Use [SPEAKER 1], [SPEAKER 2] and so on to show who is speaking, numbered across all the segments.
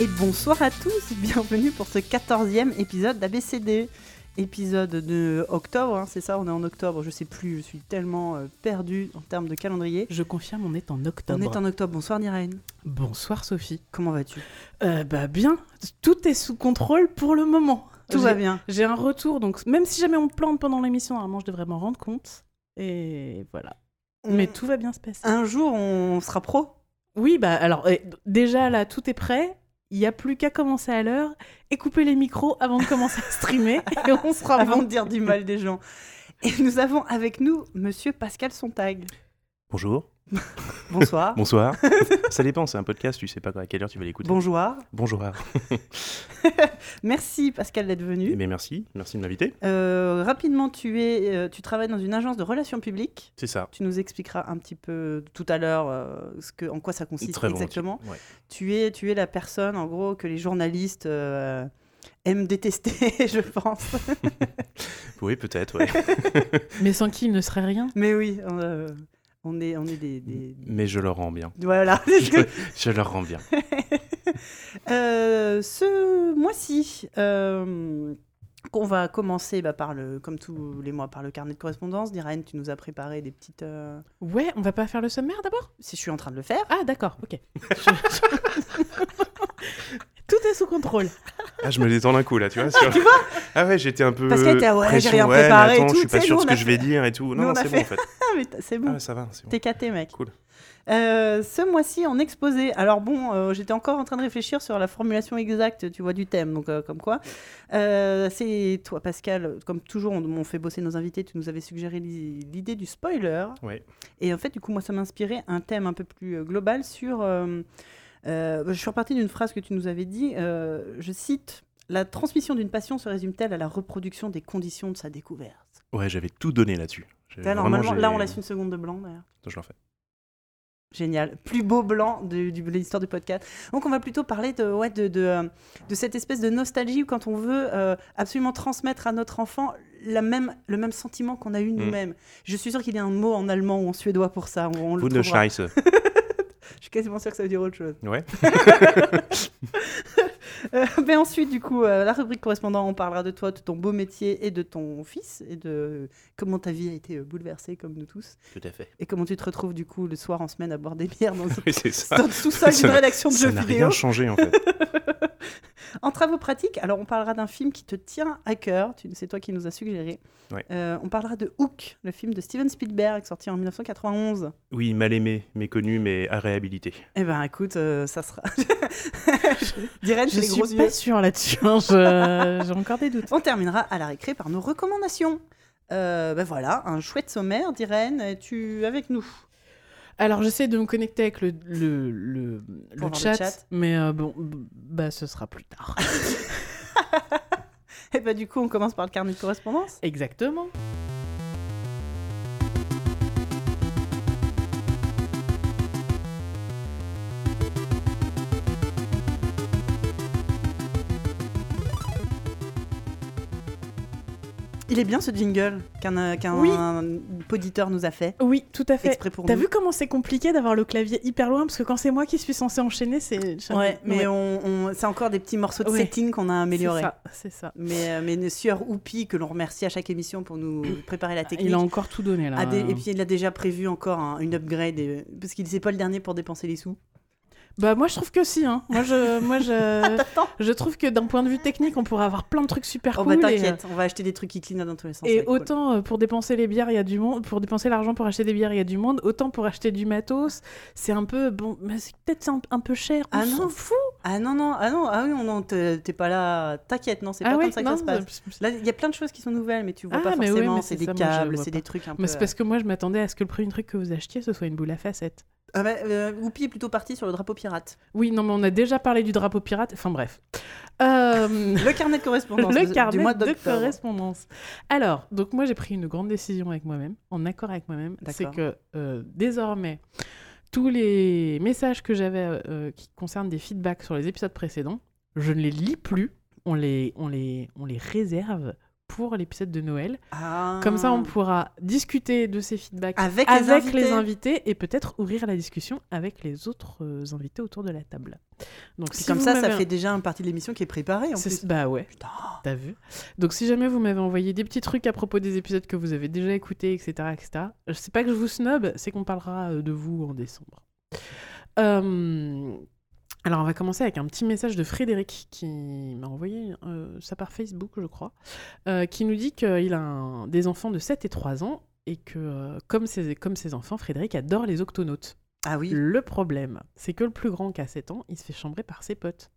[SPEAKER 1] Et bonsoir à tous, bienvenue pour ce 14e épisode d'ABCD. Épisode de octobre, hein, c'est ça, on est en octobre, je sais plus, je suis tellement euh, perdu en termes de calendrier.
[SPEAKER 2] Je confirme, on est en octobre.
[SPEAKER 1] On est en octobre, bonsoir Niraine.
[SPEAKER 2] Bonsoir Sophie.
[SPEAKER 1] Comment vas-tu?
[SPEAKER 2] Euh, bah bien, tout est sous contrôle pour le moment.
[SPEAKER 1] Tout va bien.
[SPEAKER 2] J'ai un retour, donc même si jamais on me plante pendant l'émission, normalement je devrais m'en rendre compte. Et voilà. Mais tout va bien se passer.
[SPEAKER 1] Un jour, on sera pro?
[SPEAKER 2] Oui, bah alors eh, déjà là, tout est prêt. Il n'y a plus qu'à commencer à l'heure et couper les micros avant de commencer à streamer. et on sera
[SPEAKER 1] avant
[SPEAKER 2] bon.
[SPEAKER 1] de dire du mal des gens. Et nous avons avec nous Monsieur Pascal Sontag.
[SPEAKER 3] Bonjour,
[SPEAKER 1] Bonsoir.
[SPEAKER 3] bonsoir. ça dépend, c'est un podcast, tu sais pas à quelle heure tu vas l'écouter.
[SPEAKER 1] Bonjour.
[SPEAKER 3] Bonjour.
[SPEAKER 1] Merci Pascal d'être
[SPEAKER 3] Eh
[SPEAKER 1] venu.
[SPEAKER 3] bien, merci, merci de m'inviter.
[SPEAKER 1] Euh, rapidement, tu, es, euh, tu travailles dans une agence de relations publiques.
[SPEAKER 3] C'est ça.
[SPEAKER 1] Tu nous expliqueras un petit peu tout à l'heure euh, ce que, en quoi ça consiste
[SPEAKER 3] Très
[SPEAKER 1] exactement.
[SPEAKER 3] Ouais.
[SPEAKER 1] Tu es, tu es la personne, en gros, que les journalistes euh, aiment détester, je pense.
[SPEAKER 3] Oui, peut-être, ouais.
[SPEAKER 2] Mais sans qui il ne serait rien.
[SPEAKER 1] Mais oui, euh, on est, on est des... des-
[SPEAKER 3] Mais je leur rends bien.
[SPEAKER 1] Voilà.
[SPEAKER 3] Je, je leur rends bien.
[SPEAKER 1] Euh, ce mois-ci, euh, on va commencer bah, par le, comme tous les mois par le carnet de correspondance. Diraine, tu nous as préparé des petites. euh,
[SPEAKER 2] Ouais, on va pas faire le sommaire d'abord?
[SPEAKER 1] Si je suis en train de le faire.
[SPEAKER 2] Ah d'accord, ok. Je- Tout est sous contrôle.
[SPEAKER 3] Ah, je me détends d'un coup, là, tu vois. sur-
[SPEAKER 1] tu vois
[SPEAKER 3] Ah ouais, j'étais un peu.
[SPEAKER 1] Parce qu'elle était, ouais, j'ai rien
[SPEAKER 3] ouais,
[SPEAKER 1] préparé et tout,
[SPEAKER 3] je suis pas sûr ce que je vais dire et tout. Non,
[SPEAKER 1] on
[SPEAKER 3] non, c'est
[SPEAKER 1] fait-
[SPEAKER 3] bon, en fait.
[SPEAKER 1] Mais c'est bon.
[SPEAKER 3] Ah, ça va, c'est bon.
[SPEAKER 1] T'es caté, mec.
[SPEAKER 3] Cool.
[SPEAKER 1] Euh, ce mois-ci, en exposé. Alors bon, euh, j'étais encore en train de réfléchir sur la formulation exacte, tu vois, du thème. Donc euh, comme quoi, c'est toi, Pascal. Comme toujours, on, on fait bosser nos invités. Tu nous avais suggéré l'i- l'idée du spoiler.
[SPEAKER 3] Ouais.
[SPEAKER 1] Et en fait, du coup, moi, ça m'a inspiré un thème un peu plus global sur. Euh, je suis repartie d'une phrase que tu nous avais dit. euh, je cite. La transmission d'une passion se résume-t-elle à la reproduction des conditions de sa découverte?
[SPEAKER 3] Ouais, j'avais tout donné là-dessus.
[SPEAKER 1] Normalement, là, on laisse une seconde de blanc, d'ailleurs.
[SPEAKER 3] Je le refais.
[SPEAKER 1] Génial. Plus beau blanc de, l'histoire du podcast. Donc, on va plutôt parler de, ouais, de, de, euh, de cette espèce de nostalgie où quand on veut euh, absolument transmettre à notre enfant la même, le même sentiment qu'on a eu nous-mêmes. Je suis sûre qu'il y a un mot en allemand ou en suédois pour ça. On, on le.
[SPEAKER 3] Wunderscheiße.
[SPEAKER 1] Je suis quasiment sûre que ça veut dire autre chose.
[SPEAKER 3] Ouais.
[SPEAKER 1] Euh, mais ensuite, du coup, euh, la rubrique correspondant, on parlera de toi, de ton beau métier et de ton fils et de comment ta vie a été euh, bouleversée comme nous tous.
[SPEAKER 3] Tout à fait.
[SPEAKER 1] Et comment tu te retrouves, du coup, le soir en semaine à boire des bières dans,
[SPEAKER 3] Oui, ça.
[SPEAKER 1] dans le sous-sol
[SPEAKER 3] Ça
[SPEAKER 1] d'une rédaction de
[SPEAKER 3] Ça
[SPEAKER 1] jeux
[SPEAKER 3] n'a rien changé, en fait.
[SPEAKER 1] En travaux pratiques, alors on parlera d'un film qui te tient à cœur, tu- c'est toi qui nous as suggéré.
[SPEAKER 3] Ouais.
[SPEAKER 1] Euh, on parlera de Hook, le film de Steven Spielberg sorti en 1991.
[SPEAKER 3] Oui, mal aimé, méconnu, mais à réhabiliter.
[SPEAKER 1] Eh ben écoute, euh, ça sera. Diren,
[SPEAKER 2] Je
[SPEAKER 1] j'ai les
[SPEAKER 2] suis
[SPEAKER 1] gros
[SPEAKER 2] pas
[SPEAKER 1] yeux.
[SPEAKER 2] sûre là-dessus. hein, je- J'ai encore des doutes.
[SPEAKER 1] On terminera à la récré par nos recommandations. Euh, ben voilà, un chouette sommaire, Diren, es-tu avec nous?
[SPEAKER 2] Alors j'essaie de me connecter avec le, le, le, chat,
[SPEAKER 1] chat.
[SPEAKER 2] mais euh, bon, bah ce sera plus tard.
[SPEAKER 1] Et ben du coup, on commence par le carnet de correspondance.
[SPEAKER 2] Exactement.
[SPEAKER 1] Il est bien ce jingle qu'un euh, qu'un
[SPEAKER 2] Oui.
[SPEAKER 1] poditeur nous a fait,
[SPEAKER 2] Oui, tout à fait. T'as vu comment c'est compliqué d'avoir le clavier hyper loin? Parce que quand c'est moi qui suis censé enchaîner, c'est.
[SPEAKER 1] Ouais, mais
[SPEAKER 2] Ouais.
[SPEAKER 1] on, on- c'est encore des petits morceaux de
[SPEAKER 2] Ouais.
[SPEAKER 1] setting qu'on a améliorés.
[SPEAKER 2] C'est ça, c'est ça.
[SPEAKER 1] Mais, euh, mais le sieur Oupi, que l'on remercie à chaque émission pour nous préparer la technique,
[SPEAKER 2] Il a encore tout donné là.
[SPEAKER 1] des- et puis il a déjà prévu encore un- une upgrade, et- parce qu'il n'est pas le dernier pour dépenser les sous.
[SPEAKER 2] Bah moi je trouve que si. Hein. Moi je, moi je, je trouve que d'un point de vue technique, on pourrait avoir plein de trucs super
[SPEAKER 1] Oh
[SPEAKER 2] cool.
[SPEAKER 1] bah
[SPEAKER 2] et,
[SPEAKER 1] t'inquiète, on va acheter des trucs qui clignotent dans tous les sens.
[SPEAKER 2] Et
[SPEAKER 1] cool.
[SPEAKER 2] autant euh, pour dépenser les bières, il y a du monde, pour dépenser l'argent pour acheter des bières, il y a du monde, autant pour acheter du matos, c'est un peu bon, mais c'est peut-être un, un peu cher.
[SPEAKER 1] Ah
[SPEAKER 2] on
[SPEAKER 1] non.
[SPEAKER 2] s'en fout.
[SPEAKER 1] Ah non, non, ah non, ah oui, non, t'es pas là, t'inquiète, non, c'est
[SPEAKER 2] ah
[SPEAKER 1] pas
[SPEAKER 2] ouais,
[SPEAKER 1] comme ça que
[SPEAKER 2] non,
[SPEAKER 1] ça se passe. Là, il y a plein de choses qui sont nouvelles, mais tu vois
[SPEAKER 2] Ah,
[SPEAKER 1] pas
[SPEAKER 2] mais oui,
[SPEAKER 1] forcément,
[SPEAKER 2] mais
[SPEAKER 1] c'est des
[SPEAKER 2] ça,
[SPEAKER 1] câbles, c'est des trucs un peu...
[SPEAKER 2] mais c'est parce que moi je m'attendais à ce que le premier truc que vous achetiez ce soit une boule à facettes.
[SPEAKER 1] Ah bah, euh, Whoopi est plutôt parti sur le drapeau pirate.
[SPEAKER 2] Oui, non, mais on a déjà parlé du drapeau pirate. Enfin bref. Euh,
[SPEAKER 1] Le carnet de correspondance
[SPEAKER 2] le carnet
[SPEAKER 1] mois
[SPEAKER 2] de correspondance. Alors, donc moi j'ai pris une grande décision avec moi-même, en accord avec moi-même. C'est que euh, désormais, tous les messages que j'avais euh, qui concernent des feedbacks sur les épisodes précédents, je ne les lis plus. On les réserve pour l'épisode de Noël.
[SPEAKER 1] Ah.
[SPEAKER 2] Comme ça, on pourra discuter de ces feedbacks
[SPEAKER 1] Avec les invités.
[SPEAKER 2] invités et peut-être ouvrir la discussion avec les autres euh, invités autour de la table. Donc, si
[SPEAKER 1] comme ça, ça fait déjà une partie de l'émission qui est préparée en plus.
[SPEAKER 2] Bah ouais, t'as vu? Donc si jamais vous m'avez envoyé des petits trucs à propos des épisodes que vous avez déjà écoutés, etc., etc., je sais pas que je vous snob, c'est qu'on parlera euh, de vous en décembre. Euh, Alors on va commencer avec un petit message de Frédéric qui m'a envoyé euh, ça par Facebook, je crois, euh, qui nous dit qu'il a un- des enfants de 7 et 3 ans et que euh, comme, ses, comme ses enfants, Frédéric adore les octonautes.
[SPEAKER 1] Ah oui.
[SPEAKER 2] Le problème, c'est que le plus grand qui a 7 ans, il se fait chambrer par ses potes.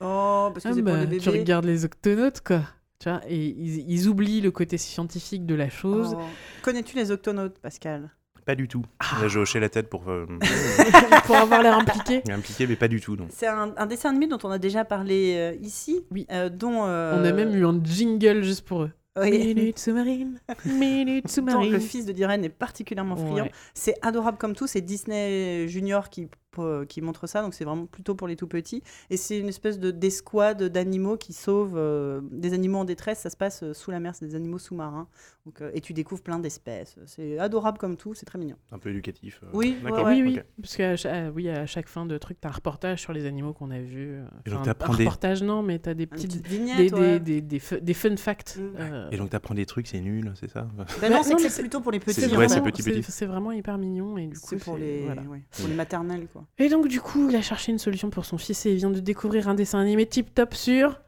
[SPEAKER 1] Oh, parce que
[SPEAKER 2] Ah
[SPEAKER 1] c'est
[SPEAKER 2] bah,
[SPEAKER 1] pour les bébés.
[SPEAKER 2] Tu regardes les octonautes, quoi. Tu vois, et ils, ils oublient le côté scientifique de la chose.
[SPEAKER 1] Oh. Connais-tu les octonautes, Pascal?
[SPEAKER 3] Pas du tout.
[SPEAKER 2] Ah.
[SPEAKER 3] Là, j'ai hoché la tête pour euh,
[SPEAKER 2] pour avoir l'air impliqué.
[SPEAKER 3] impliquer, mais pas du tout. Non.
[SPEAKER 1] C'est un, un dessin animé dont on a déjà parlé euh, ici.
[SPEAKER 2] Oui.
[SPEAKER 1] euh, dont. euh,
[SPEAKER 2] On a même eu un jingle juste pour eux.
[SPEAKER 1] oui,
[SPEAKER 2] Minute sous-marine, minute sous-marine.
[SPEAKER 1] le fils de Diren est particulièrement friand.
[SPEAKER 2] Ouais.
[SPEAKER 1] C'est adorable comme tout. C'est Disney Junior qui, euh, qui montre ça, donc c'est vraiment plutôt pour les tout petits. Et c'est une espèce de d'escouade d'animaux qui sauvent euh, des animaux en détresse. Ça se passe euh, sous la mer, c'est des animaux sous-marins. Donc, euh, et tu découvres plein d'espèces. C'est adorable comme tout, c'est très mignon.
[SPEAKER 3] Un peu éducatif. euh.
[SPEAKER 1] Oui, ouais,
[SPEAKER 2] Oui, oui, parce euh, oui, à chaque fin de truc, t'as un reportage sur les animaux qu'on a vus.
[SPEAKER 3] Et donc
[SPEAKER 2] enfin,
[SPEAKER 3] t'apprends
[SPEAKER 2] un
[SPEAKER 3] des-
[SPEAKER 2] reportage, non, mais t'as des petites...
[SPEAKER 1] petite vignette,
[SPEAKER 2] Des,
[SPEAKER 1] ouais.
[SPEAKER 2] des, des, des, fu- des fun facts.
[SPEAKER 1] Mm.
[SPEAKER 2] euh,
[SPEAKER 3] Et donc t'apprends des trucs, c'est nul, c'est ça?
[SPEAKER 1] Bah
[SPEAKER 2] Bah,
[SPEAKER 1] non, c'est que plutôt pour les petits.
[SPEAKER 3] C'est-
[SPEAKER 2] vraiment hyper mignon et du coup
[SPEAKER 1] C'est pour les,
[SPEAKER 2] voilà.
[SPEAKER 1] ouais, pour les maternelles, quoi.
[SPEAKER 2] Et donc du coup, il a cherché une solution pour son fils et il vient de découvrir un dessin animé tip top sur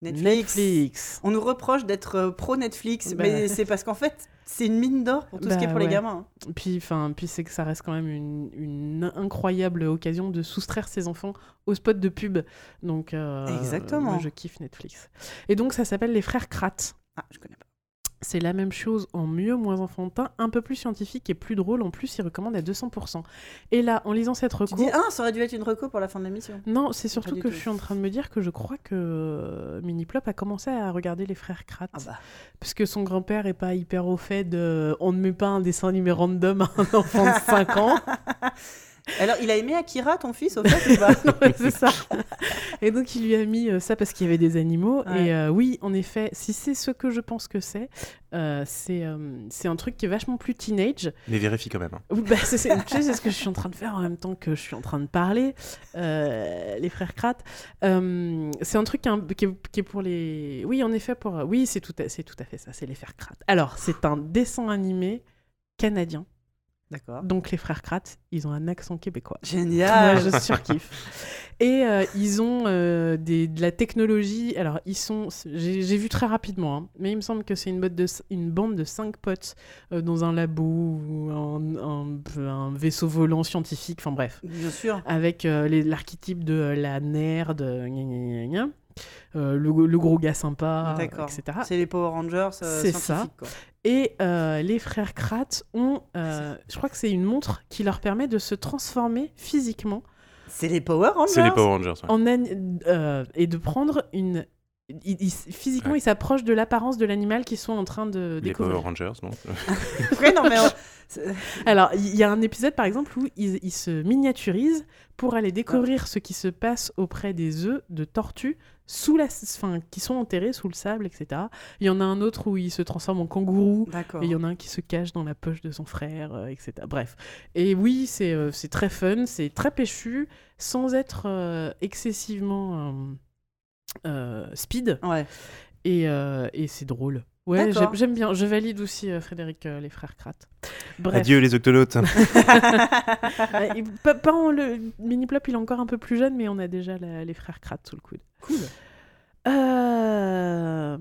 [SPEAKER 1] Netflix.
[SPEAKER 2] Netflix.
[SPEAKER 1] On nous reproche d'être euh, pro Netflix,
[SPEAKER 2] Bah.
[SPEAKER 1] mais c'est parce qu'en fait, c'est une mine d'or pour tout ce qui est
[SPEAKER 2] Bah
[SPEAKER 1] pour les gamins. hein.
[SPEAKER 2] Puis, enfin, puis c'est que ça reste quand même une, une incroyable occasion de soustraire ses enfants au spot de pub. Donc, euh,
[SPEAKER 1] Exactement.
[SPEAKER 2] moi, je kiffe Netflix. Et donc, ça s'appelle Les Frères Krat.
[SPEAKER 1] Ah, je connais pas.
[SPEAKER 2] C'est la même chose en mieux, moins enfantin, un peu plus scientifique et plus drôle. En plus, il recommande à 200%. Et là, en lisant cette
[SPEAKER 1] Tu
[SPEAKER 2] reco...
[SPEAKER 1] dis, ah, ça aurait dû être une reco pour la fin de l'émission.
[SPEAKER 2] Non, c'est surtout que
[SPEAKER 1] tout.
[SPEAKER 2] je suis en train de me dire que je crois que euh, Miniplop a commencé à regarder les frères Krat.
[SPEAKER 1] Ah bah.
[SPEAKER 2] Parce que son grand-père est pas hyper au fait de. On ne met pas un dessin animé random à un enfant de 5 ans.
[SPEAKER 1] Alors, il a aimé Akira, ton fils, au fait, ou pas
[SPEAKER 2] Ouais, c'est ça. Et donc, il lui a mis euh, ça parce qu'il y avait des animaux.
[SPEAKER 1] Ouais.
[SPEAKER 2] Et euh, oui, en effet, si c'est ce que je pense que c'est, euh, c'est euh, c'est un truc qui est vachement plus teenage.
[SPEAKER 3] Mais vérifie quand même. hein.
[SPEAKER 2] Bah, c'est ce que je suis en train de faire en même temps que je suis en train de parler. Euh, les frères Krat. Euh, c'est un truc qui est, un- qui est- qui est pour les. Oui, en effet, pour. Oui, c'est tout, à- c'est tout à fait ça. C'est les frères Krat. Alors, c'est un dessin animé canadien.
[SPEAKER 1] D'accord.
[SPEAKER 2] Donc, les frères Krat, ils ont un accent québécois.
[SPEAKER 1] Génial.
[SPEAKER 2] Moi, je surkiffe. Et euh, ils ont euh, des, de la technologie. Alors, ils sont. J'ai vu très rapidement, hein, mais il me semble que c'est une, bande de c- une bande de cinq potes euh, dans un labo ou un, un- un vaisseau volant scientifique. Enfin, bref.
[SPEAKER 1] Bien sûr.
[SPEAKER 2] Avec l'archétype de la nerd, gna gna gna gna, euh, le, le gros gars sympa, etc.
[SPEAKER 1] C'est les Power Rangers euh,
[SPEAKER 2] C'est
[SPEAKER 1] scientifiques, quoi.
[SPEAKER 2] Et euh, les frères Krat ont, euh, je crois que c'est une montre qui leur permet de se transformer physiquement
[SPEAKER 1] C'est les Power Rangers
[SPEAKER 3] C'est les Power Rangers. ouais.
[SPEAKER 2] en an- euh, et de prendre une. Il- il- physiquement,
[SPEAKER 3] Ouais.
[SPEAKER 2] ils s'approchent de l'apparence de l'animal qu'ils sont en train de
[SPEAKER 3] Les Power
[SPEAKER 2] découvrir.
[SPEAKER 3] Rangers, donc.
[SPEAKER 1] Ouais, non, mais... euh,
[SPEAKER 2] Alors, il y a un épisode par exemple où ils, ils se miniaturisent pour aller découvrir ce qui se passe auprès des œufs de tortues sous la, enfin, qui sont enterrés sous le sable, etc. Il y en a un autre où il se transforme en kangourou.
[SPEAKER 1] D'accord.
[SPEAKER 2] Et il y en a un qui se cache dans la poche de son frère, euh, etc. Bref. Et oui, c'est euh, c'est très fun, c'est très péchu, sans être euh, excessivement speed.
[SPEAKER 1] Ouais.
[SPEAKER 2] Et, euh, et c'est drôle. Ouais, j'aime- bien. Je valide aussi euh, Frédéric, euh, les frères Krat. Bref.
[SPEAKER 3] Adieu les
[SPEAKER 2] il- pas, pas en- le mini-plop, il est encore un peu plus jeune, mais on a déjà la- les frères Krat sous le coude.
[SPEAKER 1] Cool.
[SPEAKER 2] Euh,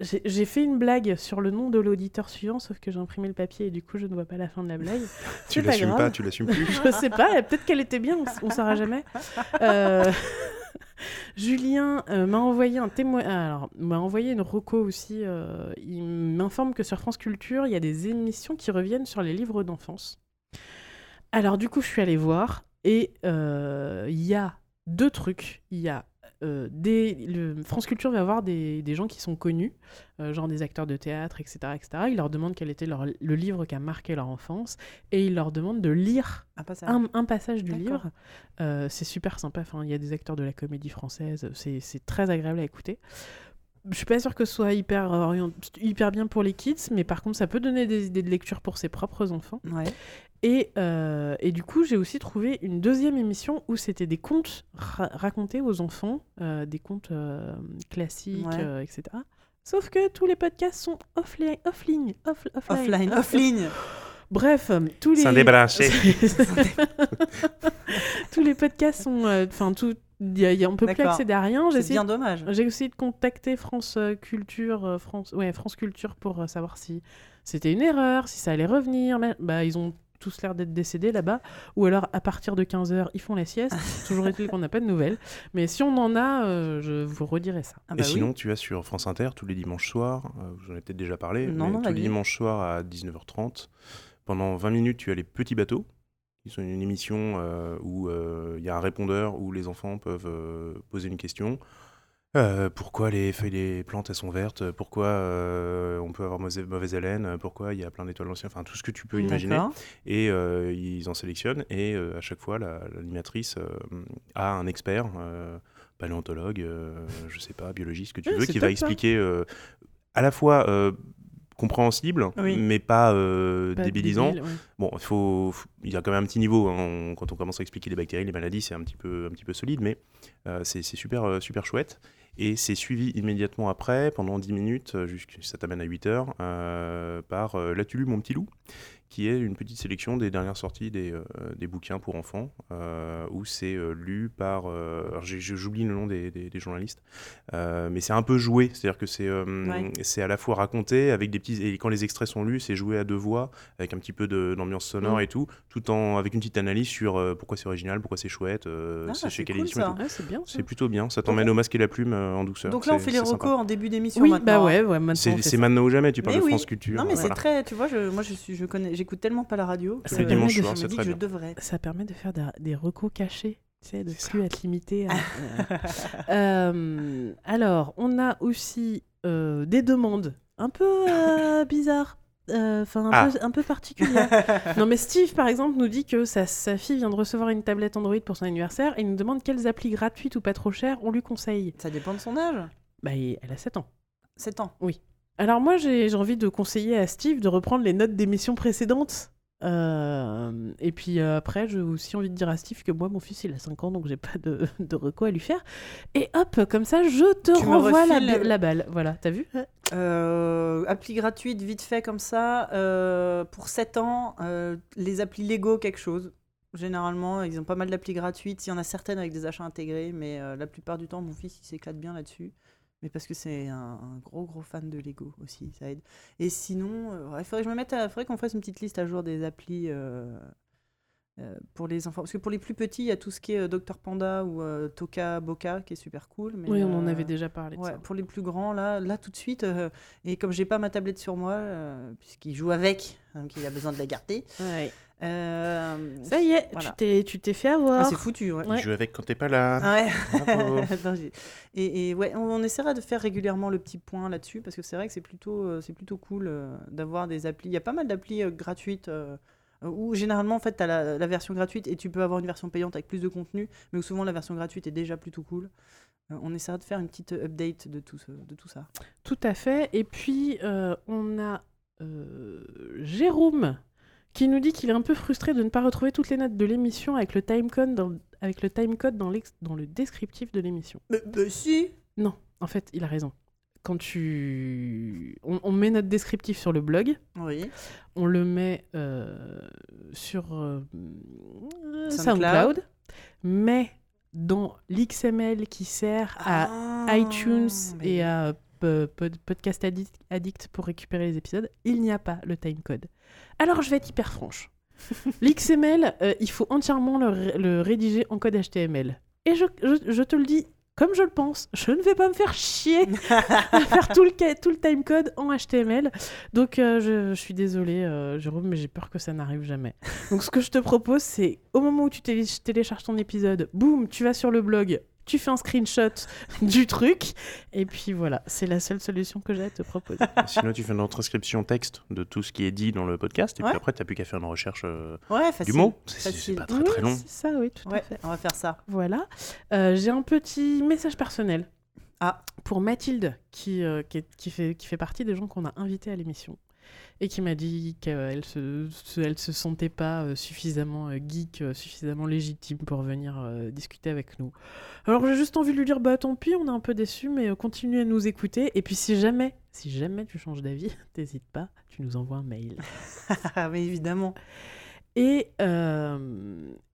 [SPEAKER 2] J'ai fait une blague sur le nom de l'auditeur suivant, sauf que j'ai imprimé le papier et du coup je ne vois pas la fin de la blague.
[SPEAKER 3] tu l'assumes pas, tu l'assumes plus.
[SPEAKER 2] Je sais pas, peut-être qu'elle était bien, on, on saura jamais. Julien euh, m'a envoyé un témoin, alors m'a envoyé une reco aussi. euh, il m'informe que sur France Culture, il y a des émissions qui reviennent sur les livres d'enfance. Alors du coup, je suis allée voir et euh, il y a deux trucs. Il y a euh, des, le, France Culture va avoir des, des gens qui sont connus, euh, genre des acteurs de théâtre, etc., etc. Il leur demande quel était leur- le livre qui a marqué leur enfance et il leur demande de lire un, un passage du livre. Euh, c'est super sympa. Enfin, il y a des acteurs de la comédie française. C'est c'est très agréable à écouter. je suis pas sûre que ce soit hyper, orient- hyper bien pour les kids, mais par contre, ça peut donner des idées de lecture pour ses propres enfants.
[SPEAKER 1] Ouais.
[SPEAKER 2] Et, euh, et du coup, j'ai aussi trouvé une deuxième émission où c'était des contes ra- racontés aux enfants, euh, des contes euh, classiques,
[SPEAKER 1] Ouais.
[SPEAKER 2] euh, etc. Sauf que tous les podcasts sont offline, offline, off- offline,
[SPEAKER 1] Offline,
[SPEAKER 2] off-
[SPEAKER 1] offline.
[SPEAKER 2] Bref, tous les
[SPEAKER 3] débarrasser.
[SPEAKER 2] tous les podcasts sont, euh, enfin tout, y a- y a- on peut plus accéder à rien.
[SPEAKER 1] C'est bien dommage.
[SPEAKER 2] j'ai essayé de contacter France Culture, France, ouais, France Culture pour savoir si c'était une erreur, si ça allait revenir. Mais, bah, ils ont tous l'air d'être décédés là-bas. Ou alors, à partir de 15h, ils font la sieste. Toujours est-il qu'on n'a pas de nouvelles. Mais si on en a, euh, je vous redirai ça.
[SPEAKER 1] Ah
[SPEAKER 3] Et
[SPEAKER 1] bah oui.
[SPEAKER 3] sinon, tu as sur France Inter tous les dimanches soirs, euh, j'en ai peut-être déjà parlé,
[SPEAKER 1] Non,
[SPEAKER 3] mais
[SPEAKER 1] non,
[SPEAKER 3] tous les dimanches soirs à 19h30, pendant 20 minutes, tu as les petits bateaux. Ils sont une émission euh, où euh, il y a un répondeur où les enfants peuvent euh, poser une question. Euh, pourquoi les feuilles des plantes elles sont vertes? Pourquoi euh, on peut avoir mauvaise, mauvaise haleine? Pourquoi il y a plein d'étoiles anciennes? Enfin, tout ce que tu peux imaginer. Et euh, ils en sélectionnent. Et à chaque fois, la- l'animatrice euh, a un expert, paléontologue, je sais pas, biologiste, ce que tu veux, qui va
[SPEAKER 2] ça.
[SPEAKER 3] expliquer à la fois compréhensible,
[SPEAKER 1] Oui.
[SPEAKER 3] mais pas, euh,
[SPEAKER 2] Pas
[SPEAKER 3] débilisant.
[SPEAKER 2] débile, ouais.
[SPEAKER 3] Bon, il faut, faut- il y a quand même un petit niveau hein, on- quand on commence à expliquer les bactéries, les maladies, c'est un petit peu, un petit peu solide, mais euh, c'est super, super chouette. Et c'est suivi immédiatement après, pendant 10 minutes, euh, jusqu'- ça t'amène à 8 heures, euh, par euh, L'as-tu lu mon petit loup? Qui est une petite sélection des dernières sorties des, euh, des bouquins pour enfants, euh, où c'est euh, lu par... euh, j'oublie le nom des, des- des journalistes, euh, mais c'est un peu joué, c'est-à-dire que c'est euh,
[SPEAKER 1] Ouais.
[SPEAKER 3] c'est à la fois raconté avec des petits... Et quand les extraits sont lus, c'est joué à deux voix, avec un petit peu de- d'ambiance sonore
[SPEAKER 2] Mm.
[SPEAKER 3] et tout, tout en avec une petite analyse sur euh, pourquoi c'est original, pourquoi c'est chouette, euh,
[SPEAKER 1] Ah,
[SPEAKER 3] c'est chez quelle
[SPEAKER 1] cool,
[SPEAKER 3] édition.
[SPEAKER 2] Ouais, c'est
[SPEAKER 3] plutôt bien, ça t'emmène au masque et la plume euh, en douceur.
[SPEAKER 1] Donc là, on fait les
[SPEAKER 3] sympa.
[SPEAKER 1] recos en début d'émission
[SPEAKER 2] Oui,
[SPEAKER 1] maintenant.
[SPEAKER 2] bah ouais, ouais maintenant.
[SPEAKER 3] C'est maintenant ou jamais, tu parles
[SPEAKER 1] Mais
[SPEAKER 3] de
[SPEAKER 1] oui.
[SPEAKER 3] France Culture.
[SPEAKER 1] Non mais c'est très, tu vois, je, moi je suis, je connais, j'écoute tellement pas la radio. que
[SPEAKER 2] Ça
[SPEAKER 3] Le dimanche soir,
[SPEAKER 1] je
[SPEAKER 3] c'est
[SPEAKER 1] me dis
[SPEAKER 3] très
[SPEAKER 1] que je
[SPEAKER 3] bien.
[SPEAKER 1] devrais.
[SPEAKER 2] Ça permet de faire des, des recos cachés. Tu sais, de
[SPEAKER 3] C'est
[SPEAKER 2] plus être limité à... Euh, alors, on a aussi euh, des demandes un peu euh, bizarres. euh, Enfin, un,
[SPEAKER 3] Ah.
[SPEAKER 2] peu, un peu particulières. non, mais Steve, par exemple, nous dit que sa, sa fille vient de recevoir une tablette Android pour son anniversaire et il nous demande quelles applis gratuites ou pas trop chères on lui conseille.
[SPEAKER 1] Ça dépend de son âge.
[SPEAKER 2] Bah, elle a 7 ans.
[SPEAKER 1] 7 ans.
[SPEAKER 2] Alors moi, j'ai envie de conseiller à Steve de reprendre les notes d'émissions précédentes. Euh, et puis euh, après, j'ai aussi envie de dire à Steve que moi, mon fils, il a 5 ans, donc j'ai pas de, de reco à lui faire. Et hop, comme ça, je te
[SPEAKER 1] Tu
[SPEAKER 2] renvoie la, balle. Voilà, t'as vu?
[SPEAKER 1] Euh, appli gratuite, vite fait comme ça. pour 7 ans, les applis Lego, quelque chose. Généralement, ils ont pas mal d'applis gratuites. Il y en a certaines avec des achats intégrés, mais la plupart du temps, mon fils, il s'éclate bien là-dessus. Mais parce que c'est un, un gros, gros fan de Lego aussi, ça aide. Et sinon, euh, il faudrait que je me mette à- faudrait qu'on fasse une petite liste à jour des applis euh, euh, pour les enfants. Parce que pour les plus petits, il y a tout ce qui est Dr Panda ou Toka Boca qui est super cool. Mais,
[SPEAKER 2] Oui, on en avait déjà parlé de
[SPEAKER 1] Ouais,
[SPEAKER 2] ça.
[SPEAKER 1] pour les plus grands, là, là tout de suite, et comme j'ai pas ma tablette sur moi, puisqu'il joue avec, donc il a besoin de la garder.
[SPEAKER 2] Ouais.
[SPEAKER 1] Euh,
[SPEAKER 2] Ça y est,
[SPEAKER 1] Voilà.
[SPEAKER 2] tu t'es- tu t'es fait
[SPEAKER 1] ah,
[SPEAKER 2] avoir.
[SPEAKER 1] c'est foutu, ouais.
[SPEAKER 2] Ouais.
[SPEAKER 3] Je joue avec quand t'es pas là.
[SPEAKER 1] Ah ouais.
[SPEAKER 3] Bravo.
[SPEAKER 1] Attends, j'ai- et, et ouais, on, on essaiera de faire régulièrement le petit point là-dessus parce que c'est vrai que c'est plutôt, euh, c'est plutôt cool euh, d'avoir des applis. Il y a pas mal d'applis euh, gratuites euh, où généralement en fait tu as la, la version gratuite et tu peux avoir une version payante avec plus de contenu, mais où souvent la version gratuite est déjà plutôt cool. Euh, on essaiera de faire une petite update de tout, ce- de tout ça.
[SPEAKER 2] Tout à fait. Et puis, euh, on a euh, Jérôme qui nous dit qu'il est un peu frustré de ne pas retrouver toutes les notes de l'émission avec le timecode dans, avec le timecode dans, l'ex- dans le descriptif de l'émission.
[SPEAKER 1] Mais, si
[SPEAKER 2] Non, en fait, il a raison. Quand tu... On, on met notre descriptif sur le blog,
[SPEAKER 1] Oui.
[SPEAKER 2] on le met euh, sur euh,
[SPEAKER 1] SoundCloud.
[SPEAKER 2] SoundCloud, mais dans l'XML qui sert à
[SPEAKER 1] Ah,
[SPEAKER 2] iTunes
[SPEAKER 1] mais
[SPEAKER 2] et à Pod- Podcast Addict, Addict pour récupérer les épisodes, il n'y a pas le timecode. Alors je vais être hyper franche. L'XML, euh, il faut entièrement le, ré- le rédiger en code HTML. Et je, je- je te le dis comme je le pense, je ne vais pas me faire chier à faire tout le, tout le timecode en HTML. Donc euh, je, je suis désolée, euh, Jérôme, mais j'ai peur que ça n'arrive jamais. Donc ce que je te propose, c'est au moment où tu télé- télécharges ton épisode, boum, tu vas sur le blog, tu fais un screenshot du truc, et puis voilà, c'est la seule solution que j'ai à te proposer.
[SPEAKER 3] Sinon, tu fais une retranscription texte de tout ce qui est dit dans le podcast, et
[SPEAKER 1] Ouais.
[SPEAKER 3] puis après, t'as plus qu'à faire une recherche euh,
[SPEAKER 1] Ouais,
[SPEAKER 3] du
[SPEAKER 1] facile.
[SPEAKER 3] mot. C'est- C'est
[SPEAKER 1] Facile.
[SPEAKER 3] c'est pas très
[SPEAKER 2] Oui,
[SPEAKER 3] très long.
[SPEAKER 2] C'est ça, oui, tout à
[SPEAKER 1] Ouais,
[SPEAKER 2] fait.
[SPEAKER 1] on va faire ça.
[SPEAKER 2] Voilà. Euh, j'ai un petit message personnel
[SPEAKER 1] Ah.
[SPEAKER 2] Pour Mathilde, qui, euh, qui, est- qui fait, qui fait partie des gens qu'on a invités à l'émission. Et qui m'a dit qu'elle se, se- sentait pas euh, suffisamment euh, geek, euh, suffisamment légitime pour venir discuter avec nous. Alors j'ai juste envie de lui dire bah tant pis, on est un peu déçus, mais continue à nous écouter. Et puis si jamais, si jamais tu changes d'avis, t'hésites pas, tu nous envoies un mail.
[SPEAKER 1] Ah, mais évidemment.
[SPEAKER 2] Et, euh,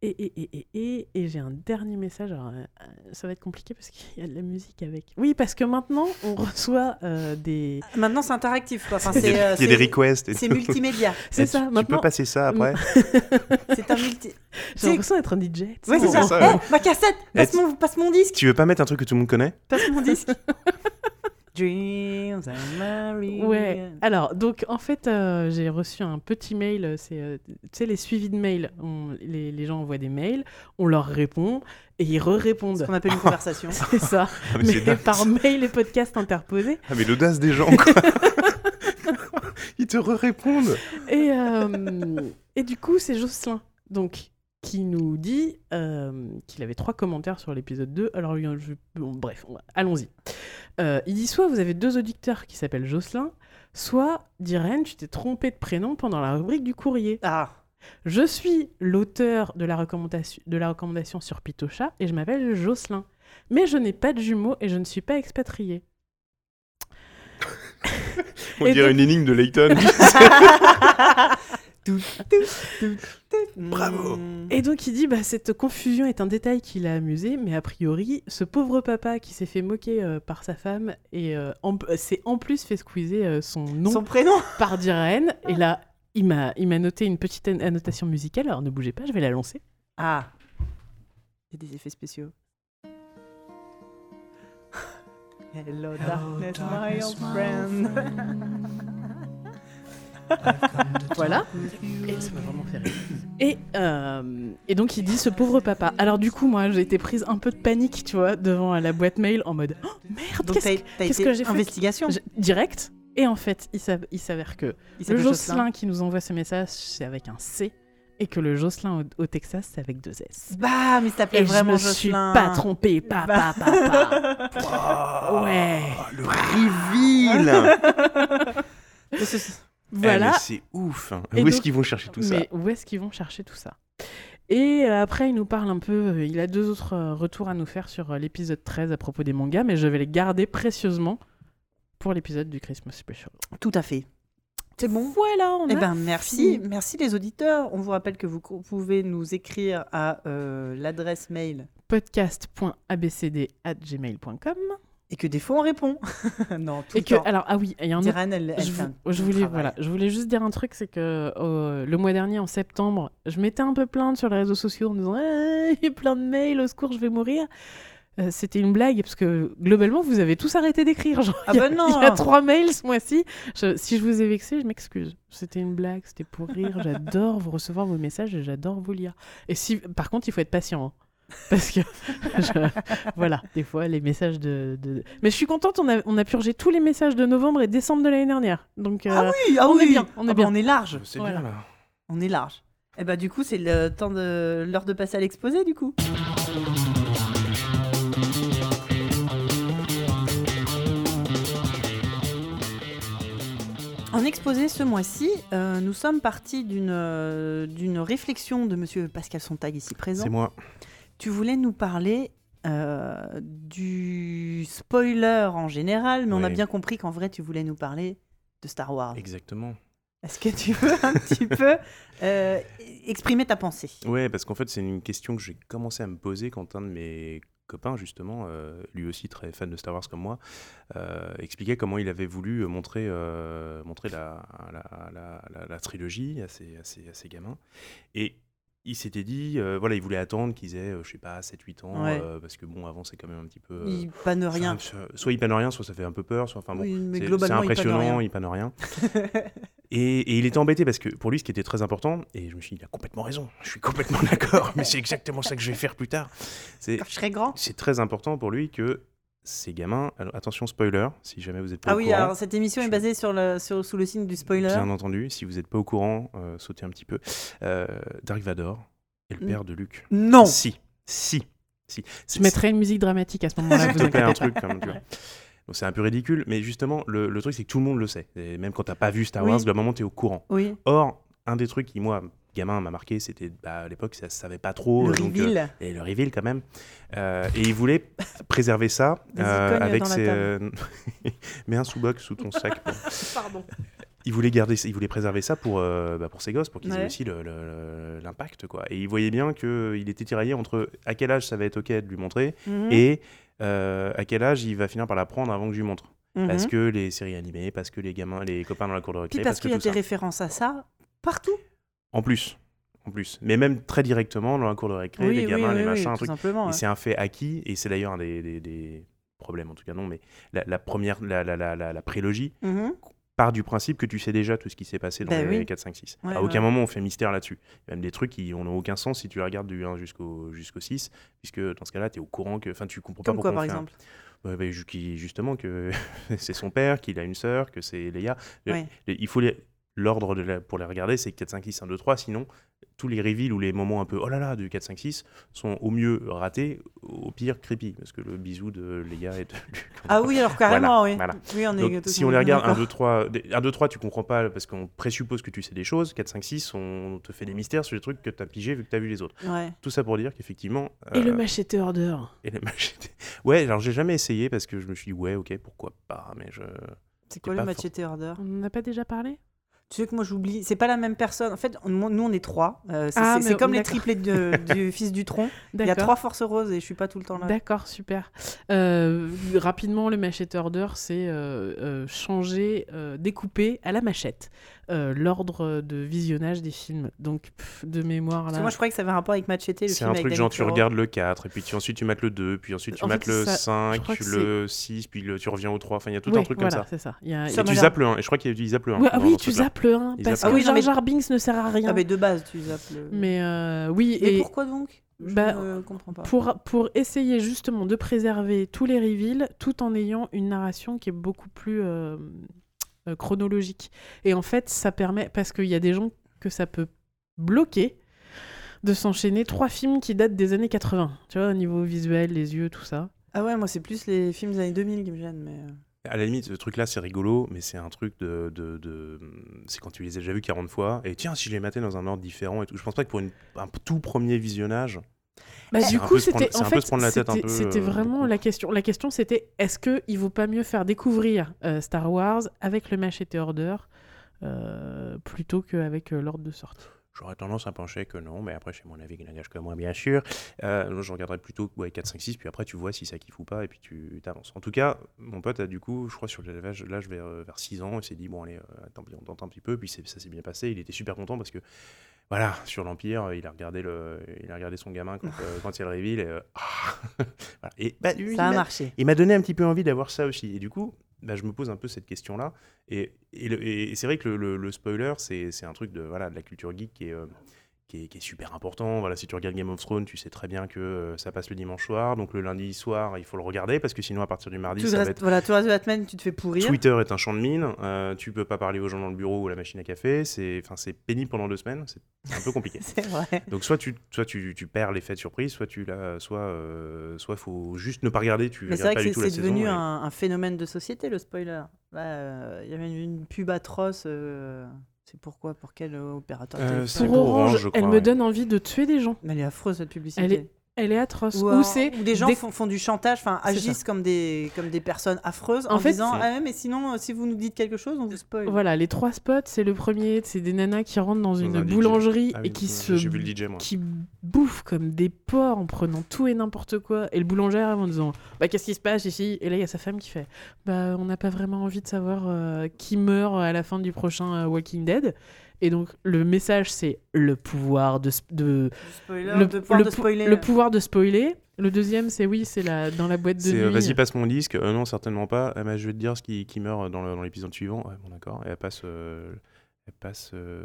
[SPEAKER 2] et, et, et, et, j'ai un dernier message. Alors, euh, ça va être compliqué parce qu'il y a de la musique avec. Oui, parce que maintenant, on reçoit euh, des.
[SPEAKER 1] Maintenant, c'est interactif. Quoi. Enfin,
[SPEAKER 3] Il y
[SPEAKER 1] c'est,
[SPEAKER 3] a,
[SPEAKER 1] euh,
[SPEAKER 3] il y a des requests.
[SPEAKER 1] c'est multimédia.
[SPEAKER 2] C'est ça,
[SPEAKER 3] tu, tu
[SPEAKER 2] maintenant.
[SPEAKER 3] peux passer ça après
[SPEAKER 1] C'est un multi.
[SPEAKER 2] J'ai l'impression d'être un DJ.
[SPEAKER 1] Ouais, c'est ça.
[SPEAKER 3] c'est ça, ouais.
[SPEAKER 1] Eh, ma cassette, passe
[SPEAKER 3] Eh,
[SPEAKER 1] mon, passe mon disque,
[SPEAKER 3] Tu veux pas mettre un truc que tout le monde connaît
[SPEAKER 1] passe mon disque. Dreams and Marie.
[SPEAKER 2] Ouais. Alors, donc, en fait, euh, j'ai reçu un petit mail. euh, C'est, euh, tu sais, les suivis de mails. On- les, les gens envoient des mails, on leur répond et ils
[SPEAKER 1] Ce
[SPEAKER 2] re-répondent.
[SPEAKER 1] qu'on appelle une conversation.
[SPEAKER 2] C'est ça.
[SPEAKER 3] Ah, mais
[SPEAKER 2] mais
[SPEAKER 3] c'est dingue.
[SPEAKER 2] par mail et podcast interposés.
[SPEAKER 3] Ah, mais l'audace des gens, quoi Ils te répondent
[SPEAKER 2] Et, euh, et du coup, c'est Jocelyn, donc, qui nous dit euh, qu'il avait trois commentaires sur l'épisode 2. Alors, je- bon, bref, va- allons-y. Euh, il dit soit vous avez deux auditeurs qui s'appellent Jocelyn, soit, Diren, tu t'es trompé de prénom pendant la rubrique du courrier.
[SPEAKER 1] Ah,
[SPEAKER 2] Je suis l'auteur de, la recommandation- de la recommandation sur Pitocha et je m'appelle Jocelyn. Mais je n'ai pas de jumeaux et je ne suis pas expatrié.
[SPEAKER 3] On
[SPEAKER 2] Et
[SPEAKER 3] dirait
[SPEAKER 2] donc-
[SPEAKER 3] une énigme de Layton.
[SPEAKER 1] Tout, tout, tout, tout.
[SPEAKER 3] Bravo.
[SPEAKER 2] Et donc il dit bah cette confusion est un détail qui l'a amusé, mais a priori ce pauvre papa qui s'est fait moquer euh, par sa femme et euh, en- s'est en plus fait squeezer euh, son nom
[SPEAKER 1] Son prénom
[SPEAKER 2] par Diren. Et là il m'a il m'a noté une petite an- annotation musicale. Alors ne bougez pas, je vais la lancer.
[SPEAKER 1] Ah. Il y a des effets spéciaux. Hello, darkness, my old friend.
[SPEAKER 2] Voilà. Et ça m'a vraiment fait rire. Et, euh, et donc il dit ce pauvre papa. Alors du coup moi j'ai été prise un peu de panique tu vois devant la boîte mail en mode oh, merde qu'est-ce
[SPEAKER 1] t'as
[SPEAKER 2] que- j'ai fait
[SPEAKER 1] investigation?
[SPEAKER 2] Direct. Et en fait, il s'av- il s'avère que
[SPEAKER 1] Il
[SPEAKER 2] le Jocelyn qui nous envoie ce message, c'est avec un C. Et que le Jocelyn au, au Texas, c'est avec deux S.
[SPEAKER 1] Bah, mais il s'appelait
[SPEAKER 2] Et
[SPEAKER 1] vraiment
[SPEAKER 2] je me suis
[SPEAKER 1] Jocelyn.
[SPEAKER 2] pas trompée. Pa, pa, pa, pa.
[SPEAKER 3] Oh,
[SPEAKER 2] Ouais.
[SPEAKER 3] Le reveal Eh,
[SPEAKER 2] Voilà.
[SPEAKER 3] C'est ouf hein.
[SPEAKER 2] Et
[SPEAKER 3] Où est-ce qu'ils vont chercher tout ça?
[SPEAKER 2] Mais où est-ce qu'ils vont chercher tout ça? Et euh, après, il nous parle un peu. euh, il a deux autres euh, retours à nous faire sur l'épisode 13 à propos des mangas, mais je vais les garder précieusement pour l'épisode du Christmas Special.
[SPEAKER 1] Tout à fait. C'est bon?
[SPEAKER 2] Voilà, on
[SPEAKER 1] Eh
[SPEAKER 2] a
[SPEAKER 1] ben merci,
[SPEAKER 2] fini.
[SPEAKER 1] merci les auditeurs. On vous rappelle que vous pouvez nous écrire à euh, l'adresse mail
[SPEAKER 2] podcast.abcd@gmail.com.
[SPEAKER 1] et que des fois on répond. non, tout
[SPEAKER 2] Et
[SPEAKER 1] le
[SPEAKER 2] que
[SPEAKER 1] temps.
[SPEAKER 2] alors ah oui, il y a un autre
[SPEAKER 1] elle, elle
[SPEAKER 2] je,
[SPEAKER 1] fait
[SPEAKER 2] vou-
[SPEAKER 1] un
[SPEAKER 2] je voulais, voilà, je voulais juste dire un truc, c'est que euh, le mois dernier, en septembre, je m'étais un peu plainte sur les réseaux sociaux en disant Ah, il y a plein de mails, au secours, je vais mourir. Euh, C'était une blague parce que globalement, vous avez tous arrêté d'écrire.
[SPEAKER 1] Ah bah non.
[SPEAKER 2] Il y a trois mails ce mois-ci. Je- si je vous ai vexé, je m'excuse. C'était une blague, c'était pour rire. J'adore vous recevoir vos messages et j'adore vous lire. Et si, par contre, il faut être patient. hein. Parce que, je- voilà, des fois, les messages de, de- Mais je suis contente, on a, on a purgé tous les messages de novembre et décembre de l'année dernière. Donc,
[SPEAKER 1] Ah
[SPEAKER 2] euh,
[SPEAKER 1] oui, ah
[SPEAKER 2] on
[SPEAKER 1] oui.
[SPEAKER 2] est bien, on est
[SPEAKER 1] Ah bah,
[SPEAKER 2] bien.
[SPEAKER 1] on est large.
[SPEAKER 3] C'est
[SPEAKER 2] Voilà.
[SPEAKER 3] bien là.
[SPEAKER 1] On est large. Et bah du coup, c'est le temps de l'heure de passer à l'exposé du coup. En exposé ce mois-ci, euh, nous sommes partis d'une euh, d'une réflexion de Monsieur Pascal Sontag ici présent.
[SPEAKER 3] C'est moi.
[SPEAKER 1] Tu voulais nous parler euh, du spoiler en général, mais on a bien compris qu'en vrai, tu voulais nous parler de Star Wars.
[SPEAKER 3] Exactement.
[SPEAKER 1] Est-ce que tu veux un petit peu euh, exprimer ta pensée?
[SPEAKER 3] Ouais, parce qu'en fait, c'est une question que j'ai commencé à me poser quand un de mes copains, justement, euh, lui aussi très fan de Star Wars comme moi, euh, expliquait comment il avait voulu montrer, euh, montrer la, la, la- la- la trilogie à ses, à ses- à ses gamins. Et il s'était dit, euh, voilà, il voulait attendre qu'ils aient, euh, je sais pas, 7-8 ans,
[SPEAKER 1] Ouais.
[SPEAKER 3] euh, parce que bon, avant, c'est quand même un petit peu. euh,
[SPEAKER 1] Il panne
[SPEAKER 3] ça-
[SPEAKER 1] rien.
[SPEAKER 3] soit il panne rien, soit ça fait un peu peur, soit enfin bon.
[SPEAKER 1] Oui,
[SPEAKER 3] c'est-
[SPEAKER 1] il panne
[SPEAKER 3] impressionnant,
[SPEAKER 1] rien.
[SPEAKER 3] il panne rien. Et, et il était embêté parce que pour lui, ce qui était très important, et je me suis dit, il a complètement raison, je suis complètement d'accord, mais c'est exactement ça que je vais faire plus tard.
[SPEAKER 1] Quand je serai grand.
[SPEAKER 3] c'est très important pour lui que ces gamins, alors, attention spoiler, si jamais vous êtes pas
[SPEAKER 1] Ah
[SPEAKER 3] au
[SPEAKER 1] oui,
[SPEAKER 3] courant,
[SPEAKER 1] alors cette émission est basée sur le, sur, sous le signe du spoiler.
[SPEAKER 3] bien entendu, si vous n'êtes pas au courant, euh, sautez un petit peu. Euh, Dark Vador est le père de Luke.
[SPEAKER 1] Non
[SPEAKER 3] Si, si, Si.
[SPEAKER 2] Je mettrais une musique dramatique à ce moment-là. vous
[SPEAKER 3] un truc
[SPEAKER 2] pas.
[SPEAKER 3] comme tu vois. Donc c'est un peu ridicule, mais justement, le, le truc, c'est que tout le monde le sait. Et même quand t'as pas vu Star
[SPEAKER 1] Oui.
[SPEAKER 3] Wars, le moment, t'es au courant.
[SPEAKER 1] Oui,
[SPEAKER 3] Or, un des trucs qui, moi, gamin, m'a marqué, c'était bah, à l'époque, ça se savait pas trop.
[SPEAKER 1] le
[SPEAKER 3] donc, euh,
[SPEAKER 1] reveal.
[SPEAKER 3] et le reveal quand même. Euh, et il voulait préserver ça euh, avec ses. Mets un sous-box sous ton sac. pour-
[SPEAKER 2] Pardon.
[SPEAKER 3] Il voulait garder, il voulait préserver ça pour, bah, pour ses gosses, pour qu'ils aient aussi l'impact, quoi. Et il voyait bien que il était tiraillé entre à quel âge ça va être ok de lui montrer
[SPEAKER 1] Mhm,
[SPEAKER 3] et à quel âge il va finir par l'apprendre avant que je lui montre. Parce
[SPEAKER 1] mhm.
[SPEAKER 3] que les séries animées, parce que les gamins, les copains dans la cour de récré,
[SPEAKER 1] Puis parce
[SPEAKER 3] parce
[SPEAKER 1] qu'il y a des
[SPEAKER 3] ça.
[SPEAKER 1] références à ça partout.
[SPEAKER 3] En plus, en plus, mais même très directement dans la cour de récré,
[SPEAKER 1] oui,
[SPEAKER 3] les gamins,
[SPEAKER 1] oui,
[SPEAKER 3] les machins, un
[SPEAKER 1] tout
[SPEAKER 3] truc. Et
[SPEAKER 1] ouais.
[SPEAKER 3] c'est un fait acquis, et c'est d'ailleurs un des, des- des problèmes, en tout cas non, mais la, la première, la, la, la, prélogie
[SPEAKER 1] Mhm.
[SPEAKER 3] part du principe que tu sais déjà tout ce qui s'est passé dans
[SPEAKER 1] Bah
[SPEAKER 3] les
[SPEAKER 1] oui.
[SPEAKER 3] 4, 5, 6.
[SPEAKER 1] Ouais,
[SPEAKER 3] à
[SPEAKER 1] ouais.
[SPEAKER 3] aucun moment on fait mystère là-dessus. Même des trucs qui n'ont aucun sens si tu les regardes du 1 jusqu'au jusqu'au 6, puisque dans ce cas-là, tu es au courant que. Enfin, tu comprends pas pourquoi
[SPEAKER 1] quoi, par
[SPEAKER 3] un-
[SPEAKER 1] exemple
[SPEAKER 3] bah, justement que c'est son père, qu'il a une sœur, que c'est Léa.
[SPEAKER 1] Ouais.
[SPEAKER 3] il faut les- l'ordre de la- pour les regarder, c'est 4, 5, 6, 1, 2, 3. Sinon, tous les reveals ou les moments un peu oh là là du 4, 5, 6 sont au mieux ratés, au pire creepy. Parce que le bisou de Léa et de Luc.
[SPEAKER 1] Ah oui, alors carrément, oui.
[SPEAKER 3] voilà.
[SPEAKER 1] Oui, on est
[SPEAKER 3] Donc,
[SPEAKER 1] tous
[SPEAKER 3] si on les regarde 1,
[SPEAKER 1] d'accord.
[SPEAKER 3] 2, 3, 1, 2, 3, tu comprends pas parce qu'on présuppose que tu sais des choses. 4, 5, 6, on te fait des mystères sur les trucs que tu as pigé vu que tu as vu les autres.
[SPEAKER 1] Ouais.
[SPEAKER 3] Tout ça pour dire qu'effectivement.
[SPEAKER 2] Et le
[SPEAKER 3] euh,
[SPEAKER 2] machete order.
[SPEAKER 3] et les machettes. Ouais, alors j'ai jamais essayé parce que je me suis dit, ouais, ok, pourquoi pas, mais je.
[SPEAKER 1] C'est quoi le machete order
[SPEAKER 2] On n'en a pas déjà parlé?
[SPEAKER 1] Tu sais que moi j'oublie, c'est pas la même personne. En fait, on- nous on est trois. Euh, c'est
[SPEAKER 2] Ah,
[SPEAKER 1] comme les triplés de- du fils du tronc. Il y a trois forces roses et je suis pas tout le temps là.
[SPEAKER 2] D'accord, super. Euh, rapidement, le machete order, c'est euh, changer, découper à la machette euh, l'ordre de visionnage des films. Donc, pff, de mémoire,
[SPEAKER 1] Parce
[SPEAKER 2] là.
[SPEAKER 1] que moi je croyais que ça avait un rapport avec Machete,
[SPEAKER 3] C'est un
[SPEAKER 1] avec
[SPEAKER 3] truc
[SPEAKER 1] Danny
[SPEAKER 3] genre, tu regardes le 4, et puis tu, ensuite tu mates le 2, puis ensuite tu
[SPEAKER 2] En
[SPEAKER 3] mates
[SPEAKER 2] fait,
[SPEAKER 3] le
[SPEAKER 2] ça- je
[SPEAKER 3] 5,
[SPEAKER 2] crois que
[SPEAKER 3] le 6, puis le, tu reviens au 3. Enfin, il y a tout
[SPEAKER 2] Ouais,
[SPEAKER 3] un truc
[SPEAKER 2] voilà,
[SPEAKER 3] comme ça.
[SPEAKER 2] c'est ça. Il y a-
[SPEAKER 1] Ça
[SPEAKER 3] Et
[SPEAKER 2] y
[SPEAKER 3] tu zappes le 1, et je crois qu'il zappe le 1.
[SPEAKER 2] Ouais, ah
[SPEAKER 3] dans-
[SPEAKER 2] oui, tu zappes le 1,
[SPEAKER 3] Il
[SPEAKER 2] parce que. Jar
[SPEAKER 1] Ah
[SPEAKER 2] Jar Binks ne sert à rien.
[SPEAKER 1] Ah mais de base tu zappes le.
[SPEAKER 2] Mais euh, oui,
[SPEAKER 1] Mais
[SPEAKER 2] et
[SPEAKER 1] pourquoi donc? Je
[SPEAKER 2] Bah,
[SPEAKER 1] ne comprends pas.
[SPEAKER 2] pour, pour essayer justement de préserver tous les reveals tout en ayant une narration qui est beaucoup plus euh, chronologique. Et en fait, ça permet, parce qu'il y a des gens que ça peut bloquer, de s'enchaîner trois films qui datent des années 80. Tu vois, au niveau visuel, les yeux, tout ça.
[SPEAKER 1] Ah ouais, moi c'est plus les films des années 2000 qui me gênent. Mais... euh.
[SPEAKER 3] À la limite, ce truc-là, c'est rigolo, mais c'est un truc de. de, de- C'est quand tu les as déjà vus 40 fois, et tiens, si je les matais dans un ordre différent et tout. Je pense pas que pour une- un tout premier visionnage.
[SPEAKER 2] Bah,
[SPEAKER 3] C'est
[SPEAKER 2] du coup, c'était en fait,
[SPEAKER 3] se prendre la tête un
[SPEAKER 2] c'était
[SPEAKER 3] euh,
[SPEAKER 2] vraiment la question. La question, c'était est-ce que il vaut pas mieux faire découvrir euh, Star Wars avec le Machete Order euh, plutôt qu'avec euh, l'ordre de sortie
[SPEAKER 3] J'aurais tendance à pencher que non, mais après, c'est mon avis qui n'engage que moi, bien sûr. Euh, je regarderais plutôt ouais, 4, 5, 6, puis après, tu vois si ça kiffe ou pas, et puis tu t'avances. En tout cas, mon pote a du coup, je crois, sur l'élevage, l'âge vers, euh, vers 6 ans, il s'est dit, bon, allez, euh, on tente un petit peu, puis ça s'est bien passé. Il était super content parce que, voilà, sur l'Empire, euh, il a regardé, le, il a regardé son gamin quand, euh, quand il y a le reveal, et, euh, ah Voilà. et bah, lui,
[SPEAKER 1] Ça a marché.
[SPEAKER 3] il m'a donné un petit peu envie d'avoir ça aussi. Et du coup, bah, je me pose un peu cette question-là. Et, et, c'est vrai que le, le- le spoiler, c'est c'est un truc de, voilà, de la culture geek qui est, qui est, qui est super important. Voilà, si tu regardes Game of Thrones, tu sais très bien que euh, ça passe le dimanche soir. Donc le lundi soir, il faut le regarder parce que sinon, à partir du mardi,
[SPEAKER 1] Tout
[SPEAKER 3] ça va
[SPEAKER 1] reste,
[SPEAKER 3] être...
[SPEAKER 1] voilà, tout le reste de la semaine, tu te fais pourrir.
[SPEAKER 3] Twitter est un champ de mine. euh, tu peux pas parler aux gens dans le bureau ou à la machine à café. C'est enfin, c'est pénible pendant deux semaines. C'est un peu compliqué.
[SPEAKER 1] C'est vrai.
[SPEAKER 3] Donc soit tu, soit tu, tu perds l'effet de surprise, soit tu l'as, soit, euh, soit faut juste ne pas regarder. Tu
[SPEAKER 1] Mais c'est vrai
[SPEAKER 3] pas
[SPEAKER 1] que c'est
[SPEAKER 3] la
[SPEAKER 1] devenu
[SPEAKER 3] et-
[SPEAKER 1] un, phénomène de société, le spoiler. Là, euh, Il y avait une, une pub atroce. C'est pourquoi Pour quel euh, opérateur
[SPEAKER 3] Euh, C'est
[SPEAKER 2] Pour Orange,
[SPEAKER 3] Orange, je
[SPEAKER 2] elle me
[SPEAKER 3] ouais.
[SPEAKER 2] donne envie de tuer des gens.
[SPEAKER 1] Mais elle est affreuse cette publicité.
[SPEAKER 2] Elle est Elle est atroce.
[SPEAKER 1] Ou,
[SPEAKER 2] c'est
[SPEAKER 1] des gens
[SPEAKER 2] des-
[SPEAKER 1] font, font du chantage, enfin agissent comme des, comme des personnes affreuses en,
[SPEAKER 2] En fait,
[SPEAKER 1] disant Ah ouais, mais sinon, euh, si vous nous dites quelque chose, on vous spoil.
[SPEAKER 2] Voilà, les trois spots, c'est le premier, c'est des nanas qui rentrent dans une boulangerie
[SPEAKER 3] Ah
[SPEAKER 2] et qui se
[SPEAKER 3] DJ, moi.
[SPEAKER 2] qui bouffent comme des porcs en prenant tout et n'importe quoi. Et le boulanger en disant Bah, qu'est-ce qui se passe ici? Et là, il y a sa femme qui fait Bah, on n'a pas vraiment envie de savoir euh, qui meurt à la fin du prochain euh, Walking Dead. Et donc, le message, c'est le pouvoir de. sp- de
[SPEAKER 1] spoiler,
[SPEAKER 2] le,
[SPEAKER 1] de pouvoir
[SPEAKER 2] le
[SPEAKER 1] de spoiler.
[SPEAKER 2] le pouvoir de spoiler. Le deuxième, c'est oui, c'est la, dans la boîte de
[SPEAKER 3] C'est
[SPEAKER 2] nuit.
[SPEAKER 3] euh, vas-y, passe mon disque. Euh, non, certainement pas. Ah, bah, je vais te dire ce qui, qui meurt dans le- dans l'épisode suivant. Ouais, bon, d'accord. Et elle passe, euh, Elle passe euh,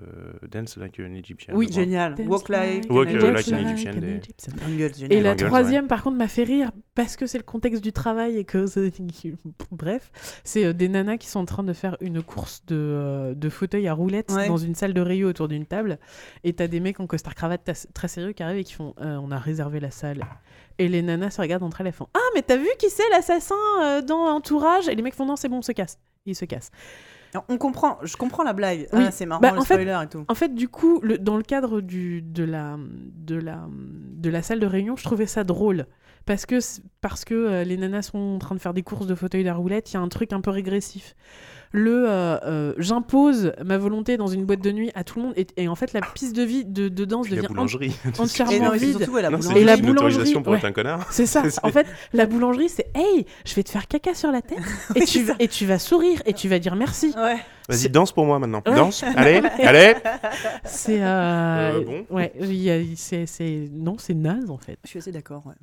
[SPEAKER 3] Dance Like an Egyptian.
[SPEAKER 1] Oui, génial.
[SPEAKER 2] Dance
[SPEAKER 1] Walk like,
[SPEAKER 3] Walk,
[SPEAKER 1] an Egyptian.
[SPEAKER 3] like an
[SPEAKER 2] Like
[SPEAKER 3] Egyptian
[SPEAKER 2] an Et la
[SPEAKER 3] Angles,
[SPEAKER 2] troisième, par contre, m'a fait rire parce que c'est le contexte du travail et que. Bref, c'est euh, des nanas qui sont en train de faire une course de, euh, de fauteuil à roulettes
[SPEAKER 1] Ouais.
[SPEAKER 2] dans une salle de réu autour d'une table. Et t'as des mecs en costard-cravate très sérieux qui arrivent et qui font euh, On a réservé la salle. Et les nanas se regardent entre elles et font Ah, mais t'as vu qui c'est l'assassin euh, dans Entourage? Et les mecs font Non, c'est bon, on se casse. Ils se cassent.
[SPEAKER 1] On comprend, je comprends la blague.
[SPEAKER 2] Oui.
[SPEAKER 1] Ah, c'est marrant,
[SPEAKER 2] Bah,
[SPEAKER 1] le
[SPEAKER 2] en fait-
[SPEAKER 1] spoiler et tout.
[SPEAKER 2] En fait, du coup, le- dans le cadre du, de, la, de, la, de la salle de réunion, je trouvais ça drôle. Parce que, parce que euh, les nanas sont en train de faire des courses de fauteuil à roulettes, il y a un truc un peu régressif. Le euh, euh, j'impose ma volonté dans une boîte de nuit à tout le monde, et, et en fait, la piste de vie de, de danse
[SPEAKER 3] Puis la
[SPEAKER 2] devient en-
[SPEAKER 3] boulangerie.
[SPEAKER 1] Et
[SPEAKER 2] entièrement
[SPEAKER 1] c'est
[SPEAKER 2] vide.
[SPEAKER 1] surtout à la
[SPEAKER 3] Non.
[SPEAKER 2] Et la boulangerie,
[SPEAKER 3] autorisation pour
[SPEAKER 2] ouais.
[SPEAKER 3] être un connard.
[SPEAKER 2] C'est ça. En fait, la boulangerie, c'est Hey, je vais te faire caca sur la tête, et,
[SPEAKER 1] Oui,
[SPEAKER 2] tu, et tu vas sourire, et tu vas dire merci.
[SPEAKER 1] Ouais.
[SPEAKER 3] Vas-y, danse pour moi maintenant.
[SPEAKER 2] Ouais.
[SPEAKER 3] Danse. Allez, allez.
[SPEAKER 2] C'est. euh,
[SPEAKER 3] Euh, bon.
[SPEAKER 2] Ouais, c'est- Non, c'est naze en fait.
[SPEAKER 1] Je suis assez d'accord, ouais.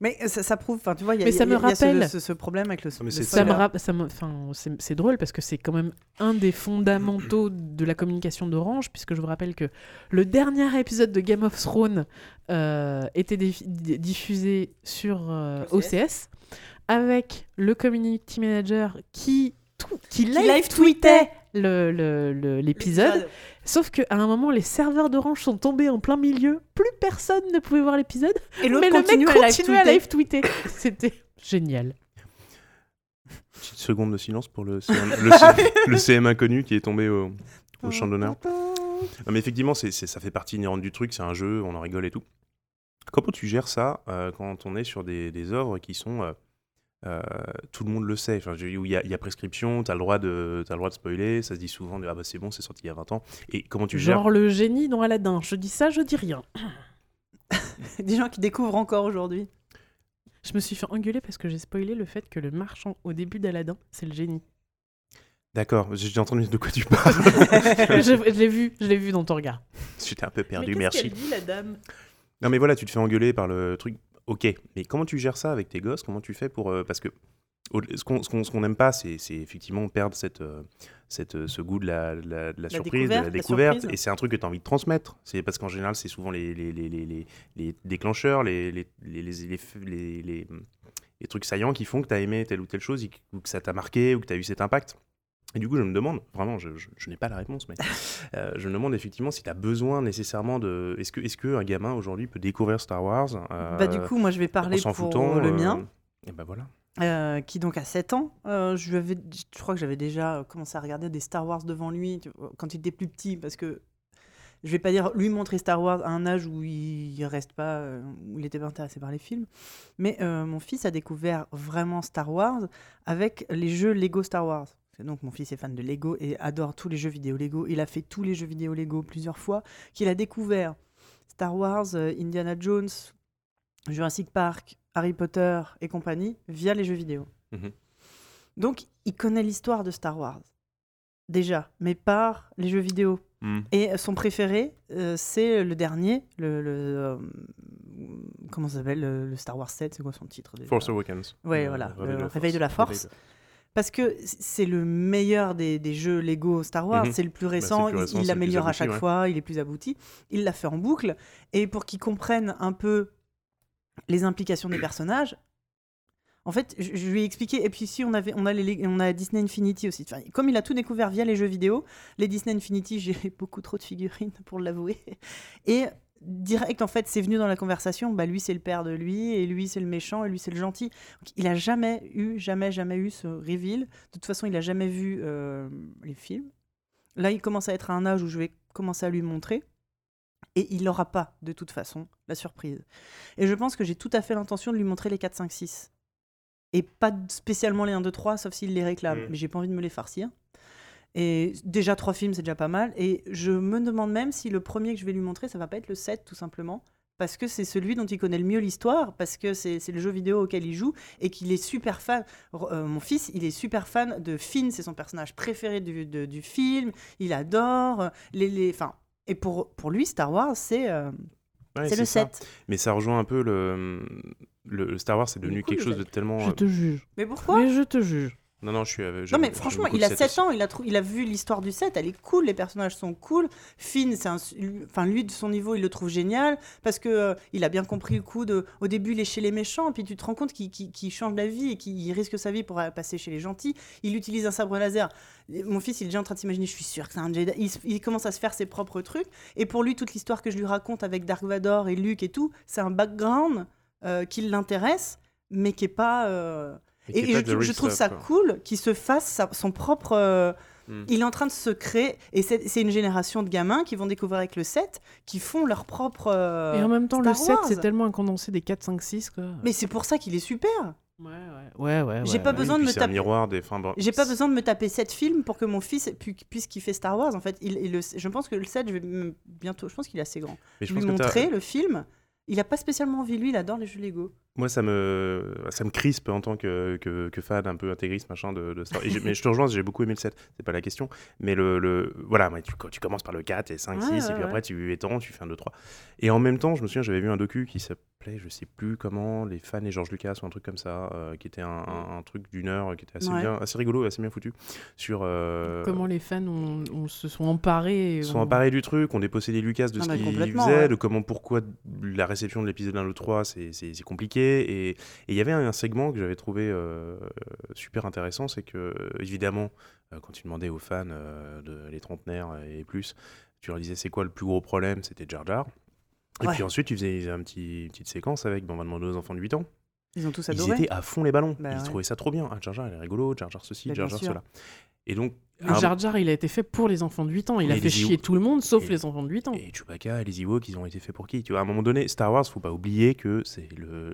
[SPEAKER 1] Mais ça, ça prouve, enfin, tu vois, il y a,
[SPEAKER 2] Mais
[SPEAKER 1] y a-
[SPEAKER 2] me
[SPEAKER 1] il y a ce-
[SPEAKER 2] rappelle-
[SPEAKER 1] ce, ce problème avec le,
[SPEAKER 3] mais
[SPEAKER 1] le
[SPEAKER 3] c'est
[SPEAKER 2] Ça me enfin, c'est drôle parce que c'est quand même un des fondamentaux de la communication d'Orange, puisque je vous rappelle que le dernier épisode de Game of Thrones euh, était dif- di- diffusé sur euh,
[SPEAKER 1] OCS.
[SPEAKER 2] OCS avec le community manager qui, qui live tweetait l'épisode. Sauf qu'à un moment, les serveurs d'Orange sont tombés en plein milieu. Plus personne ne pouvait voir l'épisode.
[SPEAKER 1] Et
[SPEAKER 2] Mais le mec continuait à live tweeter. C'était génial.
[SPEAKER 3] Petite seconde de silence pour le CM, le C- le CM inconnu qui est tombé au, au champ d'honneur. Non, mais effectivement, c'est- ça fait partie inhérente du truc, c'est un jeu, on en rigole et tout. Comment tu gères ça euh, quand on est sur des, des œuvres qui sont. euh, euh, tout le monde le sait, enfin, il y, a- il y a prescription, tu as le droit de t'as le droit de spoiler, ça se dit souvent ah bah c'est bon, c'est sorti il y a 20 ans. Et comment tu gères?
[SPEAKER 2] Genre le génie dans Aladdin. Je dis ça, je dis rien.
[SPEAKER 1] Des gens qui découvrent encore aujourd'hui.
[SPEAKER 2] Je me suis fait engueuler parce que j'ai spoilé le fait que le marchand au début d'Aladdin, c'est le génie.
[SPEAKER 3] D'accord, j'ai entendu de quoi tu parles.
[SPEAKER 2] je je l'ai vu, je l'ai vu dans ton regard.
[SPEAKER 3] J'étais un peu perdu,
[SPEAKER 2] Mais
[SPEAKER 3] merci.
[SPEAKER 2] dit, la dame?
[SPEAKER 3] Non mais voilà, tu te fais engueuler par le truc. Ok, mais comment tu gères ça avec tes gosses? Comment tu fais pour... euh, parce que ce qu'on n'aime pas, c'est effectivement perdre cette, euh, cette, euh, ce goût de la, de la- de la surprise, de la découverte. et c'est un truc que tu as envie de transmettre. C'est parce qu'en général, c'est souvent les, les, les, les, les- les déclencheurs, les, les, les, les, les, les- les- les trucs saillants qui font que tu as aimé telle ou telle chose, ou que ça t'a marqué, ou que tu as eu cet impact. Et du coup, je me demande, vraiment, je, je- je n'ai pas la réponse, mais euh, je me demande effectivement si tu as besoin nécessairement de. Est-ce que, est que un gamin aujourd'hui peut découvrir Star Wars euh,
[SPEAKER 1] Bah, du coup, moi, je vais parler pour
[SPEAKER 3] foutant
[SPEAKER 1] le
[SPEAKER 3] euh,
[SPEAKER 1] mien.
[SPEAKER 3] Et ben voilà.
[SPEAKER 1] euh, qui donc a 7 ans. Euh, je, lui avais, je crois que j'avais déjà commencé à regarder des Star Wars devant lui quand il était plus petit, parce que je vais pas dire lui montrer Star Wars à un âge où il reste pas, où il était pas intéressé par les films, mais euh, mon fils a découvert vraiment Star Wars avec les jeux Lego Star Wars. Donc mon fils est fan de Lego et adore tous les jeux vidéo Lego. Il a fait tous les jeux vidéo Lego plusieurs fois. Qu'il a découvert Star Wars, euh, Indiana Jones, Jurassic Park, Harry Potter et compagnie via les jeux vidéo.
[SPEAKER 3] Mhm.
[SPEAKER 1] Donc, il connaît l'histoire de Star Wars. Déjà, mais par les jeux vidéo.
[SPEAKER 3] Hmm.
[SPEAKER 1] Et son préféré, euh, c'est le dernier, le. le, euh, comment ça s'appelle le, le Star Wars 7, c'est quoi son titre déjà?
[SPEAKER 3] Force Awakens.
[SPEAKER 1] Ouais, voilà,
[SPEAKER 3] Réveil
[SPEAKER 1] le Réveil de la Force. Parce que c'est le meilleur des, des jeux Lego Star Wars,
[SPEAKER 3] Mhm.
[SPEAKER 1] c'est le plus
[SPEAKER 3] le
[SPEAKER 1] récent,
[SPEAKER 3] plus
[SPEAKER 1] il-
[SPEAKER 3] récent,
[SPEAKER 1] l'améliore à chaque
[SPEAKER 3] ouais.
[SPEAKER 1] fois, il est plus abouti. Il l'a fait en boucle. Et pour qu'ils comprennent un peu les implications des personnages, en fait, je, je lui ai expliqué. Et puis ici, on, avait, on, a les, on a Disney Infinity aussi. Enfin, comme il a tout découvert via les jeux vidéo, les Disney Infinity, j'ai beaucoup trop de figurines pour l'avouer. Et direct, en fait, c'est venu dans la conversation. Bah, lui, c'est le père de lui, et lui, c'est le méchant, et lui, c'est le gentil. Donc, il a jamais eu, jamais, jamais eu ce reveal. De toute façon, il a jamais vu euh, les films. Là, il commence à être à un âge où je vais commencer à lui montrer. Et il n'aura pas, de toute façon, la surprise. Et je pense que j'ai tout à fait l'intention de lui montrer les 4, 5, 6. Et pas spécialement les 1, 2, 3, sauf s'il les réclame.
[SPEAKER 3] Mm.
[SPEAKER 1] Mais j'ai pas envie de me les farcir. Et déjà, trois films, c'est déjà pas mal. Et je me demande même si le premier que je vais lui montrer, ça va pas être le 7, tout simplement. Parce que c'est celui dont il connaît le mieux l'histoire, parce que c'est le jeu vidéo auquel il joue, et qu'il est super fan. Euh, mon fils, il est super fan de Finn, c'est son personnage préféré du, de- du film. Il adore euh, les. les enfin, et pour, pour lui, Star Wars, c'est euh,
[SPEAKER 3] Ouais,
[SPEAKER 1] c'est le
[SPEAKER 3] ça.
[SPEAKER 1] 7.
[SPEAKER 3] Mais ça rejoint un peu le, le Star Wars, c'est devenu
[SPEAKER 1] cool,
[SPEAKER 3] quelque chose de tellement.
[SPEAKER 2] Je te juge.
[SPEAKER 1] Mais pourquoi?
[SPEAKER 2] Mais je te juge.
[SPEAKER 3] Non, non, je suis. euh,
[SPEAKER 1] Non mais franchement, il a
[SPEAKER 3] set
[SPEAKER 1] 7
[SPEAKER 3] aussi.
[SPEAKER 1] ans, il a, il a vu l'histoire du set, elle est cool, les personnages sont cool. Finn, c'est enfin lui de son niveau, il le trouve génial parce que euh, il a bien compris le coup de, au début il est chez les méchants, puis tu te rends compte qu'il change d'avis et qu'il risque sa vie pour euh, passer chez les gentils. Il utilise un sabre laser. Mon fils, il est déjà en train de s'imaginer, je suis sûr que c'est un Jedi. Il, commence à se faire ses propres trucs. Et pour lui, toute l'histoire que je lui raconte avec Dark Vador et Luke et tout, c'est un background euh, qui l'intéresse, mais qui est pas. euh, Et, je, trouve- je ça
[SPEAKER 3] quoi.
[SPEAKER 1] cool qu'il se fasse sa- son propre. euh,
[SPEAKER 3] Mm.
[SPEAKER 1] Il est en train de se créer, et c'est une génération de gamins qui vont découvrir avec le 7, qui font leur propre. euh,
[SPEAKER 2] Et en même temps, le
[SPEAKER 1] Star
[SPEAKER 2] 7,
[SPEAKER 1] Wars.
[SPEAKER 2] c'est tellement un condensé des 4, 5, 6. Quoi.
[SPEAKER 1] Mais c'est pour ça qu'il est super.
[SPEAKER 2] Ouais, ouais. Ouais, ouais.
[SPEAKER 1] J'ai
[SPEAKER 2] ouais,
[SPEAKER 1] pas
[SPEAKER 2] ouais.
[SPEAKER 1] besoin de me
[SPEAKER 3] c'est un
[SPEAKER 1] taper-
[SPEAKER 3] miroir des. Enfin, bon,
[SPEAKER 1] J'ai pas besoin de me taper 7 films pour que mon fils pu- puisse kiffer Star Wars. En fait, il, il le- je pense que le 7, je vais bientôt. Je pense qu'il est assez grand.
[SPEAKER 3] Mais je
[SPEAKER 1] lui
[SPEAKER 3] que t'as-
[SPEAKER 1] montrer le film. Il a pas spécialement envie, lui, il adore les jeux Lego.
[SPEAKER 3] Moi, ça me, ça me crispe en tant que, que, que fan un peu intégriste, machin, de, de Star j'ai- Mais je te rejoins, j'ai beaucoup aimé le 7, c'est pas la question. Mais le. le voilà, tu, tu commences par le 4 et 5,
[SPEAKER 1] Ouais,
[SPEAKER 3] 6,
[SPEAKER 1] ouais,
[SPEAKER 3] et puis
[SPEAKER 1] ouais.
[SPEAKER 3] après, tu étends, tu fais un 2, 3. Et en même temps, je me souviens, j'avais vu un docu qui s'appelait, je sais plus comment, Les fans et George Lucas ou un truc comme ça, euh, qui était un, un- un truc d'une heure, qui était assez,
[SPEAKER 1] Ouais.
[SPEAKER 3] bien, assez rigolo et assez bien foutu. Sur. euh,
[SPEAKER 2] Comment les fans ont- ont- se sont emparés. et
[SPEAKER 3] sont
[SPEAKER 2] ont-
[SPEAKER 3] emparés du truc, ont dépossédé Lucas de
[SPEAKER 1] Ah
[SPEAKER 3] ce
[SPEAKER 1] bah,
[SPEAKER 3] qu'il faisait,
[SPEAKER 1] ouais.
[SPEAKER 3] de comment, pourquoi la réception de l'épisode 1 ou 3, c'est compliqué. Et il y avait un segment que j'avais trouvé euh, super intéressant, c'est que, évidemment, quand tu demandais aux fans, de, les trentenaires et plus, tu leur disais c'est quoi le plus gros problème, c'était Jar Jar. Et
[SPEAKER 1] Ouais.
[SPEAKER 3] puis ensuite, tu faisais un petit, une petite séquence avec, bon, on va demander aux enfants de 8 ans.
[SPEAKER 1] Ils ont tous
[SPEAKER 3] Ils
[SPEAKER 1] adoré.
[SPEAKER 3] étaient à fond les ballons.
[SPEAKER 1] Bah
[SPEAKER 3] Ils
[SPEAKER 1] ouais.
[SPEAKER 3] trouvaient ça trop bien. Ah, Jar Jar, il est rigolo, Jar Jar ceci,
[SPEAKER 1] Bah,
[SPEAKER 3] Jar Jar cela. Et donc,
[SPEAKER 2] Le
[SPEAKER 3] un-
[SPEAKER 2] Jar Jar, il a été fait pour les enfants de 8 ans. Il a fait chier
[SPEAKER 3] Ewoks-
[SPEAKER 2] tout le monde, sauf
[SPEAKER 3] et-
[SPEAKER 2] les enfants de 8 ans.
[SPEAKER 3] Et Chewbacca et les Ewoks, ils ont été faits pour qui? Tu vois, à un moment donné, Star Wars, faut pas oublier que c'est le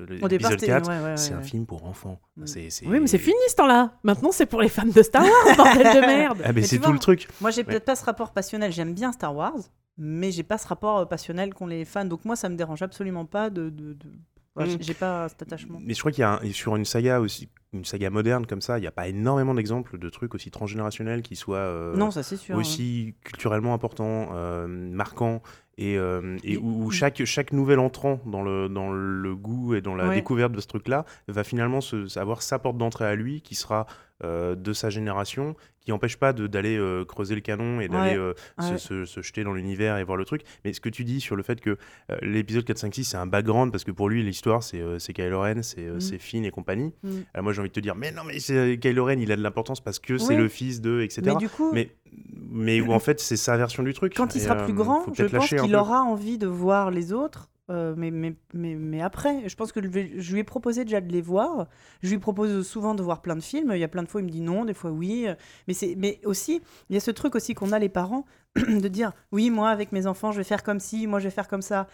[SPEAKER 1] Au départ,
[SPEAKER 3] l'épisode
[SPEAKER 1] c'était-
[SPEAKER 3] 4,
[SPEAKER 1] ouais, ouais, ouais,
[SPEAKER 3] c'est un film pour enfants.
[SPEAKER 1] Mm.
[SPEAKER 3] C'est, c'est-
[SPEAKER 2] Oui, mais c'est fini ce temps-là. Maintenant, c'est pour les fans de Star Wars, bordel de merde.
[SPEAKER 3] Ah, mais
[SPEAKER 1] Mais
[SPEAKER 3] c'est tout
[SPEAKER 1] vois,
[SPEAKER 3] le truc.
[SPEAKER 1] Moi, j'ai peut-être pas ce rapport passionnel. J'aime bien Star Wars, mais j'ai pas ce rapport euh, passionnel qu'ont les fans. Donc moi, ça me dérange absolument pas de. de, de- Ouais,
[SPEAKER 3] Mm.
[SPEAKER 1] j'ai- pas cet attachement.
[SPEAKER 3] Mais je crois qu'il y a un- sur une saga aussi, une saga moderne comme ça, il n'y a pas énormément d'exemples de trucs aussi transgénérationnels qui soient euh,
[SPEAKER 1] non, ça sûr. hein.
[SPEAKER 3] aussi culturellement importants, euh, marquants. Et, euh, et
[SPEAKER 1] Et-
[SPEAKER 3] où, où chaque, chaque nouvel entrant dans le, dans le goût et dans la
[SPEAKER 1] Ouais.
[SPEAKER 3] découverte de ce truc-là va finalement se, avoir sa porte d'entrée à lui qui sera euh, de sa génération, qui n'empêche pas d'aller euh, creuser le canon et d'aller
[SPEAKER 1] Ouais.
[SPEAKER 3] euh, se,
[SPEAKER 1] Ouais.
[SPEAKER 3] se- se jeter dans l'univers et voir le truc. Mais ce que tu dis sur le fait que l'épisode 4, 5, 6, c'est un background parce que pour lui, l'histoire, c'est Kylo Ren, c'est
[SPEAKER 1] Mhm.
[SPEAKER 3] c'est Finn et compagnie.
[SPEAKER 1] Mm.
[SPEAKER 3] Alors moi, j'ai envie de te dire, mais non, mais Kylo Ren, il a de l'importance parce que c'est le fils de, etc.
[SPEAKER 1] Mais du coup,
[SPEAKER 3] Mais, mais où en fait, c'est sa version du truc.
[SPEAKER 1] quand il sera plus grand, je pense qu'il aura envie de voir les autres. Euh, mais, mais, mais, mais après, je pense que je, lui ai proposé déjà de les voir. Je lui propose souvent de voir plein de films. Il y a plein de fois, il me dit non, des fois oui. Mais, mais aussi, il y a ce truc aussi qu'on a les parents de dire oui, moi avec mes enfants, je vais faire comme ci, moi je vais faire comme ça.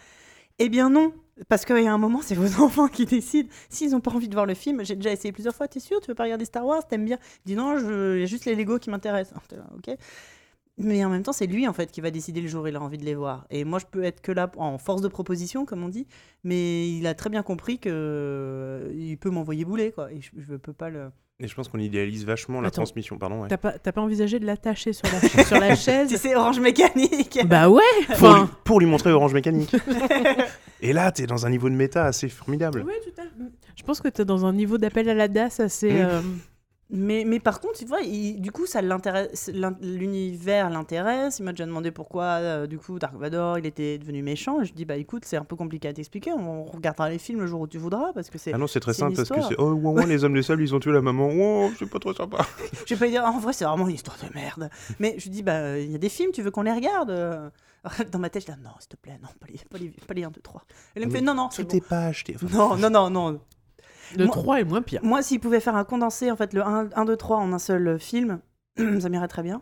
[SPEAKER 1] Eh bien non, parce qu'il y a un moment, c'est vos enfants qui décident. S'ils n'ont pas envie de voir le film, j'ai déjà essayé plusieurs fois, t'es sûr, tu veux pas regarder Star Wars, t'aimes bien dit non, il y a juste les Lego qui m'intéressent. Ok. Mais en même temps, c'est lui en fait qui va décider le jour où il a envie de les voir. Et moi, je peux être que là en force de proposition, comme on dit. Mais il a très bien compris que euh, il peut m'envoyer bouler, quoi. Et je, je peux pas le.
[SPEAKER 3] Et je pense qu'on idéalise vachement la
[SPEAKER 2] Attends.
[SPEAKER 3] transmission. Pardon, ouais.
[SPEAKER 2] T'as pas, t'as pas envisagé de l'attacher sur la, sur la
[SPEAKER 1] Tu
[SPEAKER 2] chaise
[SPEAKER 1] sais, Orange Mécanique.
[SPEAKER 2] Bah ouais
[SPEAKER 3] Pour, lui, pour lui montrer Orange Mécanique. Et là, t'es dans un niveau de méta assez formidable.
[SPEAKER 2] Ouais, tout à fait. Je pense que t'es dans un niveau d'appel à la DAS assez...
[SPEAKER 3] Mm.
[SPEAKER 2] euh,
[SPEAKER 1] Mais, mais par contre, tu vois, il- du coup, ça l'intéresse, l'in- l'univers l'intéresse. Il m'a déjà demandé pourquoi, euh, du coup, Dark Vador, il était devenu méchant. Et je dis, bah écoute, c'est un peu compliqué à t'expliquer. On regardera les films le jour où tu voudras, parce que c'est.
[SPEAKER 3] Ah non, c'est très simple parce que c'est oh, les hommes des sables, ils ont tué la maman. Oh, c'est pas trop sympa.
[SPEAKER 1] Je vais pas lui dire, en vrai, c'est vraiment une histoire de merde. Mais je lui dis, bah, il y a des films, tu veux qu'on les regarde euh Dans ma tête, je dis, non, s'il te plaît, non, pas les, pas les, pas les 1, 2, 3. Elle me fait, non, non, c'est
[SPEAKER 3] Tout
[SPEAKER 1] bon.
[SPEAKER 3] est pas acheté. Enfin,
[SPEAKER 1] Non, non, non, non.
[SPEAKER 2] Le
[SPEAKER 1] Moi-
[SPEAKER 2] 3 est moins pire.
[SPEAKER 1] Moi, s'il pouvait faire un condensé, en fait, le 1, 1 2, 3 en un seul euh, film, ça m'irait très bien.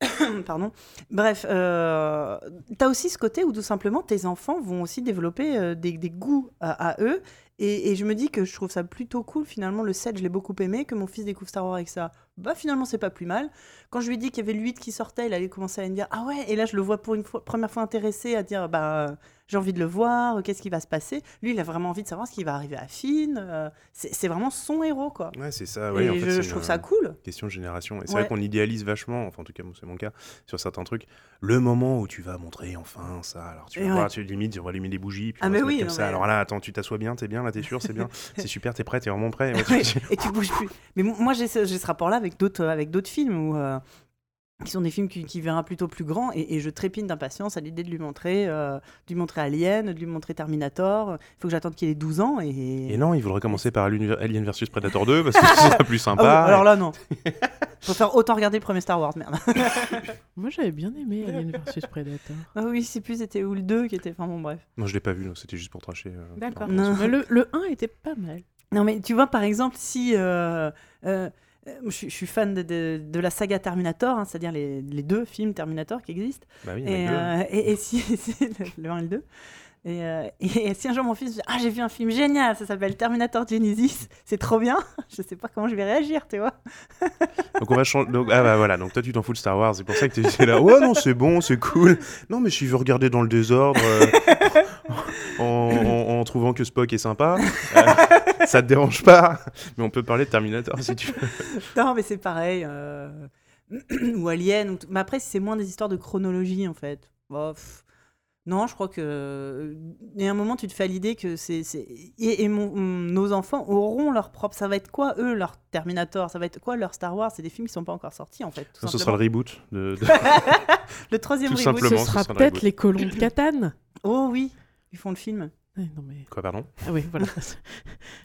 [SPEAKER 1] Pardon. Bref, euh, t'as aussi ce côté où tout simplement tes enfants vont aussi développer euh, des, des goûts à, à eux. Et, et je me dis que je trouve ça plutôt cool. Finalement, le 7, je l'ai beaucoup aimé. Que mon fils découvre Star Wars avec ça, bah finalement, c'est pas plus mal. Quand je lui ai dit qu'il y avait le 8 qui sortait, il allait commencer à me dire Ah ouais. Et là, je le vois pour une fois- première fois intéressé à dire Bah j'ai envie de le voir, qu'est-ce qui va se passer? Lui, il a vraiment envie de savoir ce qui va arriver à Finn. euh, c'est vraiment son héros, quoi.
[SPEAKER 3] Ouais, c'est ça.
[SPEAKER 1] Et
[SPEAKER 3] Ouais, en fait,
[SPEAKER 1] je, trouve ça
[SPEAKER 3] euh,
[SPEAKER 1] cool.
[SPEAKER 3] Question de génération. Et c'est
[SPEAKER 1] Ouais.
[SPEAKER 3] vrai qu'on idéalise vachement, enfin en tout cas c'est mon cas, sur certains trucs, le moment où tu vas montrer enfin ça. Alors tu vas voir, tu limite, on va allumer des bougies, puis
[SPEAKER 1] Ah,
[SPEAKER 3] on va
[SPEAKER 1] mais oui,
[SPEAKER 3] comme ça. Alors là, attends, tu t'assois bien, t'es bien, là t'es sûr, c'est bien, c'est super, t'es prêt, t'es vraiment prêt.
[SPEAKER 1] Et tu bouges plus. Mais mo- moi, j'ai ce, rapport-là avec d'autres, avec d'autres films où, euh, qui sont des films qui, qui verra plutôt plus grand, et, et je trépine d'impatience à l'idée de lui montrer, euh, de lui montrer Alien, de lui montrer Terminator. Il faut que j'attende qu'il ait 12 ans et.
[SPEAKER 3] Et non, il faudrait commencer par Alien versus Predator 2 parce que c'est plus
[SPEAKER 1] Ah oui,
[SPEAKER 3] sympa.
[SPEAKER 1] alors là, non. Faut faire autant regarder le premier Star Wars, merde.
[SPEAKER 2] Moi, j'avais bien aimé Alien versus Predator.
[SPEAKER 1] Ah oui, je sais plus, c'était où le 2 qui était. Enfin bon, bref.
[SPEAKER 3] Non, je l'ai pas vu, non, c'était juste pour tracher. euh,
[SPEAKER 2] D'accord. le, le 1 était pas mal.
[SPEAKER 1] Non, mais tu vois, par exemple, si. euh, euh, je, suis- je suis fan de, de- de la saga Terminator, hein, c'est-à-dire les, les deux films Terminator qui existent.
[SPEAKER 3] Bah oui,
[SPEAKER 1] Et, euh, si, si- le 1 et le 2. Et, euh, et si un jour mon fils dit Ah, j'ai vu un film génial, ça s'appelle Terminator Genesis, c'est trop bien, je sais pas comment je vais réagir, tu vois.
[SPEAKER 3] Donc on va changer. Donc, ah bah voilà, donc toi tu t'en fous de Star Wars, c'est pour ça que t'es là. Ouais, non, c'est bon, c'est cool. Non, mais si je veux regarder dans le désordre, euh, en, en- en trouvant que Spock est sympa, euh, ça te dérange pas. Mais on peut parler de Terminator si tu veux.
[SPEAKER 1] Non, mais c'est pareil. euh, ou Alien. ou. Mais après, c'est moins des histoires de chronologie, en fait. Non, je crois que. Il y a un moment, tu te fais à l'idée que c'est. c'est- Et, et mon- nos enfants auront leur propre. Ça va être quoi, eux, leur Terminator Ça va être quoi, leur Star Wars C'est des films qui sont pas encore sortis, en fait. tout
[SPEAKER 3] Ce sera le reboot de. de-
[SPEAKER 1] le troisième
[SPEAKER 3] tout
[SPEAKER 1] reboot.
[SPEAKER 3] simplement.
[SPEAKER 2] Ce sera
[SPEAKER 3] sera
[SPEAKER 2] peut-être
[SPEAKER 3] reboot.
[SPEAKER 2] les colons de Catane.
[SPEAKER 1] Oh oui, ils font le film.
[SPEAKER 2] Ouais, non, mais...
[SPEAKER 3] Quoi, pardon?
[SPEAKER 2] Ah oui, voilà.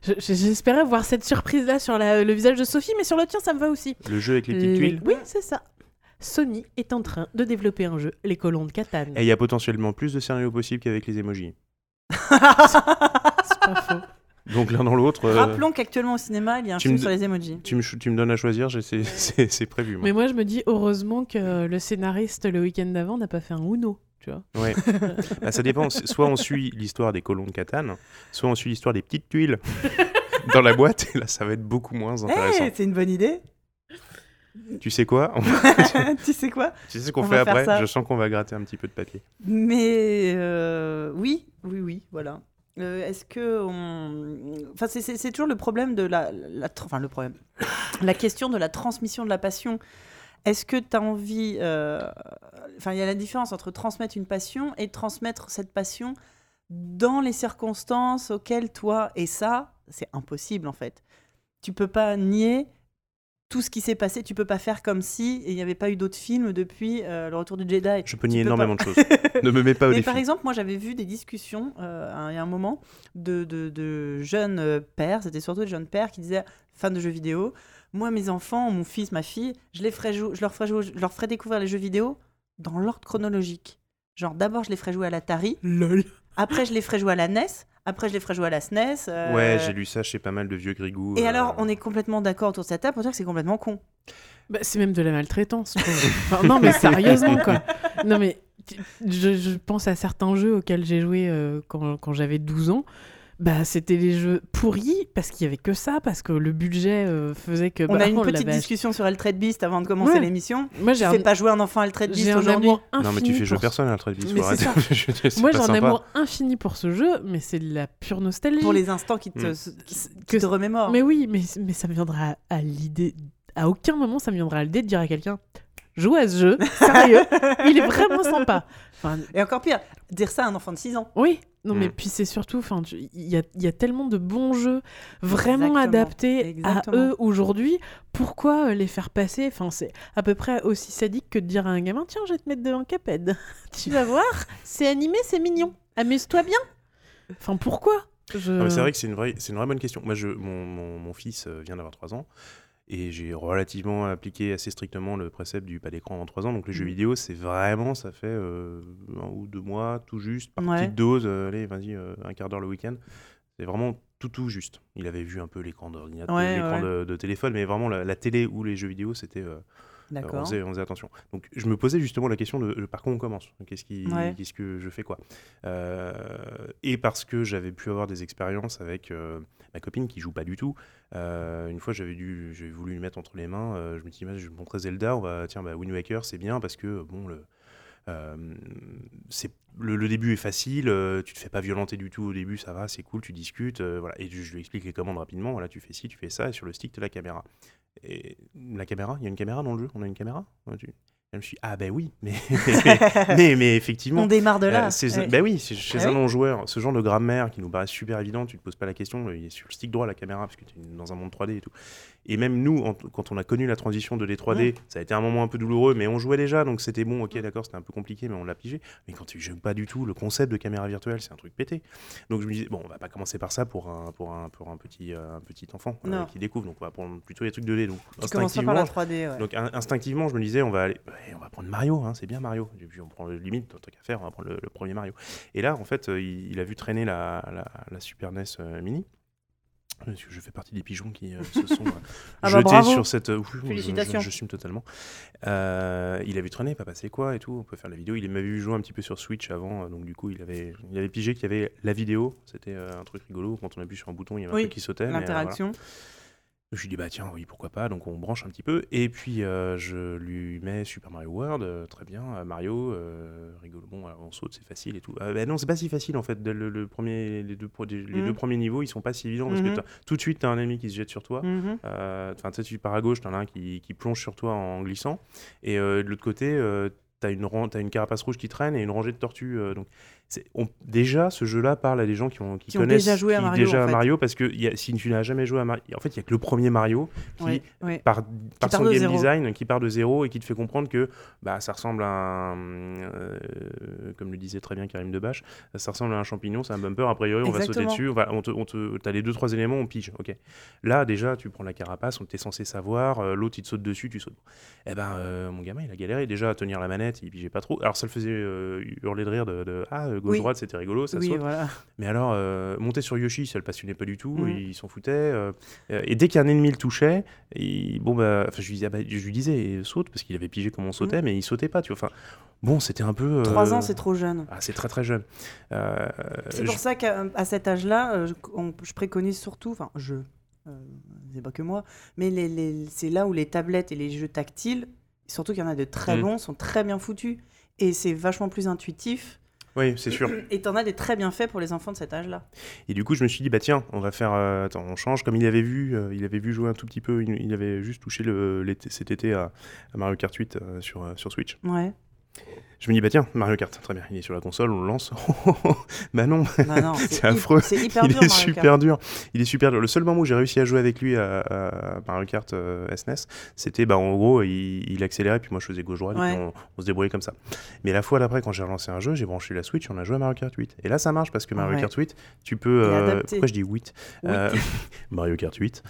[SPEAKER 2] Je- je- J'espérais voir cette surprise-là sur la- le visage de Sophie, mais sur le tien, ça me va aussi.
[SPEAKER 3] Le jeu avec les petites
[SPEAKER 2] Les-
[SPEAKER 3] tuiles?
[SPEAKER 2] Oui, c'est ça. Sony est en train de développer un jeu, Les colons de Catane.
[SPEAKER 3] Et il y a potentiellement plus de scénarios possibles qu'avec les emojis.
[SPEAKER 2] C'est pas faux.
[SPEAKER 3] Donc l'un dans l'autre. euh,
[SPEAKER 1] Rappelons qu'actuellement au cinéma, il y a un
[SPEAKER 3] tu
[SPEAKER 1] film sur les emojis.
[SPEAKER 3] tu me, tu me donnes à choisir, c'est- prévu. Moi.
[SPEAKER 2] Mais moi, je me dis heureusement que le scénariste, le week-end d'avant, n'a pas fait un Uno. Tu vois
[SPEAKER 3] Ouais. Bah, ça dépend. Soit on suit l'histoire des colons de Catane, soit on suit l'histoire des petites tuiles dans la boîte. Et là, ça va être beaucoup moins
[SPEAKER 1] Eh,
[SPEAKER 3] intéressant.
[SPEAKER 1] c'est une bonne idée.
[SPEAKER 3] Tu sais quoi? On-
[SPEAKER 1] tu sais quoi?
[SPEAKER 3] Tu sais ce qu'on
[SPEAKER 1] On
[SPEAKER 3] fait après?
[SPEAKER 1] ça.
[SPEAKER 3] Je sens qu'on va gratter un petit peu de papier.
[SPEAKER 1] Mais euh, oui, oui, oui, voilà. Euh, Est-ce que on... enfin, c'est- toujours le problème de la, enfin le problème, la question de la transmission de la passion. Est-ce que tu as envie, euh, enfin il y a la différence entre transmettre une passion et transmettre cette passion dans les circonstances auxquelles toi et ça, c'est impossible en fait. Tu peux pas nier tout ce qui s'est passé. Tu peux pas faire comme si il n'y avait pas eu d'autres films depuis euh, le Retour du Jedi.
[SPEAKER 3] Je peux nier énormément de choses. ne me mets pas au
[SPEAKER 1] Mais
[SPEAKER 3] défi.
[SPEAKER 1] par exemple, moi j'avais vu des discussions euh, il y a un moment de, de, de jeunes euh, pères, c'était surtout des jeunes pères qui disaient, fans de jeux vidéo, moi mes enfants, mon fils, ma fille, je, les ferai je, leur ferai je leur ferai découvrir les jeux vidéo dans l'ordre chronologique. Genre d'abord je les ferai jouer à l'Atari,
[SPEAKER 2] Lol.
[SPEAKER 1] après je les ferai jouer à la NES, après je les ferai jouer à la SNES. euh,
[SPEAKER 3] Ouais, j'ai lu ça chez pas mal de vieux grigous.
[SPEAKER 1] Et
[SPEAKER 3] euh,
[SPEAKER 1] alors on est complètement d'accord autour de cette table pour dire que c'est complètement con.
[SPEAKER 2] Bah, c'est même de la maltraitance. Enfin, non, mais sérieusement, quoi. Non, mais je, je pense à certains jeux auxquels j'ai joué euh, quand, quand j'avais 12 ans. Bah, c'était les jeux pourris parce qu'il y avait que ça, parce que le budget euh, faisait que.
[SPEAKER 1] On
[SPEAKER 2] bah,
[SPEAKER 1] a une
[SPEAKER 2] on
[SPEAKER 1] petite discussion sur Altered Beast avant de commencer
[SPEAKER 2] Ouais.
[SPEAKER 1] l'émission.
[SPEAKER 2] Moi,
[SPEAKER 1] Tu
[SPEAKER 2] j'ai un,
[SPEAKER 1] fais pas jouer un enfant à Altered Beast aujourd'hui.
[SPEAKER 3] Non, mais tu fais jouer
[SPEAKER 2] pour-
[SPEAKER 3] personne à la Beast. Je
[SPEAKER 2] Moi, un
[SPEAKER 3] sympa.
[SPEAKER 2] amour infini pour ce jeu, mais c'est de la pure nostalgie.
[SPEAKER 1] Pour les instants qui te,
[SPEAKER 3] Mm.
[SPEAKER 1] qui
[SPEAKER 2] que-
[SPEAKER 1] te remémorent.
[SPEAKER 2] Mais oui, mais, mais ça me viendra à, à l'idée. À aucun moment, ça me viendra à l'idée de dire à quelqu'un Joue à ce jeu, sérieux, il est vraiment sympa. Enfin,
[SPEAKER 1] Et encore pire, dire ça à un enfant de 6 ans.
[SPEAKER 2] oui, non, mais
[SPEAKER 3] Mm.
[SPEAKER 2] puis c'est surtout, enfin, il y a, il y a tellement de bons jeux vraiment
[SPEAKER 1] Exactement,
[SPEAKER 2] adaptés
[SPEAKER 1] exactement.
[SPEAKER 2] à eux aujourd'hui. Pourquoi euh, les faire passer? Enfin, c'est à peu près aussi sadique que de dire à un gamin Tiens, je vais te mettre devant Caped. tu vas voir, c'est animé, c'est mignon. Amuse-toi bien. Enfin, pourquoi? Je-
[SPEAKER 3] c'est vrai que c'est une vraie, c'est une vraie bonne question. Moi, je, mon, mon, mon fils euh, vient d'avoir 3 ans et j'ai relativement appliqué assez strictement le précepte du pas d'écran en 3 ans. Donc les jeux
[SPEAKER 1] Mhm.
[SPEAKER 3] vidéo, c'est vraiment, ça fait euh, un ou deux mois, tout juste, par
[SPEAKER 1] Ouais.
[SPEAKER 3] petite dose. euh, allez, vas-y, euh, un quart d'heure le week-end. C'est vraiment tout, tout juste. Il avait vu un peu l'écran d'ordinateur,
[SPEAKER 1] Ouais,
[SPEAKER 3] l'écran
[SPEAKER 1] ouais.
[SPEAKER 3] de, de téléphone, mais vraiment la, la télé ou les jeux vidéo, c'était. Euh, on, faisait, on faisait attention. Donc je me posais justement la question de, de par quoi on commence? Qu'est-ce qui,
[SPEAKER 1] Ouais.
[SPEAKER 3] qu'est-ce que je fais quoi? Euh, Et parce que j'avais pu avoir des expériences avec euh, ma copine qui joue pas du tout. Euh, une fois, j'avais dû, j'ai voulu lui mettre entre les mains. euh, je me dis, je vais montrer Zelda. On va, tiens, bah, Wind Waker, c'est bien parce que bon, le Euh, c'est le, le début est facile, tu te fais pas violenter du tout au début, ça va, c'est cool, tu discutes, voilà. Et je, je lui explique les commandes rapidement, voilà, tu fais ci, tu fais ça, et sur le stick, tu as la caméra. Et la caméra, il y a une caméra dans le jeu On a une caméra? Je me suis dit, ah ben oui, mais, mais, mais effectivement.
[SPEAKER 1] On démarre de là.
[SPEAKER 3] Euh,
[SPEAKER 1] Ouais.
[SPEAKER 3] bah oui, chez
[SPEAKER 1] Ah
[SPEAKER 3] un
[SPEAKER 1] oui
[SPEAKER 3] non-joueur, ce genre de grammaire qui nous paraît super évident, tu te poses pas la question, il est sur le stick droit la caméra, parce que tu es dans un monde 3D et tout. Et même nous, en- quand on a connu la transition de D3D, ça a été un moment un peu douloureux, mais on jouait déjà, donc c'était bon, ok, d'accord, c'était un peu compliqué, mais on l'a pigé. Mais quand tu joues pas du tout, le concept de caméra virtuelle, c'est un truc pété. Donc je me disais, bon, on va pas commencer par ça pour un, pour un, pour un, petit, euh, un petit enfant euh, qui découvre, donc on va prendre plutôt les trucs de D. Donc
[SPEAKER 1] Tu pas par la 3D. ouais.
[SPEAKER 3] donc in- instinctivement, je me disais, on va aller, on va prendre Mario, hein, c'est bien Mario. Et puis on prend le limite, tant qu'à faire, on va prendre le, le premier Mario. Et là, en fait, euh, il, il a vu traîner la, la, la Super NES euh, Mini. Parce que je fais partie des pigeons qui euh, se sont euh,
[SPEAKER 1] Ah bah
[SPEAKER 3] jetés sur cette. euh, je-
[SPEAKER 1] Félicitations.
[SPEAKER 3] Je, je, suis totalement. Il a vu traîner, papa, c'est quoi et tout. On peut faire la vidéo. Il m'avait vu jouer un petit peu sur Switch avant, donc du coup, il avait, il avait pigé qu'il y avait la vidéo. C'était un truc rigolo. Quand on appuie sur un bouton, il y avait un
[SPEAKER 1] Oui,
[SPEAKER 3] truc qui sautait. voilà. Je lui dis bah tiens oui pourquoi pas. Donc on branche un petit peu. Et puis euh, je lui mets Super Mario World. Euh, très bien. Euh, Mario rigolo. Bon on saute c'est facile et tout. Bah non c'est pas si facile en fait. Le, le premier les deux les
[SPEAKER 1] Mhm.
[SPEAKER 3] deux premiers niveaux ils sont pas si évidents parce
[SPEAKER 1] Mhm.
[SPEAKER 3] que t'as- tout de suite t'as un ennemi qui se jette sur toi.
[SPEAKER 1] Mhm.
[SPEAKER 3] Euh, enfin tu sais tu pars à gauche t'en as un qui, qui plonge sur toi en glissant. Et de l'autre côté t'as une t'as une carapace rouge qui traîne et une rangée de tortues. Donc on- déjà ce jeu-là parle à des gens qui, ont, qui,
[SPEAKER 1] Qui ont
[SPEAKER 3] connaissent
[SPEAKER 1] déjà joué à Mario,
[SPEAKER 3] déjà
[SPEAKER 1] en
[SPEAKER 3] à
[SPEAKER 1] fait.
[SPEAKER 3] Mario parce que il y a- si tu n'as jamais joué à Mario en fait il y a que le premier Mario qui par, son game
[SPEAKER 1] zéro.
[SPEAKER 3] design qui part de zéro et qui te fait comprendre que bah, ça ressemble à un, euh, comme le disait très bien Karim Debache, ça ressemble à un champignon, c'est un bumper, a priori on va sauter dessus, on va, on te, on te, t'as les deux trois éléments, on pige, ok. Là déjà tu prends la carapace, on t'est censé savoir, euh, l'autre il te saute dessus, tu sautes. Eh ben euh, mon gamin il a galéré déjà à tenir la manette, il pigeait pas trop, alors ça le faisait hurler de rire de, de ah
[SPEAKER 1] Oui.
[SPEAKER 3] gauche droite c'était rigolo, ça
[SPEAKER 1] Oui,
[SPEAKER 3] saute.
[SPEAKER 1] voilà.
[SPEAKER 3] Mais alors, euh, monter sur Yoshi, ça le passionnait pas du tout,
[SPEAKER 1] Mm.
[SPEAKER 3] il s'en foutait. euh, euh, et dès qu'un ennemi le touchait, il- bon bah, je lui disais, ah bah, je lui disais, saute, parce qu'il avait pigé comment on sautait, mais il sautait pas, tu vois. Enfin, bon, c'était un peu. euh,
[SPEAKER 1] 3 ans, c'est trop jeune.
[SPEAKER 3] ah, c'est très très jeune.
[SPEAKER 1] C'est
[SPEAKER 3] je-
[SPEAKER 1] pour ça qu'à cet âge-là, je, on- je préconise surtout, enfin, je, c'est pas que moi, mais les, les- c'est là où les tablettes et les jeux tactiles, surtout qu'il y en a de très
[SPEAKER 3] Mm.
[SPEAKER 1] bons, sont très bien foutus. Et c'est vachement plus intuitif.
[SPEAKER 3] Oui, c'est sûr.
[SPEAKER 1] Et t'en as des très bien faits pour les enfants de cet âge-là.
[SPEAKER 3] Et du coup, je me suis dit, bah tiens, on va faire. euh, attends, on change. Comme il avait vu, euh, il avait vu jouer un tout petit peu, il, il avait juste touché le, cet été à, à Mario Kart 8 euh, sur, sur Switch.
[SPEAKER 1] Ouais.
[SPEAKER 3] Je me dis, bah tiens, Mario Kart, très bien, il est sur la console, on le lance. bah non,
[SPEAKER 1] non,
[SPEAKER 3] C'est affreux.
[SPEAKER 1] Hyper
[SPEAKER 3] il
[SPEAKER 1] dur,
[SPEAKER 3] est
[SPEAKER 1] Mario
[SPEAKER 3] super
[SPEAKER 1] Kart.
[SPEAKER 3] dur. Il est super dur. Le seul moment où j'ai réussi à jouer avec lui à, à Mario Kart euh, SNES, c'était bah, en gros, il, il accélérait, puis moi je faisais gauche-droite,
[SPEAKER 1] Ouais.
[SPEAKER 3] on, on se débrouillait comme ça. Mais la fois d'après, quand j'ai relancé un jeu, j'ai branché la Switch, on a joué à Mario Kart 8. Et là, ça marche parce que Mario
[SPEAKER 1] Ouais.
[SPEAKER 3] Kart 8, tu peux. Euh, pourquoi je dis 8
[SPEAKER 1] Oui.
[SPEAKER 3] Euh, Mario Kart 8.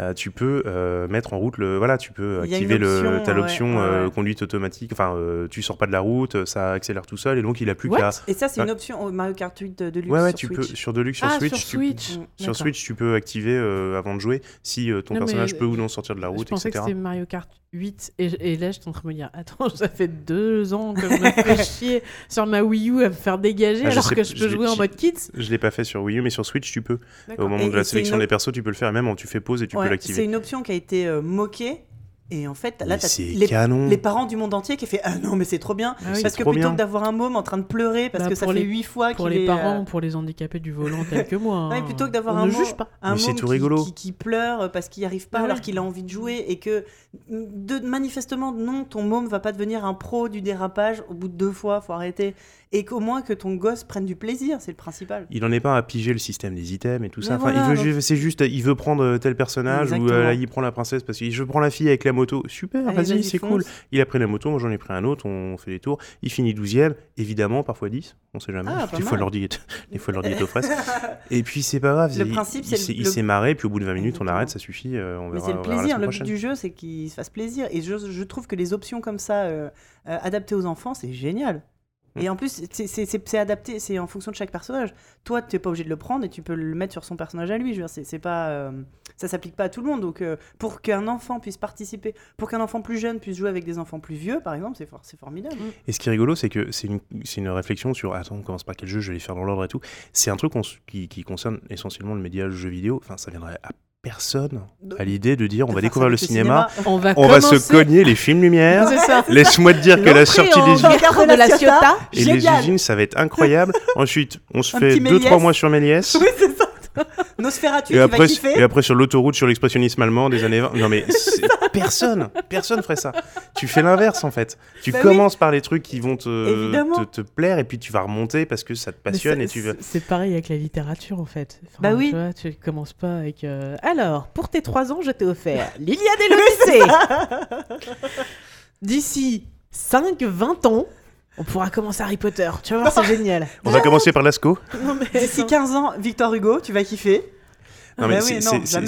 [SPEAKER 3] Euh, tu peux euh, mettre en route le voilà tu peux activer le
[SPEAKER 1] option,
[SPEAKER 3] t'as l'option
[SPEAKER 1] ouais,
[SPEAKER 3] euh,
[SPEAKER 1] ouais.
[SPEAKER 3] conduite automatique enfin euh, tu sors pas de la route ça accélère tout seul et donc il a plus qu'à
[SPEAKER 1] Et ça, c'est une
[SPEAKER 3] Ouais.
[SPEAKER 1] option au Mario Kart 8 de, de luxe
[SPEAKER 3] ouais ouais
[SPEAKER 1] sur
[SPEAKER 3] tu
[SPEAKER 1] Switch.
[SPEAKER 3] peux sur Deluxe sur
[SPEAKER 2] ah,
[SPEAKER 3] Switch
[SPEAKER 2] sur
[SPEAKER 3] tu-
[SPEAKER 2] Switch.
[SPEAKER 1] Mm.
[SPEAKER 3] sur. Switch, tu peux activer euh, avant de jouer si euh, ton
[SPEAKER 2] Non, mais
[SPEAKER 3] personnage peut ou non sortir de la
[SPEAKER 2] Je
[SPEAKER 3] route,
[SPEAKER 2] pensais que
[SPEAKER 3] etc.
[SPEAKER 2] c'était Mario Kart 8 et, et là j'étais en train de me dire attends ça fait deux ans que je me fais chier sur ma Wii U à me faire dégager
[SPEAKER 3] Ah, je
[SPEAKER 2] alors
[SPEAKER 3] sais-
[SPEAKER 2] que je
[SPEAKER 3] je
[SPEAKER 2] peux jouer en
[SPEAKER 3] je-
[SPEAKER 2] mode kids.
[SPEAKER 3] Je l'ai pas fait sur Wii U, mais sur Switch, tu peux. Au moment
[SPEAKER 1] Et-
[SPEAKER 3] de la sélection des persos, tu peux le faire. Et même, tu fais pause et tu
[SPEAKER 1] Ouais,
[SPEAKER 3] peux
[SPEAKER 1] C'est
[SPEAKER 3] l'activer.
[SPEAKER 1] une option qui a été euh, moquée. Et en fait, là, t'as
[SPEAKER 3] C'est
[SPEAKER 1] les, les parents du monde entier qui fait Ah non, mais c'est trop bien.
[SPEAKER 2] Ah oui.
[SPEAKER 1] parce que plutôt
[SPEAKER 3] bien.
[SPEAKER 1] que d'avoir un môme en train de pleurer parce
[SPEAKER 2] Bah,
[SPEAKER 1] que ça
[SPEAKER 2] pour
[SPEAKER 1] fait
[SPEAKER 2] les-
[SPEAKER 1] huit fois
[SPEAKER 2] Pour les
[SPEAKER 1] est,
[SPEAKER 2] parents
[SPEAKER 1] euh,
[SPEAKER 2] ou pour les handicapés du volant tels que moi. Hein.
[SPEAKER 1] plutôt que d'avoir un
[SPEAKER 2] ne
[SPEAKER 1] môme-
[SPEAKER 2] juge pas.
[SPEAKER 1] un
[SPEAKER 3] Mais c'est
[SPEAKER 1] môme
[SPEAKER 3] tout
[SPEAKER 1] qui,
[SPEAKER 3] rigolo.
[SPEAKER 1] qui, qui pleure parce qu'il n'y arrive pas
[SPEAKER 2] Ah
[SPEAKER 1] alors qu'il a envie de jouer et que de, manifestement non ton môme va pas devenir un pro du dérapage au bout de deux fois faut arrêter et qu'au moins que ton gosse prenne du plaisir c'est le principal
[SPEAKER 3] Il en est pas à piger le système des items et tout
[SPEAKER 1] Mais
[SPEAKER 3] ça. Enfin,
[SPEAKER 1] voilà,
[SPEAKER 3] il veut,
[SPEAKER 1] donc-
[SPEAKER 3] ju- c'est juste, il veut prendre euh, tel personnage ou euh, là, il prend la princesse parce que je prends la fille avec la moto. Super, vas-y, c'est cool. Il a pris la moto, moi j'en ai pris un autre, on fait les tours. Il finit 12ème, évidemment, parfois 10, on sait jamais.
[SPEAKER 1] Ah,
[SPEAKER 3] des, fois, l'ordi est... des fois l'ordi est aux fraises. Et puis c'est pas grave.
[SPEAKER 1] Le
[SPEAKER 3] il-
[SPEAKER 1] principe,
[SPEAKER 3] il
[SPEAKER 1] c'est
[SPEAKER 3] s'est-
[SPEAKER 1] le-
[SPEAKER 3] marré, puis au bout de 20 minutes, on arrête, ça suffit. euh, on
[SPEAKER 1] mais
[SPEAKER 3] verra,
[SPEAKER 1] c'est le plaisir le but du jeu c'est qu'il se fasse plaisir et je, je trouve que les options comme ça euh, adaptées aux enfants c'est génial. Et en plus, c'est- adapté, c'est en fonction de chaque personnage. Toi, tu n'es pas obligé de le prendre et tu peux le mettre sur son personnage à lui. Je veux dire, c'est pas, euh, ça s'applique pas à tout le monde. Donc, euh, pour qu'un enfant puisse participer, pour qu'un enfant plus jeune puisse jouer avec des enfants plus vieux, par exemple, c'est for- formidable.
[SPEAKER 3] Et ce qui est rigolo, c'est que c'est une, une réflexion sur attends, on commence par quel jeu, je vais les faire dans l'ordre et tout. C'est un truc qui, qui concerne essentiellement le média jeu vidéo. Enfin, ça viendrait à personne à l'idée de dire on
[SPEAKER 1] De
[SPEAKER 3] va découvrir le cinéma,
[SPEAKER 2] On va,
[SPEAKER 3] on va se cogner les films lumière. Laisse-moi te dire que la sortie des usines
[SPEAKER 2] de la Ciotat.
[SPEAKER 3] et les usines, ça va être incroyable. Ensuite, on se
[SPEAKER 1] Un
[SPEAKER 3] fait
[SPEAKER 1] petit
[SPEAKER 3] 2-3
[SPEAKER 1] Méliès.
[SPEAKER 3] mois sur Méliès.
[SPEAKER 1] Oui, c'est ça. Nosferatu,
[SPEAKER 3] Et après,
[SPEAKER 1] kiffer.
[SPEAKER 3] et après sur l'autoroute sur l'expressionnisme allemand des années 20. Non mais personne, personne ferait ça. Tu fais l'inverse en fait. Tu
[SPEAKER 1] Bah oui.
[SPEAKER 3] commences par les trucs qui vont te, te, te plaire et puis tu vas remonter parce que ça te passionne
[SPEAKER 2] c'est-
[SPEAKER 3] et tu veux.
[SPEAKER 2] c'est- pareil avec la littérature en fait. Enfin,
[SPEAKER 1] Bah oui.
[SPEAKER 2] Tu vois, tu commences pas avec. euh, Alors, pour tes 3 ans, je t'ai offert l'Iliade et l'Odyssée. D'ici 5-20 ans, on pourra commencer Harry Potter. Tu vas voir, c'est génial.
[SPEAKER 3] On va commencer par Lascaux.
[SPEAKER 2] Non, mais
[SPEAKER 1] D'ici 15 ans, Victor Hugo, tu vas kiffer.
[SPEAKER 3] Non, mais
[SPEAKER 1] Bah
[SPEAKER 3] c'est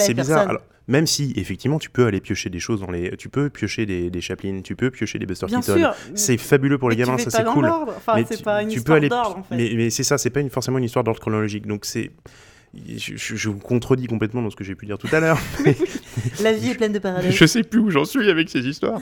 [SPEAKER 1] oui,
[SPEAKER 3] bizarre. Alors, même si effectivement tu peux aller piocher des choses dans les, tu peux piocher des, des Chaplin, tu peux piocher des Buster
[SPEAKER 1] Bien
[SPEAKER 3] Keaton. C'est fabuleux pour les
[SPEAKER 1] Mais
[SPEAKER 3] gamins, ça c'est cool.
[SPEAKER 1] Enfin,
[SPEAKER 3] Mais tu-
[SPEAKER 1] pas une
[SPEAKER 3] tu peux aller-
[SPEAKER 1] d'ordre, en fait.
[SPEAKER 3] Mais, mais c'est ça, c'est pas une, forcément une histoire d'ordre chronologique. Donc c'est, je, je- je vous contredis complètement dans ce que j'ai pu dire tout à l'heure.
[SPEAKER 1] La vie est pleine de parallèles.
[SPEAKER 3] Je sais plus où j'en suis avec ces histoires.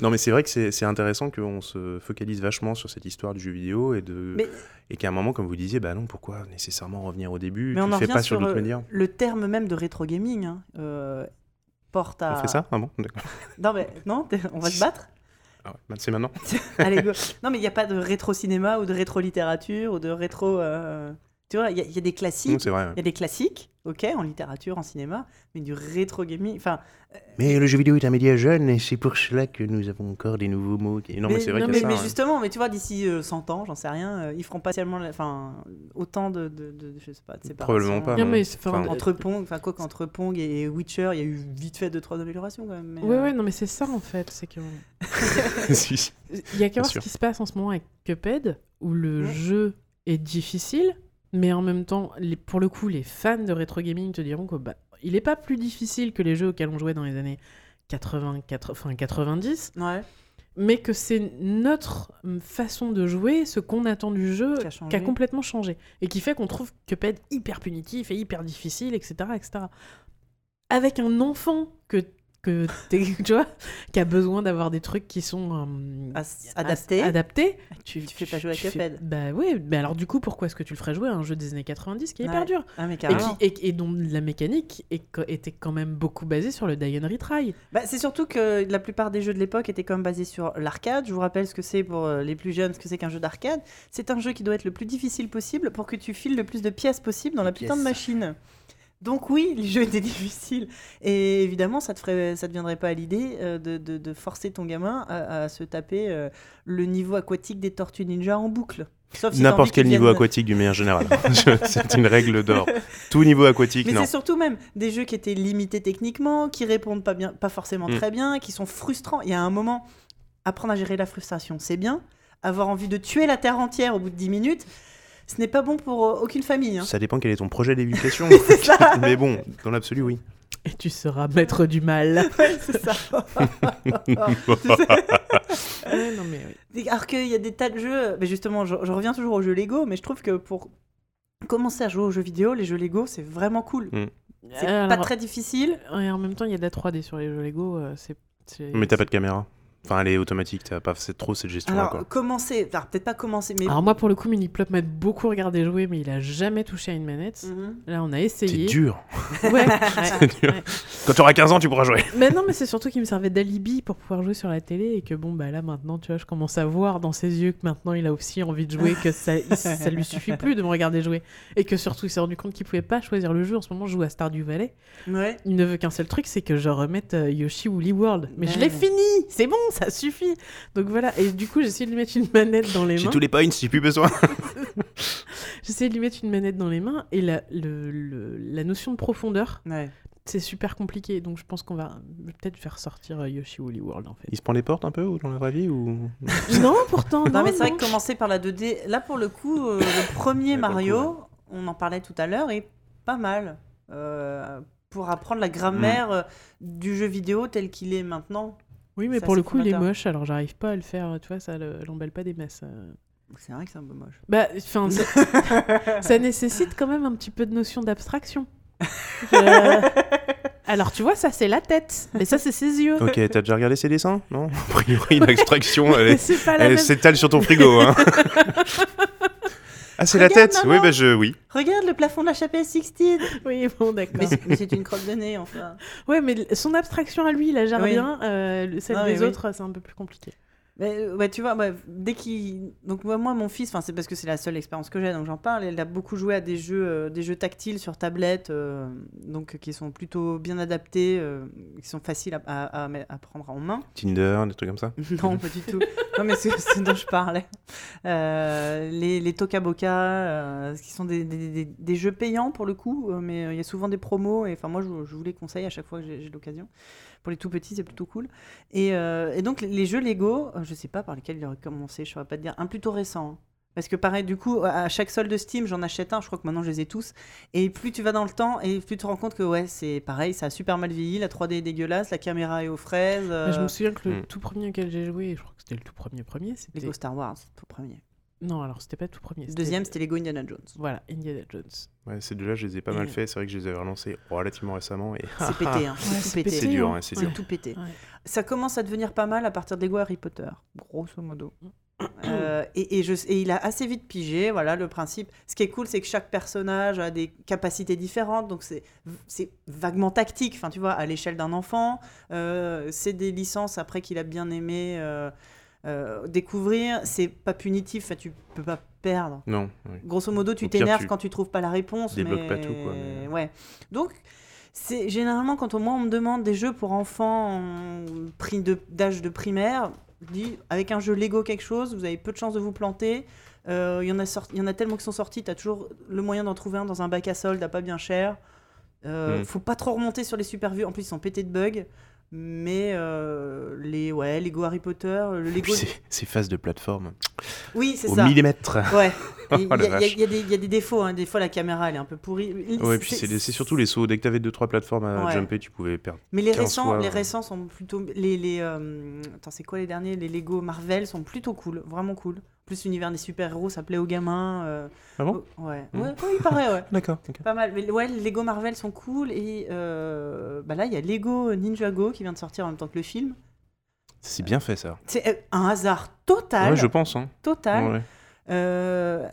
[SPEAKER 3] Non, mais c'est vrai que c'est intéressant qu'on se focalise vachement sur cette histoire du jeu vidéo et, de...
[SPEAKER 1] Mais-
[SPEAKER 3] et qu'à un moment, comme vous disiez, bah non, pourquoi nécessairement revenir au début?
[SPEAKER 1] Mais
[SPEAKER 3] Tu
[SPEAKER 1] on en
[SPEAKER 3] fais pas sur d'autres
[SPEAKER 1] euh, le terme même de rétro gaming. hein, euh, porte à.
[SPEAKER 3] On fait ça? Ah bon? D'accord.
[SPEAKER 1] Non, mais non, on va se battre
[SPEAKER 3] Ah ouais, bah, c'est maintenant.
[SPEAKER 1] Allez. Non, mais il n'y a pas de rétro cinéma ou de rétro littérature ou de rétro. euh, Tu vois, il y, a- il y a des classiques.
[SPEAKER 3] ouais.
[SPEAKER 1] Il y a des classiques, ok, en littérature, en cinéma, mais du rétro gaming. Enfin,
[SPEAKER 3] Mais le jeu vidéo est un média jeune et c'est pour cela que nous avons encore des nouveaux mots. qui- Non, mais,
[SPEAKER 1] mais,
[SPEAKER 3] c'est vrai
[SPEAKER 1] non,
[SPEAKER 3] a
[SPEAKER 1] mais-
[SPEAKER 3] ça,
[SPEAKER 1] mais
[SPEAKER 3] ouais.
[SPEAKER 1] justement, mais tu vois, d'ici euh, 100 ans, j'en sais rien, euh, ils feront pas tellement, enfin, autant de, de, de- je sais pas, de séparation.
[SPEAKER 3] Probablement pas.
[SPEAKER 2] Non,
[SPEAKER 3] non.
[SPEAKER 2] mais c'est- enfin,
[SPEAKER 3] Enfin,
[SPEAKER 1] Entre Pong, enfin quoi qu'entre Pong et Witcher, il y a eu vite fait deux trois améliorations quand même. euh,
[SPEAKER 2] ouais, non, mais c'est ça en fait. C'est que. Il y a qu'à voir ce qui se passe en ce moment avec Cuphead, où le
[SPEAKER 1] Ouais.
[SPEAKER 2] jeu est difficile, mais en même temps, les, pour le coup, les fans de rétro gaming te diront que bah, n'est pas plus difficile que les jeux auxquels on jouait dans les années 80, 80, enfin 90,
[SPEAKER 1] Ouais,
[SPEAKER 2] mais que c'est notre façon de jouer, ce qu'on attend du jeu,
[SPEAKER 1] qui a changé.
[SPEAKER 2] qui a complètement changé. Et qui fait qu'on trouve Cuphead hyper punitif et hyper difficile, etc. etc. Avec un enfant que, que tu vois, qui a besoin d'avoir des trucs qui sont
[SPEAKER 1] as- adaptés.
[SPEAKER 2] adaptés, tu,
[SPEAKER 1] Tu fais pas jouer à
[SPEAKER 2] fais-
[SPEAKER 1] Cuphead.
[SPEAKER 2] Bah oui, mais alors du coup, pourquoi est-ce que tu le ferais jouer à un jeu des années 90 qui est hyper dur?
[SPEAKER 1] Ah mais
[SPEAKER 2] et, qui,
[SPEAKER 1] carrément.
[SPEAKER 2] et, et dont la mécanique est était quand même beaucoup basée sur le die and retry.
[SPEAKER 1] Bah, c'est surtout que la plupart des jeux de l'époque étaient quand même basés sur l'arcade. Je vous rappelle ce que c'est pour euh, les plus jeunes, ce que c'est qu'un jeu d'arcade. C'est un jeu qui doit être le plus difficile possible pour que tu files le plus de pièces possible dans la putain de machine. Donc oui, les jeux étaient difficiles. Et évidemment, ça te ferait, ça te viendrait pas à l'idée euh, de, de- de forcer ton gamin à, à se taper euh, le niveau aquatique des Tortues Ninja en boucle. Si
[SPEAKER 3] N'importe quel niveau aquatique du meilleur général. C'est une règle d'or. Tout niveau aquatique,
[SPEAKER 1] Mais
[SPEAKER 3] non.
[SPEAKER 1] c'est surtout même des jeux qui étaient limités techniquement, qui répondent pas bien, pas forcément
[SPEAKER 3] Mm.
[SPEAKER 1] très bien, qui sont frustrants. Il y a un moment, apprendre à gérer la frustration, c'est bien. Avoir envie de tuer la terre entière au bout de 10 minutes, ce n'est pas bon pour euh, aucune famille. hein.
[SPEAKER 3] Ça dépend quel est ton projet d'éducation. Mais bon, dans l'absolu, oui.
[SPEAKER 2] Et tu seras maître du mal.
[SPEAKER 1] Ouais, c'est ça.
[SPEAKER 2] Ouais, non mais oui.
[SPEAKER 1] Alors qu'il y a des tas de jeux, mais justement, je, je reviens toujours aux jeux Lego, mais je trouve que pour commencer à jouer aux jeux vidéo, les jeux Lego, c'est vraiment cool.
[SPEAKER 3] Mm.
[SPEAKER 1] C'est
[SPEAKER 2] Alors,
[SPEAKER 1] pas très difficile.
[SPEAKER 2] ouais, en même temps, il y a de la 3D sur les jeux Lego. euh, c'est, c'est-
[SPEAKER 3] Mais t'as pas de caméra. Enfin, elle est automatique, t'as pas c'est trop cette gestion-là.
[SPEAKER 1] Alors,
[SPEAKER 3] quoi.
[SPEAKER 1] commencer, enfin, peut-être pas commencer, mais.
[SPEAKER 2] Alors moi, pour le coup, Miniplop m'a beaucoup regardé jouer, mais il a jamais touché à une manette.
[SPEAKER 1] Mhm.
[SPEAKER 2] Là, on a
[SPEAKER 3] C'est
[SPEAKER 2] essayé.
[SPEAKER 3] dur.
[SPEAKER 2] Ouais, ouais,
[SPEAKER 3] C'est dur.
[SPEAKER 2] ouais.
[SPEAKER 3] Quand tu auras 15 ans, tu pourras jouer.
[SPEAKER 2] Mais non, mais c'est surtout qu'il me servait d'alibi pour pouvoir jouer sur la télé et que bon, bah là maintenant, tu vois, je commence à voir dans ses yeux que maintenant il a aussi envie de jouer, que ça, il- ça lui suffit plus de me regarder jouer et que surtout il s'est rendu compte qu'il pouvait pas choisir le jeu. En ce moment, je joue à Stardew Valley.
[SPEAKER 1] Ouais.
[SPEAKER 2] Il ne veut qu'un seul truc, c'est que je remette euh, Yoshi Woolly World. Mais je l'ai fini, c'est bon, ça suffit. Donc voilà, et du coup, j'ai essayé de lui mettre une manette dans les
[SPEAKER 3] J'ai
[SPEAKER 2] mains.
[SPEAKER 3] tous les points, j'ai plus besoin.
[SPEAKER 2] J'ai essayé de lui mettre une manette dans les mains et la, le- le- la notion de profondeur,
[SPEAKER 1] Ouais.
[SPEAKER 2] c'est super compliqué. Donc je pense qu'on va peut-être faire sortir euh, Yoshi Woolly World en fait.
[SPEAKER 3] Il se prend les portes un peu ou dans la vraie vie ou?
[SPEAKER 2] Non, pourtant, non.
[SPEAKER 1] Non, mais c'est vrai que commencer par la 2D, là pour le coup, euh, le premier Mario, on en parlait tout à l'heure, est pas mal euh, pour apprendre la grammaire euh, du jeu vidéo tel qu'il est maintenant.
[SPEAKER 2] Oui, mais pour le coup, il est moche, alors j'arrive pas à le faire, tu vois, ça le- l'embelle pas des masses. euh.
[SPEAKER 1] C'est vrai que c'est un peu moche.
[SPEAKER 2] Bah, enfin, ça, ça nécessite quand même un petit peu de notion d'abstraction. Je- Alors, tu vois, ça c'est la tête, mais ça c'est ses yeux.
[SPEAKER 3] Ok, t'as déjà regardé ses dessins? Non? A priori, l'extraction, elle,
[SPEAKER 2] Mais
[SPEAKER 3] est-
[SPEAKER 2] c'est pas la
[SPEAKER 3] elle s'étale sur ton frigo. Hein. Ah, c'est la
[SPEAKER 1] Regarde,
[SPEAKER 3] tête Oui, bah je. Oui.
[SPEAKER 1] Regarde le plafond de la chapelle Sixtine
[SPEAKER 2] Oui, bon, d'accord.
[SPEAKER 1] Mais c'est- une crotte de nez, enfin.
[SPEAKER 2] Ouais, mais son abstraction à lui, il la gère
[SPEAKER 1] Oui.
[SPEAKER 2] bien. euh, le- celle
[SPEAKER 1] Non, mais
[SPEAKER 2] des
[SPEAKER 1] oui.
[SPEAKER 2] autres, c'est un peu plus compliqué.
[SPEAKER 1] Mais, euh, ouais, tu vois, bah, dès qu'il. Donc, moi, moi, mon fils, c'est parce que c'est la seule expérience que j'ai, donc j'en parle. Il a beaucoup joué à des jeux, euh, des jeux tactiles sur tablette, euh, donc qui sont plutôt bien adaptés, euh, qui sont faciles à, à- à me- à prendre en main.
[SPEAKER 3] Tinder, des trucs comme ça.
[SPEAKER 1] Non, pas du tout. Non, mais c'est c'est dont je parlais. Les, les Tokaboka, qui sont des, des- des- des jeux payants pour le coup, mais il y a souvent des promos. Et enfin, moi, je, je vous les conseille à chaque fois que j'ai l'occasion. Pour les tout petits, c'est plutôt cool. Et, euh, et donc, les jeux Lego, euh, je sais pas par lesquels il aurait commencé, je saurais pas te dire. Un plutôt récent. hein. Parce que pareil, du coup, à chaque solde de Steam, j'en achète un. Je crois que maintenant, je les ai tous. Et plus tu vas dans le temps, et plus tu te rends compte que ouais, c'est pareil, ça a super mal vieilli. La 3D est dégueulasse, la caméra est aux fraises.
[SPEAKER 2] Mais Je
[SPEAKER 1] euh,
[SPEAKER 2] me souviens que le
[SPEAKER 3] Hmm.
[SPEAKER 2] tout premier auquel j'ai joué, je crois que c'était le tout premier premier, c'était...
[SPEAKER 1] Lego Star Wars, tout premier.
[SPEAKER 2] Non, alors c'était pas le tout premier.
[SPEAKER 1] Deuxième, c'était Lego Indiana Jones.
[SPEAKER 2] Voilà, Indiana Jones.
[SPEAKER 3] Ouais, ces deux-là, je les ai pas mal fait. C'est vrai que je les avais relancés relativement récemment. Et...
[SPEAKER 1] C'est pété, hein.
[SPEAKER 2] Ouais,
[SPEAKER 1] c'est pété.
[SPEAKER 3] C'est dur,
[SPEAKER 2] hein.
[SPEAKER 3] c'est
[SPEAKER 2] Ouais.
[SPEAKER 3] dur.
[SPEAKER 1] C'est tout pété.
[SPEAKER 2] Ouais.
[SPEAKER 1] Ça commence à devenir pas mal à partir de Lego Harry Potter, grosso modo. Euh, et, et je, et il a assez vite pigé, voilà le principe. Ce qui est cool, c'est que chaque personnage a des capacités différentes, donc c'est c'est vaguement tactique, enfin tu vois, à l'échelle d'un enfant. Euh, c'est des licences après qu'il a bien aimé euh, euh, découvrir. C'est pas punitif, tu peux pas perdre.
[SPEAKER 3] Non.
[SPEAKER 1] Grosso modo, tu
[SPEAKER 3] Au
[SPEAKER 1] t'énerves quand tu trouves pas la réponse.
[SPEAKER 3] débloques
[SPEAKER 1] mais...
[SPEAKER 3] pas tout, quoi, mais-
[SPEAKER 1] Ouais. Donc, c'est généralement quand on, moi on me demande des jeux pour enfants de- d'âge de primaire, je dis avec un jeu Lego quelque chose, vous avez peu de chances de vous planter. Euh, Il y, en a sorti- il y en a tellement qui sont sortis, tu as toujours le moyen d'en trouver un dans un bac à solde à pas bien cher. Euh,
[SPEAKER 3] Mm.
[SPEAKER 1] Faut pas trop remonter sur les super vieux, en plus ils sont pétés de bugs. Mais euh, les ouais, Lego Harry Potter, le Lego.
[SPEAKER 3] ces, phases de plateforme
[SPEAKER 1] Oui, c'est
[SPEAKER 3] au
[SPEAKER 1] ça.
[SPEAKER 3] millimètre.
[SPEAKER 1] Ouais.
[SPEAKER 3] Oh
[SPEAKER 1] Il y, y y a des- il y a des défauts. hein. Des fois, la caméra, elle est un peu pourrie.
[SPEAKER 3] Ouais, puis c'est surtout les sauts. Dès que t'avais deux trois plateformes à
[SPEAKER 1] Ouais.
[SPEAKER 3] jumper, tu pouvais perdre.
[SPEAKER 1] Mais les
[SPEAKER 3] 15
[SPEAKER 1] récents,
[SPEAKER 3] fois,
[SPEAKER 1] les
[SPEAKER 3] ouais.
[SPEAKER 1] récents sont plutôt. Les, les, euh, Attends, c'est quoi les derniers? Les Lego Marvel sont plutôt cool. Vraiment cool. Plus l'univers des super-héros, ça plaît aux gamins. euh,
[SPEAKER 3] Ah bon
[SPEAKER 1] oh, Ouais.
[SPEAKER 3] Mm.
[SPEAKER 1] Ouais, ouais, il paraît, ouais.
[SPEAKER 3] D'accord.
[SPEAKER 1] Pas mal. Mais ouais, les Lego Marvel sont cool. Et euh, bah là, il y a Lego Ninjago qui vient de sortir en même temps que le film.
[SPEAKER 3] C'est bien fait ça.
[SPEAKER 1] C'est euh, un hasard total.
[SPEAKER 3] Ouais, je pense. Hein.
[SPEAKER 1] Total.
[SPEAKER 3] Ouais.
[SPEAKER 1] Euh,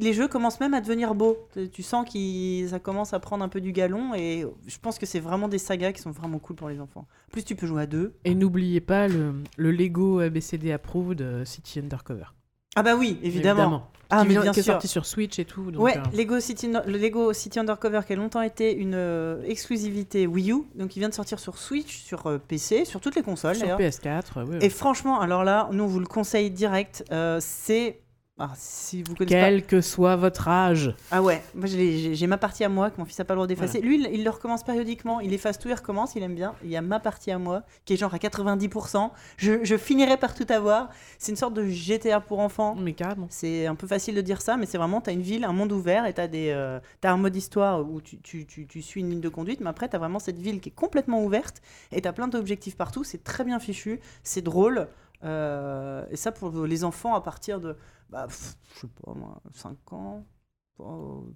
[SPEAKER 1] les jeux commencent même à devenir beaux. Tu- sens que ça commence à prendre un peu du galon et je pense que c'est vraiment des sagas qui sont vraiment cool pour les enfants. En plus, tu peux jouer à deux.
[SPEAKER 2] Et n'oubliez pas le, le Lego ABCD Approved City Undercover.
[SPEAKER 1] Ah bah oui, évidemment. Ah mais
[SPEAKER 2] vient-
[SPEAKER 1] bien
[SPEAKER 2] qui est
[SPEAKER 1] sûr.
[SPEAKER 2] sorti sur Switch et tout. Donc,
[SPEAKER 1] Ouais,
[SPEAKER 2] euh,
[SPEAKER 1] Lego City, le Lego City Undercover qui a longtemps été une euh, exclusivité Wii U, donc il vient de sortir sur Switch, sur euh, PC, sur toutes les consoles
[SPEAKER 2] sur
[SPEAKER 1] d'ailleurs.
[SPEAKER 2] PS4. euh, ouais,
[SPEAKER 1] Et franchement, alors là, nous on vous le conseille direct. c'est ah, si vous connaissez pas-
[SPEAKER 2] Quel que soit votre âge.
[SPEAKER 1] Ah ouais, moi j'ai ma partie à moi que mon fils n'a pas le droit d'effacer. Lui, il, il le recommence périodiquement. Il efface tout, il recommence, il aime bien. Il y a ma partie à moi qui est genre à 90%. Je, je finirai par tout avoir. C'est une sorte de GTA pour enfants.
[SPEAKER 2] Mais carrément.
[SPEAKER 1] C'est un peu facile de dire ça, mais c'est vraiment, tu as une ville, un monde ouvert et tu as, un mode histoire où tu, tu- tu- tu suis une ligne de conduite, mais après tu as vraiment cette ville qui est complètement ouverte et tu as plein d'objectifs partout. C'est très bien fichu, c'est drôle. euh, et ça, pour les enfants, à partir de, bah, pff, je sais pas moi, 5 ans. Oh,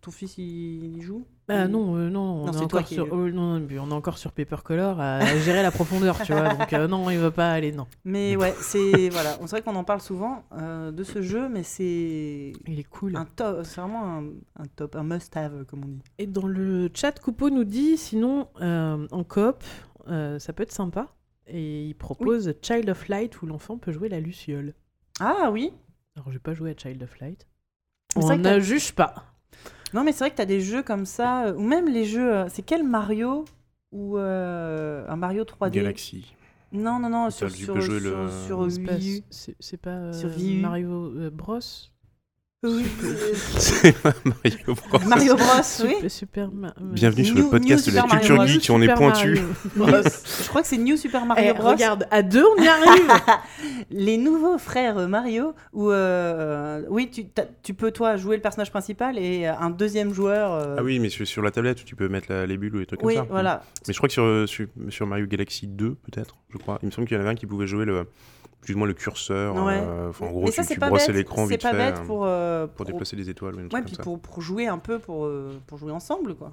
[SPEAKER 1] ton fils, il, il joue?
[SPEAKER 2] Ah
[SPEAKER 1] Il-
[SPEAKER 2] non, euh, non, on
[SPEAKER 1] Non,
[SPEAKER 2] est
[SPEAKER 1] c'est toi
[SPEAKER 2] encore sur, oh, non, non, mais on est encore sur Papercolor à, à gérer la profondeur, tu vois. Donc euh, non, il va pas aller, non.
[SPEAKER 1] Mais ouais, c'est voilà, c'est vrai qu'on en parle souvent euh, de ce jeu, mais c'est
[SPEAKER 2] Il est cool.
[SPEAKER 1] un top, c'est vraiment un, un top, un must-have comme on dit.
[SPEAKER 2] Et dans le chat, Coupeau nous dit, sinon, euh, en coop, euh, ça peut être sympa. Et il propose Child of Light où l'enfant peut jouer la luciole.
[SPEAKER 1] Ah oui,
[SPEAKER 2] Alors, j'ai pas joué à Child of Light. On ne
[SPEAKER 1] t'as-
[SPEAKER 2] juge pas.
[SPEAKER 1] Non, mais c'est vrai que tu as des jeux comme ça, euh, ou même les jeux. euh, c'est quel Mario Ou euh, un Mario 3D
[SPEAKER 3] Galaxy.
[SPEAKER 1] Non, non, non, sur, sur, sur,
[SPEAKER 3] le-
[SPEAKER 1] sur
[SPEAKER 2] C'est pas,
[SPEAKER 1] Wii U.
[SPEAKER 2] c'est- c'est pas, euh,
[SPEAKER 1] Sur Wii U.
[SPEAKER 2] Mario Bros?
[SPEAKER 1] Oui.
[SPEAKER 3] C'est Mario Bros.
[SPEAKER 1] Mario Bros, oui.
[SPEAKER 2] Super, Super Ma- euh,
[SPEAKER 3] Bienvenue sur
[SPEAKER 1] New-
[SPEAKER 3] le podcast
[SPEAKER 1] New
[SPEAKER 3] de la
[SPEAKER 1] Super Mario
[SPEAKER 3] culture
[SPEAKER 1] Bros.
[SPEAKER 3] geek, on est pointu.
[SPEAKER 1] Je crois que c'est New Super Mario
[SPEAKER 2] Eh,
[SPEAKER 1] Bros.
[SPEAKER 2] regarde, à deux, on y arrive
[SPEAKER 1] Les nouveaux frères Mario, où euh, oui, tu, peux toi jouer le personnage principal et un deuxième joueur. euh,
[SPEAKER 3] Ah oui, mais sur, sur la tablette où tu peux mettre la- les bulles ou les trucs
[SPEAKER 1] oui,
[SPEAKER 3] comme ça.
[SPEAKER 1] voilà.
[SPEAKER 3] Mais je crois que sur, sur, sur Mario Galaxy 2, peut-être, je crois, il me semble qu'il y en avait un qui pouvait jouer le, plus ou moins le curseur.
[SPEAKER 1] Ouais.
[SPEAKER 3] euh, en gros,
[SPEAKER 1] Mais
[SPEAKER 3] tu,
[SPEAKER 1] ça, c'est
[SPEAKER 3] tu
[SPEAKER 1] pas
[SPEAKER 3] brossais
[SPEAKER 1] bête.
[SPEAKER 3] l'écran vite
[SPEAKER 1] pas
[SPEAKER 3] fait
[SPEAKER 1] bête
[SPEAKER 3] euh,
[SPEAKER 1] pour, euh,
[SPEAKER 3] pour déplacer les étoiles
[SPEAKER 1] Ouais, puis pour, pour jouer un peu, pour, pour jouer ensemble, quoi.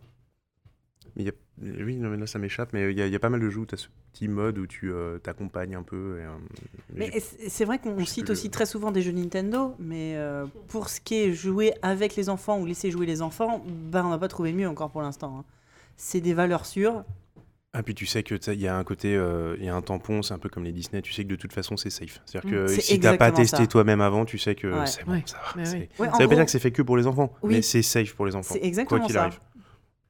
[SPEAKER 3] Y a- Oui, non, mais là ça m'échappe, mais il y, a- il y a pas mal de jeux où tu as ce petit mode où tu euh, t'accompagnes un peu. et, euh,
[SPEAKER 1] Mais c'est vrai qu'on cite
[SPEAKER 3] plus
[SPEAKER 1] aussi très souvent des jeux Nintendo, mais euh, pour ce qui est jouer avec les enfants ou laisser jouer les enfants, ben on n'a pas trouvé mieux encore pour l'instant. hein. C'est des valeurs sûres.
[SPEAKER 3] Ah, puis tu sais que il y a un côté, euh, il y a un tampon, c'est un peu comme les Disney, tu sais que de toute façon c'est safe. C'est-à-dire
[SPEAKER 1] Mm,
[SPEAKER 3] que si t'as pas testé toi-même avant, tu sais que
[SPEAKER 1] Ouais.
[SPEAKER 3] c'est bon,
[SPEAKER 2] Ouais.
[SPEAKER 3] ça va.
[SPEAKER 1] Ouais,
[SPEAKER 3] Ça veut pas dire que c'est fait que pour les enfants,
[SPEAKER 1] Oui.
[SPEAKER 3] mais c'est safe pour les enfants.
[SPEAKER 1] C'est exactement
[SPEAKER 3] quoi qu'il
[SPEAKER 1] ça.
[SPEAKER 3] arrive.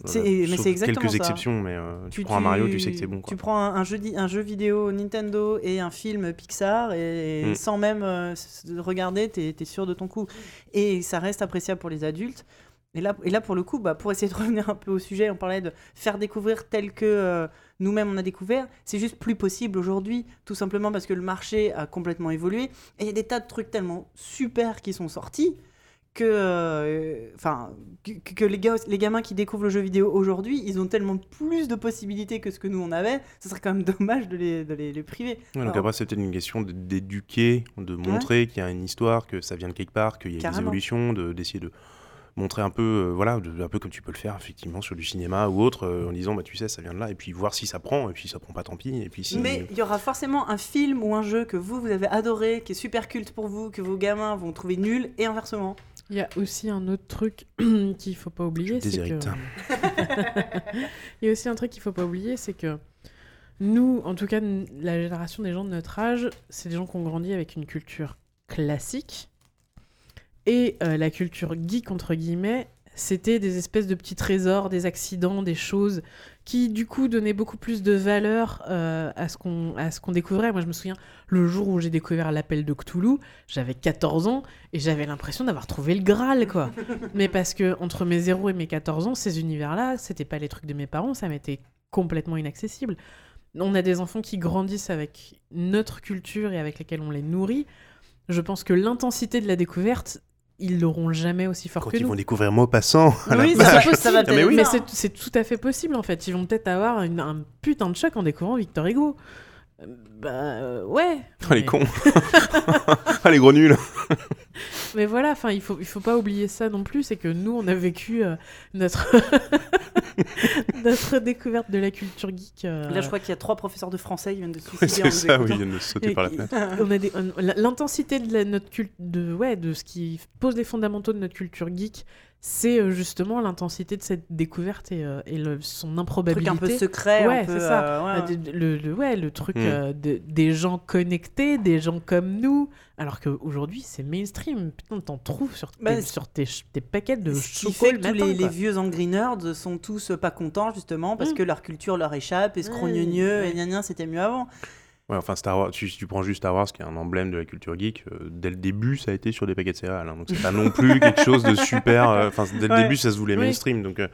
[SPEAKER 1] C'est-
[SPEAKER 3] Voilà.
[SPEAKER 1] mais c'est exactement
[SPEAKER 3] quelques
[SPEAKER 1] ça.
[SPEAKER 3] exceptions, mais euh, tu, prends un Mario, tu sais que c'est bon. Quoi.
[SPEAKER 1] Tu prends un, un jeu, di- un jeu vidéo Nintendo et un film Pixar, et, et
[SPEAKER 3] Mm.
[SPEAKER 1] sans même euh, regarder, tu es, sûr de ton coup. Et ça reste appréciable pour les adultes. Et là, et là pour le coup, bah, pour essayer de revenir un peu au sujet, on parlait de faire découvrir tel que euh, nous-mêmes on a découvert. C'est juste plus possible aujourd'hui, tout simplement parce que le marché a complètement évolué. Et il y a des tas de trucs tellement super qui sont sortis que, euh, enfin, que, que les, gars, les gamins qui découvrent le jeu vidéo aujourd'hui, ils ont tellement plus de possibilités que ce que nous on avait, ce serait quand même dommage de les, de les, les priver.
[SPEAKER 3] Ouais, donc
[SPEAKER 1] Alors-
[SPEAKER 3] après, c'était une question d'éduquer, de montrer qu'il y a une histoire, que ça vient de quelque part, qu'il y a des évolutions, de- d'essayer de, montrer un peu, euh, voilà, de- un peu comme tu peux le faire effectivement sur du cinéma ou autre, euh, en disant, bah tu sais, ça vient de là, et puis voir si ça prend, et puis si ça prend pas, tant pis, et puis si.
[SPEAKER 1] Mais il y aura forcément un film ou un jeu que vous, vous avez adoré, qui est super culte pour vous, que vos gamins vont trouver nul, et inversement.
[SPEAKER 2] Il y a aussi un autre truc qu'il faut pas oublier, c'est que il y a aussi un truc qu'il faut pas oublier, c'est que nous, en tout cas la génération des gens de notre âge, c'est des gens qui ont grandi avec une culture classique et euh, la culture geek entre guillemets, c'était des espèces de petits trésors, des accidents, des choses qui du coup donnaient beaucoup plus de valeur euh, à ce qu'on à ce qu'on découvrait. Moi, je me souviens le jour où j'ai découvert l'appel de Cthulhu, j'avais 14 ans et j'avais l'impression d'avoir trouvé le Graal quoi. Mais parce que entre mes 0 et mes 14 ans, ces univers-là, c'était pas les trucs de mes parents, ça m'était complètement inaccessible. On a des enfants qui grandissent avec notre culture et avec lesquels on les nourrit. Je pense que l'intensité de la découverte, ils l'auront jamais aussi fort
[SPEAKER 3] Quand
[SPEAKER 2] que
[SPEAKER 3] ils
[SPEAKER 2] nous.
[SPEAKER 3] vont découvrir à
[SPEAKER 1] Oui,
[SPEAKER 3] base.
[SPEAKER 1] ça, va- ça va
[SPEAKER 3] mais oui.
[SPEAKER 2] Mais c'est- tout à fait possible en fait. Ils vont peut-être avoir une- un putain de choc en découvrant Victor Hugo. Euh, Bah euh, ouais.
[SPEAKER 3] Oh, les cons Ah, les gros nuls
[SPEAKER 2] Mais voilà, enfin, il faut, il faut pas oublier ça non plus, c'est que nous, on a vécu euh, notre... notre découverte de la culture geek. euh,
[SPEAKER 1] Là, je crois qu'il y a trois professeurs de français qui viennent de se suicider en
[SPEAKER 3] C'est ça, oui, ils viennent de sauter par la fenêtre.
[SPEAKER 2] on a des- on- la- l'intensité de la- notre culte de ouais de ce qui pose les fondamentaux de notre culture geek c'est euh, justement l'intensité de cette découverte et, euh, et le- son
[SPEAKER 1] truc
[SPEAKER 2] improbabilité
[SPEAKER 1] un peu secret,
[SPEAKER 2] Ouais,
[SPEAKER 1] un peu,
[SPEAKER 2] c'est ça.
[SPEAKER 1] euh, ouais,
[SPEAKER 2] le, le- ouais, le truc
[SPEAKER 3] Mm.
[SPEAKER 2] euh, de- des gens connectés, des gens comme nous, alors qu'aujourd'hui c'est mainstream. Putain, t'en trouves sur, tes,
[SPEAKER 1] Bah,
[SPEAKER 2] sur tes, paquets de
[SPEAKER 1] Ce qui
[SPEAKER 2] chocolat
[SPEAKER 1] fait
[SPEAKER 2] le
[SPEAKER 1] que tous les, vieux angry nerds sont tous pas contents justement parce
[SPEAKER 2] Mm.
[SPEAKER 1] que leur culture leur échappe et scrogneux
[SPEAKER 2] Ouais.
[SPEAKER 1] et gna gna, c'était mieux avant.
[SPEAKER 3] Ouais, enfin, Star Wars, si tu prends juste Star Wars, qui est un emblème de la culture geek, euh, dès le début, ça a été sur des paquets de céréales. hein, donc, c'est pas non plus quelque chose de super. euh, Enfin, dès le
[SPEAKER 1] Ouais.
[SPEAKER 3] début, ça se voulait
[SPEAKER 2] Oui.
[SPEAKER 3] mainstream. Donc, euh,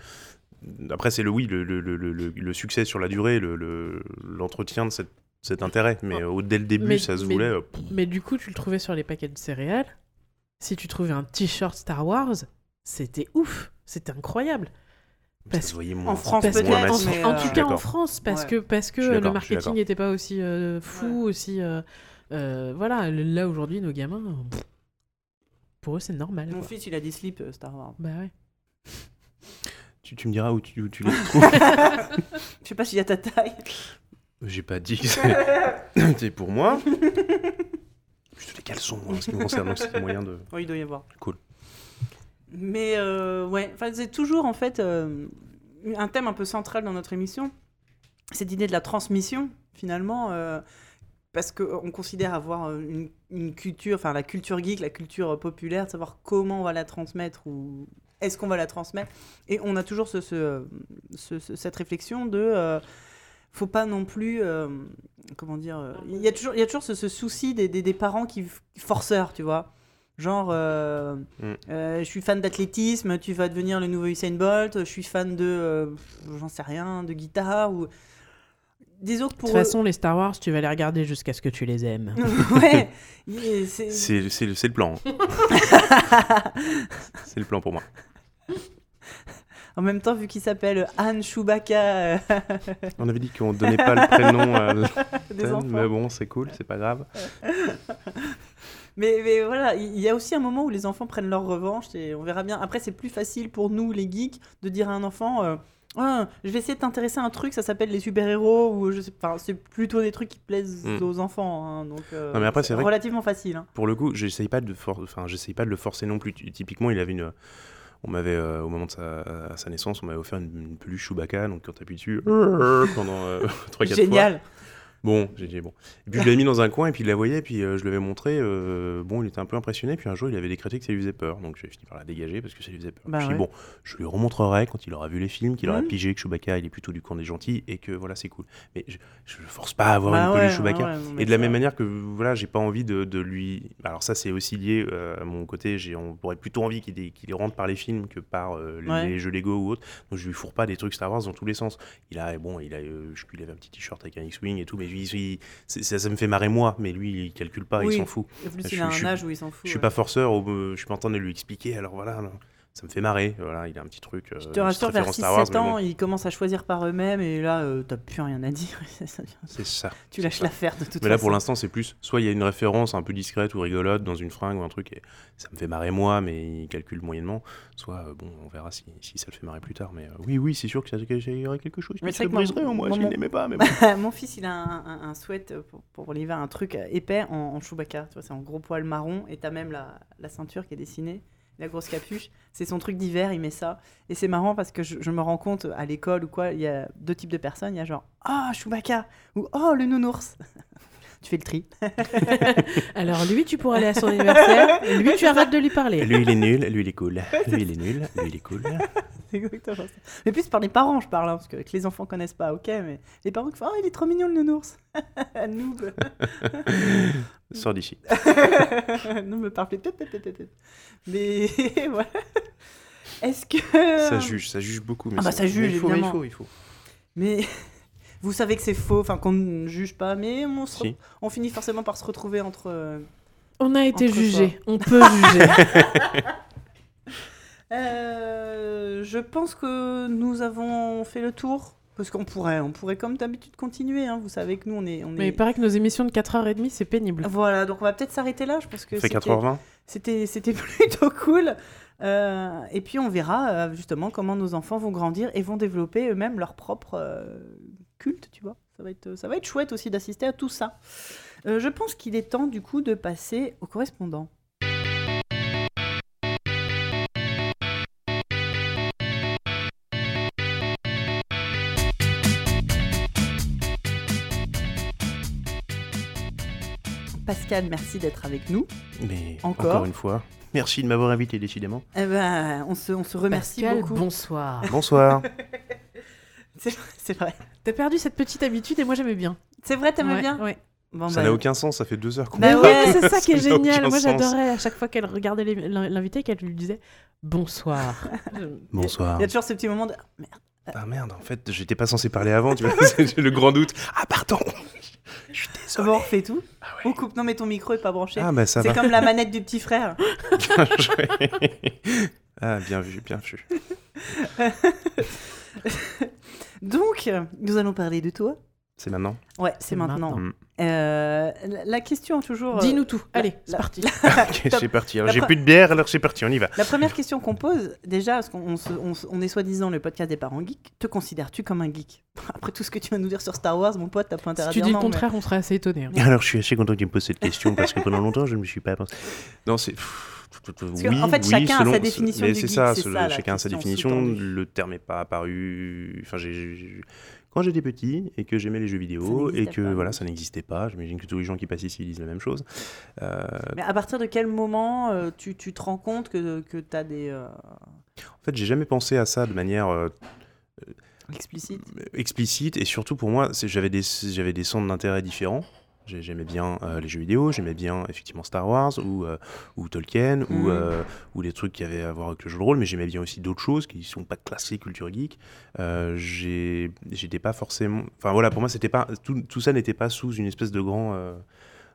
[SPEAKER 3] après, c'est le oui, le, le, le, le, le succès sur la durée, le- le- l'entretien de cette, cet intérêt. Mais dès le début,
[SPEAKER 2] Mais-
[SPEAKER 3] ça se
[SPEAKER 2] mais-
[SPEAKER 3] voulait.
[SPEAKER 2] Mais du coup, tu le trouvais sur les paquets de céréales. Si tu trouvais un t-shirt Star Wars, c'était ouf, c'était incroyable. Parce-
[SPEAKER 3] moins.
[SPEAKER 1] En France, peut-être,
[SPEAKER 2] en,
[SPEAKER 3] massif.
[SPEAKER 1] mais,
[SPEAKER 2] en
[SPEAKER 1] euh,
[SPEAKER 2] tout cas en. France, parce
[SPEAKER 1] Ouais.
[SPEAKER 2] que, parce que le marketing n'était pas aussi euh, fou, aussi. euh, euh, voilà, là aujourd'hui, nos gamins, pff, pour eux, c'est normal.
[SPEAKER 1] Mon
[SPEAKER 2] quoi.
[SPEAKER 1] fils, il a des slips Star Wars.
[SPEAKER 2] Bah ouais.
[SPEAKER 3] Tu, tu me diras où tu, où tu les trouves.
[SPEAKER 1] Je sais pas s'il y a ta taille.
[SPEAKER 3] J'ai pas dit que c'est c'est pour moi. Juste les caleçons, hein, en ce qui me concerne. Donc, c'est moyen de.
[SPEAKER 1] Oui, il doit y avoir.
[SPEAKER 3] Cool.
[SPEAKER 1] Mais euh, ouais, c'est toujours en fait euh, un thème un peu central dans notre émission. Cette idée de la transmission, finalement, euh, parce qu'on considère avoir une, culture, enfin la culture geek, la culture populaire, de savoir comment on va la transmettre ou est-ce qu'on va la transmettre. Et on a toujours ce, ce- ce- ce- cette réflexion de. euh, faut pas non plus. comment dire Il y a toujours, y a toujours ce, souci des parents qui forceurs, tu vois. Genre, euh,
[SPEAKER 3] Mm.
[SPEAKER 1] euh, je suis fan d'athlétisme, tu vas devenir le nouveau Usain Bolt, je suis fan de. euh, J'en sais rien, de guitare ou. Disons que
[SPEAKER 2] De
[SPEAKER 1] pour.
[SPEAKER 2] toute façon, les Star Wars, tu vas les regarder jusqu'à ce que tu les aimes.
[SPEAKER 1] ouais,
[SPEAKER 3] le c'est le plan. hein. c'est le plan pour moi.
[SPEAKER 1] En même temps, vu qu'il s'appelle Anne Chewbacca euh,
[SPEAKER 3] On avait dit qu'on donnait pas le prénom à
[SPEAKER 1] des enfants.
[SPEAKER 3] mais bon, c'est cool, c'est pas grave.
[SPEAKER 1] Mais, mais voilà, il y a aussi un moment où les enfants prennent leur revanche et on verra bien. Après, c'est plus facile pour nous, les geeks, de dire à un enfant euh, Ouais, je vais essayer de t'intéresser à un truc, ça s'appelle les super-héros, ou je sais pas, c'est plutôt des trucs qui plaisent
[SPEAKER 3] Mm.
[SPEAKER 1] aux enfants, hein, donc euh,
[SPEAKER 3] Non, mais après, c'est
[SPEAKER 1] relativement facile. hein.
[SPEAKER 3] Pour le coup, j'essaye pas de for- enfin, j'essaye pas de le forcer non plus. Ty- Typiquement, il avait une. On m'avait, euh, au moment de sa, à sa naissance, on m'avait offert une, une peluche Chewbacca, donc quand t'appuies dessus, pendant euh, 3-4 fois.
[SPEAKER 1] Génial.
[SPEAKER 3] Bon, j'ai dit bon. Et puis je l'avais mis dans un coin, et puis il la voyait, et puis euh, je lui avais montré. euh, bon, il était un peu impressionné, puis un jour, il avait décrété que ça lui faisait peur. Donc j'ai fini par la dégager parce que ça lui faisait peur.
[SPEAKER 1] Bah
[SPEAKER 3] je lui ai dit,
[SPEAKER 1] ouais.
[SPEAKER 3] bon, je lui remontrerai quand il aura vu les films, qu'il aura
[SPEAKER 1] Mhm.
[SPEAKER 3] pigé que Chewbacca, il est plutôt du camp des gentils, et que voilà, c'est cool. Mais je, je force pas à avoir
[SPEAKER 1] Bah
[SPEAKER 3] une
[SPEAKER 1] ouais,
[SPEAKER 3] peluche Chewbacca.
[SPEAKER 1] ouais, non, mais
[SPEAKER 3] Et de la
[SPEAKER 1] ça-
[SPEAKER 3] même manière que voilà, j'ai pas envie de, de lui. Alors ça, c'est aussi lié euh, à mon côté. J'ai on aurait plutôt envie qu'il rentre par les films que par euh, les,
[SPEAKER 1] Ouais.
[SPEAKER 3] les jeux Lego ou autre. Donc je lui fourre pas des trucs Star Wars dans tous les sens. Il a bon, il a, euh, je il avait un petit t-shirt avec un X-wing et tout, mais il- ça, ça me fait marrer moi. Mais lui, il calcule pas,
[SPEAKER 1] Oui.
[SPEAKER 3] il s'en fout.
[SPEAKER 1] En plus,
[SPEAKER 3] Je
[SPEAKER 1] il a un
[SPEAKER 3] je
[SPEAKER 1] âge où il s'en fout.
[SPEAKER 3] Je suis
[SPEAKER 1] ouais.
[SPEAKER 3] pas forceur, euh, je suis pas en train de lui expliquer. Alors voilà, non, ça me fait marrer. Voilà, il a un petit truc. euh,
[SPEAKER 1] Je
[SPEAKER 3] une
[SPEAKER 1] te rassure, vers
[SPEAKER 3] référence Star Wars,
[SPEAKER 1] 6-7
[SPEAKER 3] mais bon,
[SPEAKER 1] ans, ils commencent à choisir par eux-mêmes, et là, euh, t'as plus rien à dire.
[SPEAKER 3] c'est ça.
[SPEAKER 1] tu lâches l'affaire de toute
[SPEAKER 3] Mais là,
[SPEAKER 1] façon.
[SPEAKER 3] pour l'instant, c'est plus soit il y a une référence un peu discrète ou rigolote dans une fringue ou un truc, et ça me fait marrer moi, mais il calcule moyennement. Soit, euh, bon, on verra si, si ça le fait marrer plus tard. Mais euh, oui, oui, c'est sûr que ça- qu'il y aurait quelque chose
[SPEAKER 1] Mais
[SPEAKER 3] qui se briserait en moi
[SPEAKER 1] mon-
[SPEAKER 3] n'aimait pas. Mais bon.
[SPEAKER 1] Mon fils, il a un, un, un sweat pour, pour Oliver, un truc épais en, en Chewbacca. Tu vois, c'est en gros poil marron et t'as même la, la ceinture qui est dessinée, la grosse capuche. C'est son truc d'hiver, il met ça. Et c'est marrant parce que je, me rends compte à l'école ou quoi, il y a deux types de personnes. Il y a genre Ah, Chewbacca ou Oh, le nounours. Tu fais le tri.
[SPEAKER 2] Alors lui, tu pourras aller à son anniversaire. Lui, tu arrêtes de lui parler.
[SPEAKER 3] Lui, il est nul, lui, il est cool. Lui, il est nul, lui, il est cool.
[SPEAKER 1] C'est exactement ça. Mais plus par les parents, je parle, hein, parce que, que les enfants connaissent pas, ok, mais les parents qui font Oh, il est trop mignon le nounours. Noob.
[SPEAKER 3] Sors d'ici.
[SPEAKER 1] non, me parle. Mais voilà. Est-ce que.
[SPEAKER 3] Ça juge, ça juge beaucoup. Mais
[SPEAKER 1] Ah bah, ça juge,
[SPEAKER 3] mais il faut, il faut, il faut.
[SPEAKER 1] Mais vous savez que c'est faux, enfin qu'on ne juge pas, mais on, se re-
[SPEAKER 3] Si.
[SPEAKER 1] on finit forcément par se retrouver entre. euh,
[SPEAKER 2] On a été jugé. On peut juger.
[SPEAKER 1] euh, je pense que nous avons fait le tour. Parce qu'on pourrait, on pourrait comme d'habitude continuer. hein. Vous savez que nous, on est. On
[SPEAKER 2] Mais
[SPEAKER 1] est...
[SPEAKER 2] il paraît que nos émissions de 4h30, c'est pénible.
[SPEAKER 1] Voilà, donc on va peut-être s'arrêter là. Je pense que c'était-
[SPEAKER 3] 4h20
[SPEAKER 1] C'était c'était plutôt cool. Euh, et puis on verra justement comment nos enfants vont grandir et vont développer eux-mêmes leur propre euh, culte, tu vois. Ça va, être, ça va être chouette aussi d'assister à tout ça. Euh, je pense qu'il est temps du coup de passer au correspondant. Pascal, merci d'être avec nous.
[SPEAKER 3] Mais
[SPEAKER 1] Encore
[SPEAKER 3] encore une fois, merci de m'avoir invité, décidément.
[SPEAKER 1] Eh ben, on, se, on se remercie
[SPEAKER 2] Pascal,
[SPEAKER 1] beaucoup.
[SPEAKER 2] bonsoir.
[SPEAKER 3] Bonsoir.
[SPEAKER 1] C'est vrai.
[SPEAKER 2] T'as perdu cette petite habitude et moi j'aimais bien.
[SPEAKER 1] C'est vrai, t'aimais
[SPEAKER 2] Ouais,
[SPEAKER 1] bien
[SPEAKER 2] ouais.
[SPEAKER 1] Bon,
[SPEAKER 3] ça
[SPEAKER 1] bah,
[SPEAKER 3] n'a aucun sens, ça fait deux heures qu'on
[SPEAKER 1] Bah ouais.
[SPEAKER 2] oui, c'est ça qui est génial. Moi j'adorais à chaque fois qu'elle regardait l'invité qu'elle lui disait bonsoir.
[SPEAKER 3] Bonsoir.
[SPEAKER 1] Il y a toujours ce petit moment de merde.
[SPEAKER 3] Ah merde, en fait, j'étais pas censé parler avant, tu vois. J'ai le grand doute. Ah, pardon. Je suis désolé.
[SPEAKER 1] Bon, on refait tout.
[SPEAKER 3] Ah
[SPEAKER 1] On coupe. Non, mais ton micro est pas branché.
[SPEAKER 3] Ah, bah ça
[SPEAKER 1] c'est comme la manette du petit frère.
[SPEAKER 3] Bien joué. ah, bien vu, bien vu.
[SPEAKER 1] Donc, nous allons parler de toi.
[SPEAKER 3] C'est maintenant
[SPEAKER 1] Ouais, c'est maintenant. Euh, la, question toujours. euh,
[SPEAKER 2] Dis-nous tout. Allez,
[SPEAKER 1] la-
[SPEAKER 2] c'est parti.
[SPEAKER 3] Ok, c'est parti. Alors, j'ai
[SPEAKER 1] pre-
[SPEAKER 3] plus de bière, alors c'est parti, on y va.
[SPEAKER 1] La première question qu'on pose, déjà, parce qu'on on se- on se- on est soi-disant le podcast des parents geeks, te considères-tu comme un geek? Après tout ce que tu vas nous dire sur Star Wars, mon pote, t'as pas intérêt
[SPEAKER 2] Si
[SPEAKER 1] à
[SPEAKER 2] tu
[SPEAKER 1] dire
[SPEAKER 2] dis le
[SPEAKER 1] mais-
[SPEAKER 2] contraire, on serait assez étonnés. hein.
[SPEAKER 3] Alors, je suis assez content que tu me poses cette question parce que pendant longtemps, je ne me suis pas pensé. Non, c'est. Oui,
[SPEAKER 1] en fait,
[SPEAKER 3] oui,
[SPEAKER 1] chacun a sa définition
[SPEAKER 3] mais
[SPEAKER 1] du
[SPEAKER 3] c'est
[SPEAKER 1] geek,
[SPEAKER 3] ça,
[SPEAKER 1] ça,
[SPEAKER 3] chacun a sa définition. Le terme n'est pas apparu. Enfin, j'ai- j'ai- quand j'étais petit et que j'aimais les jeux vidéo et que
[SPEAKER 1] pas.
[SPEAKER 3] voilà, ça n'existait pas. J'imagine que tous les gens qui passent ici disent la même chose. Euh,
[SPEAKER 1] Mais à partir de quel moment euh, tu, tu te rends compte que, que t'as des. euh,
[SPEAKER 3] en fait, j'ai jamais pensé à ça de manière
[SPEAKER 1] explicites
[SPEAKER 3] explicite? et surtout pour moi, j'avais des, j'avais des centres d'intérêt différents. J'ai- J'aimais bien euh, les jeux vidéo, j'aimais bien effectivement Star Wars ou, euh, ou Tolkien ou,
[SPEAKER 1] Mhm.
[SPEAKER 3] euh, ou les trucs qui avaient à voir avec le jeu de rôle, mais j'aimais bien aussi d'autres choses qui sont pas classées culture geek. Euh, J'étais pas forcément. Enfin voilà, pour moi, c'était pas tout, tout ça n'était pas sous une espèce de grand,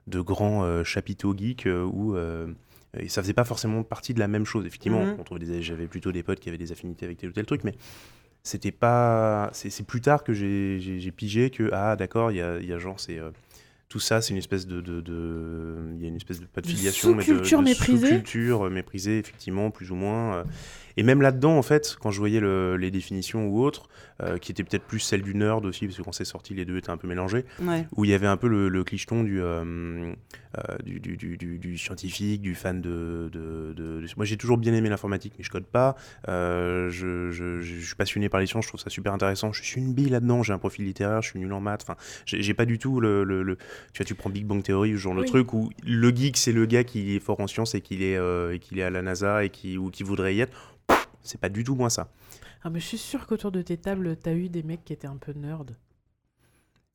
[SPEAKER 3] de grand chapiteau geek où. et ça faisait pas forcément partie de la même chose. Effectivement, des- j'avais plutôt des potes qui avaient des affinités avec tel ou tel truc, mais c'était pas. C'est plus tard que j'ai pigé que ah d'accord, il y a, y a genre c'est euh, tout ça, c'est une espèce de de- de- il y a une espèce de pas de
[SPEAKER 2] De
[SPEAKER 3] filiation, mais de,
[SPEAKER 2] sous-culture
[SPEAKER 3] de
[SPEAKER 2] méprisée.
[SPEAKER 3] sous-culture euh, méprisée effectivement plus ou moins. Et même là-dedans, en fait, quand je voyais le- les définitions ou autres, euh, qui étaient peut-être plus celles du nerd aussi, parce que quand c'est sorti, les deux étaient un peu mélangés,
[SPEAKER 1] Ouais.
[SPEAKER 3] où il y avait un peu le, le clicheton du, euh, euh, du, du- du- scientifique, du fan de... de- de- de- Moi, j'ai toujours bien aimé l'informatique, mais je code pas. Je, je- je- je suis passionné par les sciences, je trouve ça super intéressant. Je suis une bille là-dedans, j'ai un profil littéraire, je suis nul en maths. Enfin, j'ai pas du tout le, le- le- Tu vois, tu prends Big Bang Theory, ce genre
[SPEAKER 2] Oui.
[SPEAKER 3] truc où le geek, c'est le gars qui est fort en sciences et qu'il est, euh, qu'il est à la NASA et qui, ou qui voudrait y être. C'est pas du tout moi ça.
[SPEAKER 2] Ah, mais je suis sûre qu'autour de tes tables, t'as eu des mecs qui étaient un peu nerds.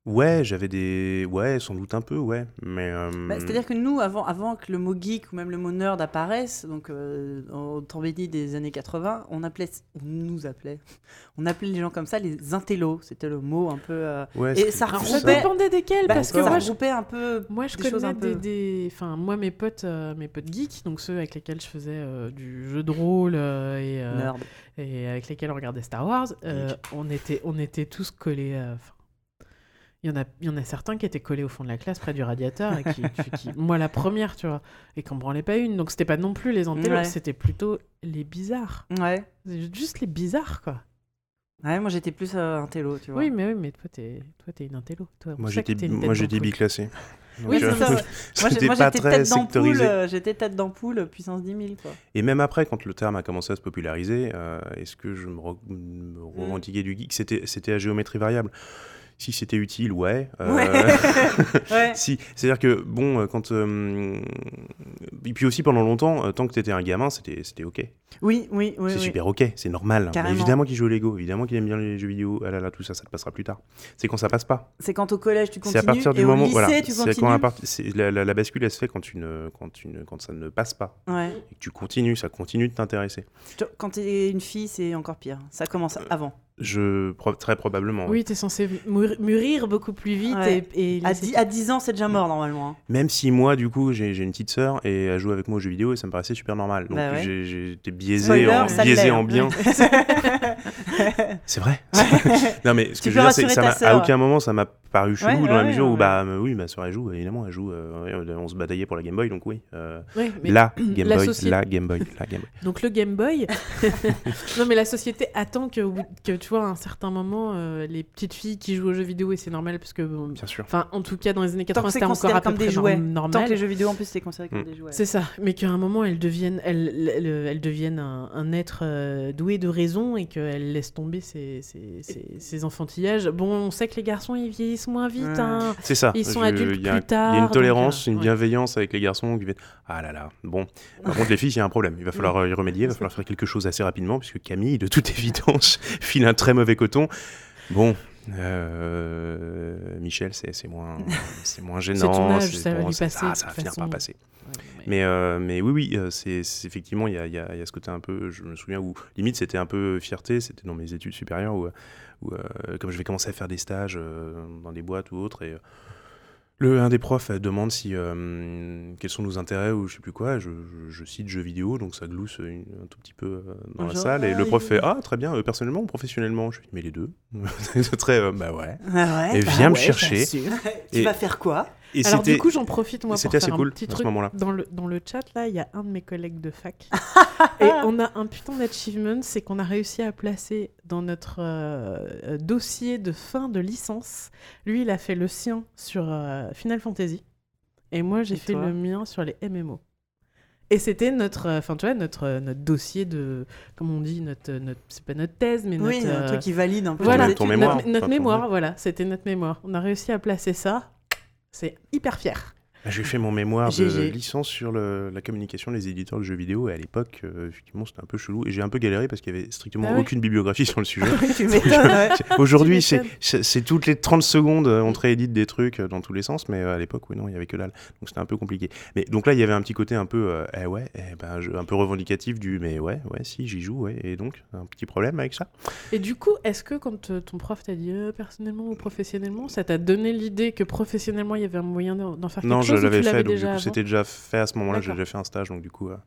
[SPEAKER 3] Ouais, j'avais des. Ouais, sans doute un peu, ouais. Mais. euh,
[SPEAKER 1] Bah, C'est-à-dire que nous, avant, avant que le mot geek ou même le mot nerd apparaisse, donc euh, au temps béni des années 80, on appelait, on nous appelait, on appelait les gens comme ça les intellos. C'était le mot un peu. euh,
[SPEAKER 3] ouais,
[SPEAKER 1] et ça
[SPEAKER 3] c'est
[SPEAKER 2] ça
[SPEAKER 1] regroupait-
[SPEAKER 2] dépendait desquels,
[SPEAKER 1] bah,
[SPEAKER 2] parce que
[SPEAKER 1] ça
[SPEAKER 2] moi, je,
[SPEAKER 1] regroupait un peu.
[SPEAKER 2] moi, je
[SPEAKER 1] des choses
[SPEAKER 2] connais
[SPEAKER 1] un
[SPEAKER 2] des,
[SPEAKER 1] peu-
[SPEAKER 2] des- Enfin, moi, mes potes, euh, mes potes geeks, donc ceux avec lesquels je faisais euh, du jeu de rôle euh, et, euh,
[SPEAKER 1] Nerd.
[SPEAKER 2] et avec lesquels on regardait Star Wars, euh, on, était, on était tous collés. euh, il y, en a, il y en a certains qui étaient collés au fond de la classe près du radiateur. Et qui, qui- qui- moi, la première, tu vois. Et qu'on branlait pas une. Donc, c'était pas non plus les antélos,
[SPEAKER 1] Ouais.
[SPEAKER 2] c'était plutôt les bizarres.
[SPEAKER 1] Ouais.
[SPEAKER 2] Juste les bizarres, quoi.
[SPEAKER 1] Ouais, moi j'étais plus euh, intello, tu vois.
[SPEAKER 2] Oui, mais, oui, mais toi, t'es toi, t'es une intello. Toi,
[SPEAKER 3] Moi j'étais moi j'étais biclassé. Donc,
[SPEAKER 2] Oui, c'est
[SPEAKER 3] euh,
[SPEAKER 2] ça, ouais.
[SPEAKER 1] Moi, j'ai-
[SPEAKER 3] j'étais
[SPEAKER 1] tête d'ampoule,
[SPEAKER 3] sectorisé.
[SPEAKER 1] euh, j'étais tête d'ampoule euh, puissance 10 000, quoi.
[SPEAKER 3] Et même après, quand le terme a commencé à se populariser, euh, est-ce que je me, re- me
[SPEAKER 1] Mm.
[SPEAKER 3] revendiquais du geek? C'était c'était à géométrie variable. Si c'était utile, ouais. euh,
[SPEAKER 1] Ouais. ouais.
[SPEAKER 3] Si, c'est-à-dire que, bon, euh, quand. euh, Et puis aussi pendant longtemps, tant que t'étais un gamin, c'était c'était ok.
[SPEAKER 1] Oui, oui, oui.
[SPEAKER 3] c'est
[SPEAKER 1] oui.
[SPEAKER 3] super ok, c'est normal.
[SPEAKER 1] Carrément.
[SPEAKER 3] évidemment qu'il joue au Lego, évidemment qu'il aime bien les jeux vidéo, ah là là, tout ça, ça te passera plus tard. C'est quand ça passe pas.
[SPEAKER 1] C'est quand au collège tu
[SPEAKER 3] C'est
[SPEAKER 1] continues
[SPEAKER 3] à partir du
[SPEAKER 1] et
[SPEAKER 3] moment.
[SPEAKER 1] au lycée
[SPEAKER 3] voilà,
[SPEAKER 1] tu
[SPEAKER 3] c'est
[SPEAKER 1] continues.
[SPEAKER 3] quand à part- c'est- la, la- la bascule, elle se fait quand, tu ne, quand, tu ne- quand ça ne passe pas.
[SPEAKER 1] Ouais.
[SPEAKER 3] Et que tu continues, ça continue de t'intéresser.
[SPEAKER 1] Quand t'es une fille, c'est encore pire. Ça commence avant.
[SPEAKER 3] Je, très probablement.
[SPEAKER 2] Oui, t'es censé mûr- mûrir beaucoup plus vite.
[SPEAKER 1] Ouais.
[SPEAKER 2] Et, et
[SPEAKER 1] À,
[SPEAKER 2] laisser-
[SPEAKER 1] 10, à 10 ans, c'est déjà mort normalement. hein.
[SPEAKER 3] Même si moi, du coup, j'ai une petite sœur et elle joue avec moi aux jeux vidéo et ça me paraissait super normal. Donc
[SPEAKER 1] Bah ouais.
[SPEAKER 3] j'ai été biaisé,
[SPEAKER 1] Spoiler,
[SPEAKER 3] en, biaisé en bien. C'est vrai. non mais ce
[SPEAKER 1] Tu
[SPEAKER 3] que je veux dire, c'est que ça
[SPEAKER 1] sœur.
[SPEAKER 3] à aucun moment ça m'a paru chelou
[SPEAKER 1] Ouais,
[SPEAKER 3] dans la
[SPEAKER 1] ouais,
[SPEAKER 3] mesure où bah euh, oui ma soeur elle joue évidemment elle joue euh, on se bataillait pour la Game Boy donc oui euh,
[SPEAKER 2] mais-
[SPEAKER 3] la Game Boy la Game Boy la Game Boy
[SPEAKER 2] Donc le Game Boy. non, mais la société attend que, que tu vois, à un certain moment, euh, les petites filles qui jouent aux jeux vidéo, et c'est normal, parce que. bon,
[SPEAKER 3] bien sûr
[SPEAKER 2] Enfin, en tout cas, dans les années
[SPEAKER 1] Tant
[SPEAKER 2] 80,
[SPEAKER 1] que c'est
[SPEAKER 2] c'était encore à peu
[SPEAKER 1] comme des
[SPEAKER 2] près
[SPEAKER 1] jouets.
[SPEAKER 2] normal.
[SPEAKER 1] Tant que les jeux vidéo en plus c'est considéré comme
[SPEAKER 3] Mm.
[SPEAKER 1] des jouets.
[SPEAKER 2] C'est ça, mais qu'à un moment elles deviennent, elles, elles, elles deviennent un, un être euh, doué de raison et qu'elles laissent tomber ses, ses, ses- ses enfantillages. Bon, on sait que les garçons ils vieillissent moins vite.
[SPEAKER 1] Ouais.
[SPEAKER 2] hein.
[SPEAKER 3] c'est ça
[SPEAKER 2] Ils sont
[SPEAKER 3] Je-
[SPEAKER 2] adultes
[SPEAKER 3] y a
[SPEAKER 2] plus tard,
[SPEAKER 3] il y a une
[SPEAKER 2] donc,
[SPEAKER 3] tolérance
[SPEAKER 2] euh,
[SPEAKER 3] une
[SPEAKER 2] ouais.
[SPEAKER 3] bienveillance avec les garçons qui viennent ah là là bon par contre les filles il y a un problème il va falloir euh, y remédier il va falloir faire quelque chose assez rapidement puisque Camille de toute évidence file un très mauvais coton. Bon euh, Michel c'est moins c'est moins gênant
[SPEAKER 2] ton âge,
[SPEAKER 3] c'est-
[SPEAKER 2] ça va
[SPEAKER 3] bon,
[SPEAKER 2] lui
[SPEAKER 3] ça- ça va finir par passer.
[SPEAKER 2] Ouais, mais-
[SPEAKER 3] Mais, euh, mais oui, oui, euh, c'est effectivement, il y a, y a- il y a ce côté un peu, je me souviens, où limite c'était un peu fierté, c'était dans mes études supérieures, où, où, euh, comme je vais commencer à faire des stages dans des boîtes ou autres, et le, un des profs demande si, euh, quels sont nos intérêts ou je sais plus quoi, je, je- je cite jeux vidéo, donc ça glousse une- un tout petit peu euh, dans la salle, et
[SPEAKER 1] ah,
[SPEAKER 3] le prof fait Ah, très bien, euh, personnellement ou professionnellement? Je lui dis Mais les deux. c'est très, euh, bah ouais.
[SPEAKER 1] Ah ouais,
[SPEAKER 3] Et
[SPEAKER 1] bah
[SPEAKER 3] viens me
[SPEAKER 1] ouais,
[SPEAKER 3] chercher.
[SPEAKER 1] tu
[SPEAKER 3] Et-
[SPEAKER 1] vas faire quoi?
[SPEAKER 3] Et
[SPEAKER 2] Alors du coup, j'en profite moi pour
[SPEAKER 3] c'était assez
[SPEAKER 2] faire
[SPEAKER 3] cool
[SPEAKER 2] un petit
[SPEAKER 3] ce
[SPEAKER 2] truc.
[SPEAKER 3] moment-là.
[SPEAKER 2] Dans le, dans le chat, là, il y a un de mes collègues de fac. et on a un putain d'achievement, c'est qu'on a réussi à placer dans notre euh, euh, dossier de fin de licence. Lui, il a fait le sien sur euh, Final Fantasy. Et moi, j'ai fait le mien sur les MMO. Et c'était notre, euh, tu vois, notre, notre dossier de, comme on dit, notre, notre c'est pas notre thèse, mais
[SPEAKER 1] Oui,
[SPEAKER 2] notre,
[SPEAKER 1] un
[SPEAKER 2] euh,
[SPEAKER 1] truc qui valide un peu
[SPEAKER 2] voilà,
[SPEAKER 3] ton mémoire.
[SPEAKER 2] notre, notre mémoire, voilà, c'était notre mémoire. On a réussi à placer ça. C'est hyper fier.
[SPEAKER 3] J'ai fait mon mémoire de licence sur le- la communication des éditeurs de jeux vidéo et à l'époque, euh, effectivement, c'était un peu chelou et j'ai un peu galéré parce qu'il y avait strictement
[SPEAKER 2] Ah ouais
[SPEAKER 3] aucune bibliographie sur le sujet. Aujourd'hui, c'est toutes les 30 secondes, euh, on te réédite des trucs euh, dans tous les sens, mais à l'époque, oui, non, il y avait que dalle. Donc c'était un peu compliqué. Mais donc là, il y avait un petit côté un peu, euh, eh ouais, eh ben, je- un peu revendicatif du, mais ouais, ouais, si, j'y joue, ouais, et donc, un petit problème avec ça.
[SPEAKER 2] Et du coup, est-ce que quand ton prof t'a dit euh, personnellement ou professionnellement, ça t'a donné l'idée que professionnellement il y avait un moyen d'en faire quelque chose ou
[SPEAKER 3] l'avais fait, donc du coup, c'était déjà fait à ce moment-là, j'ai déjà fait un stage, donc du coup, euh,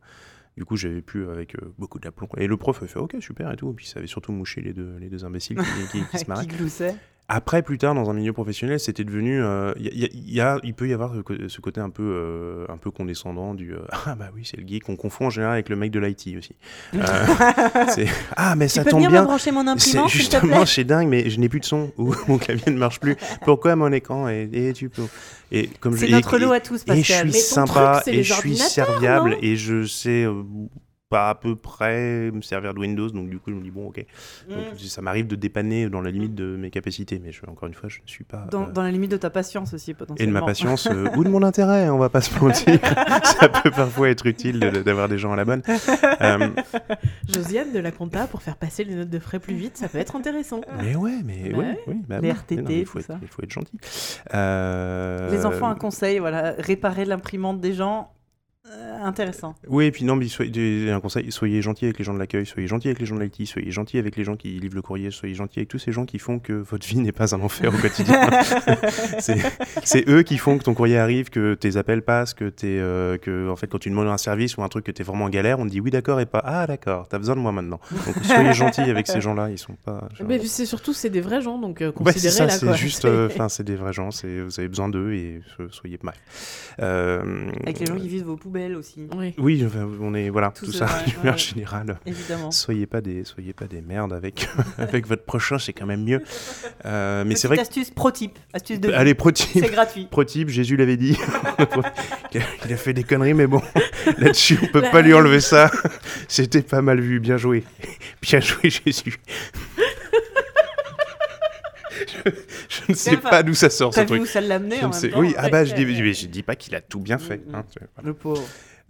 [SPEAKER 3] du coup j'avais pu avec euh, beaucoup d'aplomb. Et le prof a fait, ok, super et tout, puis ça avait surtout mouché les deux, les deux imbéciles qui, qui- qui se marraient.
[SPEAKER 1] qui gloussait.
[SPEAKER 3] Après, plus tard, dans un milieu professionnel, c'était devenu. euh, Il y a- il y a- il peut y avoir ce côté un peu, euh, un peu condescendant du. euh, ah, bah oui, c'est le geek. qu'on confond en général avec le mec de l'IT aussi. C'est, ah, mais
[SPEAKER 1] Tu
[SPEAKER 3] ça
[SPEAKER 1] peux
[SPEAKER 3] tombe bien.
[SPEAKER 1] brancher mon
[SPEAKER 3] C'est
[SPEAKER 1] imprimante,
[SPEAKER 3] justement, c'est dingue, mais je n'ai plus de son ou mon clavier ne marche plus. Pourquoi mon écran est, et tu peux. Et comme
[SPEAKER 1] C'est
[SPEAKER 3] je,
[SPEAKER 1] notre
[SPEAKER 3] et-
[SPEAKER 1] lot à tous,
[SPEAKER 3] et je
[SPEAKER 1] Pascal.
[SPEAKER 3] suis
[SPEAKER 2] Mais
[SPEAKER 3] sympa
[SPEAKER 2] truc, c'est
[SPEAKER 3] et je suis serviable et je sais pas à peu près me servir de Windows, donc du coup je me dis bon ok.
[SPEAKER 1] Mm.
[SPEAKER 3] Ça m'arrive de dépanner dans la limite de mes capacités, mais je, encore une fois je ne suis pas.
[SPEAKER 1] Dans,
[SPEAKER 3] euh,
[SPEAKER 1] dans la limite de ta patience aussi,
[SPEAKER 3] et de
[SPEAKER 1] potentiellement.
[SPEAKER 3] ma patience euh, ou de mon intérêt, on va pas se mentir. ça peut parfois être utile de- d'avoir des gens à la bonne. Euh,
[SPEAKER 2] Josiane de la compta pour faire passer les notes de frais plus vite, ça peut être intéressant.
[SPEAKER 3] mais ouais, mais
[SPEAKER 2] Bah
[SPEAKER 3] ouais,
[SPEAKER 2] ouais.
[SPEAKER 3] oui, bah
[SPEAKER 1] Les. RTT,
[SPEAKER 3] Mais non, mais il faut
[SPEAKER 1] tout
[SPEAKER 3] être,
[SPEAKER 1] ça.
[SPEAKER 3] il faut être gentil. Euh,
[SPEAKER 1] Les enfants, un conseil, voilà, réparer l'imprimante des gens, euh, intéressant.
[SPEAKER 3] Oui, et puis non, mais soyez, un conseil, soyez gentil avec les gens de l'accueil, soyez gentil avec les gens de l'IT, soyez gentil avec les gens qui livrent le courrier, soyez gentil avec tous ces gens qui font que votre vie n'est pas un enfer au quotidien. c'est c'est eux qui font que ton courrier arrive, que tes appels passent, que, t'es, euh, que en fait, quand tu demandes un service ou un truc que tu es vraiment en galère, on te dit oui d'accord et pas ah d'accord, t'as besoin de moi maintenant. Donc soyez gentil avec ces gens-là, ils sont pas... genre-
[SPEAKER 2] Mais c'est surtout, c'est des vrais gens, donc euh,
[SPEAKER 3] ça,
[SPEAKER 2] considérez-la.
[SPEAKER 3] c'est juste,
[SPEAKER 2] C'est-
[SPEAKER 3] euh, enfin, c'est des vrais gens, c'est, vous avez besoin d'eux et so- soyez. Euh,
[SPEAKER 1] Avec les gens qui vident vos poubelles aussi,
[SPEAKER 2] Oui.
[SPEAKER 3] Oui, enfin, on est voilà,
[SPEAKER 1] Tout
[SPEAKER 3] tout,
[SPEAKER 1] ça, ouais,
[SPEAKER 3] d'une manière
[SPEAKER 1] ouais.
[SPEAKER 3] générale.
[SPEAKER 1] évidemment.
[SPEAKER 3] Soyez pas des, soyez pas des merdes avec, avec votre prochain, c'est quand même mieux. Euh, mais c'est vrai
[SPEAKER 1] astuce pro type, astuce de vie.
[SPEAKER 3] allez, pro type,
[SPEAKER 1] c'est gratuit.
[SPEAKER 3] pro type, Jésus l'avait dit. il, a, il a fait des conneries, mais bon, là-dessus, on peut
[SPEAKER 2] Là-
[SPEAKER 3] pas lui enlever ça. C'était pas mal vu, bien joué, bien joué, Jésus. Je, je ne sais
[SPEAKER 1] Enfin,
[SPEAKER 3] pas d'où ça sort ce truc.
[SPEAKER 1] où ça l'a amené
[SPEAKER 3] Je
[SPEAKER 1] en même
[SPEAKER 3] sais-
[SPEAKER 1] temps
[SPEAKER 3] Oui, ah bah je dis, mais je dis pas qu'il a tout bien fait.
[SPEAKER 1] Mm, mm.
[SPEAKER 3] hein, voilà.
[SPEAKER 1] Le pauvre.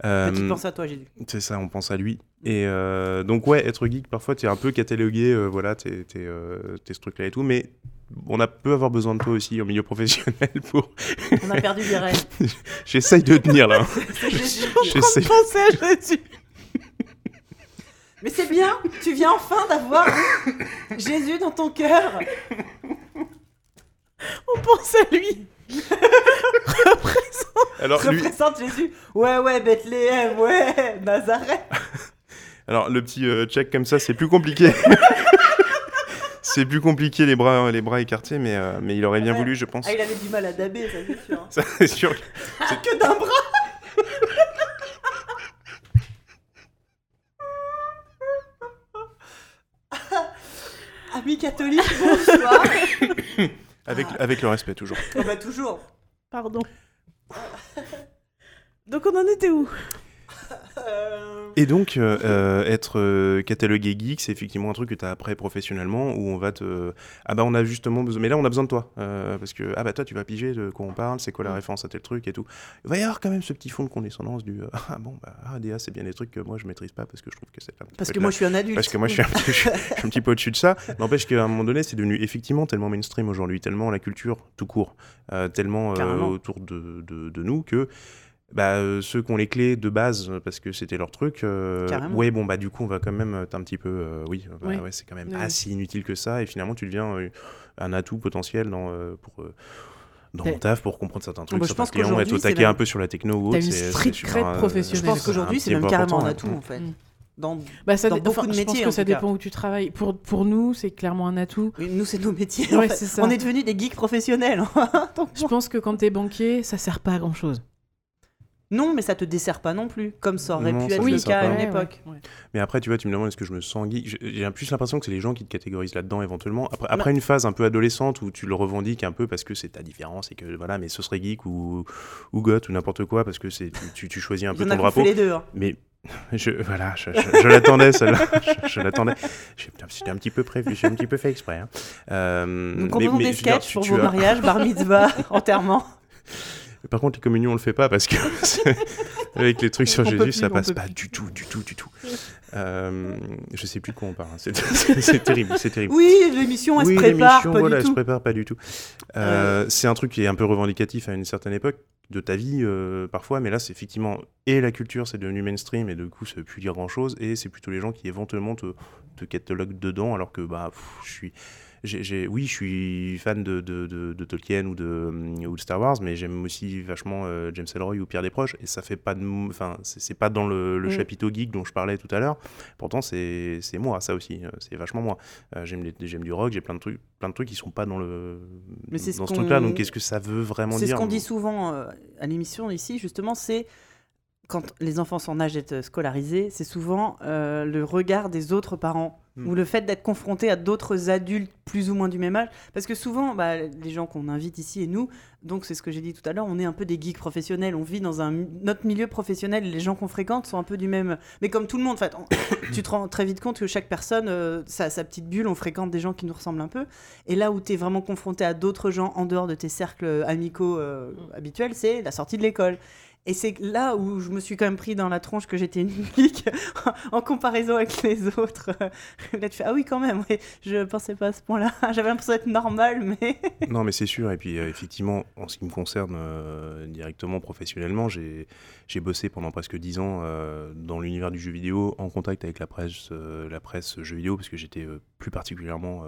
[SPEAKER 3] Euh,
[SPEAKER 1] Petite pensée à toi, Jésus.
[SPEAKER 3] c'est ça, on pense à lui. Et euh, donc, ouais, être geek, parfois, tu es un peu catalogué, euh, voilà, t'es t'es, euh, t'es ce truc-là et tout, mais on a peut avoir besoin de toi aussi en milieu professionnel pour.
[SPEAKER 1] On a perdu des rêves.
[SPEAKER 3] J'essaye de tenir là. hein. J'essaye.
[SPEAKER 2] Pensez à Jésus.
[SPEAKER 1] Mais c'est bien, tu viens enfin d'avoir Jésus dans ton cœur.
[SPEAKER 2] On pense à lui.
[SPEAKER 3] Alors, lui,
[SPEAKER 1] Représente Jésus. Ouais, ouais, Bethléem, ouais, Nazareth.
[SPEAKER 3] alors, le petit euh, check comme ça, c'est plus compliqué. c'est plus compliqué, les bras, les bras écartés, mais, euh, mais il aurait bien
[SPEAKER 1] Ouais.
[SPEAKER 3] voulu, je pense.
[SPEAKER 1] Ah, il avait du mal à daber, ça c'est sûr.
[SPEAKER 3] Ça, c'est sûr.
[SPEAKER 1] Ah, que d'un bras Amis catholiques, bonsoir.
[SPEAKER 3] Avec, avec le respect, toujours.
[SPEAKER 1] Oh bah toujours.
[SPEAKER 2] Pardon. Donc on en était où?
[SPEAKER 3] Et donc, euh, euh, être euh, catalogué geek, c'est effectivement un truc que tu as après professionnellement où on va te. Ah bah, on a justement besoin. Mais là, on a besoin de toi. euh, parce que, ah bah, toi, tu vas piger de quoi on parle, c'est quoi la
[SPEAKER 2] Mm.
[SPEAKER 3] référence à tel truc et tout. Il va y avoir quand même ce petit fond de condescendance du. ah bon, bah, ah, DA, c'est bien des trucs que moi, je maîtrise pas parce que je trouve que c'est
[SPEAKER 1] Parce que moi je suis un adulte.
[SPEAKER 3] Parce que moi, je suis un petit, je suis- je suis un petit peu au-dessus de ça. N'empêche qu'à un moment donné, c'est devenu effectivement tellement mainstream aujourd'hui, tellement la culture tout court, tellement autour de, de- de nous que bah, euh, ceux qui ont les clés de base euh, parce que c'était leur truc, euh,
[SPEAKER 1] Carrément.
[SPEAKER 3] ouais, bon, bah du coup, on va quand même être un petit peu, euh, oui, bah,
[SPEAKER 2] Oui.
[SPEAKER 3] ouais, c'est quand même
[SPEAKER 2] Oui,
[SPEAKER 3] si inutile que ça, et finalement, tu deviens euh, un atout potentiel dans, euh, pour. euh, dans mon taf pour comprendre certains trucs,
[SPEAKER 1] je
[SPEAKER 3] certains
[SPEAKER 1] pense
[SPEAKER 3] clients, être
[SPEAKER 1] qu'aujourd'hui,
[SPEAKER 3] au
[SPEAKER 1] c'est
[SPEAKER 3] taquet
[SPEAKER 1] même-
[SPEAKER 3] un peu sur la techno ou autre.
[SPEAKER 2] une cred
[SPEAKER 3] euh,
[SPEAKER 2] professionnelle.
[SPEAKER 1] Je pense
[SPEAKER 3] c'est
[SPEAKER 1] qu'aujourd'hui
[SPEAKER 3] un
[SPEAKER 1] c'est même carrément un atout
[SPEAKER 3] ouais.
[SPEAKER 1] en fait.
[SPEAKER 2] Mm.
[SPEAKER 1] Dans...
[SPEAKER 2] Bah, ça
[SPEAKER 1] Dans beaucoup
[SPEAKER 2] enfin,
[SPEAKER 1] de
[SPEAKER 2] je pense
[SPEAKER 1] métiers,
[SPEAKER 2] que
[SPEAKER 1] en
[SPEAKER 2] ça dépend où tu travailles. Pour, pour nous, c'est clairement un atout.
[SPEAKER 1] Oui, Nous c'est nos métiers. en
[SPEAKER 2] Ouais,
[SPEAKER 1] fait.
[SPEAKER 2] c'est ça.
[SPEAKER 1] On est devenus des geeks professionnels. Donc,
[SPEAKER 2] Je pense que quand t'es banquier, ça sert pas à grand chose.
[SPEAKER 1] Non, mais ça te dessert pas non plus, comme ça aurait
[SPEAKER 3] Non,
[SPEAKER 1] pu
[SPEAKER 3] ça
[SPEAKER 1] être le cas à une
[SPEAKER 2] Ouais,
[SPEAKER 1] époque.
[SPEAKER 2] ouais, ouais.
[SPEAKER 3] Mais après, tu vois, tu me demandes est-ce que je me sens geek? J'ai plus l'impression que c'est les gens qui te catégorisent là-dedans éventuellement. Après,
[SPEAKER 1] Bah.
[SPEAKER 3] après une phase un peu adolescente où tu le revendiques un peu parce que c'est ta différence et que voilà, mais ce serait geek ou, ou goth ou n'importe quoi parce que c'est tu, tu choisis un peu ton drapeau.
[SPEAKER 1] les deux. hein.
[SPEAKER 3] Mais je, voilà, je, je- je l'attendais celle-là. Je, je l'attendais. C'était un petit peu prévu, j'ai un petit peu fait exprès. hein. Euh,
[SPEAKER 1] Nous
[SPEAKER 3] mais-
[SPEAKER 1] proposons
[SPEAKER 3] mais
[SPEAKER 1] des
[SPEAKER 3] dire,
[SPEAKER 1] sketchs
[SPEAKER 3] tu-
[SPEAKER 1] pour
[SPEAKER 3] tu
[SPEAKER 1] vos
[SPEAKER 3] as-
[SPEAKER 1] mariages, bar mitzvah, enterrement.
[SPEAKER 3] Par contre, les communions, on le fait pas parce que avec les trucs sur
[SPEAKER 1] On
[SPEAKER 3] Jésus,
[SPEAKER 1] plus,
[SPEAKER 3] ça passe pas du tout, du tout, du tout. Euh, je sais plus de quoi on parle. hein. C'est terrible, c'est terrible.
[SPEAKER 1] Oui, l'émission elle
[SPEAKER 3] oui,
[SPEAKER 1] se prépare, pas
[SPEAKER 3] voilà,
[SPEAKER 1] du
[SPEAKER 3] elle se
[SPEAKER 1] tout.
[SPEAKER 3] prépare pas du tout. Euh, C'est un truc qui est un peu revendicatif à une certaine époque de ta vie euh, parfois, mais là c'est effectivement et la culture c'est devenu mainstream et du coup ça veut plus dire grand chose et c'est plutôt les gens qui éventuellement te, te cataloguent dedans alors que bah pff, je suis j'ai- oui, je suis fan de, de, de- de Tolkien ou de, ou de Star Wars, mais j'aime aussi vachement euh, James Ellroy ou Pierre Desproges, et ça fait pas de, enfin, c'est c'est pas dans le, le
[SPEAKER 1] Mm.
[SPEAKER 3] chapiteau geek dont je parlais tout à l'heure. Pourtant, c'est c'est moi, ça aussi, euh, c'est vachement moi. Euh, j'aime du rock, j'ai plein de trucs, plein de trucs qui sont pas dans le,
[SPEAKER 1] Mais c'est ce
[SPEAKER 3] dans ce truc-là. Donc, qu'est-ce que ça veut vraiment
[SPEAKER 1] C'est
[SPEAKER 3] dire
[SPEAKER 1] ce qu'on dit souvent euh, à l'émission ici, justement, c'est quand les enfants sont en âge d'être scolarisés, c'est souvent euh, le regard des autres parents
[SPEAKER 3] Hmm.
[SPEAKER 1] ou le fait d'être confronté à d'autres adultes plus ou moins du même âge. Parce que souvent, bah, les gens qu'on invite ici et nous, donc c'est ce que j'ai dit tout à l'heure, on est un peu des geeks professionnels, on vit dans un, notre milieu professionnel, les gens qu'on fréquente sont un peu du même... Mais comme tout le monde, en fait, on- tu te rends très vite compte que chaque personne, euh, ça a sa petite bulle, on fréquente des gens qui nous ressemblent un peu. Et là où tu es vraiment confronté à d'autres gens en dehors de tes cercles amicaux euh, habituels, c'est la sortie de l'école. Et c'est là où je me suis quand même pris dans la tronche que j'étais une en comparaison avec les autres. Là, tu fais, ah oui, quand même, oui, je pensais pas à ce point-là. J'avais l'impression d'être normal, mais.
[SPEAKER 3] Non, mais c'est sûr. Et puis, euh, effectivement, en ce qui me concerne euh, directement, professionnellement, j'ai bossé pendant presque 10 ans euh, dans l'univers du jeu vidéo, en contact avec la presse, la presse jeu vidéo, parce que j'étais plus particulièrement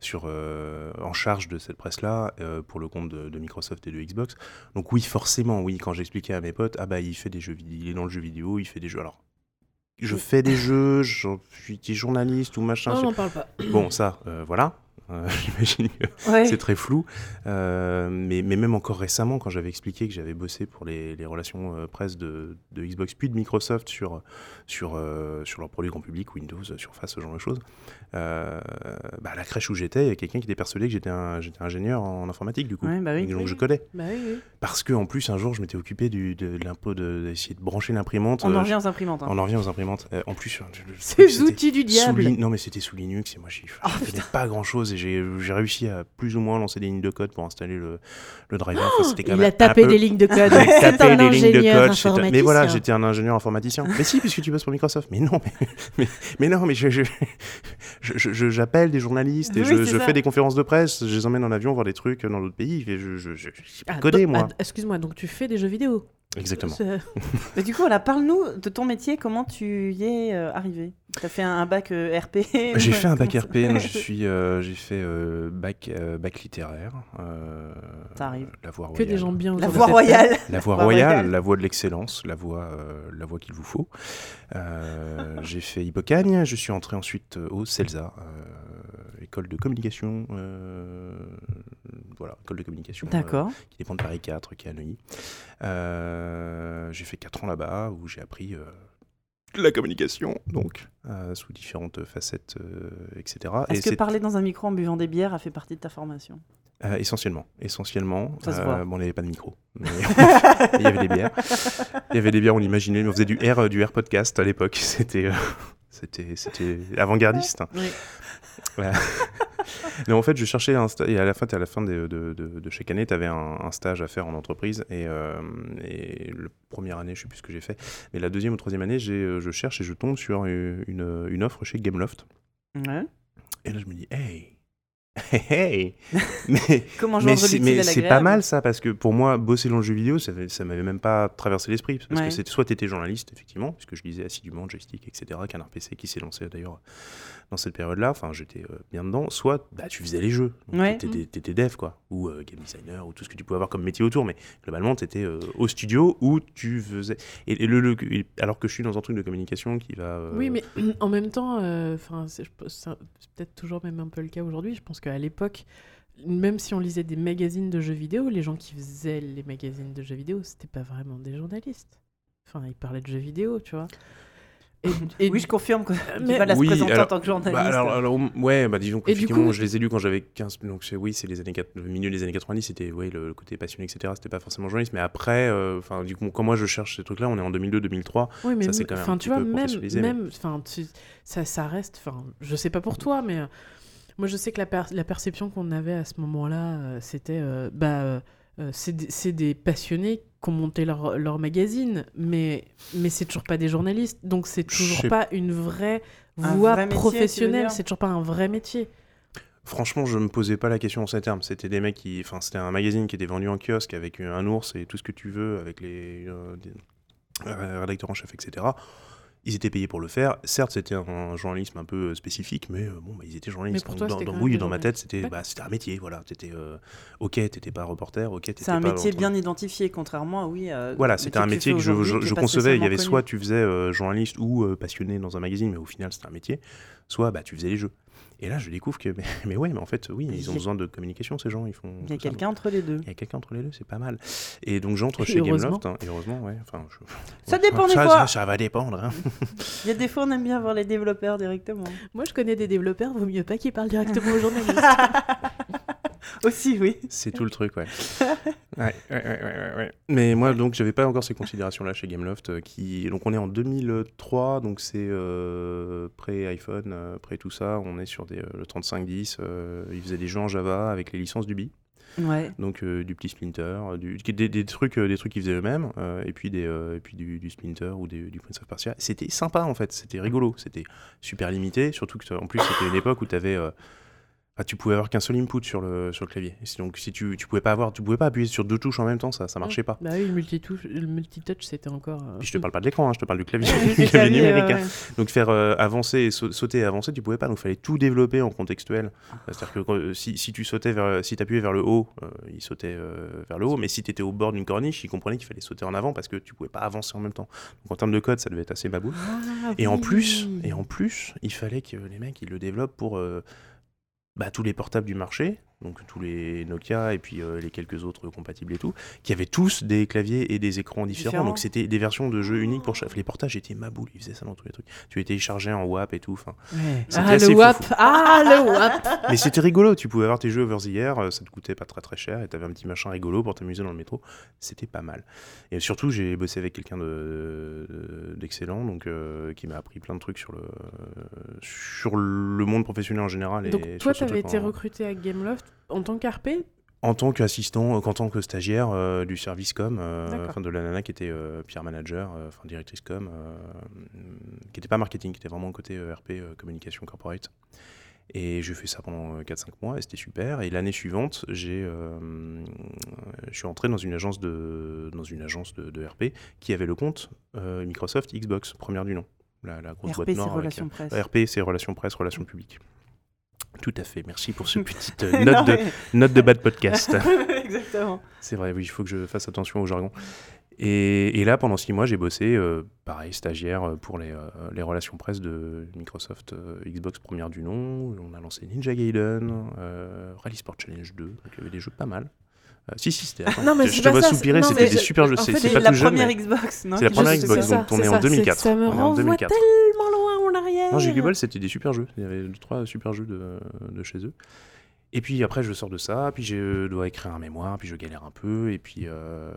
[SPEAKER 3] sur, euh, en charge de cette presse-là euh, pour le compte de, de Microsoft et de Xbox. Donc oui, forcément, oui, quand j'expliquais à mes potes, ah bah il fait des jeux vidéo, il est dans le jeu vidéo, il fait des jeux. Alors, je fais des jeux, je suis journaliste ou machin.
[SPEAKER 2] Non,
[SPEAKER 3] je-
[SPEAKER 2] on n'en parle pas.
[SPEAKER 3] Bon, ça, euh, voilà. Euh, J'imagine que
[SPEAKER 1] Ouais.
[SPEAKER 3] c'est très flou. Euh, mais, mais même encore récemment, quand j'avais expliqué que j'avais bossé pour les, les relations euh, presse de, de Xbox puis de Microsoft sur, sur, euh, sur leurs produits grand public, Windows, Surface, ce genre de choses, bah, à la crèche où j'étais, il y a quelqu'un qui était persuadé que j'étais ingénieur en informatique, du coup.
[SPEAKER 1] Ouais, bah oui.
[SPEAKER 3] Donc
[SPEAKER 2] Oui,
[SPEAKER 3] je connais.
[SPEAKER 2] Bah oui.
[SPEAKER 3] Parce que en plus, un jour, je m'étais occupé du, de, l'impôt de- d'essayer de brancher l'imprimante.
[SPEAKER 1] On en revient aux imprimantes. hein.
[SPEAKER 3] on en revient aux imprimantes. En plus,
[SPEAKER 2] Ces outils du diable.
[SPEAKER 3] Non, mais c'était sous Linux et moi,
[SPEAKER 1] Oh,
[SPEAKER 3] je connais pas grand chose et j'ai réussi à plus ou moins lancer des lignes de code pour installer le, le driver. Enfin, quand
[SPEAKER 2] Il a tapé
[SPEAKER 3] peu-
[SPEAKER 2] des lignes de code. C'est un
[SPEAKER 3] des lignes de
[SPEAKER 2] ingénieur
[SPEAKER 3] code. j'étais- Mais voilà, j'étais un ingénieur informaticien. mais si, puisque tu bosses pour Microsoft. Mais non, mais, mais, mais non, mais je, je- je- je- je- j'appelle des journalistes et
[SPEAKER 1] Oui,
[SPEAKER 3] je, fais des conférences de presse. Je les emmène en avion voir des trucs dans d'autres pays. Et je, je,
[SPEAKER 2] Ah,
[SPEAKER 3] moi.
[SPEAKER 2] ah, Excuse-moi, donc tu fais des jeux vidéo?
[SPEAKER 3] Exactement.
[SPEAKER 1] Mais du coup, voilà, parle-nous de ton métier, comment tu y es euh, arrivé? Tu as fait un, un bac euh, RP
[SPEAKER 3] J'ai fait un bac RP, non, je suis, euh, j'ai fait euh, bac, euh, bac littéraire. euh,
[SPEAKER 1] Ça arrive.
[SPEAKER 3] La voie
[SPEAKER 2] Que
[SPEAKER 3] royale.
[SPEAKER 2] des gens bien
[SPEAKER 1] La voie royale.
[SPEAKER 3] La voie royale, la voie de l'excellence, la voie, euh, la voie qu'il vous faut. Euh, j'ai fait Hippocagne, je suis entré ensuite au CELSA, euh, école de communication. euh, voilà, école de communication. euh,
[SPEAKER 1] D'accord.
[SPEAKER 3] qui dépend de Paris 4, qui est à Neuilly. Euh, j'ai fait 4 ans là-bas où j'ai appris la communication, donc, euh, sous différentes facettes, euh, etc.
[SPEAKER 1] Est-ce que parler dans un micro en buvant des bières a fait partie de ta formation
[SPEAKER 3] euh, essentiellement, essentiellement.
[SPEAKER 1] Ça se voit.
[SPEAKER 3] bon, on n'avait pas de micro. mais Il y avait des bières. Il y avait des bières, on imaginait. On faisait du air, du air podcast à l'époque. C'était, c'était, c'était avant-gardiste.
[SPEAKER 1] Oui.
[SPEAKER 3] Mais en fait, je cherchais un stage. Et à la fin, à la fin de, de- de- de chaque année, tu avais un, un stage à faire en entreprise. Et, euh, et la première année, je sais plus ce que j'ai fait. Mais la deuxième ou troisième année, euh, je cherche et je tombe sur une, une- une offre chez Gameloft.
[SPEAKER 1] Ouais.
[SPEAKER 3] Et là, je me dis, hey, hey, hey. Mais
[SPEAKER 1] Comment
[SPEAKER 3] mais c'est, pas mal ça, parce que pour moi, bosser dans le jeu vidéo, ça, ça m'avait même pas traversé l'esprit. Parce
[SPEAKER 1] Ouais.
[SPEAKER 3] que c'était soit tu étais journaliste, effectivement, puisque je lisais assidûment joystick, etc., Canard PC qui s'est lancé d'ailleurs dans cette période-là, enfin j'étais euh, bien dedans, soit bah, tu faisais les jeux,
[SPEAKER 1] Ouais.
[SPEAKER 3] t'étais, t'étais dev, quoi, ou euh, game designer, ou tout ce que tu pouvais avoir comme métier autour, mais globalement, tu étais au studio où tu faisais. Et, et le, alors que je suis dans un truc de communication qui va. euh,
[SPEAKER 2] Oui, mais en même temps, euh, 'fin, c'est je pense- c'est un- c'est peut-être toujours même un peu le cas aujourd'hui. Je pense qu'à l'époque, même si on lisait des magazines de jeux vidéo, les gens qui faisaient les magazines de jeux vidéo, c'était pas vraiment des journalistes. Enfin, ils parlaient de jeux vidéo, tu vois. Et, et-
[SPEAKER 1] Oui, je confirme que
[SPEAKER 2] Mais-
[SPEAKER 1] la se
[SPEAKER 3] Oui,
[SPEAKER 1] présenter en tant que journaliste.
[SPEAKER 3] Bah, alors, alors, ouais, bah, disons qu'effectivement,
[SPEAKER 2] coup-
[SPEAKER 3] je les ai lus quand j'avais 15. Donc, c'est- oui, c'est les années 4 le milieu des années 90, c'était ouais, le, le côté passionné, etc. C'était pas forcément journaliste. Mais après, euh, enfin, du coup, quand moi je cherche ces trucs-là, on est en 2002-2003.
[SPEAKER 2] Oui, mais
[SPEAKER 3] Ça, c'est quand même un petit
[SPEAKER 2] tu vois,
[SPEAKER 3] peu
[SPEAKER 2] même,
[SPEAKER 3] mais-
[SPEAKER 2] même, tu- ça, ça reste, enfin, je sais pas pour toi, mais euh, moi, je sais que la, per- la perception qu'on avait à ce moment-là, euh, c'était, euh, bah, euh, c'est des- c'est des passionnés qui ont monté leur, leur magazine, mais, mais c'est toujours pas des journalistes, donc c'est toujours pas une vraie
[SPEAKER 1] Un
[SPEAKER 2] voie
[SPEAKER 1] vrai
[SPEAKER 2] professionnelle, c'est toujours pas un vrai métier.
[SPEAKER 3] Franchement, je me posais pas la question en ces termes. C'était des mecs qui. Enfin, c'était un magazine qui était vendu en kiosque avec un ours et tout ce que tu veux, avec les euh, des- euh, rédacteurs en chef, etc. Ils étaient payés pour le faire. Certes, c'était un journalisme un peu euh, spécifique, mais euh, bon, bah, ils étaient journalistes.
[SPEAKER 2] Mais pour
[SPEAKER 3] Donc,
[SPEAKER 2] toi,
[SPEAKER 3] dans, dans, oui, dans ma tête, c'était bah, c'était un métier. Voilà, t'étais euh, ok, t'étais pas reporter, ok,
[SPEAKER 1] C'est un
[SPEAKER 3] pas
[SPEAKER 1] métier bien identifié, contrairement à oui. euh,
[SPEAKER 3] Voilà, c'était un métier que je, concevais. Il y avait
[SPEAKER 1] connu.
[SPEAKER 3] soit tu faisais euh, journaliste ou passionné dans un magazine, mais au final c'était un métier, soit bah, tu faisais les jeux. Et là, je découvre que, mais, mais ouais, mais en fait, oui,
[SPEAKER 1] Il
[SPEAKER 3] ils ont besoin de communication, ces gens. Ils font.
[SPEAKER 1] Il y a quelqu'un entre les deux.
[SPEAKER 3] Il y a quelqu'un entre les deux, c'est pas mal. Et donc j'entre chez. Gameloft, hein, et heureusement, ouais. Enfin, je-
[SPEAKER 1] Ça
[SPEAKER 3] ouais,
[SPEAKER 1] dépend des fois.
[SPEAKER 3] Ça, ça va dépendre. hein.
[SPEAKER 1] Il y a des fois, on aime bien voir les développeurs directement.
[SPEAKER 2] Moi, je connais des développeurs, vaut mieux pas qu'ils parlent directement aux journalistes.
[SPEAKER 1] Aussi, oui.
[SPEAKER 3] C'est tout le truc, ouais. ouais, ouais, ouais. Mais moi, donc, j'avais pas encore ces considérations-là chez Gameloft. euh, qui... Donc, on est en 2003, donc c'est euh, pré-iPhone, euh, pré tout ça. On est sur des, euh, le 3510. euh, ils faisaient des jeux en Java avec les licences du BI.
[SPEAKER 1] Ouais.
[SPEAKER 3] Donc, euh, du petit Splinter, du, des, des trucs, euh, des trucs qu'ils faisaient eux-mêmes, euh, et puis, des, et puis du, du Splinter ou des- du Prince of Persia. C'était sympa, en fait. C'était rigolo. C'était super limité. Surtout que, en plus, c'était une époque où tu avais. Tu pouvais avoir qu'un seul input sur le, sur le clavier. Et donc si tu, tu pouvais pas avoir, tu pouvais pas appuyer sur deux touches en même temps, ça, ça marchait pas.
[SPEAKER 2] Bah oui, le multitouche, le multitouch, c'était encore. euh,
[SPEAKER 3] Puis je te parle pas de l'écran, hein, je te parle du clavier,
[SPEAKER 1] Du
[SPEAKER 3] numérique.
[SPEAKER 1] ouais,
[SPEAKER 3] hein. Donc faire euh, avancer, et sauter et avancer, tu pouvais pas. Donc il fallait tout développer en contextuel. C'est-à-dire que euh, si, si tu sautais vers, si appuyais vers le haut, euh, il sautait euh, vers le haut. Mais si tu étais au bord d'une corniche, il comprenait qu'il fallait sauter en avant parce que tu pouvais pas avancer en même temps. Donc en termes de code, ça devait être assez baboule.
[SPEAKER 2] Ah,
[SPEAKER 3] Et en plus, et en plus, il fallait que les mecs ils le développent pour euh, bah, tous les portables du marché, donc tous les Nokia et puis euh, les quelques autres compatibles et tout, qui avaient tous des claviers et des écrans différents. Donc c'était des versions de jeux uniques pour chaque. Les portages étaient maboule, ils faisaient ça dans tous les trucs. Tu les téléchargeais en WAP et tout. Enfin,
[SPEAKER 2] Ah,
[SPEAKER 3] assez
[SPEAKER 2] le WAP. Ah, le WAP
[SPEAKER 3] mais c'était rigolo. Tu pouvais avoir tes jeux over the air, euh, ça te coûtait pas très très cher et t'avais un petit machin rigolo pour t'amuser dans le métro. C'était pas mal. Et surtout, j'ai bossé avec quelqu'un de- de- d'excellent, donc euh, qui m'a appris plein de trucs sur le sur le monde professionnel en général. Et
[SPEAKER 2] Donc, toi, t'avais été
[SPEAKER 3] en-
[SPEAKER 2] recruté à Gameloft en tant qu'RP
[SPEAKER 3] en tant qu'assistant, euh, en tant que stagiaire euh, du service com, euh, enfin de la nana qui était euh, PR manager, enfin directrice com, euh, qui n'était pas marketing, qui était vraiment côté RP, communication corporate. Et j'ai fait ça pendant euh, 4-5 mois et c'était super. Et l'année suivante, j'ai, euh, je suis entré dans une agence de, dans une agence de, de RP qui avait le compte euh, Microsoft Xbox, première du nom. La, la grosse
[SPEAKER 1] RP,
[SPEAKER 3] boîte noire.
[SPEAKER 1] presse.
[SPEAKER 3] RP, c'est relations presse, relations publiques. Tout à fait. Merci pour ce petit euh,
[SPEAKER 1] Non,
[SPEAKER 3] note, de,
[SPEAKER 1] mais-
[SPEAKER 3] note de bad podcast.
[SPEAKER 1] Exactement.
[SPEAKER 3] C'est vrai, oui, il faut que je fasse attention au jargon. Et, et là, pendant six mois, j'ai bossé, euh, pareil, stagiaire euh, pour les, euh, les relations presse de Microsoft euh, Xbox première du nom. On a lancé Ninja Gaiden, euh, Rally Sport Challenge 2, donc il y avait des jeux pas mal. Euh, si, si, c'était.
[SPEAKER 2] Non, mais
[SPEAKER 3] je te vois soupirer, c'était des
[SPEAKER 2] je-
[SPEAKER 3] super jeux.
[SPEAKER 2] en
[SPEAKER 3] C'est
[SPEAKER 2] fait,
[SPEAKER 3] c'est
[SPEAKER 1] C'est
[SPEAKER 3] pas
[SPEAKER 1] la
[SPEAKER 3] tout jeune,
[SPEAKER 1] première Xbox, non
[SPEAKER 3] c'est la première Xbox, donc on est en
[SPEAKER 2] ça, c'est-
[SPEAKER 3] 2004.
[SPEAKER 2] Ça me
[SPEAKER 3] On est en
[SPEAKER 2] renvoie
[SPEAKER 3] 2004.
[SPEAKER 2] tellement arrière.
[SPEAKER 3] Non, c'était des super jeux. Il y avait trois super jeux de, de chez eux. Et puis après, je sors de ça, puis je dois écrire un mémoire, puis je galère un peu, et puis, euh,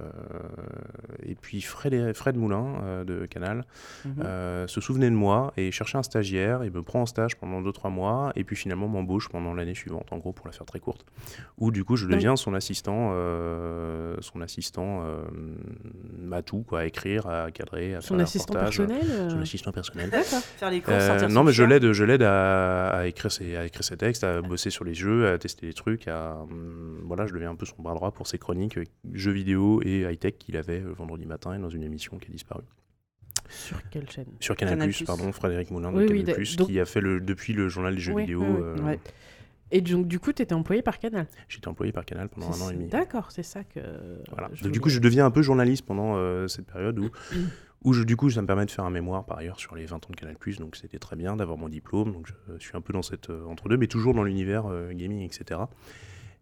[SPEAKER 3] et puis Fred, Fred Moulin euh, de Canal
[SPEAKER 1] Mhm.
[SPEAKER 3] euh, se souvenait de moi et cherchait un stagiaire, il me prend en stage pendant 2-3 mois, et puis finalement m'embauche pendant l'année suivante, en gros, pour la faire très courte. Où du coup, je deviens son assistant, euh, son assistant euh, à tout, quoi, à écrire, à cadrer, à
[SPEAKER 2] Son
[SPEAKER 3] faire les
[SPEAKER 2] assistant personnel euh,
[SPEAKER 3] Son assistant personnel.
[SPEAKER 2] D'accord.
[SPEAKER 1] Faire les
[SPEAKER 3] Euh,
[SPEAKER 1] sortir
[SPEAKER 3] non, mais je l'aide, je l'aide à, à écrire ses, à écrire ses textes, à bosser sur les jeux, à tester les trucs, à hum, voilà, je deviens un peu son bras droit pour ses chroniques euh, jeux vidéo et high tech qu'il avait euh, vendredi matin et dans une émission qui a disparu
[SPEAKER 2] Sur quelle chaîne?
[SPEAKER 3] Sur Canal+,
[SPEAKER 1] Canal+.
[SPEAKER 3] pardon, Frédéric Moulin de
[SPEAKER 2] Oui,
[SPEAKER 3] Canal+,
[SPEAKER 2] d- donc-
[SPEAKER 3] qui a fait le depuis le journal des jeux
[SPEAKER 2] Oui,
[SPEAKER 3] vidéo. euh,
[SPEAKER 2] ouais. Et donc, du coup, tu étais employé par Canal?
[SPEAKER 3] J'étais employé par Canal pendant un an et demi.
[SPEAKER 2] D'accord, c'est ça que.
[SPEAKER 3] Voilà. Donc, du coup, je deviens un peu journaliste pendant euh, cette période où, où je, du coup, ça me permet de faire un mémoire par ailleurs sur les 20 ans de Canal+, donc c'était très bien d'avoir mon diplôme, donc je, suis un peu dans cette euh, entre-deux, mais toujours dans l'univers euh, gaming, etc.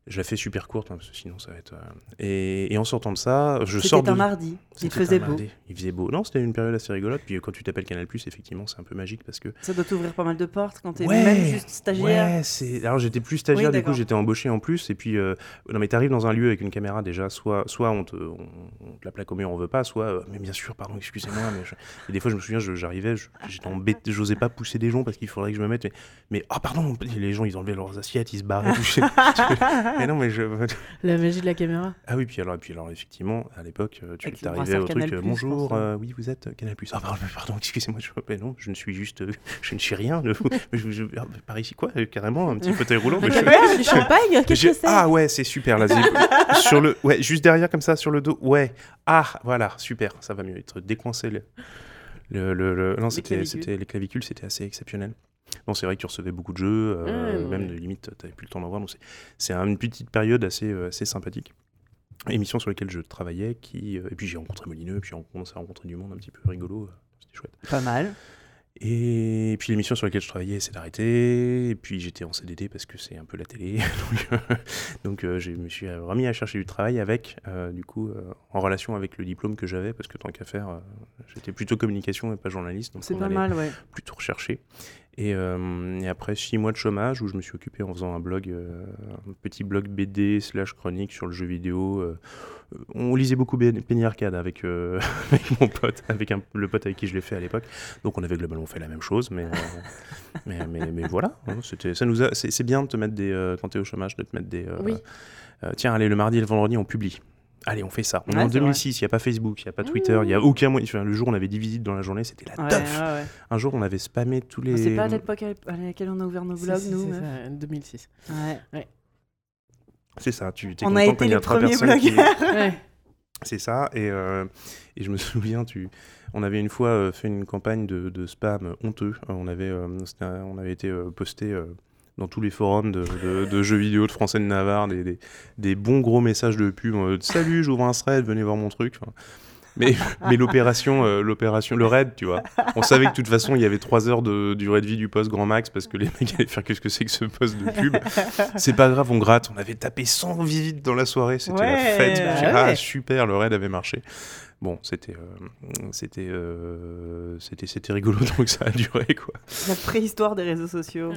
[SPEAKER 3] Je la fais super courte, hein, parce que sinon ça va être... euh, Et, et en sortant de ça, je sors
[SPEAKER 1] C'était
[SPEAKER 3] de...
[SPEAKER 1] un mardi. Il faisait beau.
[SPEAKER 3] mardi. Il faisait beau. Non, c'était une période assez rigolote. Puis quand tu t'appelles Canal+, effectivement, c'est un peu magique parce que
[SPEAKER 1] Ça doit t'ouvrir pas mal de portes quand t'es
[SPEAKER 3] Ouais,
[SPEAKER 1] même juste stagiaire.
[SPEAKER 3] Ouais. Alors j'étais plus stagiaire,
[SPEAKER 1] Oui,
[SPEAKER 3] du coup j'étais embauché en plus. Et puis, euh, non mais t'arrives dans un lieu avec une caméra déjà, soit, soit on te, on, on te la plaque au mur, on veut pas, soit, euh, mais bien sûr, pardon, excusez-moi. Mais je- Et des fois je me souviens, j'arrivais, j'étais embêté, j'osais pas pousser des gens parce qu'il faudrait que je me mette. Mais, mais ah pardon, les gens ils enlevaient leurs assiettes, ils se barraient. Mais non mais je.
[SPEAKER 2] La magie de la caméra.
[SPEAKER 3] Ah oui, puis alors, puis alors effectivement, à l'époque, euh, tu t'arrivais
[SPEAKER 1] brassard
[SPEAKER 3] au truc, euh, bonjour,
[SPEAKER 1] pense,
[SPEAKER 3] euh, oui, vous êtes Canal+. Ah pardon, pardon, excusez-moi, je mais non, je ne suis juste, je ne suis rien. je- je, je- ah, par ici quoi, carrément, un petit fauteuil roulant. mais je-
[SPEAKER 2] du champagne Qu'est-ce que c'est
[SPEAKER 3] ah ouais, c'est super là. sur le, ouais, juste derrière comme ça, sur le dos. Ouais. Ah voilà, super, ça va mieux. Être décoincé le, Le, le- le- non, c'était, les clavicules, c'était assez exceptionnel. Bon, c'est vrai que tu recevais beaucoup de jeux, euh,
[SPEAKER 2] Ouais,
[SPEAKER 3] même de limite, tu n'avais plus le temps d'en voir. Donc c'est, une petite période assez, euh, assez sympathique. Émission sur laquelle je travaillais, qui, euh, et puis j'ai rencontré Molineux, puis j'ai commencé à rencontrer du monde un petit peu rigolo. C'était chouette.
[SPEAKER 1] Pas mal.
[SPEAKER 3] Et puis l'émission sur laquelle je travaillais s'est arrêtée. Et puis j'étais en CDD parce que c'est un peu la télé. donc euh, je me suis remis à chercher du travail avec, euh, du coup, euh, en relation avec le diplôme que j'avais, parce que tant qu'à faire, j'étais plutôt communication et pas journaliste. Donc
[SPEAKER 1] C'est pas mal, ouais.
[SPEAKER 3] plutôt rechercher. Et, euh, et après six mois de chômage où je me suis occupé en faisant un blog, euh, un petit blog BD slash chronique sur le jeu vidéo. euh, on lisait beaucoup Penny Arcade avec, avec mon pote, avec un- le pote avec qui je l'ai fait à l'époque. Donc on avait globalement fait la même chose, mais, mais, mais, mais voilà. hein, ça nous c'est, bien de te mettre des, quand t'es au chômage, de te mettre des.
[SPEAKER 2] Oui.
[SPEAKER 3] tiens, allez, le mardi et le vendredi, on publie. Allez, on fait ça. On est
[SPEAKER 1] Ouais,
[SPEAKER 3] en
[SPEAKER 1] c'est vrai.
[SPEAKER 3] 2006, il n'y a pas Facebook, il n'y a pas Twitter, il n'y a aucun moyen. enfin, le jour où on avait 10 visites dans la journée, c'était la
[SPEAKER 1] Ouais,
[SPEAKER 3] teuf.
[SPEAKER 1] ouais, ouais.
[SPEAKER 3] Un jour, on avait spammé tous les.
[SPEAKER 1] C'est pas à l'époque à laquelle on a ouvert nos blogs, nous.
[SPEAKER 2] c'est
[SPEAKER 1] meuf.
[SPEAKER 2] ça, 2006.
[SPEAKER 1] Ouais.
[SPEAKER 3] C'est ça, tu t'es
[SPEAKER 1] On a
[SPEAKER 3] content
[SPEAKER 1] été
[SPEAKER 3] quand il y a trois personnes qui-. C'est ça, et, euh, et je me souviens, tu... on avait une fois euh, fait une campagne de, de spam honteux. Euh, On avait, euh, on avait été euh, posté euh, dans tous les forums de, de- de jeux vidéo de Français de Navarre, des, des- des bons gros messages de pub. Salut, j'ouvre un thread, venez voir mon truc. Enfin, mais, mais l'opération, euh, l'opération, le raid, tu vois. On savait que de toute façon, il y avait trois heures de durée de vie du post grand max parce que les mecs allaient faire qu'est-ce que c'est que ce post de pub. C'est pas grave, on gratte. On avait tapé 100 visites dans la soirée, c'était la
[SPEAKER 1] Ouais,
[SPEAKER 3] fête.
[SPEAKER 1] bah
[SPEAKER 3] Ah, super, le raid avait marché. Bon, c'était, euh, c'était, euh, c'était, c'était rigolo, donc ça a duré, quoi.
[SPEAKER 1] La préhistoire des réseaux sociaux.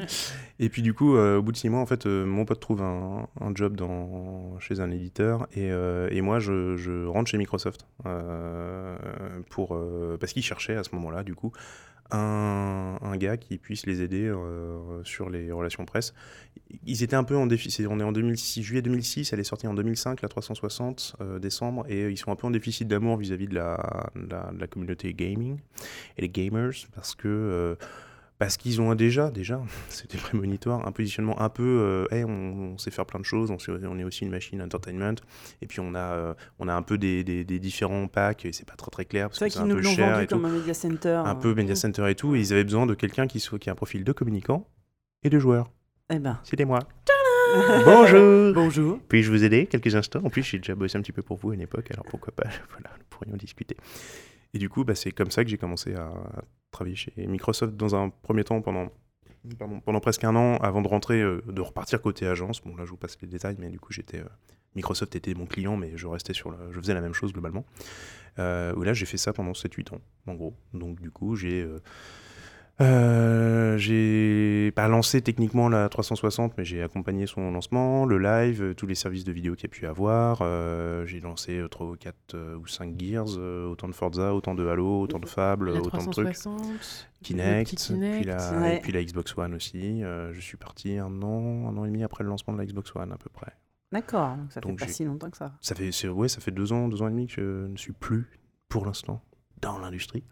[SPEAKER 3] Et puis du coup, euh, au bout de six mois, en fait, euh, mon pote trouve un, un job dans, chez un éditeur et, euh, et moi, je, je rentre chez Microsoft pour, parce qu'ils cherchaient à ce moment-là, du coup, un, gars qui puisse les aider euh, sur les relations presse. Ils étaient un peu en déficit. On est en 2006, juillet 2006, elle est sortie en 2005, la 360, euh, décembre, et ils sont un peu en déficit d'amour vis-à-vis de la, de la, de la communauté gaming et les gamers, parce que euh, parce qu'ils ont déjà, déjà, c'était prémonitoire, un positionnement un peu, euh, Hey, on, on sait faire plein de choses, on, est aussi une machine entertainment, et puis on a, euh, on a un peu des, des- des différents packs, et c'est pas très très clair, parce que c'est
[SPEAKER 1] qu'ils
[SPEAKER 3] un
[SPEAKER 1] nous
[SPEAKER 3] peu
[SPEAKER 1] l'ont
[SPEAKER 3] cher
[SPEAKER 1] vendu
[SPEAKER 3] et tout.
[SPEAKER 1] comme un media center.
[SPEAKER 3] Un peu Media Center et tout, et ils avaient besoin de quelqu'un qui, soit, qui a un profil de communicant et de joueur.
[SPEAKER 1] Eh ben.
[SPEAKER 3] C'était moi. Bonjour
[SPEAKER 1] Bonjour.
[SPEAKER 3] Puis-je vous aider quelques instants? En plus, j'ai déjà bossé un petit peu pour vous à une époque, alors pourquoi pas Voilà, nous pourrions discuter. Et du coup, bah, c'est comme ça que j'ai commencé à travailler chez Microsoft dans un premier temps pendant, pendant presque un an avant de rentrer, euh, de repartir côté agence. Bon, là, je vous passe les détails, mais du coup, j'étais. euh, Microsoft était mon client, mais je restais sur le, je faisais la même chose globalement. Euh, là, j'ai fait ça pendant 7-8 ans, en gros. Donc, du coup, j'ai. Euh, j'ai pas lancé techniquement la 360, mais j'ai accompagné son lancement, le live, euh, tous les services de vidéo qu'il y a pu avoir. Euh, j'ai lancé 3 ou 4 ou 5 Gears, autant de Forza, autant de Halo, autant de Fable,
[SPEAKER 2] La
[SPEAKER 3] autant de trucs.
[SPEAKER 2] 360, le
[SPEAKER 3] Kinect,
[SPEAKER 2] Kinect.
[SPEAKER 3] Puis, la,
[SPEAKER 1] Ouais.
[SPEAKER 3] et puis la Xbox One aussi. Euh, je suis parti un an, un an et demi après le lancement de la Xbox One à peu près.
[SPEAKER 1] D'accord, donc ça fait
[SPEAKER 3] Donc
[SPEAKER 1] pas
[SPEAKER 3] j'ai-
[SPEAKER 1] si longtemps que ça.
[SPEAKER 3] Ça fait, ouais, ça fait deux ans, deux ans et demi que je ne suis plus, pour l'instant, dans l'industrie.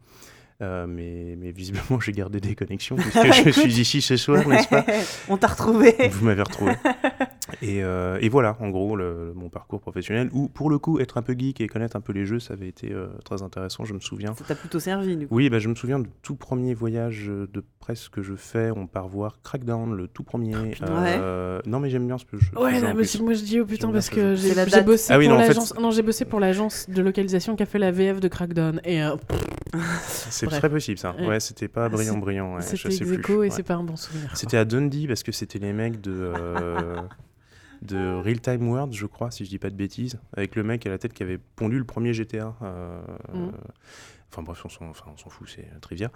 [SPEAKER 3] Euh, mais, mais visiblement, j'ai gardé des connexions puisque je suis ici ce soir, n'est-ce pas
[SPEAKER 1] On t'a retrouvé.
[SPEAKER 3] Vous m'avez retrouvé. Et, euh, et voilà, en gros, le- mon parcours professionnel, où pour le coup, être un peu geek et connaître un peu les jeux, ça avait été euh, très intéressant, je me souviens.
[SPEAKER 1] Ça t'a plutôt servi, du coup.
[SPEAKER 3] Oui, bah, je me souviens du tout premier voyage de presse que je fais. On part voir Crackdown, le tout premier. Euh, Non, mais j'aime bien ce que je.
[SPEAKER 2] Ouais, non, mais moi je dis oh putain parce
[SPEAKER 3] ce
[SPEAKER 2] que j'ai bossé
[SPEAKER 3] Ah oui, en fait,
[SPEAKER 2] l'agence. Non, j'ai bossé pour l'agence de localisation qui a fait la VF de Crackdown et euh,
[SPEAKER 3] C'est
[SPEAKER 2] Bref.
[SPEAKER 3] très possible ça.
[SPEAKER 2] Ouais.
[SPEAKER 3] Ouais, c'était pas brillant,
[SPEAKER 2] C'est-
[SPEAKER 3] brillant. ouais, je
[SPEAKER 2] c'était et
[SPEAKER 3] Ouais.
[SPEAKER 2] c'est pas un bon souvenir.
[SPEAKER 3] C'était à Dundee parce que c'était les mecs de, euh, de Real Time World, je crois, si je dis pas de bêtises, avec le mec à la tête qui avait pondu le premier GTA. euh,
[SPEAKER 2] Mhm.
[SPEAKER 3] Enfin bref, on s'en enfin, fout, c'est trivia.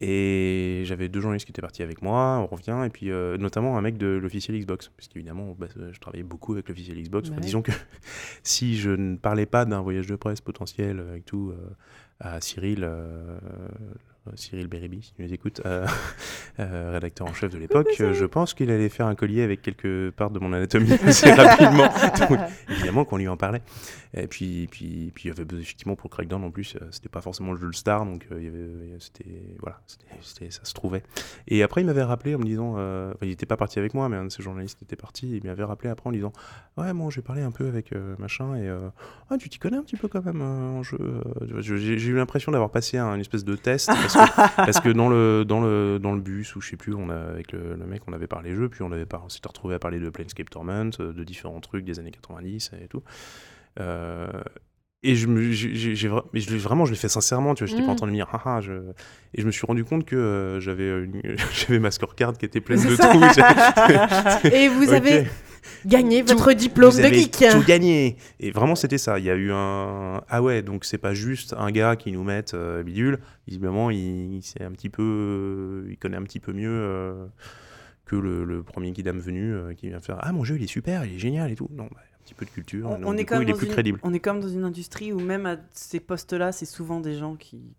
[SPEAKER 3] Et j'avais deux journalistes qui étaient partis avec moi, on revient, et puis euh, notamment un mec de l'officiel Xbox, parce qu'évidemment, bah, je travaillais beaucoup avec l'officiel Xbox. Enfin,
[SPEAKER 2] Ouais.
[SPEAKER 3] disons que si je ne parlais pas d'un voyage de presse potentiel avec tout euh, à Cyril, Cyril Beribi, si tu nous écoutes, euh, euh, rédacteur en chef de l'époque, je pense qu'il allait faire un collier avec quelques parts de mon anatomie assez rapidement. Donc, évidemment qu'on lui en parlait. Et puis, puis, puis il y avait effectivement pour Crackdown en plus, c'était pas forcément le jeu de star, donc il y avait, c'était, voilà, c'était, ça se trouvait. Et après, il m'avait rappelé en me disant, il n'était pas parti avec moi, mais un de ces journalistes était parti, il m'avait rappelé après en disant, ouais, moi j'ai parlé un peu avec machin, et ah, tu t'y connais un petit peu quand même en jeu. J'ai eu l'impression d'avoir passé un, une espèce de test parce que, dans, le, dans, le, dans le bus ou je sais plus, on a, avec le, mec, on avait parlé jeux, puis on, avait on s'était retrouvé à parler de Planescape Torment, euh, de différents trucs des années 90 et tout. Euh, et je me, j'ai, vraiment, je l'ai fait sincèrement, tu vois, j'étais pas en train de me dire, haha, je... et je me suis rendu compte que euh, j'avais, j'avais ma scorecard qui était pleine de
[SPEAKER 2] tout. et vous avez gagné votre diplôme de geek.
[SPEAKER 3] Tout gagné. Et vraiment, c'était ça. Il y a eu un, ah ouais, donc c'est pas juste un gars qui nous met euh, bidule. Visiblement, il, il un petit peu, euh, il connaît un petit peu mieux. que le, premier guidam venu qui vient faire Ah, mon jeu, il est super, il est génial et tout. Non, bah, petit peu de culture. On, est coup, il est plus crédible.
[SPEAKER 1] On est comme dans une industrie où même à ces postes-là, c'est souvent des gens qui,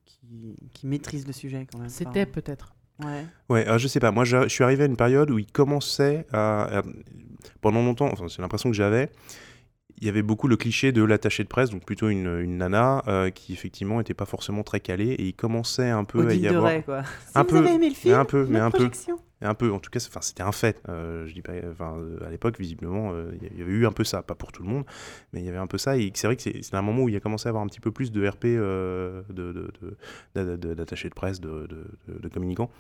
[SPEAKER 1] qui, maîtrisent le sujet quand même.
[SPEAKER 2] C'était peut-être.
[SPEAKER 1] Ouais.
[SPEAKER 3] Ouais, je sais pas. Moi, je, suis arrivé à une période où il commençait à, pendant longtemps. Enfin, c'est l'impression que j'avais. Il y avait beaucoup le cliché de l'attaché de presse, donc plutôt une, une nana euh, qui effectivement n'était pas forcément très calée et il commençait un peu
[SPEAKER 1] à
[SPEAKER 3] y avoir
[SPEAKER 1] quoi.
[SPEAKER 3] un
[SPEAKER 1] peu, avez aimé le film,
[SPEAKER 3] un peu, mais un peu, un peu, en tout cas, c'était un fait. Euh, je dis pas, enfin, euh, à l'époque, visiblement, euh, il y avait eu un peu ça, pas pour tout le monde, mais il y avait un peu ça. Et c'est vrai que c'est un moment où il a commencé à avoir un petit peu plus de RP, d'attachés de, de, presse, de communicants.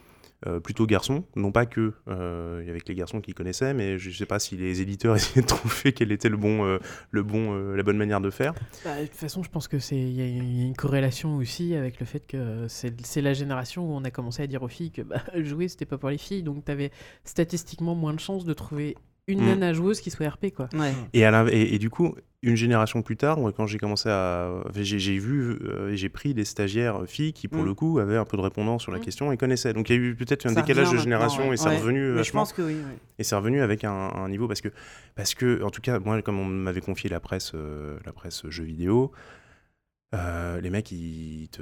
[SPEAKER 3] Euh, plutôt garçons, non pas que euh, avec les garçons qui connaissaient, mais je ne sais pas si les éditeurs essayaient de trouver quelle était le bon, euh, le bon, la bonne manière de faire.
[SPEAKER 2] Bah, de toute façon, je pense que c'est il y, a une corrélation aussi avec le fait que c'est la génération où on a commencé à dire aux filles que bah, jouer c'était pas pour les filles, donc tu avais statistiquement moins de chances de trouver une mm. nana joueuse qui soit RP quoi.
[SPEAKER 3] Et, à et, et, du coup, une génération plus tard, quand j'ai commencé à, j'ai vu euh, et j'ai pris des stagiaires filles qui pour mm. le coup avaient un peu de répondance sur la mm. question et connaissaient. Donc il y a eu peut-être un décalage de génération et c'est revenu.
[SPEAKER 1] Mais je pense que oui.
[SPEAKER 3] Et c'est revenu avec un, niveau parce que parce que en tout cas moi comme on m'avait confié la presse euh, la presse jeux vidéo. Euh, les mecs, ils te...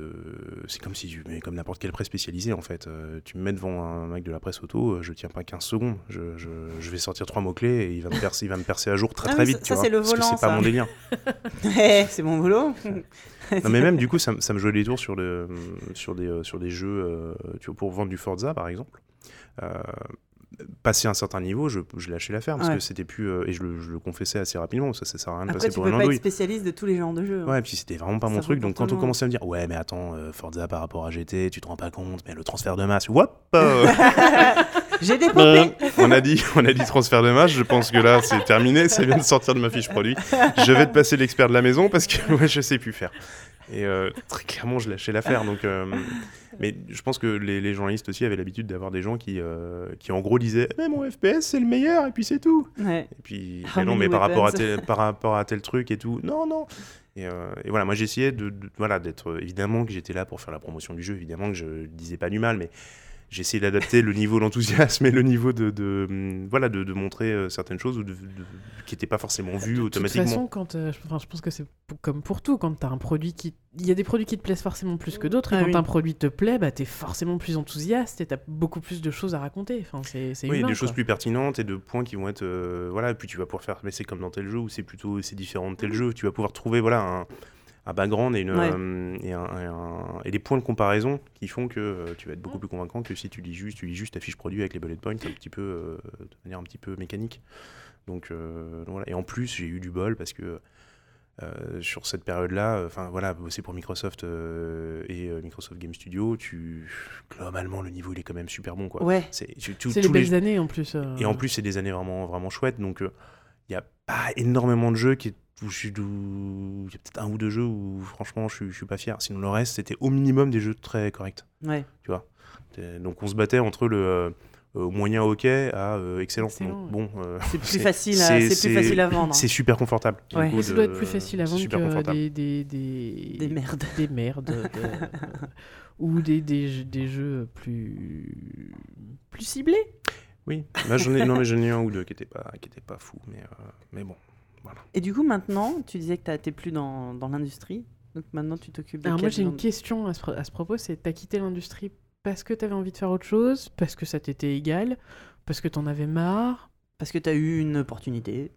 [SPEAKER 3] c'est comme si, mais comme n'importe quelle presse spécialisée en fait. Euh, tu me mets devant un mec de la presse auto, euh, je tiens pas 15 secondes. Je, je, je vais sortir trois mots clés et il va me percer, il va me percer à jour très ah très vite.
[SPEAKER 1] Ça, c'est le volant.
[SPEAKER 3] c'est pas mon délire.
[SPEAKER 1] C'est mon boulot.
[SPEAKER 3] non mais même du coup, ça, ça, me jouait des tours sur, le, sur des sur des jeux, tu vois, pour vendre du Forza par exemple passé un certain niveau, je, je lâchais l'affaire parce que c'était plus. Euh, et je le, je le, confessais assez rapidement, ça, ça sert à rien de
[SPEAKER 1] passer
[SPEAKER 3] pour une
[SPEAKER 1] andouille. tu peux pas être spécialiste de tous les genres de jeux.
[SPEAKER 3] Hein. Ouais, et puis c'était vraiment pas mon truc. Donc quand on commençait à me dire, ouais, mais attends, euh, Forza par rapport à GT, tu te rends pas compte, mais le transfert de masse, whoop
[SPEAKER 1] J'ai des euh,
[SPEAKER 3] on a dit, on a dit transfert de masse. Je pense que là, c'est terminé. Ça vient de sortir de ma fiche produit. Je vais te passer l'expert de la maison parce que ouais, je sais plus faire. Et euh, très clairement, je lâchais l'affaire. Donc, euh, mais je pense que les, journalistes aussi avaient l'habitude d'avoir des gens qui, euh, qui en gros disaient mais mon FPS c'est le meilleur et puis c'est tout.
[SPEAKER 1] Et
[SPEAKER 3] puis mais non, mais par rapport, à tel, par rapport à tel truc et tout, non, non. Et, voilà, moi j'essayais de, voilà d'être évidemment que j'étais là pour faire la promotion du jeu, évidemment que je disais pas du mal, mais j'ai essayé d'adapter le niveau d'enthousiasme et le niveau de, de hum, voilà de, de, montrer euh, certaines choses qui n'étaient pas forcément vues automatiquement. De toute
[SPEAKER 2] façon, quand euh, je pense que c'est comme pour tout, quand tu as un produit qui il y a des produits qui te plaisent forcément plus que d'autres, et ah quand un produit te plaît, bah, tu es forcément plus enthousiaste et tu as beaucoup plus de choses à raconter. Enfin, c'est,
[SPEAKER 3] oui,
[SPEAKER 2] humain,
[SPEAKER 3] des choses plus pertinentes et de points qui vont être. Euh, voilà, et puis tu vas pouvoir faire. Mais c'est comme dans tel jeu ou c'est plutôt c'est différent de tel jeu. Tu vas pouvoir trouver voilà, un, un background et, une, euh, et, un, et, des points de comparaison qui font que euh, tu vas être beaucoup plus convaincant que si tu lis juste, tu lis juste ta fiche produit avec les bullet points un petit peu, euh, de manière un petit peu mécanique. Donc, voilà. Et en plus, j'ai eu du bol parce que sur cette période-là, enfin voilà, bosser pour Microsoft et Microsoft Game Studio, tu globalement le niveau il est quand même super bon quoi.
[SPEAKER 2] Ouais. C'est les belles années en plus.
[SPEAKER 3] Et en plus c'est des années vraiment vraiment chouettes donc il n'y a pas énormément de jeux qui où je il y a peut-être un ou deux jeux où franchement je, je suis pas fier. Sinon le reste c'était au minimum des jeux très corrects.
[SPEAKER 1] Ouais.
[SPEAKER 3] Tu vois. Donc on se battait entre le euh, moyen hockey à euh, excellent. bon,
[SPEAKER 1] euh, c'est plus facile, à, c'est, plus facile à vendre.
[SPEAKER 3] C'est super confortable.
[SPEAKER 2] Ouais. ça doit être plus facile à vendre que des, des,
[SPEAKER 1] des, des merdes,
[SPEAKER 2] des merdes, ou des, des, des jeux plus plus ciblés.
[SPEAKER 3] Oui, bah, j'en ai non mais j'en ai un ou deux qui étaient pas qui étaient pas fous, mais mais bon.
[SPEAKER 1] Et du coup, maintenant, tu disais que tu n'étais plus dans, dans l'industrie. Donc maintenant, tu t'occupes de
[SPEAKER 2] Alors moi j'ai une question à ce, pro- à ce propos, c'est t'as quitté l'industrie parce que t'avais envie de faire autre chose, parce que ça t'était égal, parce que t'en avais marre
[SPEAKER 1] Parce que tu as eu une opportunité?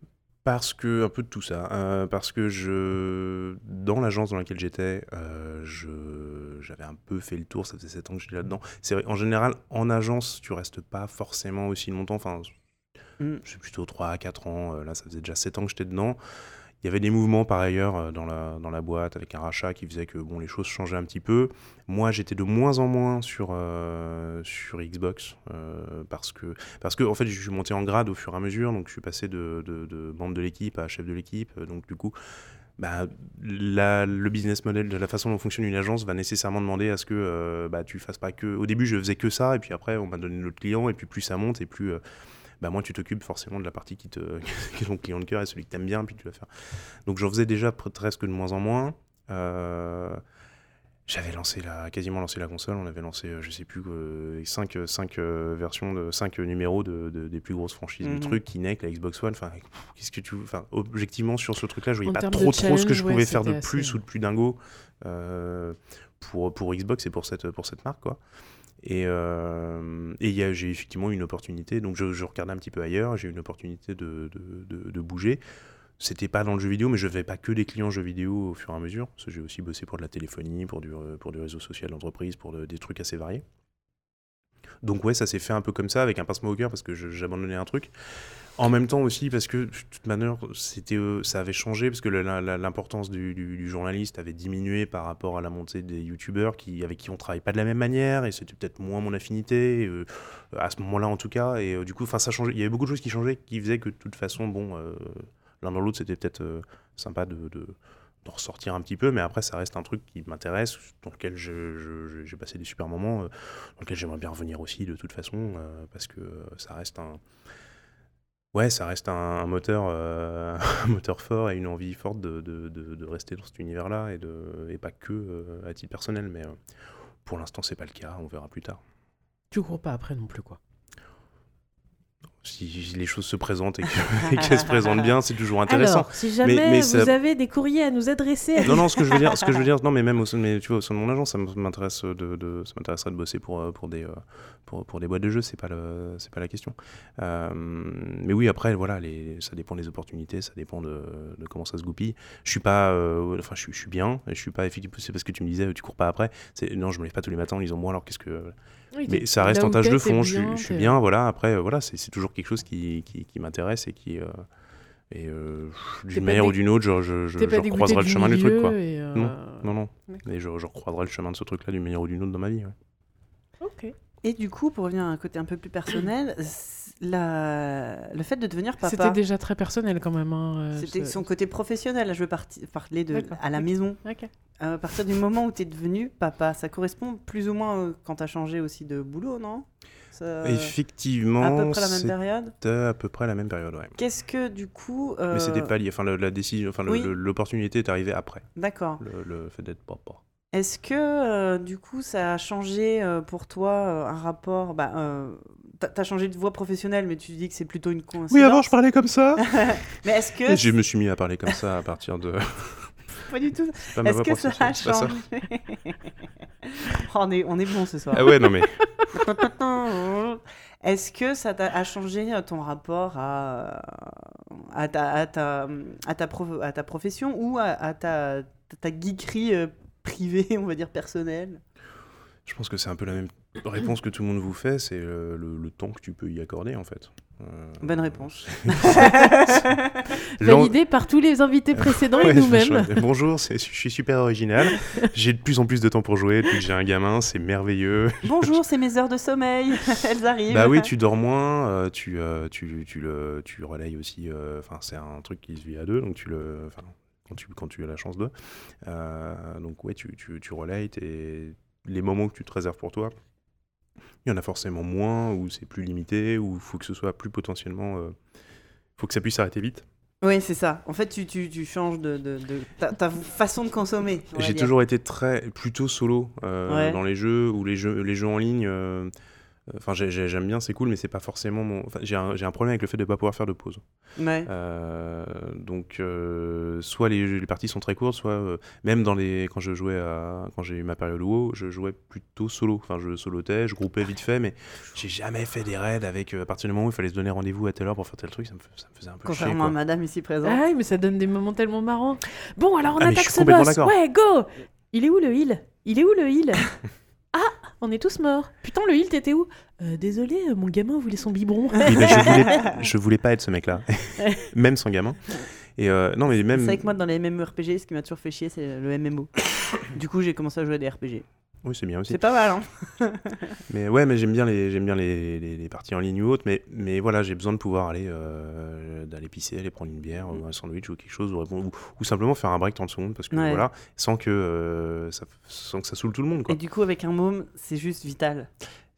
[SPEAKER 3] Parce que, un peu de tout ça. euh, parce que je, dans l'agence dans laquelle j'étais, euh, je, j'avais un peu fait le tour, ça faisait 7 ans que j'étais là-dedans. C'est vrai, en général, en agence, tu restes pas forcément aussi longtemps. Enfin,
[SPEAKER 1] Mm.
[SPEAKER 3] plutôt 3 à 4 ans. euh, Là, ça faisait déjà 7 ans que j'étais dedans. Il y avait des mouvements par ailleurs euh, dans la, dans la boîte avec un rachat qui faisait que bon, les choses changeaient un petit peu. Moi, j'étais de moins en moins sur, euh, sur Xbox parce, que, parce que en fait, je suis monté en grade au fur et à mesure. Donc, je suis passé de, de, de membre de l'équipe à chef de l'équipe. Donc, du coup, bah, la- le business model de la façon dont fonctionne une agence va nécessairement demander à ce que euh, bah, tu fasses pas que. Au début, je faisais que ça, et puis après, on m'a donné notre client, et puis plus ça monte, et plus. Bah, moins tu t'occupes forcément de la partie qui, te, qui est ton client de cœur et celui que t'aimes bien, puis tu vas faire. Donc j'en faisais déjà pre- presque de moins en moins. Euh, j'avais lancé la, quasiment lancé la console, on avait lancé, euh, je sais plus, 5 versions, de 5 numéros de, de- des plus grosses franchises
[SPEAKER 1] Mhm.
[SPEAKER 3] du truc, Kinect, la Xbox One, enfin, qu'est-ce que tu enfin, objectivement sur ce truc-là, je voyais
[SPEAKER 2] En
[SPEAKER 3] pas trop trop ce que je
[SPEAKER 2] ouais,
[SPEAKER 3] pouvais faire de plus
[SPEAKER 2] assez-
[SPEAKER 3] ou de plus dingo euh, pour, pour Xbox et pour cette, pour cette marque, quoi. Et, euh, j'ai effectivement une opportunité, donc je, je regardais un petit peu ailleurs, j'ai une opportunité de, de, de- de bouger. C'était pas dans le jeu vidéo, mais je n'avais pas que des clients jeux vidéo au fur et à mesure, parce que j'ai aussi bossé pour de la téléphonie, pour du, euh, pour du réseau social d'entreprise, pour de- des trucs assez variés. Donc ouais, ça s'est fait un peu comme ça, avec un pincement au cœur, parce que j'abandonnais un truc. En même temps aussi, parce que de toute manière, c'était, euh, ça avait changé, parce que l'importance du, du- journaliste avait diminué par rapport à la montée des youtubeurs qui, avec qui on travaille pas de la même manière, et c'était peut-être moins mon affinité, euh, à ce moment-là en tout cas, et euh, du coup, ça changeait. Il y avait beaucoup de choses qui changeaient, qui faisaient que de toute façon, bon, l'un dans l'autre, c'était peut-être sympa de, de, d'en ressortir un petit peu, mais après, ça reste un truc qui m'intéresse, dans lequel j'ai passé des super moments, dans lequel j'aimerais bien revenir aussi de toute façon, parce que ça reste un. Ouais, ça reste un, un moteur, euh, un moteur fort et une envie forte de, de- rester dans cet univers-là et, et pas que euh, à titre personnel, mais euh, pour l'instant, c'est pas le cas, on verra plus tard.
[SPEAKER 2] Tu cours pas après non plus quoi.
[SPEAKER 3] Si, les choses se présentent et que- et qu'elles se présentent bien, c'est toujours intéressant.
[SPEAKER 2] Alors, si jamais
[SPEAKER 3] mais
[SPEAKER 2] vous
[SPEAKER 3] ça-
[SPEAKER 2] avez des courriers à nous adresser,
[SPEAKER 3] Non, non, ce que je veux dire, ce que je veux dire, non, mais même au sein, mais, tu vois, au sein de mon agence, ça m'intéresse de, de- ça m'intéresserait de bosser pour, euh, pour des, euh, pour, pour des boîtes de jeux, c'est pas le, c'est pas la question. Euh, mais oui, après, voilà, les, ça dépend des opportunités, ça dépend de, de comment ça se goupille. Je suis pas, euh, enfin, je, suis- je suis bien, je suis pas effectivement, c'est parce que tu me disais, tu cours pas après. Non, je me lève pas tous les matins en disant, moi, alors qu'est-ce que,
[SPEAKER 2] Oui,
[SPEAKER 3] mais ça reste en tâche de fond, je, suis-
[SPEAKER 2] bien,
[SPEAKER 3] je suis bien, voilà, après, voilà, c'est, c'est toujours quelque chose qui, qui, qui m'intéresse et qui, euh, et euh, d'une manière
[SPEAKER 2] dé-
[SPEAKER 3] ou d'une autre, je, je, je, recroiserai le chemin du truc, quoi.
[SPEAKER 2] euh,
[SPEAKER 3] Non, non.
[SPEAKER 2] D'accord.
[SPEAKER 3] Et je, je recroiserai le chemin de ce truc-là d'une manière ou d'une autre dans ma vie. ouais.
[SPEAKER 2] Ok.
[SPEAKER 1] Et du coup, pour revenir à un côté un peu plus personnel, la... le fait de devenir
[SPEAKER 2] C'était
[SPEAKER 1] papa,
[SPEAKER 2] déjà très personnel quand même. hein,
[SPEAKER 1] c'était son côté professionnel. Là, je veux parti- parler de à la maison. À partir du moment où tu es devenu papa, ça correspond plus ou moins quand tu as changé aussi de boulot, non? Ça-
[SPEAKER 3] Effectivement,
[SPEAKER 1] À peu près la même
[SPEAKER 3] c'était
[SPEAKER 1] période?
[SPEAKER 3] à peu près la même période, ouais.
[SPEAKER 1] Qu'est-ce que du coup. euh,
[SPEAKER 3] Mais c'était pas lié. Enfin, la décision, enfin,
[SPEAKER 1] oui.
[SPEAKER 3] l'opportunité est arrivée après
[SPEAKER 1] D'accord.
[SPEAKER 3] le, le fait d'être papa.
[SPEAKER 1] Est-ce que euh, du coup ça a changé euh, pour toi euh, un rapport bah, euh, t'as- changé de voie professionnelle, mais tu dis que c'est plutôt une coïncidence?
[SPEAKER 3] parlais comme ça.
[SPEAKER 1] Mais est-ce que.
[SPEAKER 3] je me suis mis à parler comme ça à partir de.
[SPEAKER 1] Pas du tout. Est-ce que ça a changé on, est, on est bon ce soir.
[SPEAKER 3] Ah ouais, non mais.
[SPEAKER 1] Est-ce que ça a changé euh, ton rapport à, à, ta, à, ta, à, ta, prof- à ta profession ou à, à ta, ta geekerie euh, privée, on va dire personnelle?
[SPEAKER 3] Je pense que c'est un peu la même réponse que tout le monde vous fait, c'est euh, le, le temps que tu peux y accorder en fait. Euh,
[SPEAKER 1] Bonne réponse.
[SPEAKER 2] Validé par tous les invités précédents
[SPEAKER 3] Ouais,
[SPEAKER 2] et nous-mêmes.
[SPEAKER 3] Bonjour, je suis super original. J'ai de plus en plus de temps pour jouer depuis que j'ai un gamin, c'est merveilleux.
[SPEAKER 1] Bonjour, c'est mes heures de sommeil. Elles arrivent.
[SPEAKER 3] Bah oui, tu dors moins, euh, tu, euh, tu, tu, le, tu relayes aussi. Enfin, c'est un truc qui se vit à deux, donc tu le. Quand tu, quand tu as la chance de. Donc, ouais, tu, tu, tu relayes les moments que tu te réserves pour toi. Il y en a forcément moins, ou c'est plus limité, ou il faut que ce soit plus potentiellement. Il faut que ça puisse s'arrêter vite.
[SPEAKER 1] Oui, c'est ça. En fait, tu, tu, tu changes de, de, de ta, ta façon de consommer.
[SPEAKER 3] J'ai toujours été très plutôt solo euh,
[SPEAKER 1] Ouais.
[SPEAKER 3] dans les jeux ou les jeux les jeux en ligne. euh, Enfin, j'ai- j'ai- j'aime bien, c'est cool, mais c'est pas forcément mon. Enfin, j'ai un, problème avec le fait de ne pas pouvoir faire de pause.
[SPEAKER 1] Ouais.
[SPEAKER 3] Euh, donc, euh, soit les, les parties sont très courtes, soit euh, même dans les quand je jouais à, quand j'ai eu ma période WoW, je jouais plutôt solo. Enfin, je solotais, je groupais vite fait, mais j'ai jamais fait des raids avec. euh, à partir du moment où il fallait se donner rendez-vous à telle heure pour faire tel truc, ça me, f- ça me faisait un peu chier.
[SPEAKER 1] Contrairement à
[SPEAKER 3] quoi.
[SPEAKER 1] madame ici présente.
[SPEAKER 2] Ah mais ça donne des moments tellement marrants. Bon, alors on
[SPEAKER 3] Ah,
[SPEAKER 2] attaque ce boss. Ouais, go Il est où le heal? Il est où le heal? Ah, on est tous morts. Putain, le heal, t'étais où? Euh, Désolé, euh, mon gamin voulait son biberon.
[SPEAKER 3] Oui, mais je voulais, je voulais pas être ce mec-là, même sans gamin. Et euh, non, mais même.
[SPEAKER 1] C'est vrai que moi, dans les MMORPG, ce qui m'a toujours fait chier, c'est le MMO. du coup, j'ai commencé à jouer à des RPG.
[SPEAKER 3] Oui, c'est bien aussi.
[SPEAKER 1] C'est pas mal, hein
[SPEAKER 3] Mais ouais, mais j'aime bien les j'aime bien les, les, les parties en ligne ou autres, mais mais voilà, j'ai besoin de pouvoir aller euh, d'aller pisser, aller prendre une bière ou un sandwich ou quelque chose ou, ou, ou simplement faire un break 30 secondes parce que
[SPEAKER 1] Ouais.
[SPEAKER 3] voilà, sans que euh, ça sans que ça saoule tout le monde quoi.
[SPEAKER 1] Et du coup, avec un môme, c'est juste vital.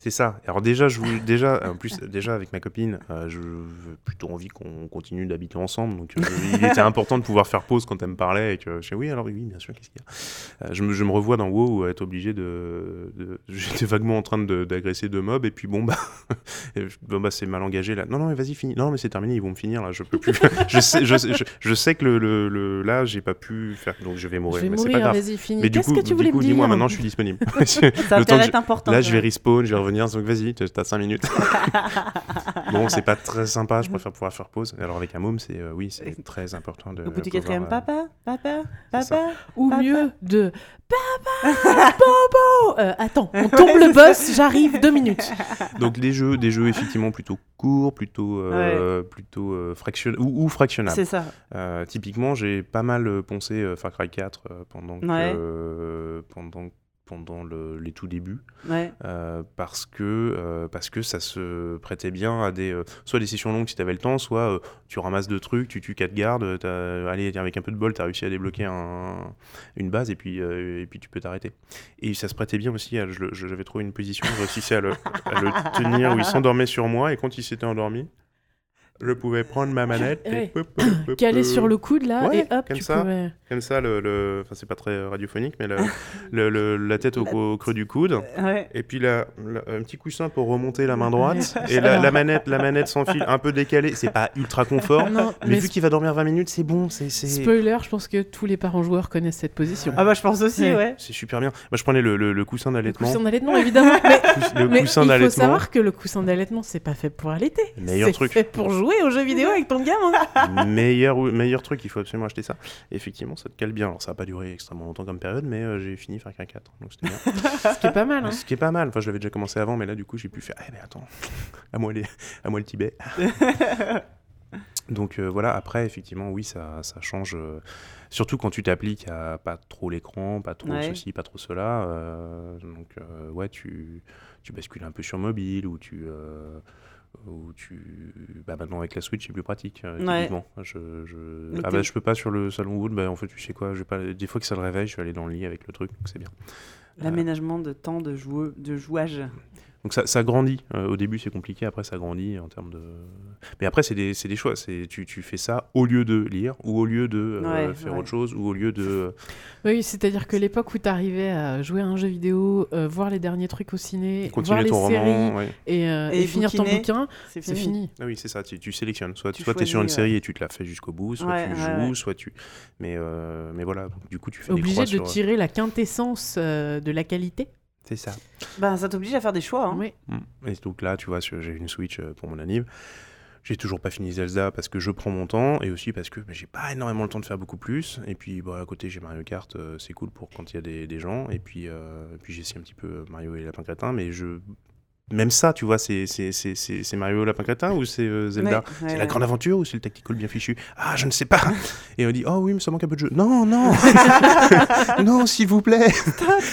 [SPEAKER 3] C'est ça. Alors déjà, je voulais, déjà, en plus, déjà avec ma copine, euh, je j'ai plutôt envie qu'on continue d'habiter ensemble. Donc, euh, il était important de pouvoir faire pause quand elle me parlait et que je dis oui, alors oui, bien sûr, qu'est-ce qu'il y a? Euh, je, me, je me revois dans WoW être obligé de, de- j'étais vaguement en train de- d'agresser deux mobs et puis bon bah, je- bon, bah c'est mal engagé là. Non non, mais vas-y finis. Non mais c'est terminé, ils vont me finir là. Je peux plus. je sais, je, sais- je, je sais que le, le, le- là, j'ai pas pu faire, donc je vais
[SPEAKER 2] Je
[SPEAKER 3] mourir.
[SPEAKER 2] vais
[SPEAKER 3] mais c'est pas
[SPEAKER 2] mourir,
[SPEAKER 3] grave. Mais du
[SPEAKER 2] Qu'est-ce
[SPEAKER 3] coup,
[SPEAKER 2] que tu
[SPEAKER 3] du
[SPEAKER 2] voulais
[SPEAKER 3] coup,
[SPEAKER 2] me dire
[SPEAKER 3] dis-moi maintenant, je suis disponible.
[SPEAKER 1] Ça
[SPEAKER 3] Le temps que
[SPEAKER 1] important.
[SPEAKER 3] Là, je vais respawn, je vais revenir, donc vas-y, t'as 5 minutes. bon, c'est pas très sympa, je préfère pouvoir faire pause. Alors, avec un môme, c'est euh, oui, c'est très important de.
[SPEAKER 1] Au bout du quatrième,
[SPEAKER 3] euh,
[SPEAKER 1] papa, papa, papa.
[SPEAKER 2] Ou
[SPEAKER 1] Papa.
[SPEAKER 2] mieux, de Papa Bobo Euh, Attends, on tombe le boss, j'arrive, deux minutes.
[SPEAKER 3] Donc, des jeux, des jeux effectivement plutôt courts, plutôt, euh, plutôt euh, fraction- ou, ou fractionnables.
[SPEAKER 1] C'est ça.
[SPEAKER 3] Euh, typiquement, j'ai pas mal poncé euh, Far Cry 4 euh, pendant, que-
[SPEAKER 1] Ouais.
[SPEAKER 3] euh, pendant, pendant le- les tout débuts.
[SPEAKER 1] Ouais.
[SPEAKER 3] Euh, parce que euh, parce que ça se prêtait bien à des euh, soit des sessions longues si tu avais le temps soit tu ramasses deux trucs tu tues quatre gardes t'as- allez avec un peu de bol tu as réussi à débloquer un- une base et puis et puis tu peux t'arrêter et ça se prêtait bien aussi à- je j'avais trouvé une position je réussissais à le, à le tenir où il s'endormait sur moi et quand il s'était endormi je pouvais prendre ma manette et
[SPEAKER 2] Ouais.
[SPEAKER 3] pop.
[SPEAKER 2] sur le coude là,
[SPEAKER 3] Ouais,
[SPEAKER 2] et hop,
[SPEAKER 3] comme
[SPEAKER 2] tu
[SPEAKER 3] ça.
[SPEAKER 2] pouvais.
[SPEAKER 3] comme ça le, le- enfin c'est pas très radiophonique mais le- le- le- la tête au, au creux du coude
[SPEAKER 1] Ouais.
[SPEAKER 3] et puis là, un petit coussin pour remonter la main droite. et la, la manette, la manette sans fil, un peu décalée. C'est pas ultra confort.
[SPEAKER 2] Non,
[SPEAKER 3] Mais,
[SPEAKER 2] mais
[SPEAKER 3] vu qu'il va dormir 20 minutes, c'est bon. C'est
[SPEAKER 2] spoiler, je pense que tous les parents joueurs connaissent cette position.
[SPEAKER 1] Ah bah je pense aussi,
[SPEAKER 2] Ouais.
[SPEAKER 1] ouais.
[SPEAKER 3] c'est super bien. Moi, je prenais le, le- le coussin
[SPEAKER 2] le
[SPEAKER 3] d'allaitement.
[SPEAKER 2] coussin d'allaitement, évidemment. Mais,
[SPEAKER 3] Le
[SPEAKER 2] mais
[SPEAKER 3] coussin
[SPEAKER 2] il faut
[SPEAKER 3] d'allaitement.
[SPEAKER 2] savoir que le coussin d'allaitement, c'est pas fait pour allaiter.
[SPEAKER 3] Meilleur
[SPEAKER 2] C'est
[SPEAKER 3] truc.
[SPEAKER 2] fait pour jouer aux jeux vidéo avec ton gamin.
[SPEAKER 3] meilleur, meilleur truc. Il faut absolument acheter ça. Et effectivement, ça te cale bien. Alors, ça n'a pas duré extrêmement longtemps comme période, mais euh, j'ai fini Far Cry 4. Donc, c'était bien.
[SPEAKER 2] Ce qui est pas mal. Hein.
[SPEAKER 3] Ce qui est pas mal. Enfin, je l'avais déjà commencé avant, mais là, du coup, j'ai pu faire. Eh, mais attends, à moi, les... à moi le Tibet. Donc euh, voilà, après, effectivement, oui, ça, ça change. euh, surtout quand tu t'appliques à pas trop l'écran, pas trop
[SPEAKER 1] Ouais.
[SPEAKER 3] ceci, pas trop cela. euh, donc, euh, ouais, tu, tu bascules un peu sur mobile ou tu. Euh, ou tu... Bah maintenant avec la Switch c'est plus pratique euh,
[SPEAKER 1] Ouais.
[SPEAKER 3] Je, je... Ah bah je peux pas sur le salon Wood, bah en fait tu sais quoi, je vais pas... des fois que ça le réveille, je vais aller dans le lit avec le truc, donc c'est bien.
[SPEAKER 1] L'aménagement de temps de, de jouage.
[SPEAKER 3] Donc ça, ça grandit. Euh, au début, c'est compliqué. Après, ça grandit en termes de. Mais après, c'est des, c'est des choix. C'est tu, tu fais ça au lieu de lire, ou au lieu de euh,
[SPEAKER 1] Ouais,
[SPEAKER 3] faire
[SPEAKER 1] ouais.
[SPEAKER 3] autre chose, ou au lieu de.
[SPEAKER 2] Oui, c'est-à-dire que l'époque où t'arrivais à jouer à un jeu vidéo, euh, voir les derniers trucs au ciné, voir
[SPEAKER 3] continuer
[SPEAKER 2] les séries
[SPEAKER 3] roman. ouais.
[SPEAKER 2] et, euh,
[SPEAKER 1] Et
[SPEAKER 2] et finir ton bouquin,
[SPEAKER 1] C'est fini.
[SPEAKER 2] fini.
[SPEAKER 3] Ah oui, c'est ça. Tu, tu sélectionnes. Soit
[SPEAKER 1] Tu
[SPEAKER 3] soit tu es sur une série et tu te la fais jusqu'au bout, soit
[SPEAKER 1] Ouais,
[SPEAKER 3] tu
[SPEAKER 1] ouais,
[SPEAKER 3] joues,
[SPEAKER 1] ouais.
[SPEAKER 3] soit tu. Mais euh, mais voilà. Du coup, tu fais des
[SPEAKER 2] Obligé de
[SPEAKER 3] sur-
[SPEAKER 2] tirer la quintessence euh, de la qualité.
[SPEAKER 3] C'est ça.
[SPEAKER 1] Bah, ça t'oblige à faire des choix. hein.
[SPEAKER 2] Oui.
[SPEAKER 3] Mm. Et donc là, tu vois, j'ai une Switch euh, pour mon anniv. J'ai toujours pas fini Zelda parce que je prends mon temps et aussi parce que bah, j'ai pas énormément le temps de faire beaucoup plus. Et puis bah, à côté, j'ai Mario Kart, euh, c'est cool pour quand il y a des, des gens. Et puis, euh, et puis j'essaie un petit peu euh, Mario et Lapin Crétin, mais je. Même ça, tu vois, c'est c'est- c'est- c'est- c'est Mario Lapin Crétin ou c'est euh, Zelda
[SPEAKER 1] Ouais,
[SPEAKER 3] C'est la grande aventure ou c'est le tactical bien fichu Ah, je ne sais pas. Et on dit oh oui, mais ça manque un peu de jeu. Non, non, non, s'il vous plaît,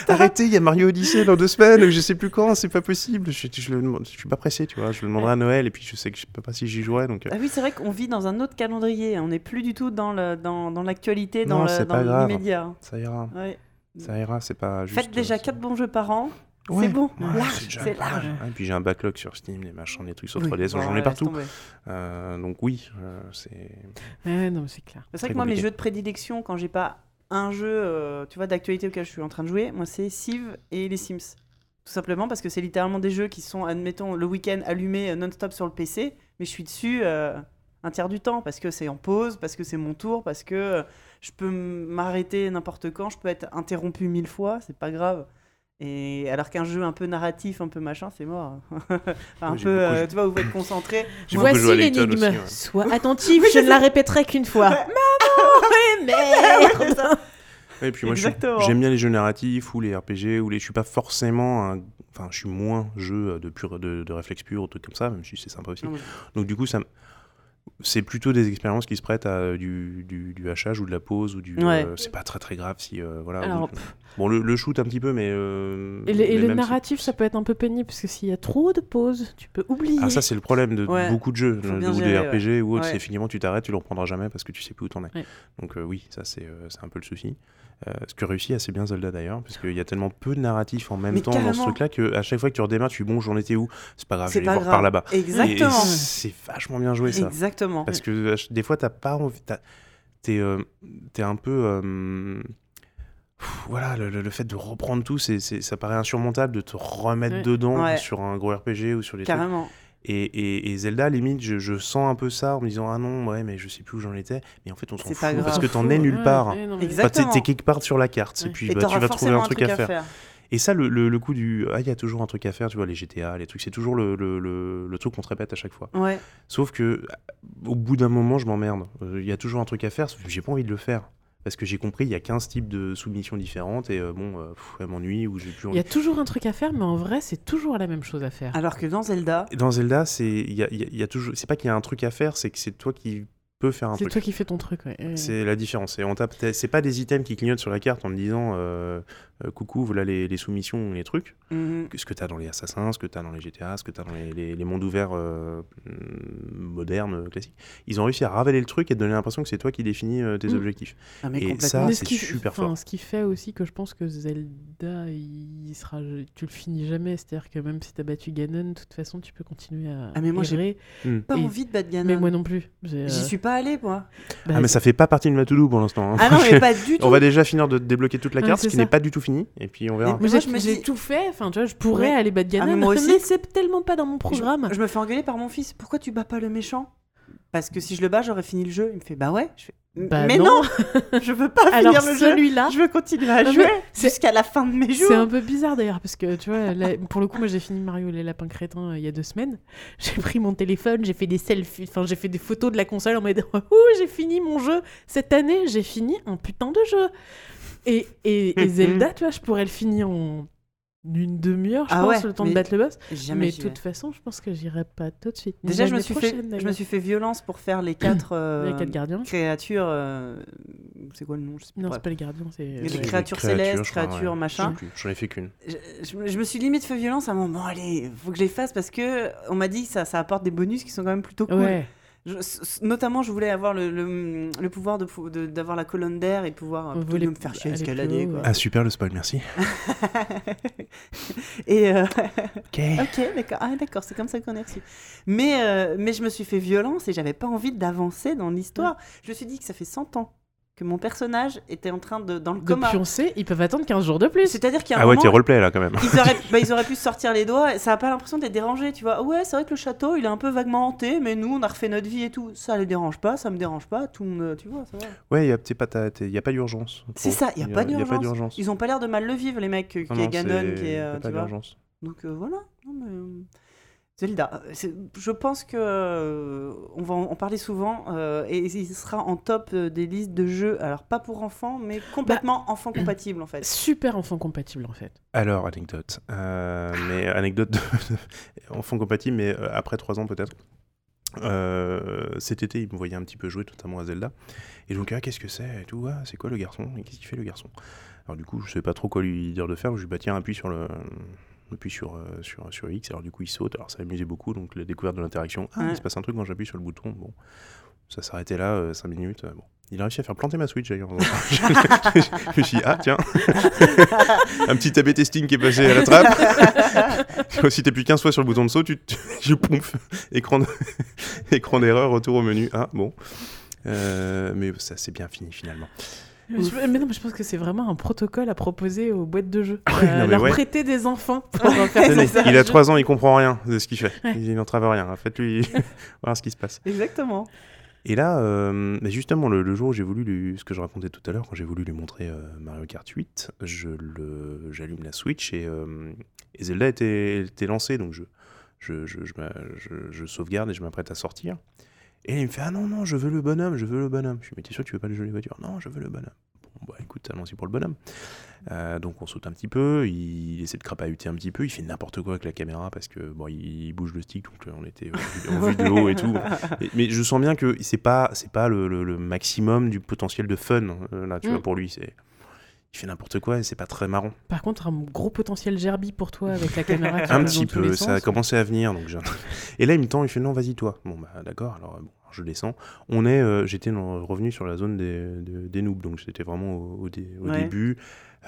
[SPEAKER 3] arrêtez. Il y a Mario Odyssey dans deux semaines. Je sais plus quand. C'est pas possible. Je, je, le je suis pas pressé, tu vois. Je le demanderai à Noël et puis je sais que je sais pas si j'y jouerai. Donc euh,
[SPEAKER 1] Ah oui, c'est vrai qu'on vit dans un autre calendrier. On n'est plus du tout dans le dans, dans l'actualité, dans
[SPEAKER 3] c'est
[SPEAKER 1] dans l'immédiat.
[SPEAKER 3] ça ira.
[SPEAKER 1] Ouais.
[SPEAKER 3] Ça ira. C'est pas juste.
[SPEAKER 1] Faites déjà
[SPEAKER 3] euh,
[SPEAKER 1] 4 bons jeux par an.
[SPEAKER 3] Ouais.
[SPEAKER 1] C'est bon,
[SPEAKER 3] Ouais,
[SPEAKER 1] large,
[SPEAKER 3] déjà
[SPEAKER 1] c'est large.
[SPEAKER 3] Ouais, et puis j'ai un backlog sur Steam, les machins, les trucs sur
[SPEAKER 1] Oui,
[SPEAKER 3] 3DS,
[SPEAKER 1] bon,
[SPEAKER 3] j'en ai partout. Euh, donc oui, euh, c'est.
[SPEAKER 2] Ouais, non, mais c'est clair.
[SPEAKER 1] C'est vrai que moi, mes jeux de prédilection, quand j'ai pas un jeu, euh, tu vois, d'actualité auquel je suis en train de jouer, moi, c'est Civ et les Sims. Tout simplement parce que c'est littéralement des jeux qui sont, admettons, le week-end allumés non-stop sur le PC, mais je suis dessus euh, un tiers du temps parce que c'est en pause, parce que c'est mon tour, parce que je peux m'arrêter n'importe quand, je peux être interrompu mille fois, c'est pas grave. Et alors qu'un jeu un peu narratif, un peu machin, c'est mort. Enfin, un
[SPEAKER 3] Oui,
[SPEAKER 1] peu, euh, tu vois, vous concentré.
[SPEAKER 3] Beaucoup joué à
[SPEAKER 2] Voici l'énigme.
[SPEAKER 3] ouais.
[SPEAKER 2] Sois attentif,
[SPEAKER 1] Oui,
[SPEAKER 2] je ne la répéterai qu'une fois.
[SPEAKER 1] Ouais.
[SPEAKER 2] Maman, merde.
[SPEAKER 3] Et puis moi, je suis-
[SPEAKER 1] Exactement.
[SPEAKER 3] j'aime bien les jeux narratifs ou les RPG ou les. Je suis pas forcément un. Enfin, je suis moins jeu de pur de, de réflexe pur ou trucs comme ça, même si c'est sympa aussi.
[SPEAKER 1] Mais-
[SPEAKER 3] Donc du coup, ça, c'est plutôt des expériences qui se prêtent à euh, du, du, du hachage ou de la pause ou du.
[SPEAKER 1] Ouais.
[SPEAKER 3] euh, c'est pas très très grave si euh, voilà.
[SPEAKER 2] Alors,
[SPEAKER 3] ou- bon, le, le shoot un petit peu, mais. euh,
[SPEAKER 2] Et, le- et
[SPEAKER 3] mais
[SPEAKER 2] le
[SPEAKER 3] même si-
[SPEAKER 2] narratif, ça peut être un peu pénible parce que s'il y a trop de pauses, tu peux oublier.
[SPEAKER 3] Ah ça c'est le problème de
[SPEAKER 1] Ouais.
[SPEAKER 3] beaucoup de jeux ou
[SPEAKER 1] gérer,
[SPEAKER 3] des RPG ou autres,
[SPEAKER 1] Ouais.
[SPEAKER 3] c'est finalement tu t'arrêtes, tu le reprendras jamais parce que tu sais plus où t'en es.
[SPEAKER 2] Ouais.
[SPEAKER 3] Donc euh, oui, ça c'est euh, c'est un peu le souci. Euh, ce que réussit assez bien Zelda d'ailleurs, parce qu'il y a tellement peu de narratif en même
[SPEAKER 1] Mais
[SPEAKER 3] temps dans ce truc-là que à chaque fois que tu redémarres, tu dis bon j'en étais où? C'est pas grave, je
[SPEAKER 1] C'est
[SPEAKER 3] vais voir
[SPEAKER 1] grave.
[SPEAKER 3] par là-bas. Et
[SPEAKER 1] Exactement.
[SPEAKER 3] c'est vachement bien joué ça.
[SPEAKER 1] Exactement.
[SPEAKER 3] Parce que des fois t'as pas envie, t'es euh, t'es un peu euh, voilà, le, le- fait de reprendre tout, c'est, c'est- ça paraît insurmontable de te remettre
[SPEAKER 2] Ouais.
[SPEAKER 3] dedans
[SPEAKER 1] Ouais.
[SPEAKER 3] sur un gros RPG ou sur trucs.
[SPEAKER 1] Carrément.
[SPEAKER 3] Et, et, et Zelda, limite, je, je sens un peu ça en me disant Ah non, ouais, mais je sais plus où j'en étais. Mais en fait, on s'en fout parce que t'en es nulle
[SPEAKER 2] ouais,
[SPEAKER 3] part.
[SPEAKER 2] ouais, non, mais-
[SPEAKER 1] Exact.
[SPEAKER 3] Enfin, t'es,
[SPEAKER 1] Exactement.
[SPEAKER 3] quelque part sur la carte.
[SPEAKER 2] Ouais.
[SPEAKER 3] Et puis
[SPEAKER 1] Et
[SPEAKER 3] bah, tu vas trouver un truc à faire. Et ça, le, le, le coup du Ah, il y a toujours un truc à faire, tu vois, les GTA, les trucs, c'est toujours le, le, truc qu'on te répète à chaque fois.
[SPEAKER 1] Ouais.
[SPEAKER 3] Sauf que au bout d'un moment, je m'emmerde. Euh, Il y a toujours un truc à faire, j'ai pas envie de le faire. Parce que j'ai compris, il y a 15 types de soumissions différentes et euh, bon, euh, pff, elle m'ennuie ou j'ai plus
[SPEAKER 2] Il y a toujours un truc à faire, mais en vrai, c'est toujours la même chose à faire.
[SPEAKER 1] Alors que dans Zelda,
[SPEAKER 3] Dans Zelda, c'est il y a, il y a- il y a toujours. C'est pas qu'il y a un truc à faire, c'est que c'est toi qui peux faire un
[SPEAKER 2] C'est
[SPEAKER 3] truc.
[SPEAKER 2] toi qui fais ton truc. ouais. Ouais.
[SPEAKER 3] C'est la différence. Et on tape, c'est pas des items qui clignotent sur la carte en te disant euh, euh, coucou, voilà les, les soumissions, les trucs.
[SPEAKER 1] mhm,
[SPEAKER 3] Ce que tu as dans les Assassins, ce que tu as dans les GTA, ce que tu as dans les, les- les mondes ouverts euh, mm, modernes, euh, classiques. Ils ont réussi à ravaler le truc et te donner l'impression que c'est toi qui définis euh, tes
[SPEAKER 2] Mm.
[SPEAKER 3] objectifs.
[SPEAKER 1] ah, mais
[SPEAKER 3] Et ça, c'est
[SPEAKER 2] ce qui,
[SPEAKER 3] super fort.
[SPEAKER 2] Ce qui fait aussi que je pense que Zelda, il sera, tu le finis jamais. C'est-à-dire que même si t'as battu Ganon, de toute façon, tu peux continuer à
[SPEAKER 1] Ah, mais moi, j'ai
[SPEAKER 2] errer.
[SPEAKER 3] Mm.
[SPEAKER 1] pas
[SPEAKER 2] Et-
[SPEAKER 1] envie de battre Ganon.
[SPEAKER 2] Mais moi non plus. Euh,
[SPEAKER 1] J'y suis pas allé, moi.
[SPEAKER 2] bah,
[SPEAKER 3] Ah, mais ça fait pas partie de ma to-do pour l'instant. hein.
[SPEAKER 1] Ah non, mais pas du tout.
[SPEAKER 3] On va déjà finir de débloquer toute la carte, ce qui n'est pas du tout fini, et puis on verra.
[SPEAKER 1] Mais
[SPEAKER 2] Moi,
[SPEAKER 1] je me
[SPEAKER 2] j'ai tout fait. Enfin, tu vois, je pourrais
[SPEAKER 1] Ouais.
[SPEAKER 2] aller battre
[SPEAKER 1] Ah,
[SPEAKER 2] Ganon,
[SPEAKER 1] mais moi aussi.
[SPEAKER 2] c'est tellement pas dans mon programme.
[SPEAKER 1] Je, je me fais engueuler par mon fils. Pourquoi tu bats pas le méchant? Parce que si je le bats, j'aurais fini le jeu. Il me fait bah ouais. Je fais,
[SPEAKER 2] Bah
[SPEAKER 1] mais
[SPEAKER 2] non.
[SPEAKER 1] non, je veux pas
[SPEAKER 2] Alors
[SPEAKER 1] finir le jeu.
[SPEAKER 2] celui-là,
[SPEAKER 1] Je veux continuer à
[SPEAKER 2] Non,
[SPEAKER 1] jouer
[SPEAKER 2] mais
[SPEAKER 1] jusqu'à la fin de mes jours.
[SPEAKER 2] C'est un peu bizarre d'ailleurs parce que tu vois, là, pour le coup, moi j'ai fini Mario et les lapins crétins euh, il y a deux semaines. J'ai pris mon téléphone, j'ai fait des selfies, enfin j'ai fait des photos de la console en mode ouh j'ai fini mon jeu cette année, j'ai fini un putain de jeu. Et, et, et Zelda, tu vois, je pourrais le finir en une demi-heure, je
[SPEAKER 1] Ah
[SPEAKER 2] pense,
[SPEAKER 1] ouais,
[SPEAKER 2] le temps de battre le boss. Mais de toute façon, je pense que j'irai pas tout de suite.
[SPEAKER 1] Déjà, je me suis fait,
[SPEAKER 2] prochaine,
[SPEAKER 1] je me
[SPEAKER 2] d'ailleurs.
[SPEAKER 1] suis fait violence pour faire les quatre, euh,
[SPEAKER 2] Les quatre gardiens.
[SPEAKER 1] créatures. euh, c'est quoi le nom Je sais.
[SPEAKER 2] Non, c'est pas les gardiens, c'est.
[SPEAKER 1] Les
[SPEAKER 2] ouais.
[SPEAKER 1] créatures célestes,
[SPEAKER 3] crois, ouais.
[SPEAKER 1] créatures, machin.
[SPEAKER 3] J'en ai fait qu'une.
[SPEAKER 1] Je, je- je me suis limite fait violence à un moment. Bon, allez, faut que je les fasse parce que on m'a dit que ça, ça apporte des bonus qui sont quand même plutôt cool.
[SPEAKER 2] Ouais.
[SPEAKER 1] Je- notamment, je voulais avoir le, le, le pouvoir de pou- de- d'avoir la colonne d'air et pouvoir euh,
[SPEAKER 2] Voler-
[SPEAKER 1] de me faire chier escalader. quoi.
[SPEAKER 3] Ah super le spoil, merci.
[SPEAKER 1] et euh,
[SPEAKER 3] Ok.
[SPEAKER 1] ok, d'accord, ah, d'accord, c'est comme ça qu'on est reçu. Mais, euh, mais je me suis fait violence et j'avais pas envie d'avancer dans l'histoire. Je me suis dit que ça fait 100 ans que mon personnage était en train de dans le
[SPEAKER 2] De
[SPEAKER 1] coma.
[SPEAKER 2] pioncer, ils peuvent attendre 15 jours de plus.
[SPEAKER 1] C'est-à-dire qu'il y a un
[SPEAKER 3] Ah ouais, t'es roleplay là quand même.
[SPEAKER 1] ils auraient, bah, ils auraient pu se sortir les doigts. et Ça a pas l'impression d'être dérangé, tu vois. Ouais, c'est vrai que le château, il est un peu vaguement hanté, mais nous, on a refait notre vie et tout. Ça les dérange pas, ça me dérange pas. Tout, le monde, tu vois, ça va.
[SPEAKER 3] Ouais, il y a, pas, y a pas d'urgence.
[SPEAKER 1] C'est ça, il y a pas
[SPEAKER 3] Y a pas
[SPEAKER 1] d'urgence. Ils ont pas l'air de mal le vivre, les mecs, qui
[SPEAKER 3] Non,
[SPEAKER 1] est
[SPEAKER 3] non,
[SPEAKER 1] Ganon, qui est,
[SPEAKER 3] y a
[SPEAKER 1] euh,
[SPEAKER 3] pas
[SPEAKER 1] tu vois.
[SPEAKER 3] d'urgence.
[SPEAKER 1] Donc euh, voilà. Non, mais, euh, Zelda, euh, je pense que euh, on va en parler souvent euh, et il sera en top euh, des listes de jeux. Alors pas pour enfants, mais complètement
[SPEAKER 2] Bah,
[SPEAKER 1] enfant compatible en fait.
[SPEAKER 2] Super enfant compatible en fait.
[SPEAKER 3] Alors, anecdote. Euh, mais anecdote de, enfant compatible, mais euh, après 3 ans peut-être. Euh, cet été, il me voyait un petit peu jouer, notamment à Zelda. Et donc, ah, qu'est-ce que c'est et tout ah, C'est quoi le garçon? Et qu'est-ce qu'il fait le garçon? Alors, du coup, je sais pas trop quoi lui dire de faire. Je lui dis, bah tiens, appuie sur le. Appuie sur, euh, sur, sur X, alors du coup il saute, alors ça amusait beaucoup, donc la découverte de l'interaction. Ah,
[SPEAKER 1] Ouais.
[SPEAKER 3] il se passe un truc quand j'appuie sur le bouton. Bon, ça s'arrêtait là, 5 minutes. euh, bon. Il a réussi à faire planter ma Switch d'ailleurs. je me suis dit, ah tiens, un petit AB testing qui est passé à la trappe. si t'appuies 15 fois sur le bouton de saut, tu, je pouf, écran, de- écran d'erreur, retour au menu. Ah bon. Euh, mais ça c'est bien fini finalement.
[SPEAKER 2] Je- mais non, mais je pense que c'est vraiment un protocole à proposer aux boîtes de jeux. Euh,
[SPEAKER 3] non,
[SPEAKER 2] leur
[SPEAKER 3] ouais.
[SPEAKER 2] prêter des enfants pour faire
[SPEAKER 3] il a 3 ans, il comprend rien de ce qu'il fait.
[SPEAKER 2] Ouais.
[SPEAKER 3] Il n'entrave rien. Faites-lui voir ce qui se passe.
[SPEAKER 1] Exactement.
[SPEAKER 3] Et là, euh, mais justement, le, le jour où j'ai voulu lui, ce que je racontais tout à l'heure, quand j'ai voulu lui montrer euh, Mario Kart 8, je le, j'allume la Switch et, euh, et Zelda était, était lancée, donc je, je, je- je sauvegarde et je m'apprête à sortir. Et il me fait Ah non, non, je veux le bonhomme, je veux le bonhomme. Je lui dis Mais t'es sûr que tu veux pas le jeu de voiture? Non, je veux le bonhomme. Bon, bah écoute, allons-y pour le bonhomme. Euh, donc on saute un petit peu, il, essaie de crapahuter un petit peu, il fait n'importe quoi avec la caméra parce que bon, il, bouge le stick, donc euh, on était en vue, en vue de haut et tout. Et- mais je sens bien que c'est pas c'est pas le, le- le maximum du potentiel de fun euh, là, tu
[SPEAKER 2] Mm.
[SPEAKER 3] vois, pour lui. C'est il fait n'importe quoi et c'est pas très marrant.
[SPEAKER 2] Par contre, un gros potentiel gerbi pour toi avec la caméra qui
[SPEAKER 3] Un petit
[SPEAKER 2] les
[SPEAKER 3] peu, ça a commencé à venir. Donc et là il me tend, il fait non, vas-y toi. Bon bah d'accord, alors euh, bon, je descends. On est, euh, j'étais revenu sur la zone des, de- des noobs, donc c'était vraiment au, au dé- au
[SPEAKER 1] Ouais.
[SPEAKER 3] début.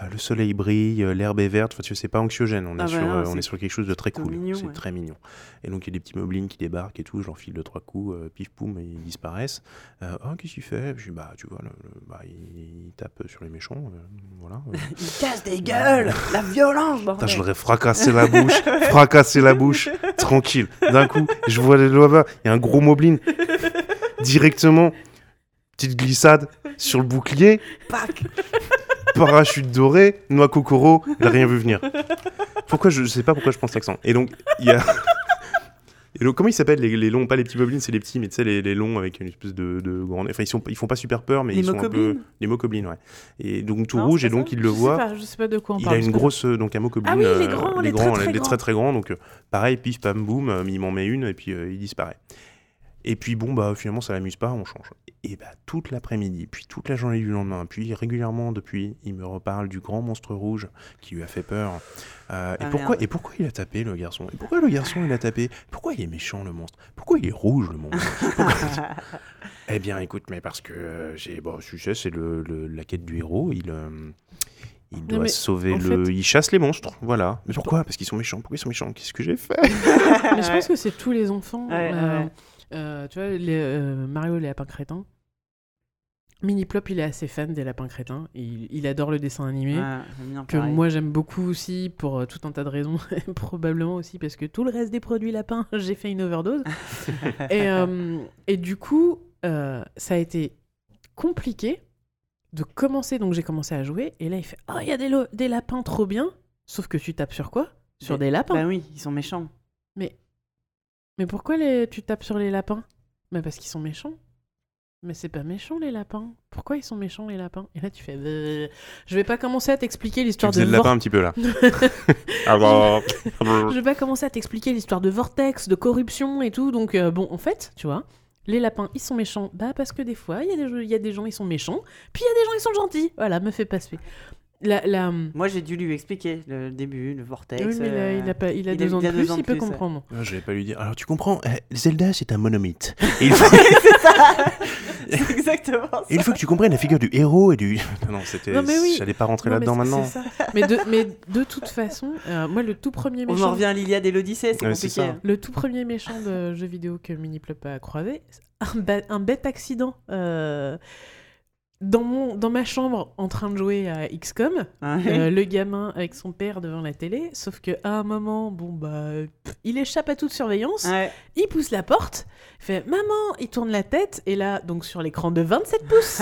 [SPEAKER 3] Euh, le soleil brille, euh, l'herbe est verte. Enfin, tu sais, c'est pas anxiogène. On est
[SPEAKER 1] Ah bah
[SPEAKER 3] sur,
[SPEAKER 1] non,
[SPEAKER 3] on
[SPEAKER 1] c'est
[SPEAKER 3] est sur quelque chose de très cool. c'est
[SPEAKER 1] ouais.
[SPEAKER 3] très mignon. Et donc il y a des petits moblins qui débarquent et tout. J'en file deux trois coups, pif poum, et ils disparaissent. Oh qu'est-ce qu'il fait? Je dis bah tu vois, le- le- bah, il, il tape sur les méchants. voilà.
[SPEAKER 1] Il casse des gueules La violence,
[SPEAKER 3] Putain,
[SPEAKER 1] bordel
[SPEAKER 3] je voudrais fracasser la bouche, fracasser la bouche, tranquille. D'un coup, je vois les là-bas, il y a un gros moblin. Directement, petite glissade sur le bouclier,
[SPEAKER 1] Pac
[SPEAKER 3] parachute doré, noix kokoro, il a rien vu venir. Pourquoi je, je sais pas pourquoi je pense l'accent. Et donc, il y a. Et donc, comment ils s'appellent les, les longs Pas les petits moblins, c'est les petits, mais tu sais, les, les longs avec une espèce de, de grande. Enfin, ils, sont, ils font pas super peur, mais
[SPEAKER 1] Les
[SPEAKER 3] ils sont un peu. Les mocoblins, ouais. Et donc, tout
[SPEAKER 1] Non,
[SPEAKER 3] rouge, et donc, il le
[SPEAKER 2] Je sais
[SPEAKER 3] voit.
[SPEAKER 2] pas, je sais pas de quoi on
[SPEAKER 3] Il
[SPEAKER 2] parle.
[SPEAKER 3] a une grosse, euh, donc un mocoblin.
[SPEAKER 2] Ah oui, les
[SPEAKER 3] euh,
[SPEAKER 2] grands,
[SPEAKER 3] les
[SPEAKER 2] les très,
[SPEAKER 3] grands,
[SPEAKER 2] très grands.
[SPEAKER 3] très très grands. Donc, euh, pareil, pif, pam, boum, euh, il m'en met une et puis euh, il disparaît. Et puis bon, bah finalement, ça l'amuse pas, on change. Et bah toute l'après-midi, puis toute la journée du lendemain, puis régulièrement depuis, il me reparle du grand monstre rouge qui lui a fait peur. Euh, et,
[SPEAKER 1] Ah,
[SPEAKER 3] pourquoi,
[SPEAKER 1] merde.
[SPEAKER 3] et pourquoi il a tapé le garçon? Et pourquoi le garçon il a tapé? Pourquoi il est méchant le monstre? Pourquoi il est rouge le monstre? Pourquoi- Eh bien, écoute, mais parce que euh, j'ai, bon, sais, c'est le, le- la quête du héros. Il, euh, il doit
[SPEAKER 2] mais
[SPEAKER 3] sauver le,
[SPEAKER 2] fait-
[SPEAKER 3] il chasse les monstres, voilà. Mais pourquoi? Parce qu'ils sont méchants. Pourquoi ils sont méchants? Qu'est-ce que j'ai fait?
[SPEAKER 2] Mais je pense que c'est tous les enfants.
[SPEAKER 1] Ouais,
[SPEAKER 2] euh,
[SPEAKER 1] ouais.
[SPEAKER 2] Euh, tu vois, les, euh, Mario, les lapins crétins. Mini Plop, il est assez fan des lapins crétins. Il, il adore le dessin animé.
[SPEAKER 1] Ah,
[SPEAKER 2] que
[SPEAKER 1] pareil.
[SPEAKER 2] moi j'aime beaucoup aussi pour euh, tout un tas de raisons. Probablement aussi parce que tout le reste des produits lapins, j'ai fait une overdose. et, euh, et du coup, ça a été compliqué de commencer. Donc j'ai commencé à jouer. Et là, il fait Oh, il y a des, lapins trop bien. Sauf que tu tapes sur quoi? Sur des lapins.
[SPEAKER 1] Bah oui, ils sont méchants.
[SPEAKER 2] Mais pourquoi les... tu tapes sur les lapins? Mais parce qu'ils sont méchants. Mais c'est pas méchant les lapins. Pourquoi ils sont méchants les lapins? Et là tu fais. Je vais pas commencer à t'expliquer l'histoire de.
[SPEAKER 3] le lapin un petit peu là. Alors,
[SPEAKER 2] Je vais pas commencer à t'expliquer l'histoire de vortex, de corruption et tout. Donc euh, bon, en fait, tu vois, les lapins ils sont méchants. Bah parce que des fois il y, a des- il y a des gens ils sont méchants, puis il y a des gens ils sont gentils. Voilà, me fais pas suer. La, la...
[SPEAKER 1] Moi, j'ai dû lui expliquer le début, le vortex.
[SPEAKER 2] Oui, mais il a,
[SPEAKER 1] euh,
[SPEAKER 2] il a pas, il a
[SPEAKER 1] il a-
[SPEAKER 2] deux ans
[SPEAKER 1] il a
[SPEAKER 2] de
[SPEAKER 1] deux
[SPEAKER 2] plus,
[SPEAKER 1] ans de
[SPEAKER 2] il peut
[SPEAKER 1] plus,
[SPEAKER 2] comprendre.
[SPEAKER 3] Ah, je vais pas lui dire. Alors tu comprends, eh, Zelda c'est un monomythe. Il faut,
[SPEAKER 1] C'est exactement ça.
[SPEAKER 3] et il faut que tu comprennes la figure du héros et du. Non, c'était.
[SPEAKER 2] Non, mais oui.
[SPEAKER 3] J'allais pas rentrer
[SPEAKER 2] Non,
[SPEAKER 3] là-dedans maintenant.
[SPEAKER 2] ça. mais, de, mais de toute façon, euh, moi le tout premier
[SPEAKER 1] On en
[SPEAKER 2] méchant.
[SPEAKER 1] revient à l'Iliade et l'Odyssée, c'est
[SPEAKER 3] Ouais,
[SPEAKER 1] compliqué.
[SPEAKER 2] Le tout premier méchant de jeu vidéo que Miniplop a croisé, c'est un, ba- un bête accident. euh, dans, mon, dans ma chambre, en train de jouer à XCOM,
[SPEAKER 1] Hein.
[SPEAKER 2] euh, le gamin avec son père devant la télé, sauf qu'à un moment, bon bah, pff, il échappe à toute surveillance,
[SPEAKER 1] Ouais.
[SPEAKER 2] il pousse la porte, il fait maman, il tourne la tête, et là, donc sur l'écran de 27 pouces,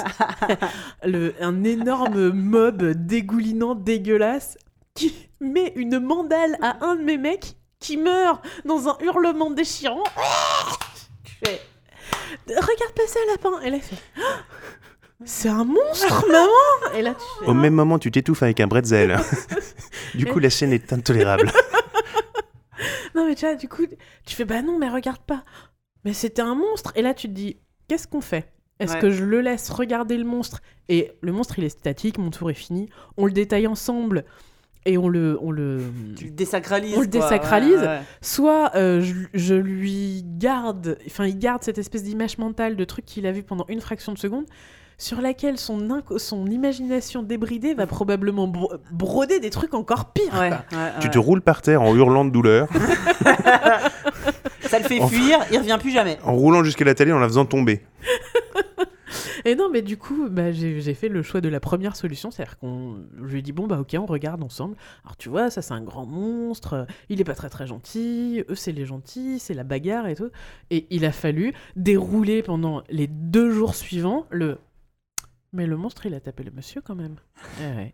[SPEAKER 2] le, un énorme mob dégoulinant, dégueulasse, qui met une mandale à un de mes mecs qui meurt dans un hurlement déchirant. Je fais, Regarde passer un lapin. Et là, fait Ah, C'est un monstre, maman Et là, tu fais
[SPEAKER 3] Au même moment, tu t'étouffes avec un bretzel. du coup, la scène est intolérable.
[SPEAKER 2] Non, mais tu vois, du coup, tu fais Bah non, mais regarde pas. Mais c'était un monstre. Et là, tu te dis Qu'est-ce qu'on fait? Est-ce
[SPEAKER 1] Ouais.
[SPEAKER 2] que je le laisse regarder le monstre? Et le monstre, il est statique, mon tour est fini. On le détaille ensemble et on le. On le...
[SPEAKER 1] Tu le désacralises.
[SPEAKER 2] On le
[SPEAKER 1] quoi.
[SPEAKER 2] désacralise.
[SPEAKER 1] Ouais, ouais.
[SPEAKER 2] Soit euh, je, je lui garde, enfin il garde cette espèce d'image mentale de truc qu'il a vu pendant une fraction de seconde, sur laquelle son, inco- son imagination débridée va probablement bro- broder des trucs encore pires.
[SPEAKER 1] Ouais,
[SPEAKER 2] quoi.
[SPEAKER 1] ouais,
[SPEAKER 3] Tu te roules par terre en hurlant de douleur,
[SPEAKER 1] Ça le fait fuir, il revient plus jamais.
[SPEAKER 3] en roulant jusqu'à la télé en la faisant tomber.
[SPEAKER 2] Et non, mais du coup, bah, j'ai j'ai fait le choix de la première solution, c'est-à-dire qu'on, je lui ai dit bon bah ok, on regarde ensemble. Alors tu vois, ça c'est un grand monstre, il est pas très très gentil, eux c'est les gentils, c'est la bagarre et tout. Et il a fallu dérouler pendant les deux jours suivants le. Mais le monstre, il a tapé le monsieur quand même. Eh ouais.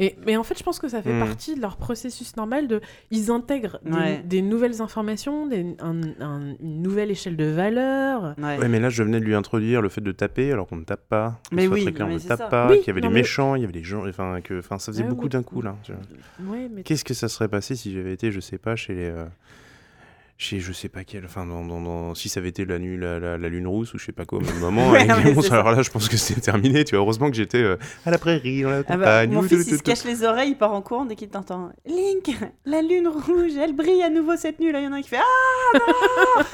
[SPEAKER 2] Et, mais en fait, je pense que ça fait
[SPEAKER 3] Hmm.
[SPEAKER 2] partie de leur processus normal de. Ils intègrent des,
[SPEAKER 1] Ouais.
[SPEAKER 2] des nouvelles informations, des- un- un- une nouvelle échelle de valeur.
[SPEAKER 1] Ouais.
[SPEAKER 3] Ouais, mais là, je venais de lui introduire le fait de taper alors qu'on ne tape pas.
[SPEAKER 1] Mais oui,
[SPEAKER 3] très clair,
[SPEAKER 1] mais
[SPEAKER 3] on ne
[SPEAKER 1] c'est
[SPEAKER 3] tape
[SPEAKER 1] ça.
[SPEAKER 3] pas,
[SPEAKER 2] Oui,
[SPEAKER 3] qu'il y avait
[SPEAKER 2] mais-
[SPEAKER 3] méchants, il y avait les gens. Enfin, que, enfin ça faisait beaucoup
[SPEAKER 2] oui.
[SPEAKER 3] d'un coup, là.
[SPEAKER 2] mais
[SPEAKER 3] Qu'est-ce que ça serait passé si j'avais été, je sais pas, chez les. euh, chez je sais pas quel. Enfin, dans, dans- dans- si ça avait été la, nu- la, la, la lune rousse ou je sais pas quoi au même moment.
[SPEAKER 1] Ouais,
[SPEAKER 3] avec les monstres, alors là, je pense que c'était terminé. Tu vois, heureusement que j'étais euh, à la prairie, dans la
[SPEAKER 1] Ah bah,
[SPEAKER 3] campagne.
[SPEAKER 1] mon fils, il se cache les oreilles, il part en courant dès qu'il t'entend. Link, la lune rouge, elle brille à nouveau cette nuit. Là, il y en a un qui fait Ah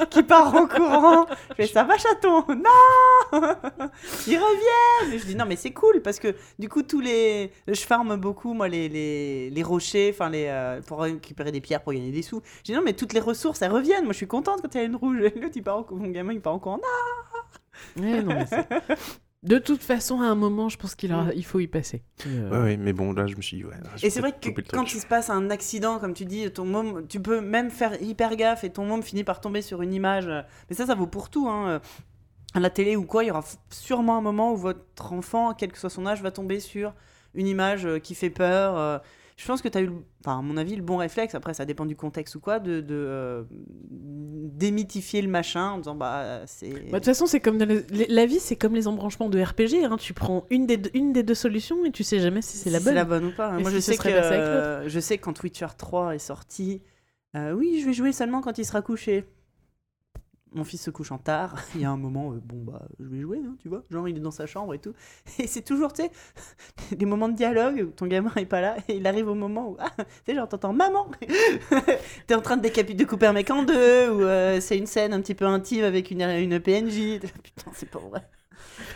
[SPEAKER 1] non Qui part en courant. Je fais Ça va, chaton? Non Ils reviennent Je dis Non, mais c'est cool parce que du coup, tous les. Je farme beaucoup, moi, les, les, les rochers, enfin, les, euh, pour récupérer des pierres pour gagner des sous. Je dis Non, mais toutes les ressources, elles reviennent. Moi, je suis contente quand il y a une rouge. Et L'autre, il part en... mon gamin, il part en courant.
[SPEAKER 2] Ouais, non, mais de toute façon, à un moment, je pense qu'il aura- il faut y passer. Euh,
[SPEAKER 3] ouais, mais bon, là, je me suis dit, ouais. j'ai
[SPEAKER 1] Et c'est vrai que quand il se passe un accident, comme tu dis, ton môme, tu peux même faire hyper gaffe et ton môme finit par tomber sur une image. euh, Mais ça, ça vaut pour tout. Hein. euh, À la télé ou quoi, il y aura sûrement un moment où votre enfant, quel que soit son âge, va tomber sur une image euh, qui fait peur. Je pense que tu as eu, enfin, à mon avis, le bon réflexe, après ça dépend du contexte ou quoi, de, de euh, démythifier le machin en disant bah c'est.
[SPEAKER 2] Bah, De toute façon, c'est comme dans la vie, c'est comme les embranchements de RPG. hein. Tu prends une des, deux, une des deux solutions et tu sais jamais si c'est la
[SPEAKER 1] si
[SPEAKER 2] bonne.
[SPEAKER 1] ou pas. Moi,
[SPEAKER 2] si
[SPEAKER 1] je sais, que, euh, je sais que quand Witcher 3 est sorti, euh, oui, je vais jouer seulement quand il sera couché. Mon fils se couche en tard. Il y a un moment, euh, bon, bah, je vais jouer, hein, tu vois. Genre, il est dans sa chambre et tout. Et c'est toujours, tu sais, des moments de dialogue où ton gamin est pas là et il arrive au moment où, ah, tu sais, genre, t'entends maman T'es en train de décapiter, de couper un mec en deux, ou euh, c'est une scène un petit peu intime avec une, une PNJ. Putain, c'est pas vrai.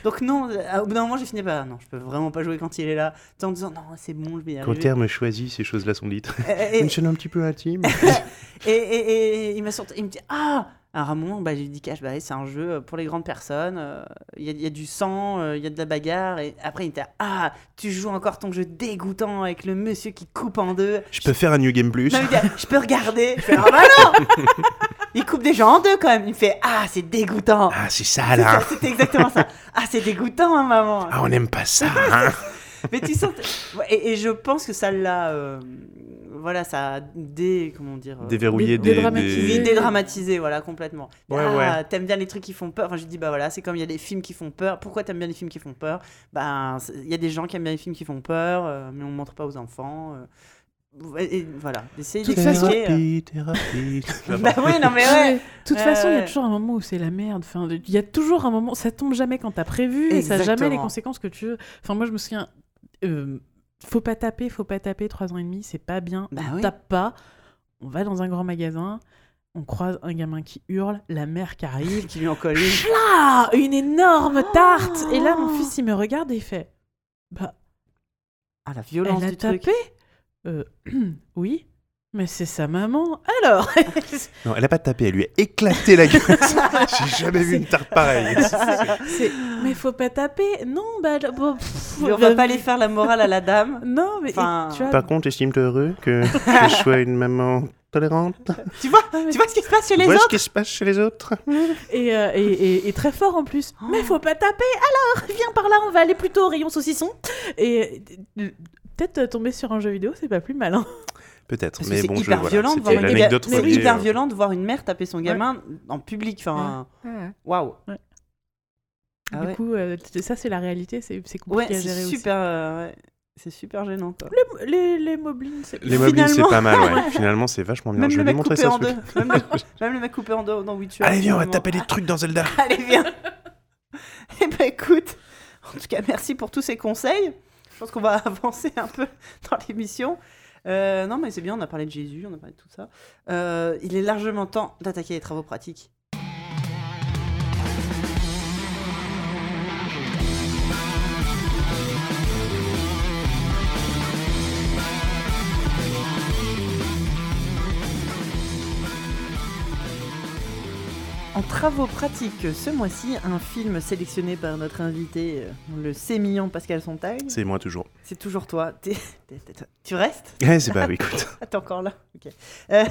[SPEAKER 1] Donc non, euh, au bout d'un moment j'ai fini par ah, non, je peux vraiment pas jouer quand il est là, Tout en disant non c'est bon, je vais y
[SPEAKER 3] Qu'au
[SPEAKER 1] arriver.
[SPEAKER 3] terme choisi, ces choses-là sont dites.
[SPEAKER 1] Et-
[SPEAKER 3] Une scène un petit peu intime.
[SPEAKER 1] et- et- et il m'a sorti, il me dit ah. Alors à un moment, bah, j'ai dit cache, bah, c'est un jeu pour les grandes personnes. euh, Il y, a- il y a du sang, euh, il y a de la bagarre. Et après, il était ah, tu joues encore ton jeu dégoûtant avec le monsieur qui coupe en deux.
[SPEAKER 3] Je peux faire un New Game Plus.
[SPEAKER 1] Non, il dit, je peux regarder. Je fais ah bah non. il coupe des gens en deux quand même. Il me fait ah, c'est dégoûtant.
[SPEAKER 3] Ah, c'est ça, là.
[SPEAKER 1] C'était exactement ça. Ah, c'est dégoûtant, hein, maman.
[SPEAKER 3] Ah, on n'aime pas ça. hein.
[SPEAKER 1] Mais tu sens. Et, et je pense que ça l'a. euh, voilà, ça a dé. Comment dire euh,
[SPEAKER 3] Déverrouiller
[SPEAKER 2] Dé-
[SPEAKER 3] des-
[SPEAKER 1] dédramatisé, voilà, complètement.
[SPEAKER 3] Ouais,
[SPEAKER 1] ah,
[SPEAKER 3] ouais.
[SPEAKER 1] t'aimes bien les trucs qui font peur. Enfin, je dis, bah voilà, c'est comme il y a des films qui font peur. Pourquoi t'aimes bien les films qui font peur? Ben, il y a des gens qui aiment bien les films qui font peur, euh, mais on montre pas aux enfants. euh. Et, voilà, d'essayer
[SPEAKER 2] De toute façon-.
[SPEAKER 3] Thérapie, thérapie.
[SPEAKER 1] Bah oui, non, mais ouais.
[SPEAKER 2] De toute
[SPEAKER 1] Ouais,
[SPEAKER 2] façon, il y a toujours un moment où c'est la merde. Enfin, il y a toujours un moment, ça tombe jamais quand t'as prévu et ça a jamais les conséquences que tu veux. Enfin, moi, je me souviens, euh, faut pas taper, faut pas taper, trois ans et demi, c'est pas bien.
[SPEAKER 1] Bah
[SPEAKER 2] on
[SPEAKER 1] oui.
[SPEAKER 2] tape pas. On va dans un grand magasin, on croise un gamin qui hurle, la mère qui arrive.
[SPEAKER 1] Qui lui en colle une.
[SPEAKER 2] Ah, une énorme tarte Et là, mon fils, il me regarde et il fait Bah,
[SPEAKER 1] Ah, la violence
[SPEAKER 2] elle a
[SPEAKER 1] du truc.
[SPEAKER 2] tapé Euh, Oui, mais c'est sa maman. Alors
[SPEAKER 3] Non, elle a pas tapé, elle lui a éclaté la gueule. J'ai jamais vu une tarte pareille.
[SPEAKER 2] C'est- Mais faut pas taper. Non, bah. bon, pff,
[SPEAKER 1] on va pas aller faire la morale à la dame.
[SPEAKER 2] Non, mais
[SPEAKER 1] Enfin,
[SPEAKER 2] tu vois,
[SPEAKER 3] Par contre, estime-toi heureux que je sois une maman tolérante.
[SPEAKER 1] Tu vois,
[SPEAKER 2] Ah,
[SPEAKER 1] tu vois ce qui se passe chez les
[SPEAKER 3] Vois ce
[SPEAKER 1] autres
[SPEAKER 3] qui se passe chez les autres.
[SPEAKER 2] et, euh, et, et- et très fort en plus.
[SPEAKER 1] Oh.
[SPEAKER 2] Mais faut pas taper. Alors, viens par là, on va aller plutôt au rayon saucisson. Et euh, peut-être tomber sur un jeu vidéo, c'est pas plus mal. hein.
[SPEAKER 3] Peut-être, mais bon, je,
[SPEAKER 1] hyper
[SPEAKER 3] voilà,
[SPEAKER 1] violent de voir une
[SPEAKER 3] l'anecdote
[SPEAKER 1] c'est
[SPEAKER 3] reliée,
[SPEAKER 1] hyper
[SPEAKER 3] euh,
[SPEAKER 1] violent de voir une mère taper son gamin en public. Enfin, waouh. Ah
[SPEAKER 2] du
[SPEAKER 1] ouais.
[SPEAKER 2] coup, euh, ça c'est la réalité, c'est compliqué à gérer
[SPEAKER 1] super. euh, ouais. C'est super gênant quoi.
[SPEAKER 2] Les, les, les moblins, c'est
[SPEAKER 3] Les mobiles, c'est pas mal, ouais. Finalement, c'est vachement bien.
[SPEAKER 1] Même
[SPEAKER 3] je
[SPEAKER 1] le
[SPEAKER 3] vais lui
[SPEAKER 1] mec
[SPEAKER 3] montrer
[SPEAKER 1] coupé
[SPEAKER 3] ça.
[SPEAKER 1] en deux. Même le, même le mec coupé en deux dans Witcher.
[SPEAKER 3] Allez, viens, on va taper des trucs dans Zelda.
[SPEAKER 1] Allez, viens. Eh ben écoute, en tout cas, merci pour tous ces conseils. Je pense qu'on va avancer un peu dans l'émission. Euh, non, mais c'est bien, on a parlé de Jésus, on a parlé de tout ça. Euh, il est largement temps d'attaquer les travaux pratiques. En travaux pratiques, ce mois-ci, un film sélectionné par notre invité, euh, le sémillant Pascal Sontag.
[SPEAKER 3] C'est moi toujours.
[SPEAKER 1] C'est toujours toi. T'es- t'es- t'es- tu restes?
[SPEAKER 3] Eh, c'est pas, oui, écoute.
[SPEAKER 1] Ah, T'es encore là Ok. Euh,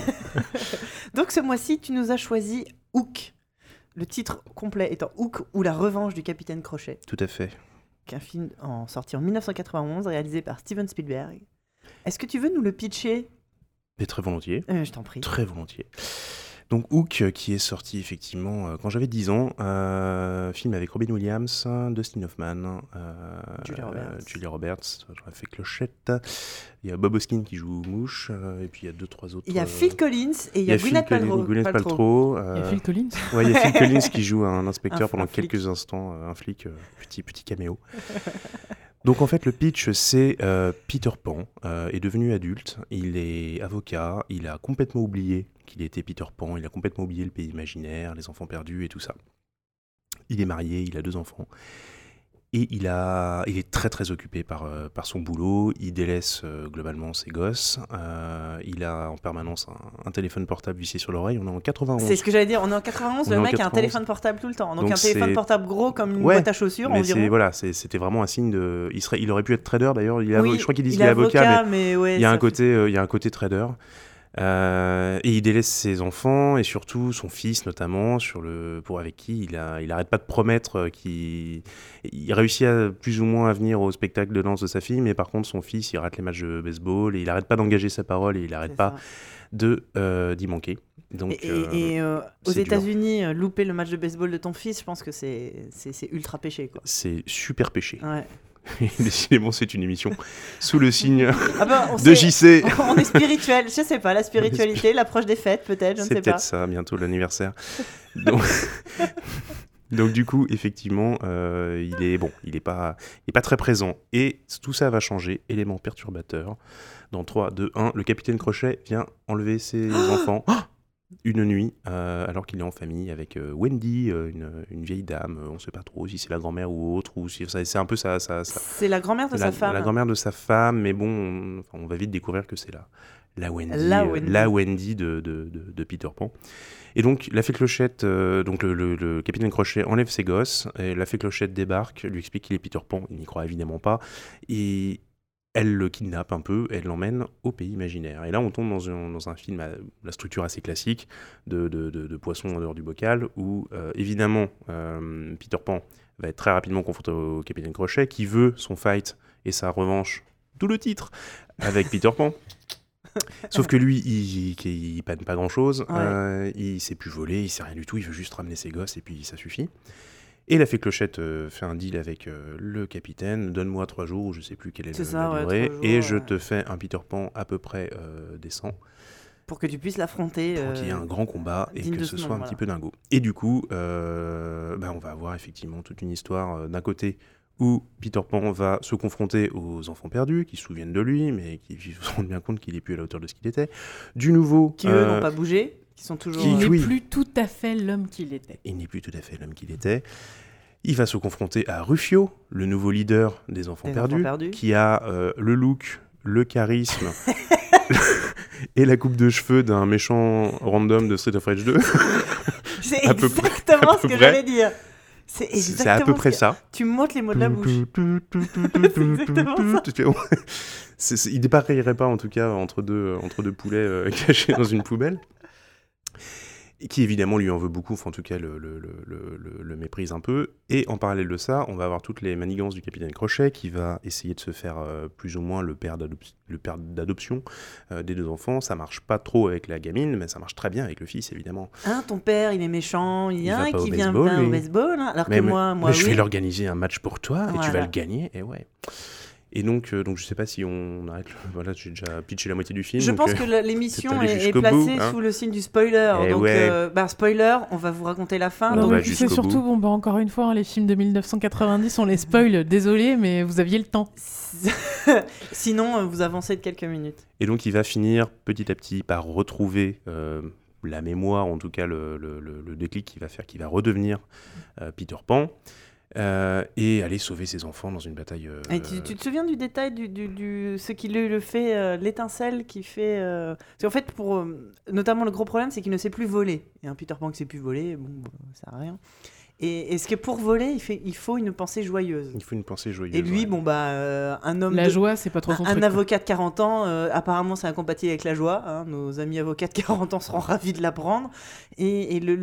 [SPEAKER 1] Donc ce mois-ci, tu nous as choisi Hook. Le titre complet étant Hook ou la revanche du capitaine Crochet,
[SPEAKER 3] Tout à fait.
[SPEAKER 1] un film en, sorti en 1991, réalisé par Steven Spielberg. Est-ce que tu veux nous le pitcher?
[SPEAKER 3] Mais très volontiers.
[SPEAKER 1] Euh, Je t'en prie.
[SPEAKER 3] Très volontiers. Donc Hook, euh, qui est sorti effectivement euh, quand j'avais 10 ans, euh, film avec Robin Williams, Dustin Hoffman, euh,
[SPEAKER 1] Julia Roberts.
[SPEAKER 3] euh, Julia Roberts, j'aurais fait Clochette, il y a Bob Hoskin qui joue Mouche, euh, et puis il y a deux, trois autres.
[SPEAKER 1] Il y a
[SPEAKER 3] euh,
[SPEAKER 1] Phil Collins et il y a Gwyneth Paltrow.
[SPEAKER 3] Gwyneth
[SPEAKER 1] Paltrow.
[SPEAKER 3] Paltrow,
[SPEAKER 2] Il y a Phil Collins.
[SPEAKER 3] ouais, il y a Phil Collins qui joue un inspecteur
[SPEAKER 1] Un-
[SPEAKER 3] pendant
[SPEAKER 1] flic.
[SPEAKER 3] quelques instants, un flic, euh, petit, petit caméo. Donc en fait le pitch c'est euh, Peter Pan euh, est devenu adulte, il est avocat, il a complètement oublié qu'il était Peter Pan, il a complètement oublié le pays imaginaire, les enfants perdus et tout ça. Il est marié, il a deux enfants. Et il, a, il est très très occupé par, euh, par son boulot, il délaisse euh, globalement ses gosses, euh, il a en permanence un, un téléphone portable vissé sur l'oreille, on est en 91.
[SPEAKER 1] C'est ce que j'allais dire. On est en 91,
[SPEAKER 3] On
[SPEAKER 1] le mec a un
[SPEAKER 3] 91.
[SPEAKER 1] téléphone portable tout le temps. Donc,
[SPEAKER 3] Donc
[SPEAKER 1] un téléphone portable gros comme une
[SPEAKER 3] Ouais,
[SPEAKER 1] boîte à chaussures
[SPEAKER 3] Mais
[SPEAKER 1] environ.
[SPEAKER 3] voilà, c'était vraiment un signe de. Il serait, il aurait pu être trader d'ailleurs. Il
[SPEAKER 1] Oui,
[SPEAKER 3] je crois qu'ils disent
[SPEAKER 1] il
[SPEAKER 3] qu'il
[SPEAKER 1] est
[SPEAKER 3] avocat, mais
[SPEAKER 1] mais ouais,
[SPEAKER 3] il y a
[SPEAKER 1] ça
[SPEAKER 3] un
[SPEAKER 1] fait-
[SPEAKER 3] côté, euh, il y a un côté trader. Euh, et il délaisse ses enfants et surtout son fils notamment sur le pour avec qui il a il arrête pas de promettre euh, qu'il il réussit à, plus ou moins à venir au spectacle de danse de sa fille mais par contre son fils il rate les matchs de baseball et il arrête pas d'engager sa parole et il arrête
[SPEAKER 1] c'est
[SPEAKER 3] pas de euh, d'y manquer donc
[SPEAKER 1] Et,
[SPEAKER 3] euh,
[SPEAKER 1] euh, aux. États-Unis, louper le match de baseball de ton fils, je pense que c'est ultra péché quoi.
[SPEAKER 3] c'est super péché
[SPEAKER 1] Ouais.
[SPEAKER 3] décidément c'est une émission sous le signe
[SPEAKER 1] Ah bah, on
[SPEAKER 3] de JC
[SPEAKER 1] on est spirituel, je sais pas, la spiritualité, l'approche des fêtes peut-être, je ne
[SPEAKER 3] C'est
[SPEAKER 1] sais pas.
[SPEAKER 3] peut-être ça, bientôt l'anniversaire. Donc... Donc du coup, effectivement, euh, il est bon, il est pas, il est pas très présent. Et tout ça va changer. Élément perturbateur. Dans 3, 2, 1, le capitaine Crochet vient enlever ses enfants une nuit, euh, alors qu'il est en famille avec euh, Wendy, euh, une, une vieille dame. On sait pas trop si c'est la grand-mère ou autre, ou si ça- c'est un peu sa, sa-
[SPEAKER 1] C'est la grand-mère de
[SPEAKER 3] la,
[SPEAKER 1] sa femme.
[SPEAKER 3] la grand-mère de sa femme, mais bon, on, va vite découvrir que c'est la, la Wendy,
[SPEAKER 1] La Wendy.
[SPEAKER 3] la Wendy de, de, de- de Peter Pan. Et donc, la fée Clochette, donc le, le- le capitaine Crochet enlève ses gosses, et la fée Clochette débarque, lui explique qu'il est Peter Pan, il n'y croit évidemment pas, et elle le kidnappe un peu, elle l'emmène au pays imaginaire. Et là, on tombe dans un, dans un film à la structure assez classique de, de, de, de poisson en dehors du bocal, où euh, évidemment, euh, Peter Pan va être très rapidement confronté au capitaine Crochet, qui veut son fight et sa revanche, d'où le titre, avec Peter Pan. Sauf que lui, il, il, il panne pas grand chose,
[SPEAKER 1] Ouais.
[SPEAKER 3] il sait plus voler, il sait rien du tout, il veut juste ramener ses gosses et puis ça suffit. Et la fée Clochette euh, fait un deal avec euh, le capitaine, donne-moi trois jours, je sais plus quelle est,
[SPEAKER 1] ça,
[SPEAKER 3] la
[SPEAKER 1] ouais, trois
[SPEAKER 3] et je te fais un Peter Pan à peu près euh, décent
[SPEAKER 1] Pour que tu puisses l'affronter.
[SPEAKER 3] pour qu'il y ait un grand combat et que ce soit un
[SPEAKER 1] voilà.
[SPEAKER 3] petit peu dingo. Et du coup, bah, on va avoir effectivement toute une histoire d'un côté où Peter Pan va se confronter aux enfants perdus qui se souviennent de lui, mais qui se rendent bien compte qu'il est plus à la hauteur de ce qu'il était. Du nouveau,
[SPEAKER 1] Qui eux
[SPEAKER 3] euh,
[SPEAKER 1] n'ont pas bougé, qui sont toujours.
[SPEAKER 3] qui-
[SPEAKER 2] Il n'est
[SPEAKER 3] oui.
[SPEAKER 2] plus tout à fait l'homme qu'il était.
[SPEAKER 3] il n'est plus tout à fait l'homme qu'il était. Il va se confronter à Rufio, le nouveau leader des enfants,
[SPEAKER 1] Des
[SPEAKER 3] perdus,
[SPEAKER 1] enfants perdus.
[SPEAKER 3] qui a euh, le look, le charisme et la coupe de cheveux d'un méchant random de Street of Rage 2.
[SPEAKER 1] C'est
[SPEAKER 3] peu
[SPEAKER 1] exactement ce que j'allais dire. C'est exactement.
[SPEAKER 3] C'est à peu près
[SPEAKER 1] que-
[SPEAKER 3] ça.
[SPEAKER 1] Tu m'ôtes les mots de la bouche. exactement
[SPEAKER 3] il dépareillerait pas en tout cas entre deux, entre deux poulets euh, cachés dans une poubelle. Et qui évidemment lui en veut beaucoup, enfin en tout cas le, le- le- méprise un peu. Et en parallèle de ça, on va avoir toutes les manigances du capitaine Crochet qui va essayer de se faire euh, plus ou moins le père d'adoption euh, des deux enfants. Ça marche pas trop avec la gamine, mais ça marche très bien avec le fils évidemment.
[SPEAKER 1] Hein, ton père, il est méchant, il y a un qui vient pas au baseball, hein, alors
[SPEAKER 3] Mais,
[SPEAKER 1] que moi, moi
[SPEAKER 3] mais je
[SPEAKER 1] oui.
[SPEAKER 3] vais l'organiser un match pour toi et tu vas le gagner. Et ouais. Et donc, euh, donc je sais pas si on arrête. le- Voilà, j'ai déjà pitché la moitié du film.
[SPEAKER 1] Je
[SPEAKER 3] donc,
[SPEAKER 1] pense
[SPEAKER 3] euh,
[SPEAKER 1] que la- l'émission est, placée
[SPEAKER 3] bout, hein.
[SPEAKER 1] sous le signe du spoiler.
[SPEAKER 3] Eh
[SPEAKER 1] donc,
[SPEAKER 3] ouais.
[SPEAKER 1] euh, bah, spoiler, on va vous raconter la fin.
[SPEAKER 2] Non,
[SPEAKER 1] donc-
[SPEAKER 2] c'est surtout,
[SPEAKER 3] bout.
[SPEAKER 2] bon, bah, encore une fois, hein, les films de 1990, on les spoil. Désolé, mais vous aviez le temps.
[SPEAKER 1] Sinon, euh, vous avancez de quelques minutes.
[SPEAKER 3] Et donc, il va finir petit à petit par retrouver euh, la mémoire, en tout cas le, le- le- le déclic qui va faire qu'il va redevenir euh, Peter Pan. Euh, et aller sauver ses enfants dans une bataille. euh,
[SPEAKER 1] tu, te souviens du détail du, ce qui le, fait, euh, l'étincelle qui fait. Parce qu'en fait, pour, notamment le gros problème, c'est qu'il ne sait plus voler. Et un Peter Pan qui sait plus voler, bon, bah, ça sert à rien. Et, et ce que pour voler, il, fait, il faut une pensée joyeuse.
[SPEAKER 3] Il faut une pensée joyeuse.
[SPEAKER 1] Et lui,
[SPEAKER 3] ouais.
[SPEAKER 1] bon, bah, euh, un homme.
[SPEAKER 2] La
[SPEAKER 1] de-
[SPEAKER 2] joie, c'est pas trop son
[SPEAKER 1] un
[SPEAKER 2] truc.
[SPEAKER 1] avocat de 40 ans, euh, apparemment, c'est incompatible avec la joie. hein. Nos amis avocats de 40 ans seront ravis de l'apprendre. Et, et le,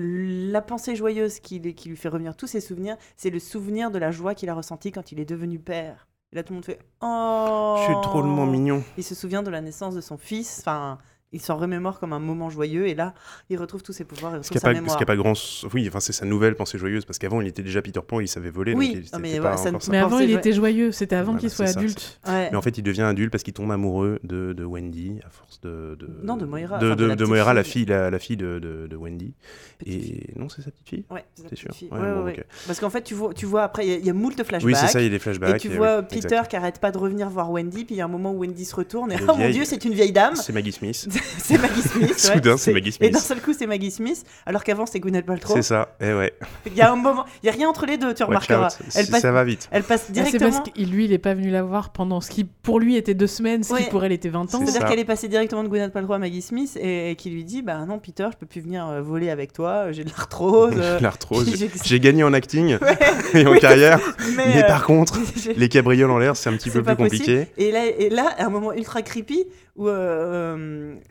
[SPEAKER 1] la pensée joyeuse qui, lui- qui lui fait revenir tous ses souvenirs, c'est le souvenir de la joie qu'il a ressentie quand il est devenu père. Et là, tout le monde fait Oh
[SPEAKER 3] Je suis drôlement mignon.
[SPEAKER 1] Il se souvient de la naissance de son fils. Enfin, il s'en remémore comme un moment joyeux. Et là, il retrouve tous ses pouvoirs. Retrouve sa
[SPEAKER 3] a, pas-
[SPEAKER 1] mémoire.
[SPEAKER 3] y a pas grand. Oui, enfin, c'est sa nouvelle pensée joyeuse. Parce qu'avant, il était déjà Peter Pan, il savait voler.
[SPEAKER 1] Oui,
[SPEAKER 3] donc il-
[SPEAKER 1] non, mais ça.
[SPEAKER 2] Mais avant, il était joyeux. C'était avant qu'il soit
[SPEAKER 3] ça,
[SPEAKER 2] adulte.
[SPEAKER 1] Ouais.
[SPEAKER 3] Mais en fait, il devient adulte parce qu'il tombe amoureux de, de Wendy, à force de. de
[SPEAKER 1] Non, de Moira,
[SPEAKER 3] De,
[SPEAKER 1] enfin, de
[SPEAKER 3] de-
[SPEAKER 1] la
[SPEAKER 3] de
[SPEAKER 1] petite
[SPEAKER 3] Moira, la
[SPEAKER 1] fille.
[SPEAKER 3] la, la fille de, de, de Wendy.
[SPEAKER 1] Petite fille.
[SPEAKER 3] Et non, c'est sa petite fille
[SPEAKER 1] Ouais, c'est
[SPEAKER 3] sûr
[SPEAKER 1] fille.
[SPEAKER 3] Ouais, bon.
[SPEAKER 1] Parce qu'en fait, tu vois, tu vois après, il y a- il y, a moult flashbacks.
[SPEAKER 3] Oui, c'est ça, il y a des flashbacks.
[SPEAKER 1] Et tu
[SPEAKER 3] et
[SPEAKER 1] vois Peter qui arrête pas de revenir voir Wendy, puis il y a un moment où Wendy se retourne et oh mon dieu, c'est une vieille dame.
[SPEAKER 3] C'est Maggie Smith.
[SPEAKER 1] c'est Maggie Smith. ouais.
[SPEAKER 3] Soudain, c'est Maggie
[SPEAKER 1] Et d'un
[SPEAKER 3] Smith.
[SPEAKER 1] seul coup, c'est Maggie Smith, alors qu'avant, c'était Gwyneth Paltrow.
[SPEAKER 3] C'est ça, et ouais.
[SPEAKER 1] Il y a un moment, il y a rien entre les deux, tu remarqueras. Elle passe,
[SPEAKER 3] Ça va vite.
[SPEAKER 1] elle passe
[SPEAKER 2] Ah, c'est
[SPEAKER 1] directement.
[SPEAKER 2] parce que lui, il est pas venu la voir pendant ce qui, pour lui, était deux semaines, ce
[SPEAKER 1] Ouais.
[SPEAKER 2] qui pour elle était 20 ans.
[SPEAKER 3] C'est
[SPEAKER 1] C'est-à-dire
[SPEAKER 3] ça.
[SPEAKER 1] qu'elle est passée directement de Gwyneth Paltrow à Maggie Smith et, et qui lui dit Bah non, Peter, je peux plus venir euh, voler avec toi, j'ai de l'arthrose. euh,
[SPEAKER 3] L'arthrose.
[SPEAKER 1] j'ai-
[SPEAKER 3] J'ai gagné en acting
[SPEAKER 1] Ouais,
[SPEAKER 3] et en
[SPEAKER 1] oui,
[SPEAKER 3] carrière,
[SPEAKER 1] mais,
[SPEAKER 3] mais
[SPEAKER 1] euh,
[SPEAKER 3] par contre, les cabrioles en l'air, c'est un petit
[SPEAKER 1] c'est
[SPEAKER 3] peu plus compliqué.
[SPEAKER 1] Et là, et là, à un moment ultra creepy où.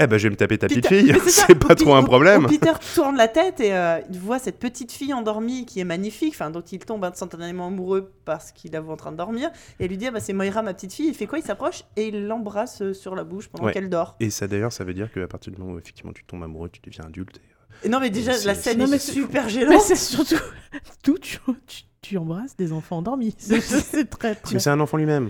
[SPEAKER 1] Euh, euh,
[SPEAKER 3] Eh ben, je vais me taper ta petite
[SPEAKER 1] Peter-
[SPEAKER 3] fille, c'est pas trop un problème.
[SPEAKER 1] Peter tourne la tête et euh, il voit cette petite fille endormie qui est magnifique, enfin dont il tombe instantanément amoureux parce qu'il la voit en train de dormir. Et il lui dit ah, bah, c'est Moira ma petite fille. Il fait quoi? Il s'approche et il l'embrasse euh, sur la bouche pendant
[SPEAKER 3] Ouais.
[SPEAKER 1] qu'elle dort.
[SPEAKER 3] Et ça d'ailleurs, ça veut dire qu'à partir du moment où effectivement tu tombes amoureux, tu deviens adulte. et,
[SPEAKER 1] Et non mais déjà la scène est
[SPEAKER 2] c'est-
[SPEAKER 1] super
[SPEAKER 2] Mais
[SPEAKER 1] gênante.
[SPEAKER 2] c'est surtout tout, tu, tu, tu embrasses des enfants endormis. C'est très, très...
[SPEAKER 3] Mais c'est un enfant lui-même.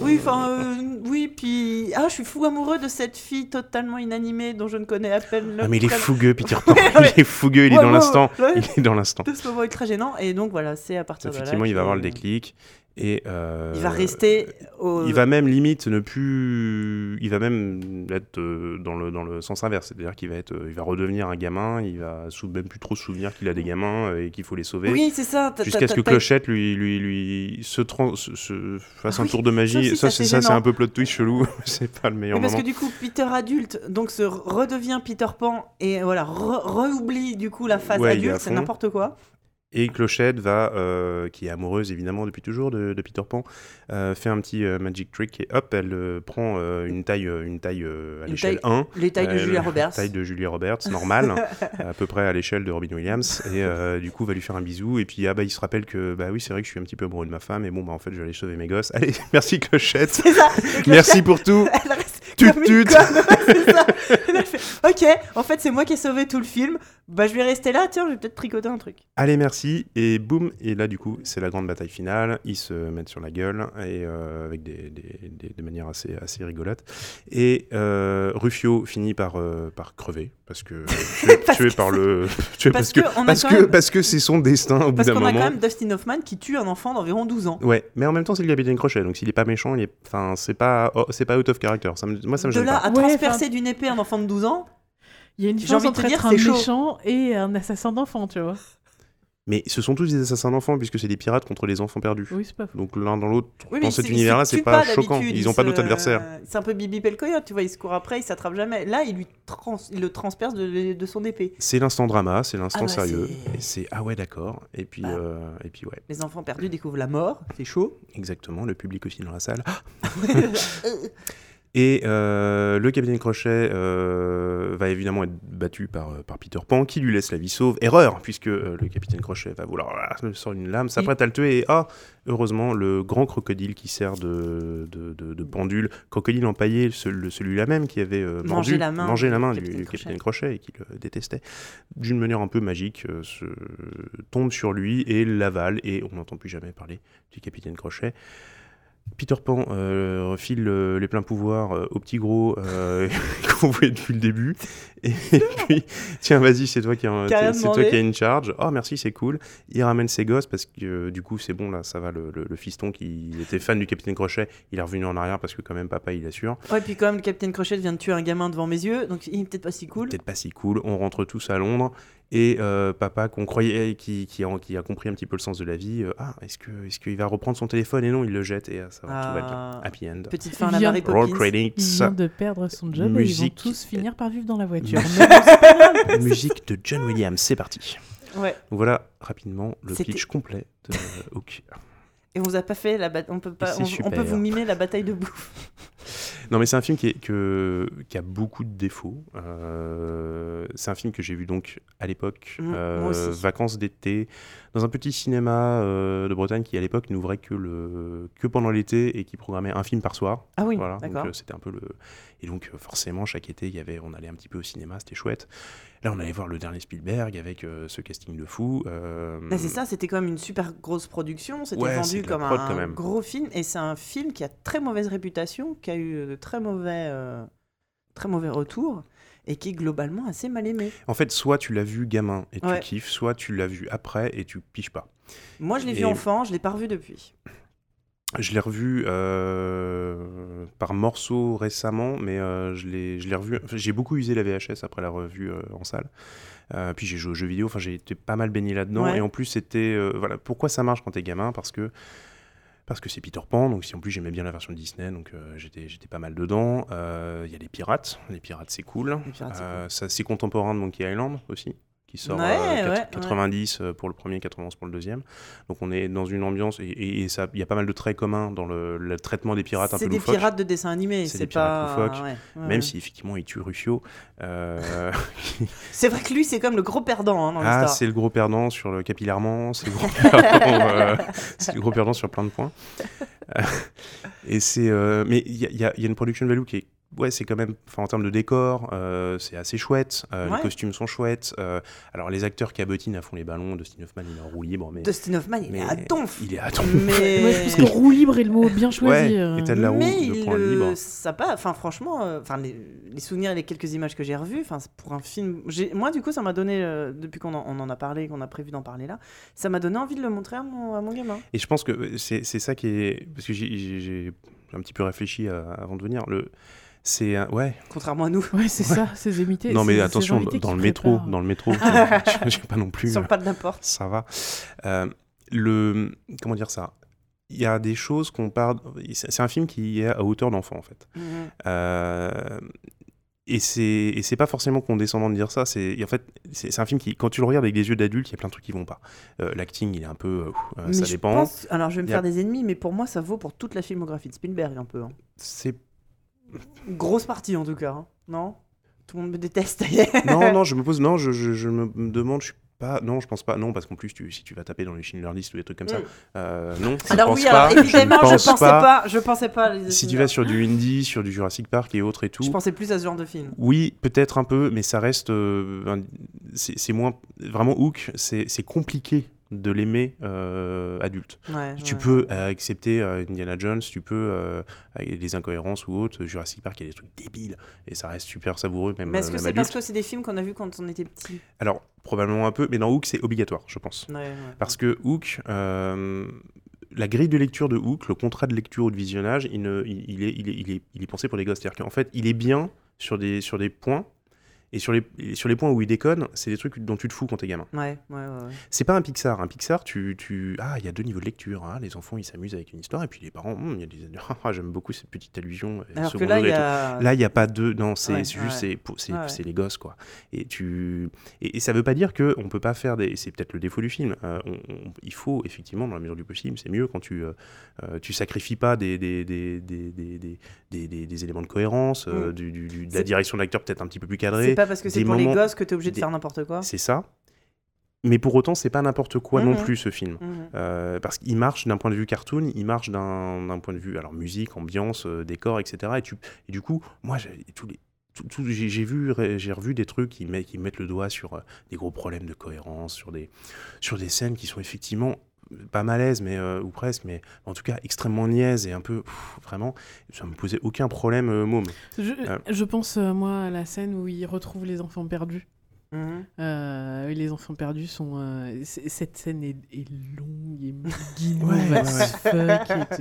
[SPEAKER 1] Oui, enfin, euh, oui, puis ah, je suis fou amoureux de cette fille totalement inanimée dont je ne connais à peine le
[SPEAKER 3] Ah, mais il est fougueux, Peter Pan. Il est fougueux, il est dans l'instant. Il est dans l'instant.
[SPEAKER 1] de ce moment ultra gênant et donc voilà c'est à partir
[SPEAKER 3] Effectivement,
[SPEAKER 1] de là
[SPEAKER 3] il va avoir le déclic. Et euh,
[SPEAKER 1] il va rester au...
[SPEAKER 3] Il va même limite ne plus. Il va même être euh, dans le, dans le sens inverse. C'est-à-dire qu'il va, être, euh, il va redevenir un gamin, il va sou- même plus trop se souvenir qu'il a des gamins euh, et qu'il faut les sauver.
[SPEAKER 1] oui c'est ça
[SPEAKER 3] Jusqu'à ce que Clochette lui, lui, lui se, trans- se- se fasse
[SPEAKER 1] Ah
[SPEAKER 3] un
[SPEAKER 1] oui,
[SPEAKER 3] tour de magie. Ça, c'est ça, c'est un peu plot twist chelou. c'est pas le meilleur
[SPEAKER 1] parce
[SPEAKER 3] moment.
[SPEAKER 1] que du coup, Peter adulte, donc se redevient Peter Pan et voilà, re- re-oublie du coup la phase
[SPEAKER 3] Ouais,
[SPEAKER 1] adulte, c'est n'importe quoi.
[SPEAKER 3] Et Clochette va, euh, qui est amoureuse évidemment depuis toujours de, de Peter Pan, euh, fait un petit euh, magic trick et hop, elle euh, prend une taille, une taille à
[SPEAKER 1] Une
[SPEAKER 3] l'échelle
[SPEAKER 1] taille
[SPEAKER 3] 1.
[SPEAKER 1] Les tailles de Julia Roberts.
[SPEAKER 3] Taille de Julia Roberts, normale, à peu près à l'échelle de Robin Williams. Et du coup, va lui faire un bisou. Et puis, ah bah, il se rappelle que, bah oui, c'est vrai que je suis un petit peu amoureux de ma femme. Et bon, bah en fait, je vais aller sauver mes gosses. Allez, merci Clochette.
[SPEAKER 1] Ça. Clochette,
[SPEAKER 3] Merci pour tout.
[SPEAKER 1] Elle
[SPEAKER 3] Tut,
[SPEAKER 1] ok, en fait c'est moi qui ai sauvé tout le film. Bah je vais rester là, tiens, je vais peut-être tricoter un truc.
[SPEAKER 3] Allez, merci. Et boum. Et là, du coup, c'est la grande bataille finale. Ils se mettent sur la gueule et euh, avec des, des, des, des manières assez, assez rigolotes. Et euh, Rufio finit par, euh, par crever parce que tué,
[SPEAKER 1] Parce
[SPEAKER 3] tué
[SPEAKER 1] que
[SPEAKER 3] par le tué
[SPEAKER 1] parce
[SPEAKER 3] parce que
[SPEAKER 1] que
[SPEAKER 3] parce que
[SPEAKER 1] même-
[SPEAKER 3] parce que c'est son destin au bout
[SPEAKER 1] Parce
[SPEAKER 3] d'un
[SPEAKER 1] qu'on a
[SPEAKER 3] moment.
[SPEAKER 1] quand même Dustin Hoffman qui tue un enfant d'environ 12 ans.
[SPEAKER 3] Ouais, mais en même temps, c'est le capitaine Crochet, donc s'il est pas méchant, il est, enfin, c'est pas, oh, c'est pas out of character. Ça me... Moi, ça me
[SPEAKER 1] De là
[SPEAKER 3] pas.
[SPEAKER 1] à
[SPEAKER 2] Ouais,
[SPEAKER 1] transpercer d'une épée un enfant de 12 ans,
[SPEAKER 2] Il y a une
[SPEAKER 1] J'ai
[SPEAKER 2] différence
[SPEAKER 1] envie de te
[SPEAKER 2] entre
[SPEAKER 1] dire,
[SPEAKER 2] être un
[SPEAKER 1] chaud.
[SPEAKER 2] méchant et un assassin d'enfant, tu vois.
[SPEAKER 3] Mais ce sont tous des assassins d'enfants puisque c'est des pirates contre les enfants perdus.
[SPEAKER 2] Oui, c'est pas faux.
[SPEAKER 3] Donc l'un dans l'autre,
[SPEAKER 1] Oui,
[SPEAKER 3] dans cet univers-là, c'est pas,
[SPEAKER 1] pas
[SPEAKER 3] choquant. Ils
[SPEAKER 1] ils
[SPEAKER 3] ont pas d'autre adversaire.
[SPEAKER 1] C'est un peu Bibi Pelcoyote, tu vois, il se court après, il s'attrape jamais. Là, il lui trans... il le transperce de, de son épée.
[SPEAKER 3] C'est l'instant drama, c'est l'instant
[SPEAKER 1] Ah bah,
[SPEAKER 3] sérieux.
[SPEAKER 1] c'est
[SPEAKER 3] ah ouais d'accord. Et puis
[SPEAKER 1] Bah.
[SPEAKER 3] euh, et puis ouais,
[SPEAKER 1] Les enfants perdus découvrent la mort, c'est chaud.
[SPEAKER 3] exactement. Le public aussi dans la salle. Et euh, le capitaine Crochet euh, va évidemment être battu par, euh, par Peter Pan, qui lui laisse la vie sauve. Erreur, puisque euh, le capitaine Crochet va vouloir ah, me sort une lame, s'apprête à le tuer. Et ah, heureusement, le grand crocodile qui sert de, de, de- de pendule, crocodile empaillé, celui-là même qui avait
[SPEAKER 1] Mangé la main
[SPEAKER 3] mangé
[SPEAKER 1] du
[SPEAKER 3] la main du
[SPEAKER 1] capitaine
[SPEAKER 3] capitaine Crochet et qui le détestait, d'une manière un peu magique, se tombe sur lui et l'avale. Et on n'entend plus jamais parler du capitaine Crochet. Peter Pan euh, refile euh, les pleins pouvoirs euh, au petit gros euh, qu'on voyait depuis le début. Et, puis, tiens, vas-y, c'est toi qui
[SPEAKER 1] a
[SPEAKER 3] c'est toi qui une charge. Oh, merci, c'est cool. Il ramène ses gosses parce que du coup, c'est bon, là, ça va. Le, le- le fiston qui était fan du Capitaine Crochet, il est revenu en arrière parce que quand même, papa, il assure.
[SPEAKER 1] Ouais, puis quand même, le capitaine Crochet vient de tuer un gamin devant mes yeux, donc il est peut-être pas si cool.
[SPEAKER 3] Peut-être pas si cool. On rentre tous à Londres. Et euh, papa qu'on croyait, qui, qui, a, qui a compris un petit peu le sens de la vie, euh, ah, est-ce que est-ce qu'il va reprendre son téléphone? Et non, il le jette et ah, ça va, tout va bien.
[SPEAKER 1] Ah.
[SPEAKER 3] Happy end.
[SPEAKER 1] Petite fin à la Mary
[SPEAKER 3] Roll
[SPEAKER 1] Poppins.
[SPEAKER 3] credits.
[SPEAKER 2] Il vient de perdre son job et ils vont
[SPEAKER 3] Musique.
[SPEAKER 2] tous finir par vivre dans la voiture.
[SPEAKER 3] Musique de John Williams, c'est parti.
[SPEAKER 1] Ouais.
[SPEAKER 3] Voilà rapidement le pitch complet de Hook.
[SPEAKER 1] Et on vous a pas fait la bataille. On peut pas. On, peut vous mimer la bataille de bouffe.
[SPEAKER 3] Non, mais c'est un film qui, est, que, qui a beaucoup de défauts. Euh, c'est un film que j'ai vu donc à l'époque,
[SPEAKER 1] Mm,
[SPEAKER 3] euh, vacances d'été, dans un petit cinéma euh, de Bretagne qui à l'époque n'ouvrait que, le, que pendant l'été et qui programmait un film par soir.
[SPEAKER 1] Ah oui.
[SPEAKER 3] Voilà,
[SPEAKER 1] D'accord.
[SPEAKER 3] c'était un peu le. Et donc forcément chaque été il y avait, on allait un petit peu au cinéma, c'était chouette. Là on allait voir le dernier Spielberg avec ce casting de fou.
[SPEAKER 1] Mais c'est ça, c'était quand même une super grosse production. C'était
[SPEAKER 3] Ouais,
[SPEAKER 1] vendu comme un, gros film. Et c'est un film qui a très mauvaise réputation, qui a eu de très mauvais, euh, très mauvais retours et qui est globalement assez mal aimé.
[SPEAKER 3] En fait, soit tu l'as vu gamin et tu kiffes, soit tu l'as vu après et tu piges pas.
[SPEAKER 1] Moi, je l'ai vu enfant, je l'ai pas revu depuis.
[SPEAKER 3] Je l'ai revu euh, par morceaux récemment, mais euh, je l'ai revu. enfin, j'ai beaucoup usé la VHS après la revue euh, en salle. Euh, puis j'ai joué aux jeux vidéo, enfin j'ai été pas mal baigné là-dedans.
[SPEAKER 1] Ouais.
[SPEAKER 3] Et en plus, c'était. euh, voilà, pourquoi ça marche quand t'es gamin? Parce que. Parce que c'est Peter Pan, donc si en plus j'aimais bien la version de Disney, donc euh, j'étais j'étais pas mal dedans. Euh, Il y a les pirates, les pirates c'est cool.
[SPEAKER 1] Les pirates, c'est
[SPEAKER 3] Euh, ça, c'est contemporain de Monkey Island aussi, qui sort
[SPEAKER 1] Ouais,
[SPEAKER 3] euh,
[SPEAKER 1] ouais,
[SPEAKER 3] quat-
[SPEAKER 1] ouais.
[SPEAKER 3] 90 euh, pour le premier, 91 pour le deuxième. Donc on est dans une ambiance et- et et ça- il y a pas mal de traits communs dans le, le traitement des pirates un
[SPEAKER 1] C'est
[SPEAKER 3] peu
[SPEAKER 1] des
[SPEAKER 3] loufoques.
[SPEAKER 1] pirates de dessin animé,
[SPEAKER 3] C'est
[SPEAKER 1] c'est
[SPEAKER 3] des
[SPEAKER 1] pas.
[SPEAKER 3] loufoques, Même si effectivement il tue Rufio. Euh,
[SPEAKER 1] C'est vrai que lui, c'est comme le gros perdant hein, dans
[SPEAKER 3] ah, c'est le gros perdant sur le capillairement, c'est le gros perdant, euh, c'est le gros perdant sur plein de points. Euh, et c'est, euh, mais y, y il y a une production value qui est, ouais, c'est quand même, enfin en termes de décor, euh, c'est assez chouette. euh,
[SPEAKER 1] Ouais.
[SPEAKER 3] Les costumes sont chouettes. euh, alors les acteurs cabotinent à fond les ballons. Dustin Hoffman il est en roue libre, mais
[SPEAKER 1] Dustin Hoffman, il est à donf.
[SPEAKER 3] Il est à donf.
[SPEAKER 1] Mais...
[SPEAKER 2] Moi, je pense que roue libre est le mot bien choisi.
[SPEAKER 3] Ouais, et t'as de la roue
[SPEAKER 1] mais
[SPEAKER 3] de
[SPEAKER 1] il,
[SPEAKER 3] prendre libre.
[SPEAKER 1] ça pas enfin franchement euh, enfin les, les souvenirs et les quelques images que j'ai revues enfin pour un film moi du coup ça m'a donné euh, depuis qu'on en, on en a parlé qu'on a prévu d'en parler là ça m'a donné envie de le montrer à mon, à mon gamin
[SPEAKER 3] Et je pense que c'est c'est ça qui est. Parce que j'ai- un petit peu réfléchi à- avant de venir. Le... C'est. Ouais.
[SPEAKER 1] contrairement à nous
[SPEAKER 2] Ouais, c'est ça, ces invités.
[SPEAKER 3] non, mais attention, dans le métro. Dans le métro. je je vais pas non plus.
[SPEAKER 1] sur le pas de la porte
[SPEAKER 3] Ça va. Euh, le. Comment dire ça? Il y a des choses qu'on parle. C'est c'est un film qui est à hauteur d'enfant, en fait.
[SPEAKER 1] Mhm.
[SPEAKER 3] Euh, et c'est et c'est pas forcément condescendant de dire ça. C'est en fait c'est c'est un film qui quand tu le regardes avec des yeux d'adulte, il y a plein de trucs qui vont pas. Euh, L'acting, il est un peu euh, euh,
[SPEAKER 1] mais
[SPEAKER 3] ça
[SPEAKER 1] je
[SPEAKER 3] dépend.
[SPEAKER 1] pense alors je vais me
[SPEAKER 3] a-
[SPEAKER 1] faire des ennemis mais pour moi ça vaut pour toute la filmographie de Spielberg un peu hein.
[SPEAKER 3] C'est
[SPEAKER 1] grosse partie en tout cas hein. non? Tout le monde me déteste
[SPEAKER 3] non non, je me pose non, je, je, je me demande, je suis pas non, je pense pas non parce qu'en plus tu, si tu vas taper dans les Schindler List ou des trucs comme ça,
[SPEAKER 1] Mm.
[SPEAKER 3] euh, non. je
[SPEAKER 1] alors
[SPEAKER 3] pense
[SPEAKER 1] oui
[SPEAKER 3] pas,
[SPEAKER 1] alors évidemment
[SPEAKER 3] je, pense
[SPEAKER 1] pensais
[SPEAKER 3] pas.
[SPEAKER 1] pas. je pensais pas les
[SPEAKER 3] Si tu vas sur du indie, sur du Jurassic Park et autres et tout,
[SPEAKER 1] je pensais plus à ce genre de film
[SPEAKER 3] Oui, peut-être un peu, mais ça reste. euh, c'est moins. Vraiment, Hook, c'est compliqué de l'aimer euh, adulte.
[SPEAKER 1] ouais,
[SPEAKER 3] Tu
[SPEAKER 1] ouais.
[SPEAKER 3] peux euh, accepter euh, Indiana Jones, tu peux. avec des incohérences ou autres. Jurassic Park, il y a des trucs débiles et ça reste super savoureux, même,
[SPEAKER 1] mais est-ce que c'est parce que c'est des films qu'on a vus quand on était petit
[SPEAKER 3] Alors, probablement un peu, mais dans Hook, c'est obligatoire, je pense.
[SPEAKER 1] Ouais.
[SPEAKER 3] Parce que Hook. la grille de lecture de Hook, le contrat de lecture ou de visionnage, il, ne- il, il est, il, est, il, est, il est pensé pour les gosses. C'est-à-dire qu'en fait, il est bien sur des, sur des points, et sur les, et sur les points où il déconne, c'est des trucs dont tu te fous quand t'es gamin.
[SPEAKER 1] Ouais, ouais, ouais. ouais.
[SPEAKER 3] C'est pas un Pixar. Un Pixar, tu, tu... ah, il y a deux niveaux de lecture. hein. Les enfants, ils s'amusent avec une histoire, et puis les parents, Hum, il y a des, ah, j'aime beaucoup cette petite allusion. euh,
[SPEAKER 1] Alors que
[SPEAKER 3] second
[SPEAKER 1] là, il y a.
[SPEAKER 3] Là, pas de. Non, c'est
[SPEAKER 1] Ouais,
[SPEAKER 3] juste,
[SPEAKER 1] ouais.
[SPEAKER 3] c'est les gosses, quoi. Et, tu... et, et ça veut pas dire qu'on peut pas faire des. C'est peut-être le défaut du film. Euh, on- on- Il faut, effectivement, dans la mesure du possible, c'est mieux quand tu, euh, euh, tu sacrifies pas des, des, des, des, des, éléments de cohérence, euh,
[SPEAKER 1] Mm.
[SPEAKER 3] du, du- du- de la direction de l'acteur peut-être un petit peu plus cadrée.
[SPEAKER 1] Pas parce que c'est pour les gosses que t'es obligé de
[SPEAKER 3] des-
[SPEAKER 1] faire n'importe quoi.
[SPEAKER 3] C'est ça. Mais pour autant, c'est pas n'importe quoi non
[SPEAKER 1] Mhm.
[SPEAKER 3] plus, ce film.
[SPEAKER 1] Mhm.
[SPEAKER 3] Euh, parce qu'il marche d'un point de vue cartoon, il marche d'un point de vue alors musique, ambiance, euh, décor, etc. Et, tu, et du coup, moi, j'ai tous les vu, j'ai revu des trucs qui, met- qui mettent le doigt sur euh, des gros problèmes de cohérence, sur des, sur des scènes qui sont effectivement pas malaises, mais euh, ou presque, mais en tout cas extrêmement niaises et un peu pff, vraiment, ça me posait aucun problème, euh, môme.
[SPEAKER 2] Je,
[SPEAKER 3] Euh.
[SPEAKER 2] je pense, euh, moi, à la scène où il retrouve les enfants perdus.
[SPEAKER 1] Mhm.
[SPEAKER 2] Euh, les enfants perdus sont. euh, cette scène est, est longue et
[SPEAKER 3] Ouais,
[SPEAKER 2] fuck.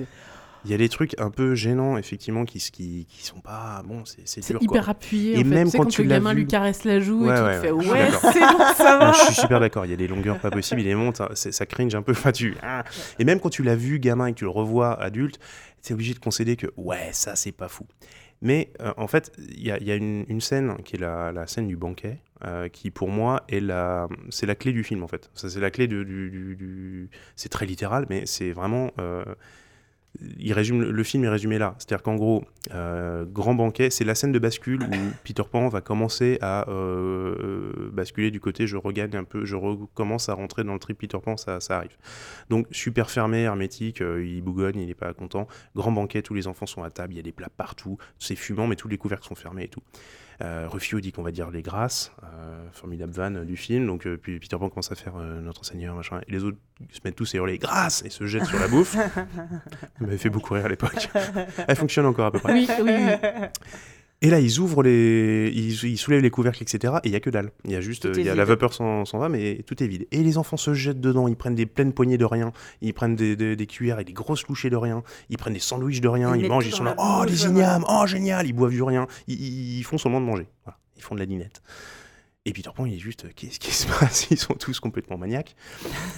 [SPEAKER 3] Il y a des trucs un peu gênants, effectivement, qui, qui, qui sont pas. Bon, c'est
[SPEAKER 2] hyper
[SPEAKER 3] quoi.
[SPEAKER 2] appuyé.
[SPEAKER 3] Et
[SPEAKER 2] en fait.
[SPEAKER 3] même
[SPEAKER 2] Tu sais,
[SPEAKER 3] quand
[SPEAKER 2] quand
[SPEAKER 3] tu
[SPEAKER 2] le gamin
[SPEAKER 3] vu-
[SPEAKER 2] lui caresse la joue
[SPEAKER 3] Ouais,
[SPEAKER 2] et
[SPEAKER 3] ouais, suis
[SPEAKER 2] ouais, c'est bon, ça va.
[SPEAKER 3] Je suis super d'accord. Il y a des longueurs pas possibles. Il les monte. hein, Ça cringe un peu. Enfin, tu... ah. Et même quand tu l'as vu gamin et que tu le revois adulte, tu es obligé de concéder que ouais, ça, c'est pas fou. Mais euh, en fait, il y a, il y a une, une scène qui est la, la scène du banquet, euh, qui pour moi est la, c'est la clé du film en fait. Ça, c'est la clé de- du, du- du- C'est très littéral, mais c'est vraiment. euh, il résume, le film est résumé là. C'est-à-dire qu'en gros, euh, grand banquet, c'est la scène de bascule où Peter Pan va commencer à euh, basculer du côté je regagne un peu, je recommence à rentrer dans le trip Peter Pan, ça, ça arrive. Donc super fermé, hermétique, euh, il bougonne, il n'est pas content. Grand banquet, tous les enfants sont à table, il y a des plats partout, c'est fumant, mais tous les couvercles sont fermés et tout. Euh, Rufio dit qu'on va dire les grâces, euh, formidable vanne du film. Donc, euh, puis Peter Pan commence à faire euh, Notre Seigneur, machin. Et les autres se mettent tous à hurler grâce et se jettent sur la bouffe. Ça m'avait fait beaucoup rire à l'époque. Elle fonctionne encore à peu près.
[SPEAKER 2] Oui, oui, oui.
[SPEAKER 3] Et là, ils ouvrent les. Ils, ils soulèvent les couvercles, etc. Et il n'y a que dalle. Il y a juste. Il y a la vapeur s'en va, mais tout est vide. Et les enfants se jettent dedans. Ils prennent des pleines poignées de rien. Ils prennent des, des- des cuillères et des grosses louchées de rien. Ils prennent des sandwichs de rien.
[SPEAKER 1] Ils
[SPEAKER 3] mangent. Ils sont là. Oh, des ignames. Oh, génial. Ils boivent du rien. Ils, ils- font semblant de manger. Voilà. Ils font de la dinette. Et Peter Pan, il est juste. Qu'est-ce qui se passe? Ils sont tous complètement maniaques.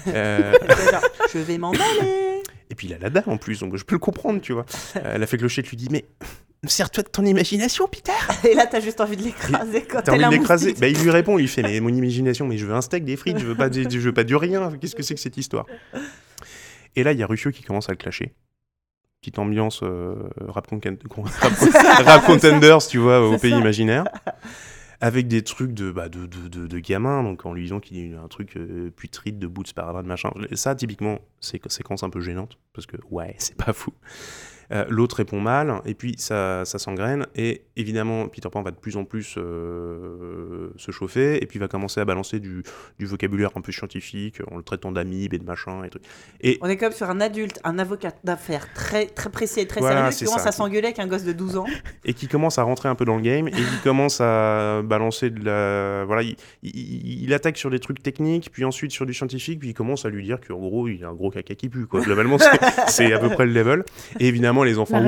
[SPEAKER 3] Euh,
[SPEAKER 1] je vais m'en aller.
[SPEAKER 3] Et puis il a la dalle en plus, donc je peux le comprendre, tu vois. Euh, la fée clochette lui dit Mais sers-toi de ton imagination, Peter
[SPEAKER 1] Et là, t'as juste envie de l'écraser quand
[SPEAKER 3] T'as envie de l'écraser bah, Il lui répond, il fait Mais mon imagination, mais je veux un steak, des frites, je veux pas, du- je veux pas du rien, qu'est-ce que c'est que cette histoire? Et là, il y a Rufio qui commence à le clasher. Petite ambiance euh, rap, con- rap- rap contenders, tu vois, au pays
[SPEAKER 2] ça.
[SPEAKER 3] imaginaire. Avec des trucs de, bah, de, de, de, gamin, donc en lui disant qu'il a un truc euh, putride de bout de machin. Ça, typiquement, c'est séquence un peu gênante, parce que ouais, c'est pas fou. Euh, L'autre répond mal, et puis ça, ça s'engraine, et évidemment, Peter Pan va de plus en plus euh, se chauffer, et puis va commencer à balancer du, du vocabulaire un peu scientifique, en le traitant d'amibes et de machin, et trucs. Et
[SPEAKER 1] On est comme sur un adulte, un avocat d'affaires très, très précis et très
[SPEAKER 3] Voilà,
[SPEAKER 1] sérieux qui commence
[SPEAKER 3] ça.
[SPEAKER 1] à s'engueuler avec un gosse de 12 ans.
[SPEAKER 3] et qui commence à rentrer un peu dans le game et qui commence à balancer de la voilà il, il- il attaque sur des trucs techniques puis ensuite sur du scientifique puis il commence à lui dire qu'en gros il a un gros caca qui pue quoi globalement c'est à peu près le level et évidemment les enfants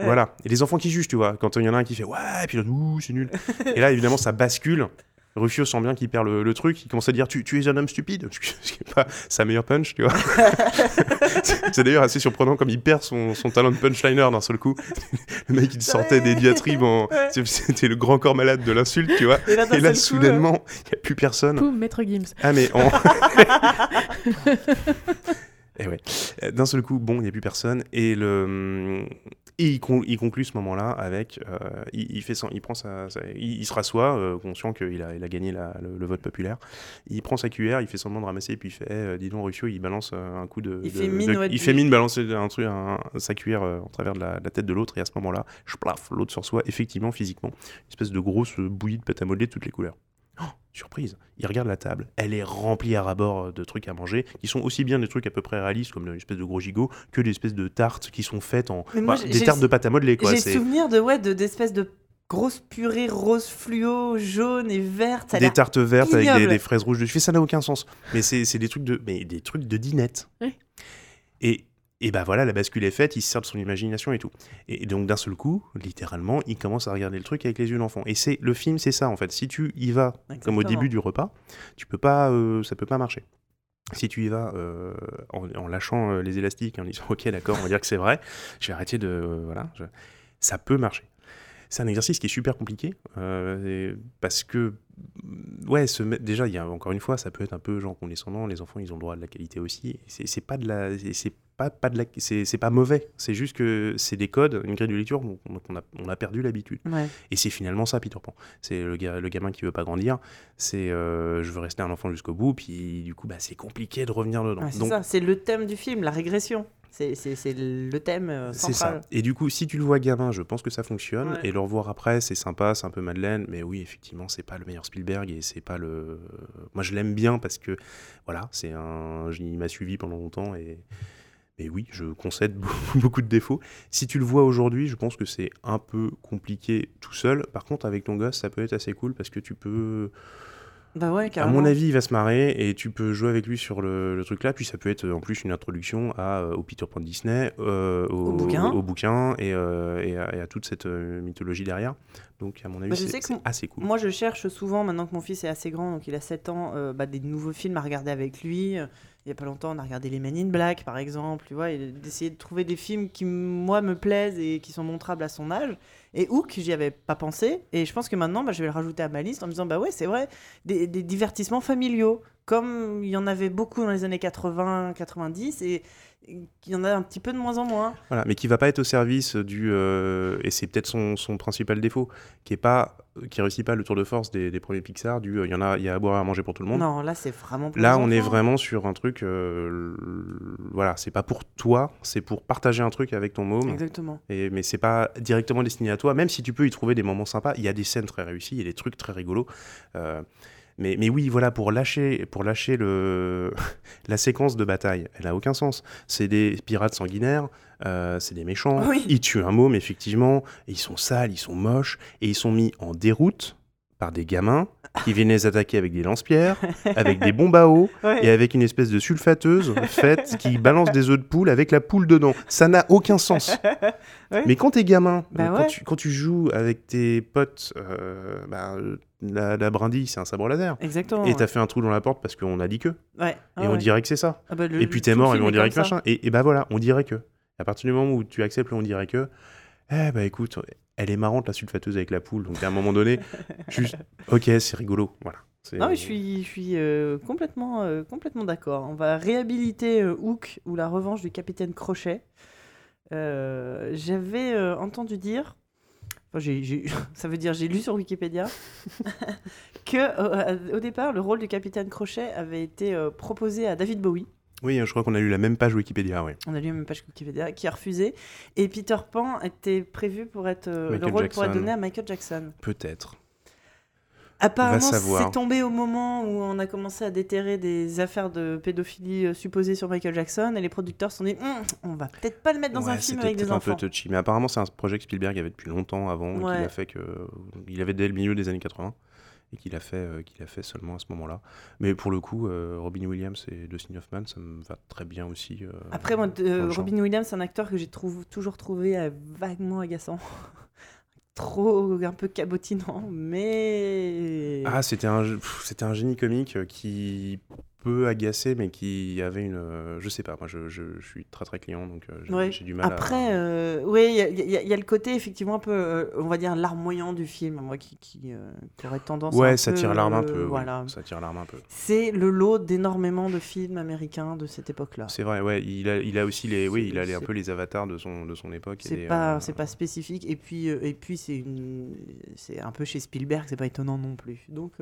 [SPEAKER 3] voilà et les enfants qui jugent tu vois quand il y en a un qui fait ouais et puis l'autre ouh c'est nul et là évidemment ça bascule Rufio sent bien qu'il perd le, le truc, il commence à dire tu, tu es un homme stupide, ce qui n'est pas sa meilleure punch, tu vois. c'est d'ailleurs assez surprenant comme il perd son, son talent de punchliner d'un seul coup. le mec il sortait des diatribes en.
[SPEAKER 1] Ouais.
[SPEAKER 3] C'était le grand corps malade de l'insulte, tu vois.
[SPEAKER 1] Et là,
[SPEAKER 3] Et
[SPEAKER 1] euh,
[SPEAKER 3] soudainement, il n'y a plus personne.
[SPEAKER 2] Poum, maître Gims.
[SPEAKER 3] Ah, mais en. Et ouais. Euh, D'un seul coup, bon, il n'y a plus personne. Et, le... et il, con- il conclut ce moment-là avec. euh, il, il fait son- il, prend sa, sa- il, il se rassoit, euh, conscient qu'il a, il a gagné la- le, le vote populaire. Il prend sa cuillère, il fait semblant de ramasser, et puis il fait Eh, dis donc, Rufio, il balance un coup de.
[SPEAKER 1] Il
[SPEAKER 3] de-
[SPEAKER 1] fait mine,
[SPEAKER 3] de-
[SPEAKER 1] ouais,
[SPEAKER 3] il
[SPEAKER 1] de-
[SPEAKER 3] fait mine de balancer un truc, un- sa cuillère en travers de la, de la tête de l'autre, et à ce moment-là, plaf, l'autre sur soi, effectivement, physiquement, une espèce de grosse bouillie de pâte à modeler de toutes les couleurs. Oh, surprise, il regarde la table, elle est remplie à rabord euh, de trucs à manger, qui sont aussi bien des trucs à peu près réalistes, comme une espèce de gros gigot, que des espèces de tartes qui sont faites en...
[SPEAKER 1] Moi,
[SPEAKER 3] bah, des tartes de pâte à modeler, quoi.
[SPEAKER 1] J'ai souvenir de ouais de d'espèces de grosses purées rose fluo, jaune et verte.
[SPEAKER 3] Des tartes vertes avec des, fraises rouges dessus, ça n'a aucun sens. Mais c'est c'est des trucs de, mais des trucs de dinette.
[SPEAKER 2] Oui.
[SPEAKER 3] Et, et bah voilà, la bascule est faite, il se sert de son imagination et tout. Et donc d'un seul coup, littéralement, il commence à regarder le truc avec les yeux d'enfant. Et c'est le film, c'est ça en fait. Si tu y vas comme au début du repas, tu peux pas, euh, ça peut pas marcher. Si tu y vas euh, en, en lâchant euh, les élastiques, en disant ok d'accord, on va dire que c'est vrai, je vais arrêter de, euh, voilà, je- ça peut marcher. C'est un exercice qui est super compliqué parce que ouais, se mettre- déjà il y a encore une fois, ça peut être un peu genre condescendant. Les enfants, ils ont le droit à de la qualité aussi. C'est pas de la, c'est- pas pas de la, c'est pas mauvais. C'est juste que c'est des codes, une grille de lecture, donc on, a on a perdu l'habitude.
[SPEAKER 1] Ouais.
[SPEAKER 3] Et c'est finalement ça, Peter Pan. C'est le, le gamin qui veut pas grandir. C'est euh, je veux rester un enfant jusqu'au bout. Puis du coup, bah, c'est compliqué de revenir dedans.
[SPEAKER 1] C'est ça, c'est le thème du film, la régression. C'est le thème euh,
[SPEAKER 3] c'est
[SPEAKER 1] central.
[SPEAKER 3] ça. Et du coup, si tu le vois gamin, je pense que ça fonctionne.
[SPEAKER 1] Ouais.
[SPEAKER 3] Et le revoir après, c'est sympa, c'est un peu Madeleine. Mais oui, effectivement, c'est pas le meilleur Spielberg et c'est pas le. Moi, je l'aime bien parce que voilà, c'est un. Il m'a suivi pendant longtemps et. Mais oui, je concède beaucoup, beaucoup de défauts. Si tu le vois aujourd'hui, je pense que c'est un peu compliqué tout seul. Par contre, avec ton gosse, ça peut être assez cool parce que tu peux.
[SPEAKER 1] Bah ouais,
[SPEAKER 3] À
[SPEAKER 1] carrément.
[SPEAKER 3] mon avis, il va se marrer et tu peux jouer avec lui sur le, le truc là. Puis ça peut être en plus une introduction à, euh, au Peter Pan de Disney, euh, au,
[SPEAKER 1] Au bouquin.
[SPEAKER 3] au bouquin et, euh, et à, et à toute cette euh, mythologie derrière. Donc, à mon avis,
[SPEAKER 1] Bah,
[SPEAKER 3] c'est assez cool.
[SPEAKER 1] Moi, je cherche souvent, maintenant que mon fils est assez grand, donc il a 7 ans, euh, bah, des nouveaux films à regarder avec lui. Euh, Il n'y a pas longtemps, on a regardé Les Men in Black, par exemple, tu vois, et d'essayer de trouver des films qui, moi, me plaisent et qui sont montrables à son âge. Et Hook, j'y avais pas pensé, et je pense que maintenant, bah, je vais le rajouter à ma liste en me disant, bah ouais, c'est vrai, des, des divertissements familiaux, comme il y en avait beaucoup dans les années 80, 90, et et il y en a un petit peu de moins en moins.
[SPEAKER 3] Voilà, mais qui va pas être au service du euh, et c'est peut-être son, son principal défaut, qui est pas qui réussit pas le tour de force des, des premiers Pixar. Du euh, il y en a il y a à boire et à manger pour tout le monde.
[SPEAKER 1] Non, là, c'est vraiment pour
[SPEAKER 3] Là, on est vraiment sur un truc. euh, voilà, c'est pas pour toi, c'est pour partager un truc avec ton môme.
[SPEAKER 1] Exactement.
[SPEAKER 3] Et, mais c'est pas directement destiné à toi, même si tu peux y trouver des moments sympas. Il y a des scènes très réussies, il y a des trucs très rigolos. Mais, mais oui, voilà, pour lâcher, pour lâcher le, la séquence de bataille, elle a aucun sens. C'est des pirates sanguinaires, euh, c'est des méchants,
[SPEAKER 1] Oui.
[SPEAKER 3] ils tuent un môme, effectivement, et ils sont sales, ils sont moches, et ils sont mis en déroute par des gamins qui viennent les attaquer avec des lance-pierres, avec des bombes à eau, et avec une espèce de sulfateuse faite qui balance des œufs de poule avec la poule dedans. Ça n'a aucun sens. Mais quand t'es gamin,
[SPEAKER 1] Bah ouais.
[SPEAKER 3] quand, tu, quand tu joues avec tes potes, euh, bah, euh, la, la brindille, c'est un sabre laser.
[SPEAKER 1] Exactement.
[SPEAKER 3] Et
[SPEAKER 1] ouais.
[SPEAKER 3] t'as fait un trou dans la porte parce qu'on a dit que.
[SPEAKER 1] Ouais. Ah
[SPEAKER 3] et on
[SPEAKER 1] ouais.
[SPEAKER 3] dirait que c'est ça.
[SPEAKER 1] Ah bah, le-
[SPEAKER 3] et puis t'es mort et on dirait que
[SPEAKER 1] ça.
[SPEAKER 3] machin. Et, et bah voilà, on dirait que. À partir du moment où tu acceptes le on dirait que, eh bah écoute, elle est marrante la sulfateuse avec la poule. Donc à un moment donné, juste, ok, c'est rigolo. Voilà.
[SPEAKER 1] Non, mais je suis, je suis euh, complètement, euh, complètement d'accord. On va réhabiliter euh, Hook ou la revanche du capitaine Crochet. J'avais entendu dire, enfin, ça veut dire j'ai lu sur Wikipédia, que euh, au départ le rôle du capitaine Crochet avait été euh, proposé à David Bowie.
[SPEAKER 3] Oui, je crois qu'on a lu la même page Wikipédia, oui.
[SPEAKER 1] On a lu la même page Wikipédia qui a refusé. Et Peter Pan était prévu pour être euh, le rôle pour être
[SPEAKER 3] Jackson.
[SPEAKER 1] donné à Michael Jackson.
[SPEAKER 3] Peut-être.
[SPEAKER 1] Apparemment, c'est tombé au moment où on a commencé à déterrer des affaires de pédophilie euh, supposées sur Michael Jackson et les producteurs se sont dit Hum, on va peut-être pas le mettre dans un film
[SPEAKER 3] c'était
[SPEAKER 1] avec des
[SPEAKER 3] peut-être un
[SPEAKER 1] enfants.
[SPEAKER 3] peu touchy. Mais apparemment, c'est un projet que Spielberg avait depuis longtemps avant,
[SPEAKER 1] Ouais.
[SPEAKER 3] qu'il a fait que. Il avait dès le milieu des années 80, et qu'il a, fait, euh, qu'il a fait seulement à ce moment-là. Mais pour le coup, euh, Robin Williams et Dustin Hoffman, ça me va très bien aussi. euh,
[SPEAKER 1] Après, moi. Robin Williams, c'est un acteur que j'ai toujours trouvé vaguement agaçant. Trop un peu cabotinant, mais.
[SPEAKER 3] Ah, c'était un, un génie comique qui peut agacer, mais qui avait une. euh, je sais pas, moi je, je, je suis très très client, donc euh, j'ai,
[SPEAKER 1] Ouais.
[SPEAKER 3] du mal
[SPEAKER 1] Après,
[SPEAKER 3] à.
[SPEAKER 1] euh, oui, il y, a- y y le côté effectivement un peu, on va dire, larmoyant du film, moi, qui, qui, euh, qui aurait tendance à
[SPEAKER 3] Ouais,
[SPEAKER 1] un
[SPEAKER 3] ça
[SPEAKER 1] peu,
[SPEAKER 3] tire l'arme un peu. oui,
[SPEAKER 1] Voilà.
[SPEAKER 3] Ça tire l'arme un peu.
[SPEAKER 1] C'est le lot d'énormément de films américains de cette époque-là.
[SPEAKER 3] C'est vrai, ouais. Il a, il a aussi les, oui, il a les- un peu les avatars de son, de son époque.
[SPEAKER 1] C'est pas,
[SPEAKER 3] euh,
[SPEAKER 1] c'est pas spécifique. Et puis, et puis c'est une, un peu chez Spielberg, c'est pas étonnant non plus. Donc,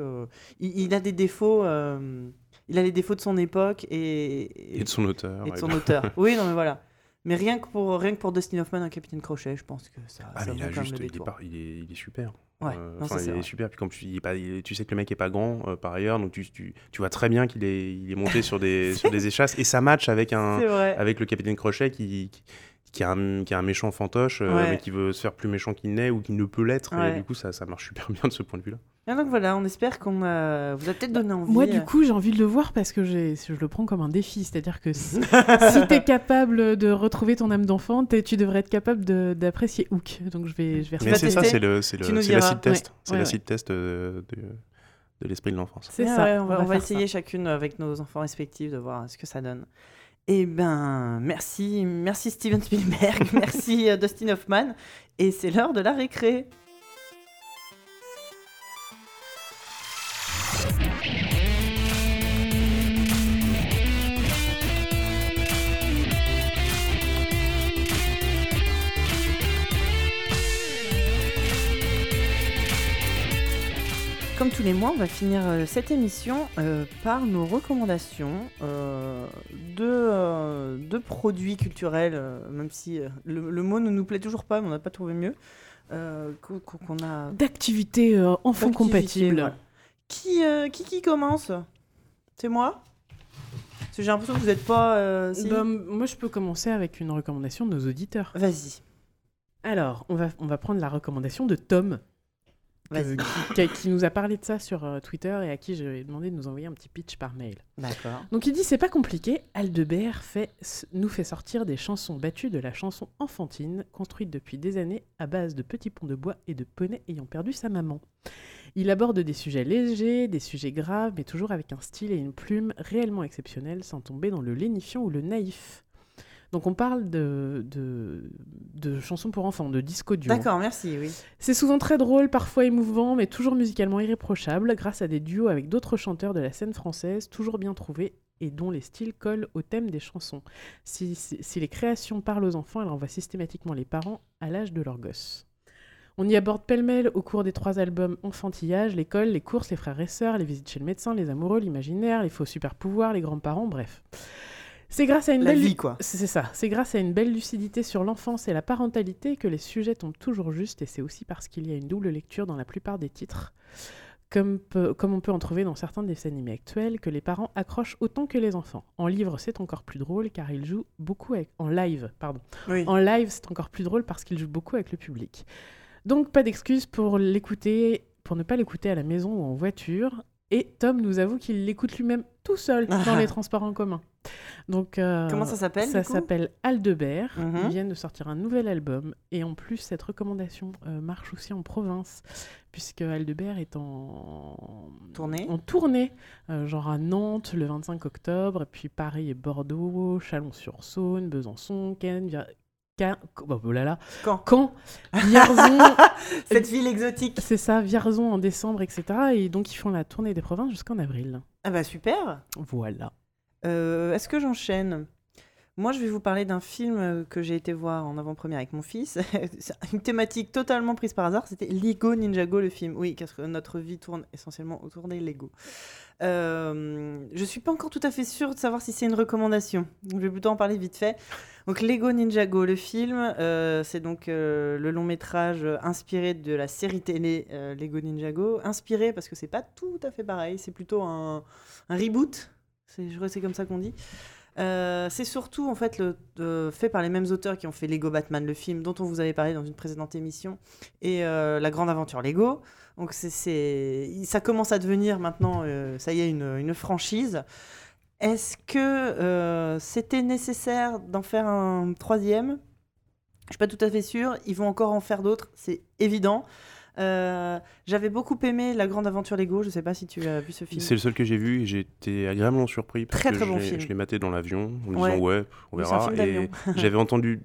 [SPEAKER 1] il, il a des défauts. euh, il a les défauts de son époque et,
[SPEAKER 3] Et de son auteur.
[SPEAKER 1] et de son auteur. Oui, non mais voilà. Mais rien que pour rien que pour Dustin Hoffman, un Capitaine Crochet, je pense que ça.
[SPEAKER 3] Ah,
[SPEAKER 1] ça
[SPEAKER 3] mais il, a juste,
[SPEAKER 1] le
[SPEAKER 3] il, est il, est, il est super.
[SPEAKER 1] Ouais,
[SPEAKER 3] Euh,
[SPEAKER 1] non,
[SPEAKER 3] il est super. Puis comme tu, il est pas, tu sais que le mec est pas grand euh, par ailleurs, donc tu, tu, tu vois très bien qu'il est, il est monté sur des, sur des échasses et ça match avec un, avec le capitaine Crochet qui, qui, qui a un, qui a un méchant fantoche, euh,
[SPEAKER 1] Ouais.
[SPEAKER 3] mais qui veut se faire plus méchant qu'il n'est ou qui ne peut l'être.
[SPEAKER 1] Ouais.
[SPEAKER 3] Et du coup, ça, ça marche super bien de ce point de vue-là.
[SPEAKER 1] Et donc voilà, on espère qu'on a... vous a peut-être donné envie.
[SPEAKER 2] Moi,
[SPEAKER 1] euh,
[SPEAKER 2] du coup, j'ai envie de le voir parce que je le prends comme un défi. C'est-à-dire que si, si t'es capable de retrouver ton âme d'enfant, tu devrais être capable de- d'apprécier Hook. Donc, je vais, je vais
[SPEAKER 1] Tu
[SPEAKER 3] Mais c'est ça, c'est le, c'est le,
[SPEAKER 1] Tu nous
[SPEAKER 3] c'est l'acide test. C'est
[SPEAKER 2] ouais,
[SPEAKER 3] l'acide test euh, de, de l'esprit de l'enfance.
[SPEAKER 2] C'est
[SPEAKER 1] Ouais,
[SPEAKER 2] ça.
[SPEAKER 1] ouais, on va, on va
[SPEAKER 2] faire
[SPEAKER 1] essayer
[SPEAKER 2] ça.
[SPEAKER 1] chacune avec nos enfants respectifs de voir ce que ça donne. Eh ben, merci, merci Steven Spielberg, merci euh, Dustin Hoffman, et c'est l'heure de la récré. Comme tous les mois, on va finir euh, cette émission euh, par nos recommandations euh, de, euh, de produits culturels, même si le, le mot ne nous plaît toujours pas, mais on n'a pas trouvé mieux, qu'on a...
[SPEAKER 2] D'activités enfants compatibles.
[SPEAKER 1] Qui, qui, qui commence? C'est moi? Parce que j'ai l'impression que vous n'êtes pas... si
[SPEAKER 2] Bah, moi, je peux commencer avec une recommandation de nos auditeurs.
[SPEAKER 1] Vas-y.
[SPEAKER 2] Alors, on va, on va prendre la recommandation de Tom, que- qui, nous a parlé de ça sur euh, Twitter et à qui j'ai demandé de nous envoyer un petit pitch par mail.
[SPEAKER 1] D'accord.
[SPEAKER 2] Donc il dit c'est pas compliqué, Aldebert fait, nous fait sortir des chansons battues de la chanson enfantine, construite depuis des années à base de petits ponts de bois et de poneys ayant perdu sa maman. Il aborde des sujets légers, des sujets graves, mais toujours avec un style et une plume réellement exceptionnels sans tomber dans le lénifiant ou le naïf. Donc on parle de, de, de chansons pour enfants, de disco duo.
[SPEAKER 1] D'accord, merci, oui.
[SPEAKER 2] C'est souvent très drôle, parfois émouvant, mais toujours musicalement irréprochable, grâce à des duos avec d'autres chanteurs de la scène française, toujours bien trouvés et dont les styles collent au thème des chansons. Si, si- si les créations parlent aux enfants, elles renvoient systématiquement les parents à l'âge de leur gosse. On y aborde pêle-mêle au cours des trois albums Enfantillage, l'école, les courses, les frères et sœurs, les visites chez le médecin, les amoureux, l'imaginaire, les faux super-pouvoirs, les grands-parents, bref. C'est grâce à une
[SPEAKER 1] La
[SPEAKER 2] belle
[SPEAKER 1] vie, quoi.
[SPEAKER 2] c'est ça. C'est grâce à une belle lucidité sur l'enfance et la parentalité que les sujets tombent toujours juste, et c'est aussi parce qu'il y a une double lecture dans la plupart des titres, comme, comme on peut en trouver dans certains dessins animés actuels, que les parents accrochent autant que les enfants. En livre, c'est encore plus drôle car ils jouent beaucoup avec... En live, pardon.
[SPEAKER 1] Oui.
[SPEAKER 2] En live, c'est encore plus drôle parce qu'il joue beaucoup avec le public. Donc, pas d'excuse pour l'écouter, pour ne pas l'écouter à la maison ou en voiture. Et Tom nous avoue qu'il l'écoute lui-même tout seul dans les transports en commun. Donc, euh,
[SPEAKER 1] Comment ça s'appelle,
[SPEAKER 2] Ça s'appelle Aldebert.
[SPEAKER 1] Mhm.
[SPEAKER 2] Ils viennent de sortir un nouvel album. Et en plus, cette recommandation euh, marche aussi en province, puisque Aldebert est en
[SPEAKER 1] Tournée
[SPEAKER 2] en tournée, euh, genre à Nantes le 25 octobre, et puis Paris et Bordeaux, Chalon-sur-Saône, Besançon, Cannes, Via- Ca- oh, oh là là,
[SPEAKER 1] Quand
[SPEAKER 2] Caen, Vierzon,
[SPEAKER 1] Cette ville exotique.
[SPEAKER 2] c'est ça, Vierzon en décembre, etc. Et donc ils font la tournée des provinces jusqu'en avril.
[SPEAKER 1] Ah bah super.
[SPEAKER 2] Voilà.
[SPEAKER 1] Euh, Est-ce que j'enchaîne? Moi, je vais vous parler d'un film euh, que j'ai été voir en avant-première avec mon fils. Une thématique totalement prise par hasard. C'était Lego Ninjago, le film. Oui, parce que notre vie tourne essentiellement autour des Lego. Euh, je suis pas encore tout à fait sûre de savoir si c'est une recommandation. Je vais plutôt en parler vite fait. Donc Lego Ninjago, le film, euh, c'est donc euh, le long métrage inspiré de la série télé Lego Ninjago. Inspiré parce que c'est pas tout à fait pareil. C'est plutôt un, un reboot. Je crois que c'est comme ça qu'on dit. Euh, c'est surtout en fait euh, fait par les mêmes auteurs qui ont fait Lego Batman, le film dont on vous avait parlé dans une précédente émission, et euh, La Grande Aventure Lego. Donc ça commence à devenir maintenant, ça y est, une, franchise. Est-ce que c'était nécessaire d'en faire un troisième? Je suis pas tout à fait sûre. Ils vont encore en faire d'autres, c'est évident. Euh, j'avais beaucoup aimé La Grande Aventure Lego. Je sais pas si tu as vu ce film.
[SPEAKER 3] C'est le seul que j'ai vu et j'ai été agréablement surpris parce
[SPEAKER 1] Très,
[SPEAKER 3] que
[SPEAKER 1] très bon
[SPEAKER 3] je l'ai-
[SPEAKER 1] film.
[SPEAKER 3] je l'ai maté dans l'avion en me
[SPEAKER 1] Ouais.
[SPEAKER 3] disant ouais, on verra. Et j'avais entendu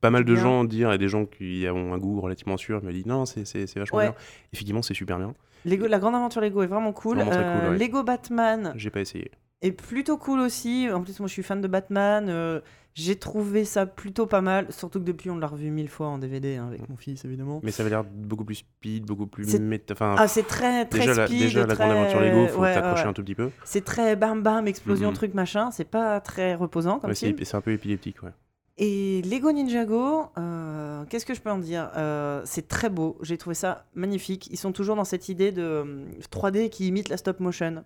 [SPEAKER 3] pas mal de
[SPEAKER 1] Bien.
[SPEAKER 3] gens dire et des gens qui ont un goût relativement sûr me disent non, c'est vachement
[SPEAKER 1] Ouais.
[SPEAKER 3] bien. Effectivement, c'est super bien.
[SPEAKER 1] Lego, la grande aventure Lego est vraiment cool.
[SPEAKER 3] Vraiment très cool,
[SPEAKER 1] Euh,
[SPEAKER 3] ouais.
[SPEAKER 1] Lego Batman
[SPEAKER 3] J'ai pas essayé.
[SPEAKER 1] Est plutôt cool aussi. En plus, moi, je suis fan de Batman. Euh, J'ai trouvé ça plutôt pas mal. Surtout que depuis, on l'a revu mille fois en DVD hein, avec mon fils, évidemment.
[SPEAKER 3] Mais ça avait l'air beaucoup plus speed, beaucoup plus méta. Enfin,
[SPEAKER 1] Ah, c'est très, très
[SPEAKER 3] déjà, la,
[SPEAKER 1] speed.
[SPEAKER 3] déjà la
[SPEAKER 1] très...
[SPEAKER 3] grande aventure Lego, faut
[SPEAKER 1] ouais,
[SPEAKER 3] t'accrocher
[SPEAKER 1] ouais.
[SPEAKER 3] un tout petit peu.
[SPEAKER 1] C'est très bam bam, explosion,
[SPEAKER 3] Mhm.
[SPEAKER 1] truc machin. C'est pas très reposant comme
[SPEAKER 3] Ouais, c'est un peu épileptique, ouais.
[SPEAKER 1] Et Lego Ninjago, euh, qu'est-ce que je peux en dire Euh, C'est très beau, j'ai trouvé ça magnifique. Ils sont toujours dans cette idée de euh, 3D qui imite la stop motion, euh,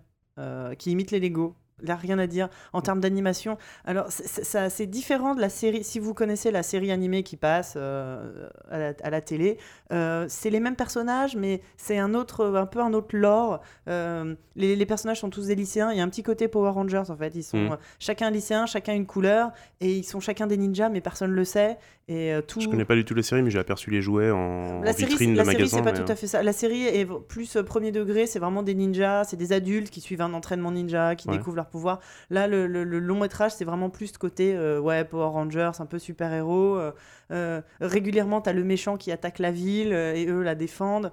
[SPEAKER 1] qui imite les Lego. Là, rien à dire en termes d'animation. Alors, c'est- différent de la série. Si vous connaissez la série animée qui passe euh, à, la, à la télé, euh, c'est les mêmes personnages, mais c'est un autre, un peu un autre lore. Euh, les, les personnages sont tous des lycéens. Il y a un petit côté Power Rangers en fait. Ils sont euh, chacun lycéen, chacun une couleur, et ils sont chacun des ninjas, mais personne le sait. Et euh, tout.
[SPEAKER 3] Je connais pas du tout la série, mais j'ai aperçu les jouets en,
[SPEAKER 1] La
[SPEAKER 3] en
[SPEAKER 1] série,
[SPEAKER 3] vitrine de
[SPEAKER 1] la série,
[SPEAKER 3] magasin.
[SPEAKER 1] c'est pas tout à fait ça. La série est plus euh, premier degré, c'est vraiment des ninjas, c'est des adultes qui suivent un entraînement ninja, qui
[SPEAKER 3] Ouais.
[SPEAKER 1] découvrent leur pouvoir. Là, le, le- le long métrage, c'est vraiment plus ce côté euh, ouais, Power Rangers, un peu super-héros. euh, euh, régulièrement, tu as le méchant qui attaque la ville et eux la défendent.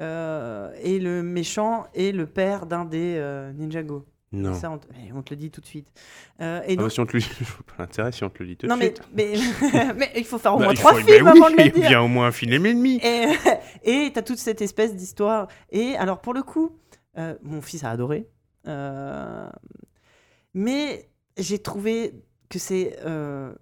[SPEAKER 1] Et le méchant est le père d'un des Ninjago.
[SPEAKER 3] Non.
[SPEAKER 1] Ça, on te, on te le dit tout de suite. Euh, et
[SPEAKER 3] Ah bah, si on te le dit, pas l'intérêt si on te le dit tout de
[SPEAKER 1] non, mais,
[SPEAKER 3] suite.
[SPEAKER 1] mais, mais il faut faire au
[SPEAKER 3] Bah,
[SPEAKER 1] moins trois
[SPEAKER 3] faut-
[SPEAKER 1] films
[SPEAKER 3] bah oui,
[SPEAKER 1] avant de le
[SPEAKER 3] il y a
[SPEAKER 1] dire.
[SPEAKER 3] au moins un film et demi.
[SPEAKER 1] Et et t'as toute cette espèce d'histoire. Et alors, pour le coup, euh, mon fils a adoré. Euh, mais j'ai trouvé que c'est euh,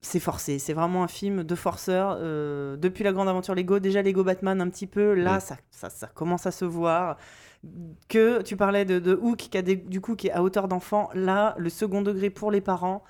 [SPEAKER 1] c'est forcé. C'est vraiment un film de forceur. euh, depuis la grande aventure Lego, déjà Lego Batman un petit peu. Là, ça, ça, ça commence à se voir. Que tu parlais de, de Hook, qui a des- du coup qui est à hauteur d'enfant. Là, le second degré pour les parents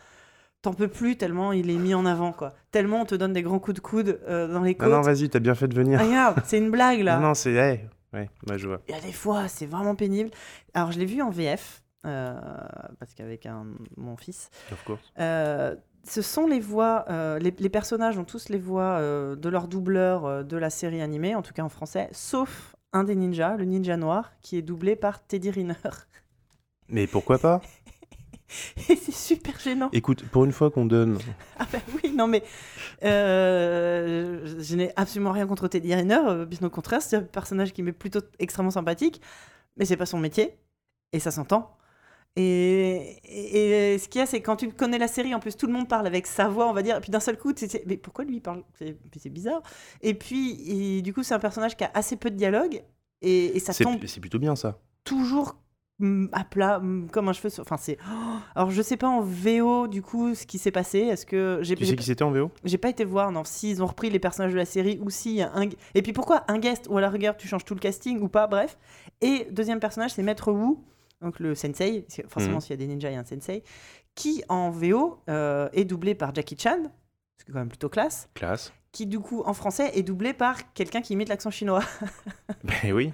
[SPEAKER 1] t'en peux plus tellement il est mis en avant, quoi. Tellement on te donne des grands coups de coude euh, dans les
[SPEAKER 3] Ah
[SPEAKER 1] côtes.
[SPEAKER 3] non, vas-y, t'as bien fait de venir.
[SPEAKER 1] Regarde, c'est une blague là.
[SPEAKER 3] Non, non, c'est. hey, Ouais, ouais, je vois.
[SPEAKER 1] Il y a des fois, c'est vraiment pénible. Alors, je l'ai vu en VF, parce qu'avec mon fils,
[SPEAKER 3] Of course.
[SPEAKER 1] euh, ce sont les voix, euh, les, les personnages ont tous les voix euh, de leur doubleur euh, de la série animée, en tout cas en français, sauf un des ninjas, le ninja noir, qui est doublé par Teddy Riner.
[SPEAKER 3] Mais pourquoi pas?
[SPEAKER 1] Et c'est super gênant.
[SPEAKER 3] Écoute, pour une fois qu'on donne.
[SPEAKER 1] Ah bah oui, non mais euh, je n'ai absolument rien contre Teddy Riner, euh, bien au contraire, c'est un personnage qui m'est plutôt extrêmement sympathique, mais c'est pas son métier, et ça s'entend. Et, et- et ce qu'il y a, c'est quand tu connais la série, en plus tout le monde parle avec sa voix, on va dire, et puis d'un seul coup, tu sais, mais pourquoi lui il parle? C'est bizarre. Et puis, il- du coup, c'est un personnage qui a assez peu de dialogue, et, et ça tombe
[SPEAKER 3] c'est plutôt bien ça.
[SPEAKER 1] toujours mm, à plat, mm, comme un cheveu sur... Enfin, c'est... Oh Alors, je sais pas en VO, du coup, ce qui s'est passé. Est-ce que... J'ai
[SPEAKER 3] Tu sais qui c'était en VO
[SPEAKER 1] j'ai pas été voir, non, s'ils ont repris les personnages de la série ou si un. Et puis pourquoi un guest ou à la rigueur tu changes tout le casting ou pas, bref. Et deuxième personnage, c'est Maître Wu, donc le sensei, forcément
[SPEAKER 3] Mhm.
[SPEAKER 1] s'il y a des ninjas, il y a un sensei, qui en VO euh, est doublé par Jackie Chan, ce qui est quand même plutôt classe,
[SPEAKER 3] Classe.
[SPEAKER 1] qui du coup en français est doublé par quelqu'un qui imite l'accent chinois.
[SPEAKER 3] Ben oui.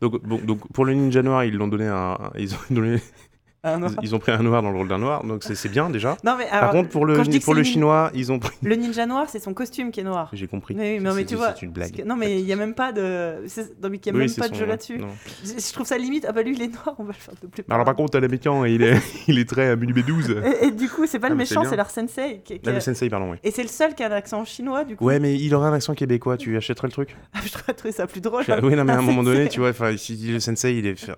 [SPEAKER 3] Donc, bon, donc pour le ninja noir, ils l'ont donné un. Ils ont, donné-. Ils- ont pris un noir dans le rôle d'un noir, donc c'est bien déjà.
[SPEAKER 1] Non, mais
[SPEAKER 3] Par contre, pour le, pour le chinois, ils ont pris.
[SPEAKER 1] le ninja noir, c'est son costume qui est noir.
[SPEAKER 3] J'ai compris.
[SPEAKER 1] Mais oui, mais, mais
[SPEAKER 3] C'est-
[SPEAKER 1] tu vois,
[SPEAKER 3] C'est une blague.
[SPEAKER 1] que- non mais il y a même pas de, non, mais il y a
[SPEAKER 3] Oui,
[SPEAKER 1] même pas de jeu là-dessus. Je, je trouve ça limite. Ah bah lui il est noir, on va le faire de plus.
[SPEAKER 3] Alors par contre, t'as l'américain, il est, il est très à B12.
[SPEAKER 1] Et, et du coup, c'est pas
[SPEAKER 3] Ah,
[SPEAKER 1] le méchant, c'est leur sensei. qui- qui
[SPEAKER 3] Ah,
[SPEAKER 1] a-
[SPEAKER 3] le sensei, pardon, oui.
[SPEAKER 1] Et c'est le seul qui a un accent chinois, du coup.
[SPEAKER 3] Ouais, mais il aurait un accent québécois, tu achèterais le truc?
[SPEAKER 1] Ah, je trouve trouvé ça plus drôle.
[SPEAKER 3] Oui, non, mais à un moment donné, tu vois, si le sensei, il est.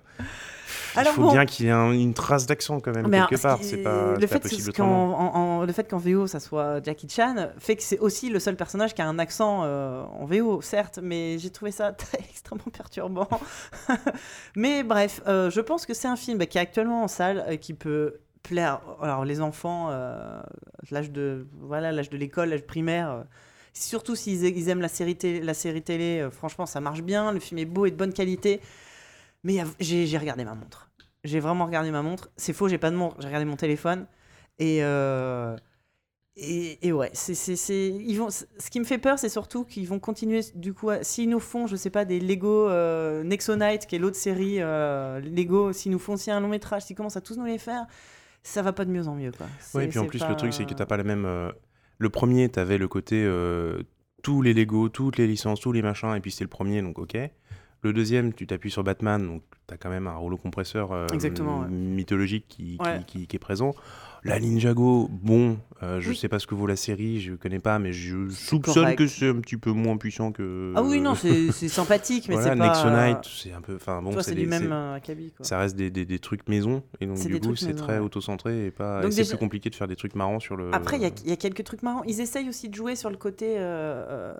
[SPEAKER 3] Il
[SPEAKER 1] Alors
[SPEAKER 3] faut
[SPEAKER 1] bon.
[SPEAKER 3] bien qu'il y ait un- une trace d'accent quand même, quelque part. C'est pas,
[SPEAKER 1] le fait
[SPEAKER 3] possible
[SPEAKER 1] qu'en en- en- le fait qu'en VO ça soit Jackie Chan fait que c'est aussi le seul personnage qui a un accent euh, en VO, certes, mais j'ai trouvé ça très, extrêmement perturbant. mais bref, euh, je pense que c'est un film qui est actuellement en salle, euh, qui peut plaire. Alors les enfants, euh, l'âge de voilà, l'âge de l'école, l'âge primaire. Surtout s'ils ils aiment la série, télé, la série télé, euh, franchement, ça marche bien. Le film est beau et de bonne qualité. Mais j'ai regardé ma montre. J'ai vraiment regardé ma montre. C'est faux, j'ai pas de montre. J'ai regardé mon téléphone. Et, euh, et, et ouais, c'est, c'est, c'est- ils vont, ce qui me fait peur, c'est surtout qu'ils vont continuer, du coup, s'ils nous font, je sais pas, des Lego euh, Nexonite, qui est l'autre série euh, Lego, s'ils nous font aussi un long métrage, s'ils commencent à tous nous les faire, ça va pas de mieux en mieux. Quoi.
[SPEAKER 3] Oui,
[SPEAKER 1] C'est-
[SPEAKER 3] et puis en
[SPEAKER 1] c'est
[SPEAKER 3] plus,
[SPEAKER 1] pas-
[SPEAKER 3] le truc, c'est que t'as pas la même. euh, Le premier, t'avais le côté tous les Lego, toutes les licences, tous les machins, et puis c'était le premier, donc ok. Le deuxième, tu t'appuies sur Batman, donc t'as quand même un rouleau compresseur euh,
[SPEAKER 1] ouais.
[SPEAKER 3] mythologique qui, qui-
[SPEAKER 1] Ouais.
[SPEAKER 3] qui- qui est présent. La Ninjago, bon, euh, je
[SPEAKER 1] Oui.
[SPEAKER 3] sais pas ce que vaut la série, je connais pas, mais je soupçonne
[SPEAKER 1] correct.
[SPEAKER 3] que c'est un petit peu moins puissant que.
[SPEAKER 1] Ah oui, non, c'est, sympathique, mais
[SPEAKER 3] voilà,
[SPEAKER 1] c'est pas.
[SPEAKER 3] Nexonite, c'est un peu. Enfin bon, c'est
[SPEAKER 1] du même euh, acabit,
[SPEAKER 3] ça reste des, des- des trucs maison, et donc du coup, c'est très
[SPEAKER 1] ouais.
[SPEAKER 3] auto-centré et pas. C'est
[SPEAKER 1] déjà-
[SPEAKER 3] plus compliqué de faire des trucs marrants sur le.
[SPEAKER 1] Après, il y y, a quelques trucs marrants. Ils essayent aussi de jouer sur le côté euh, euh,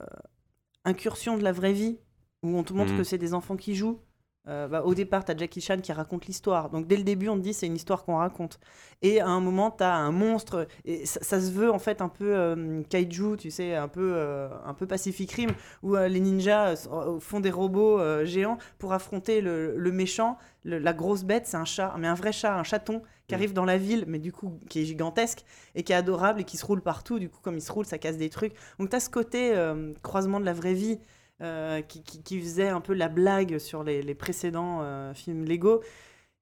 [SPEAKER 1] incursion de la vraie vie, où on te montre
[SPEAKER 3] Mhm.
[SPEAKER 1] que c'est des enfants qui jouent. Euh, bah, au départ, tu as Jackie Chan qui raconte l'histoire. Donc dès le début, on te dit c'est une histoire qu'on raconte. Et à un moment, tu as un monstre. Et ça, ça se veut en fait un peu euh, kaiju, tu sais, un peu, euh, un peu Pacific Rim, où les ninjas font des robots géants pour affronter le, le méchant. Le- la grosse bête, c'est un chat, mais un vrai chat, un chaton qui
[SPEAKER 3] Mhm.
[SPEAKER 1] arrive dans la ville, mais du coup qui est gigantesque et qui est adorable et qui se roule partout. Du coup, comme il se roule, ça casse des trucs. Donc, tu as ce côté croisement de la vraie vie euh, qui, qui- qui faisait un peu la blague sur les, les précédents euh, films Lego.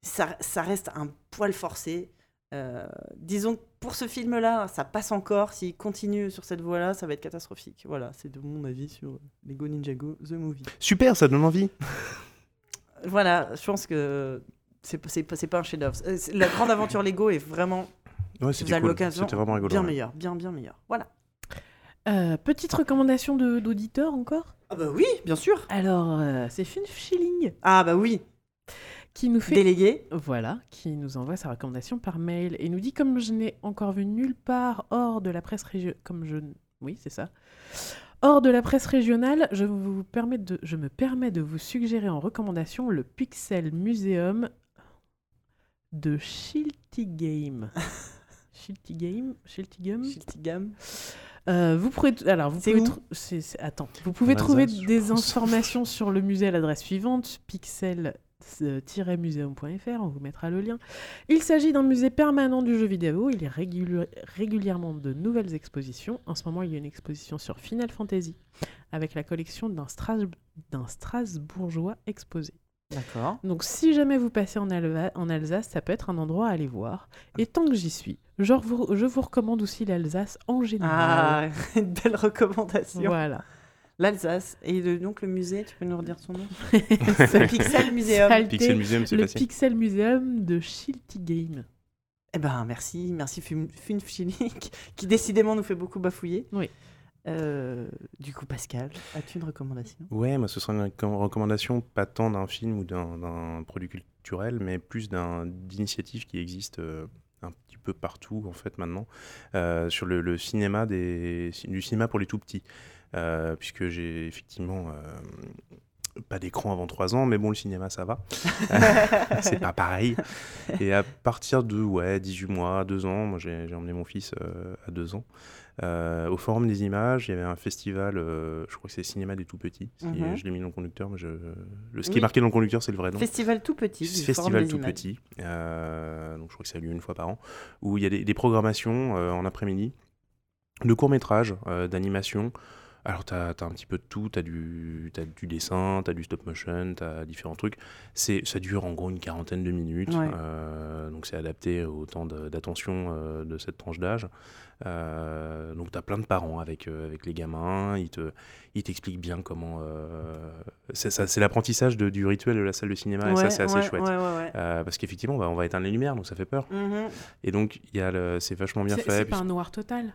[SPEAKER 1] Ça, ça reste un poil forcé. Euh, disons que pour ce film-là, ça passe encore. S'il continue sur cette voie-là, ça va être catastrophique. Voilà, c'est de mon avis sur Lego Ninjago The Movie.
[SPEAKER 3] Super, ça donne envie.
[SPEAKER 1] Voilà, je pense que c'est pas- un chef-d'œuvre. La grande aventure Lego est vraiment,
[SPEAKER 3] Ouais, c'était cool.
[SPEAKER 1] l'occasion,
[SPEAKER 3] C'était vraiment rigolo.
[SPEAKER 1] bien
[SPEAKER 3] ouais.
[SPEAKER 1] meilleur, bien bien meilleur. Voilà.
[SPEAKER 2] Euh, petite recommandation d'auditeur encore
[SPEAKER 1] Ah bah oui, bien sûr.
[SPEAKER 2] Alors, euh, c'est Finn Schilling
[SPEAKER 1] Ah bah oui,
[SPEAKER 2] qui nous fait
[SPEAKER 1] délégué.
[SPEAKER 2] Voilà, qui nous envoie sa recommandation par mail et nous dit comme je n'ai encore vu nulle part hors de la presse régionale, comme je, oui c'est ça, hors de la presse régionale, je vous permets de, je me permets de vous suggérer en recommandation le Pixel Museum de Shilty Game. Shilty Game, Shilty Game. Euh, vous pourrez alors vous pouvez attends vous pouvez trouver des
[SPEAKER 3] pense.
[SPEAKER 2] informations sur le musée à l'adresse suivante pixel museum.fr, on vous mettra le lien. Il s'agit d'un musée permanent du jeu vidéo, il y a régulièrement de nouvelles expositions. En ce moment, il y a une exposition sur Final Fantasy avec la collection d'un Strasbourgeois exposé.
[SPEAKER 1] D'accord.
[SPEAKER 2] Donc si jamais vous passez en, en, Alsace, ça peut être un endroit à aller voir. Et tant que j'y suis, je vous, je vous recommande aussi l'Alsace en général.
[SPEAKER 1] Ah, une belle recommandation.
[SPEAKER 2] Voilà.
[SPEAKER 1] L'Alsace. Et donc le musée, tu peux nous redire son nom Le Pixel Museum.
[SPEAKER 3] Pixel Museum, c'est
[SPEAKER 2] Le Pixel Museum de Shilty Game.
[SPEAKER 1] Eh ben merci, merci Funfchinic, qui décidément nous fait beaucoup bafouiller.
[SPEAKER 2] Oui.
[SPEAKER 1] Euh, du coup, Pascal, as-tu une recommandation?
[SPEAKER 3] Ouais, moi, ce sera une recommandation pas tant d'un film ou d'un produit culturel, mais plus d'initiatives qui existent euh, peu partout, en fait, maintenant, euh, sur le, cinéma des, du cinéma pour les tout petits. puisque j'ai effectivement pas d'écran avant 3 ans, mais bon, le cinéma, ça va. c'est pas pareil. Et à partir de ouais, 18 mois, 2 ans, moi j'ai emmené mon fils à 2 ans, euh, au Forum des images, il y avait un festival, euh, je crois que c'est Cinéma des Tout Petits. Mhm. Je l'ai mis dans le conducteur, mais je... le, ce qui est marqué dans le conducteur, c'est le vrai nom.
[SPEAKER 1] Festival Tout Petit.
[SPEAKER 3] Festival Tout Petit. Euh, donc je crois que ça a lieu une fois par an, où il y a des, des programmations en après-midi de courts-métrages, d'animation. Alors, tu as, un petit peu de tout. Tu as, du dessin, tu as du stop motion, tu as différents trucs. Ça dure en gros une quarantaine de minutes. donc, c'est adapté au temps d'attention de cette tranche d'âge. Euh, donc tu as plein de parents avec, euh, avec les gamins, ils te ils t'expliquent bien comment... Euh, c'est l'apprentissage du rituel de la salle de cinéma et ça c'est assez chouette. parce qu'effectivement bah, on va éteindre les lumières donc ça fait peur. Mm-hmm. Et donc c'est vachement bien fait.
[SPEAKER 2] C'est pas un noir total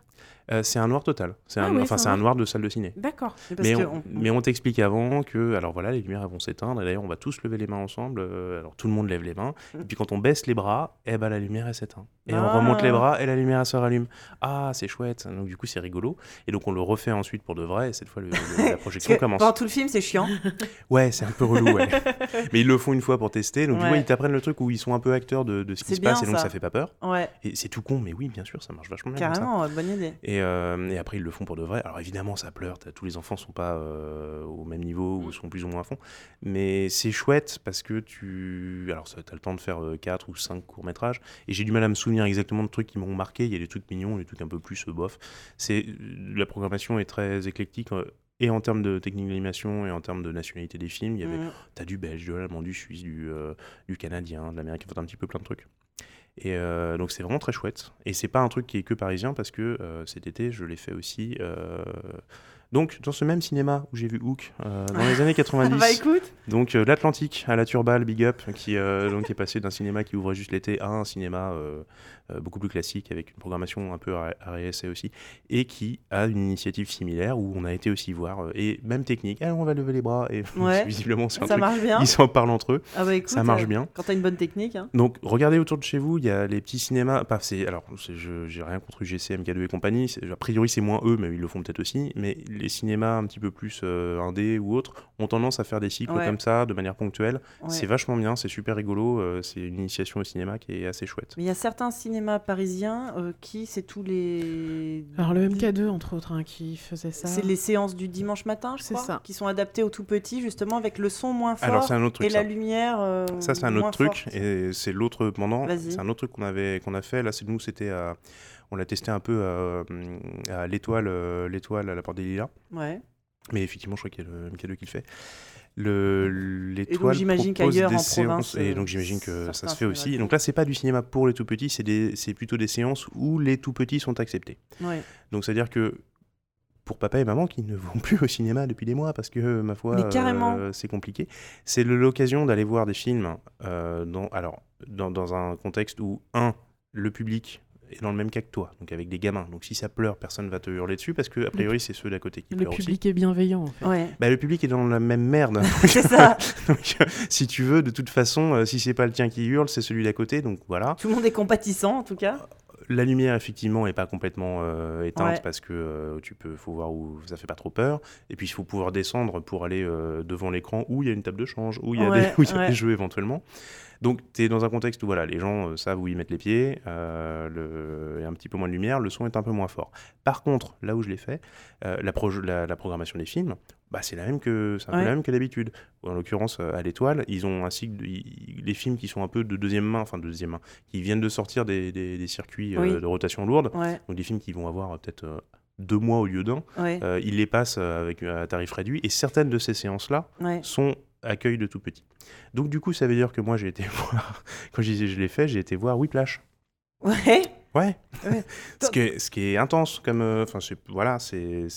[SPEAKER 3] c'est un noir total. C'est ah un, enfin, c'est un noir de salle de ciné.
[SPEAKER 2] D'accord.
[SPEAKER 3] Mais, on, mais on t'explique avant que, alors voilà, les lumières vont s'éteindre. Et d'ailleurs, on va tous lever les mains ensemble. alors tout le monde lève les mains. Et puis quand on baisse les bras, eh ben, la lumière elle s'éteint. Et on remonte les ah. bras et la lumière se rallume. Ah, c'est chouette. Donc du coup, c'est rigolo. Et donc on le refait ensuite pour de vrai. Et cette fois, la projection commence.
[SPEAKER 1] Pendant tout le film, c'est chiant.
[SPEAKER 3] ouais, c'est un peu relou. Ouais. Mais ils le font une fois pour tester. Donc du coup, ils t'apprennent le truc où ils sont un peu acteurs de, ce qui se passe et donc ça. fait pas peur.
[SPEAKER 1] Ouais.
[SPEAKER 3] Et c'est tout con, mais oui, bien sûr, ça marche vachement bien.
[SPEAKER 1] Carrément, bonne idée.
[SPEAKER 3] Et, euh, et, après, ils le font pour de vrai. Alors évidemment, ça pleure. Tous les enfants sont pas euh, au même niveau ou mm. sont plus ou moins à fond. Mais c'est chouette parce que tu. Alors, tu as le temps de faire 4 euh, ou 5 courts-métrages. Et j'ai du mal à me souvenir exactement de trucs qui m'ont marqué. Il y a des trucs mignons, des trucs un peu plus bof. C'est la programmation est très éclectique euh, et en termes de technique d'animation et en termes de nationalité des films. Il y avait, mm. t'as du belge, du allemand, du suisse, du, euh, du canadien, de l'américain, un petit peu plein de trucs. Et euh, donc c'est vraiment très chouette. Et c'est pas un truc qui est que parisien parce que cet été je l'ai fait aussi donc, dans ce même cinéma où j'ai vu Hook euh, dans les années 90.
[SPEAKER 1] bah écoute.
[SPEAKER 3] Donc, euh, l'Atlantique à la Turbale, Big Up, qui euh, donc, est passé d'un cinéma qui ouvrait juste l'été à un cinéma beaucoup plus classique avec une programmation un peu RSA aussi, et qui a une initiative similaire où on a été aussi voir, et même technique, on va lever les bras, et visiblement, c'est un
[SPEAKER 1] ça
[SPEAKER 3] truc.
[SPEAKER 1] Marche bien.
[SPEAKER 3] Ils s'en parlent entre eux.
[SPEAKER 1] Ah bah écoute,
[SPEAKER 3] ça marche bien.
[SPEAKER 1] Quand tu as une bonne technique. Hein.
[SPEAKER 3] Donc, regardez autour de chez vous, il y a les petits cinémas. Pas, alors, je j'ai rien contre UGC, MK2 et compagnie. A priori, c'est moins eux, mais ils le font peut-être aussi. Mais les cinémas un petit peu plus euh, indé ou autre ont tendance à faire des cycles comme ça de manière ponctuelle. C'est vachement bien, c'est super rigolo. Euh, c'est une initiation au cinéma qui est assez chouette.
[SPEAKER 1] Mais il y a certains cinémas parisiens euh, qui, c'est tous les.
[SPEAKER 2] Alors le MK2, entre autres, hein, qui faisait ça.
[SPEAKER 1] C'est les séances du dimanche matin, je crois, ça. qui sont adaptées aux tout petits, justement, avec le son moins fort
[SPEAKER 3] Alors, un autre truc,
[SPEAKER 1] et la lumière.
[SPEAKER 3] ça, c'est un autre truc. Et c'est l'autre pendant. C'est un autre truc qu'on avait qu'on a fait. Là, c'est nous, c'était on l'a testé un peu à, l'étoile, l'étoile à la porte des Lilas.
[SPEAKER 1] Ouais.
[SPEAKER 3] Mais effectivement, je crois qu'il y a le MK2 qui le fait. L'étoile
[SPEAKER 1] qu'ailleurs en province,
[SPEAKER 3] et donc j'imagine que ça se fait aussi. Donc là, c'est pas du cinéma pour les tout petits, c'est plutôt des séances où les tout petits sont acceptés.
[SPEAKER 1] Ouais.
[SPEAKER 3] Donc c'est à dire que pour papa et maman qui ne vont plus au cinéma depuis des mois parce que ma foi, euh, c'est compliqué, c'est l'occasion d'aller voir des films euh, dans, alors dans, dans un contexte où un le public est dans le même cas que toi, donc avec des gamins. Donc si ça pleure, personne va te hurler dessus parce que a priori c'est ceux d'à côté qui pleurent
[SPEAKER 2] aussi. Le public est bienveillant. En fait.
[SPEAKER 1] ouais.
[SPEAKER 3] bah, le public est dans la même merde.
[SPEAKER 1] c'est ça.
[SPEAKER 3] donc, euh, si tu veux, de toute façon, euh, si c'est pas le tien qui hurle, c'est celui d'à côté. Donc voilà.
[SPEAKER 1] Tout le monde est compatissant en tout cas.
[SPEAKER 3] La lumière effectivement est pas complètement euh, éteinte parce que tu peux, faut voir où ça fait pas trop peur. Et puis il faut pouvoir descendre pour aller devant l'écran où il y a une table de change, où il y a, des, où y a des jeux éventuellement. Donc, tu es dans un contexte où voilà, les gens euh, savent où ils mettent les pieds, euh, le... il y a un petit peu moins de lumière, le son est un peu moins fort. Par contre, là où je l'ai fait, euh, la, la, programmation des films, bah, c'est la même que c'est
[SPEAKER 1] Ouais.
[SPEAKER 3] la même que d'habitude. En l'occurrence, à l'étoile, ils ont un cycle, de- les films qui sont un peu de deuxième main, enfin de deuxième main, qui viennent de sortir des, des- des circuits
[SPEAKER 1] Oui.
[SPEAKER 3] de rotation lourde,
[SPEAKER 1] Ouais,
[SPEAKER 3] donc des films qui vont avoir peut-être deux mois au lieu d'un.
[SPEAKER 1] ouais,
[SPEAKER 3] Euh, ils les passent euh, avec un tarif réduit et certaines de ces séances-là
[SPEAKER 1] ouais.
[SPEAKER 3] sont accueil de tout petit. Donc du coup, ça veut dire que moi j'ai été voir, quand je disais je l'ai fait, j'ai été voir Whiplash.
[SPEAKER 1] Ouais.
[SPEAKER 3] Ouais.
[SPEAKER 1] Ouais.
[SPEAKER 3] ce, qui est, ce qui est intense comme, euh, enfin voilà, c'est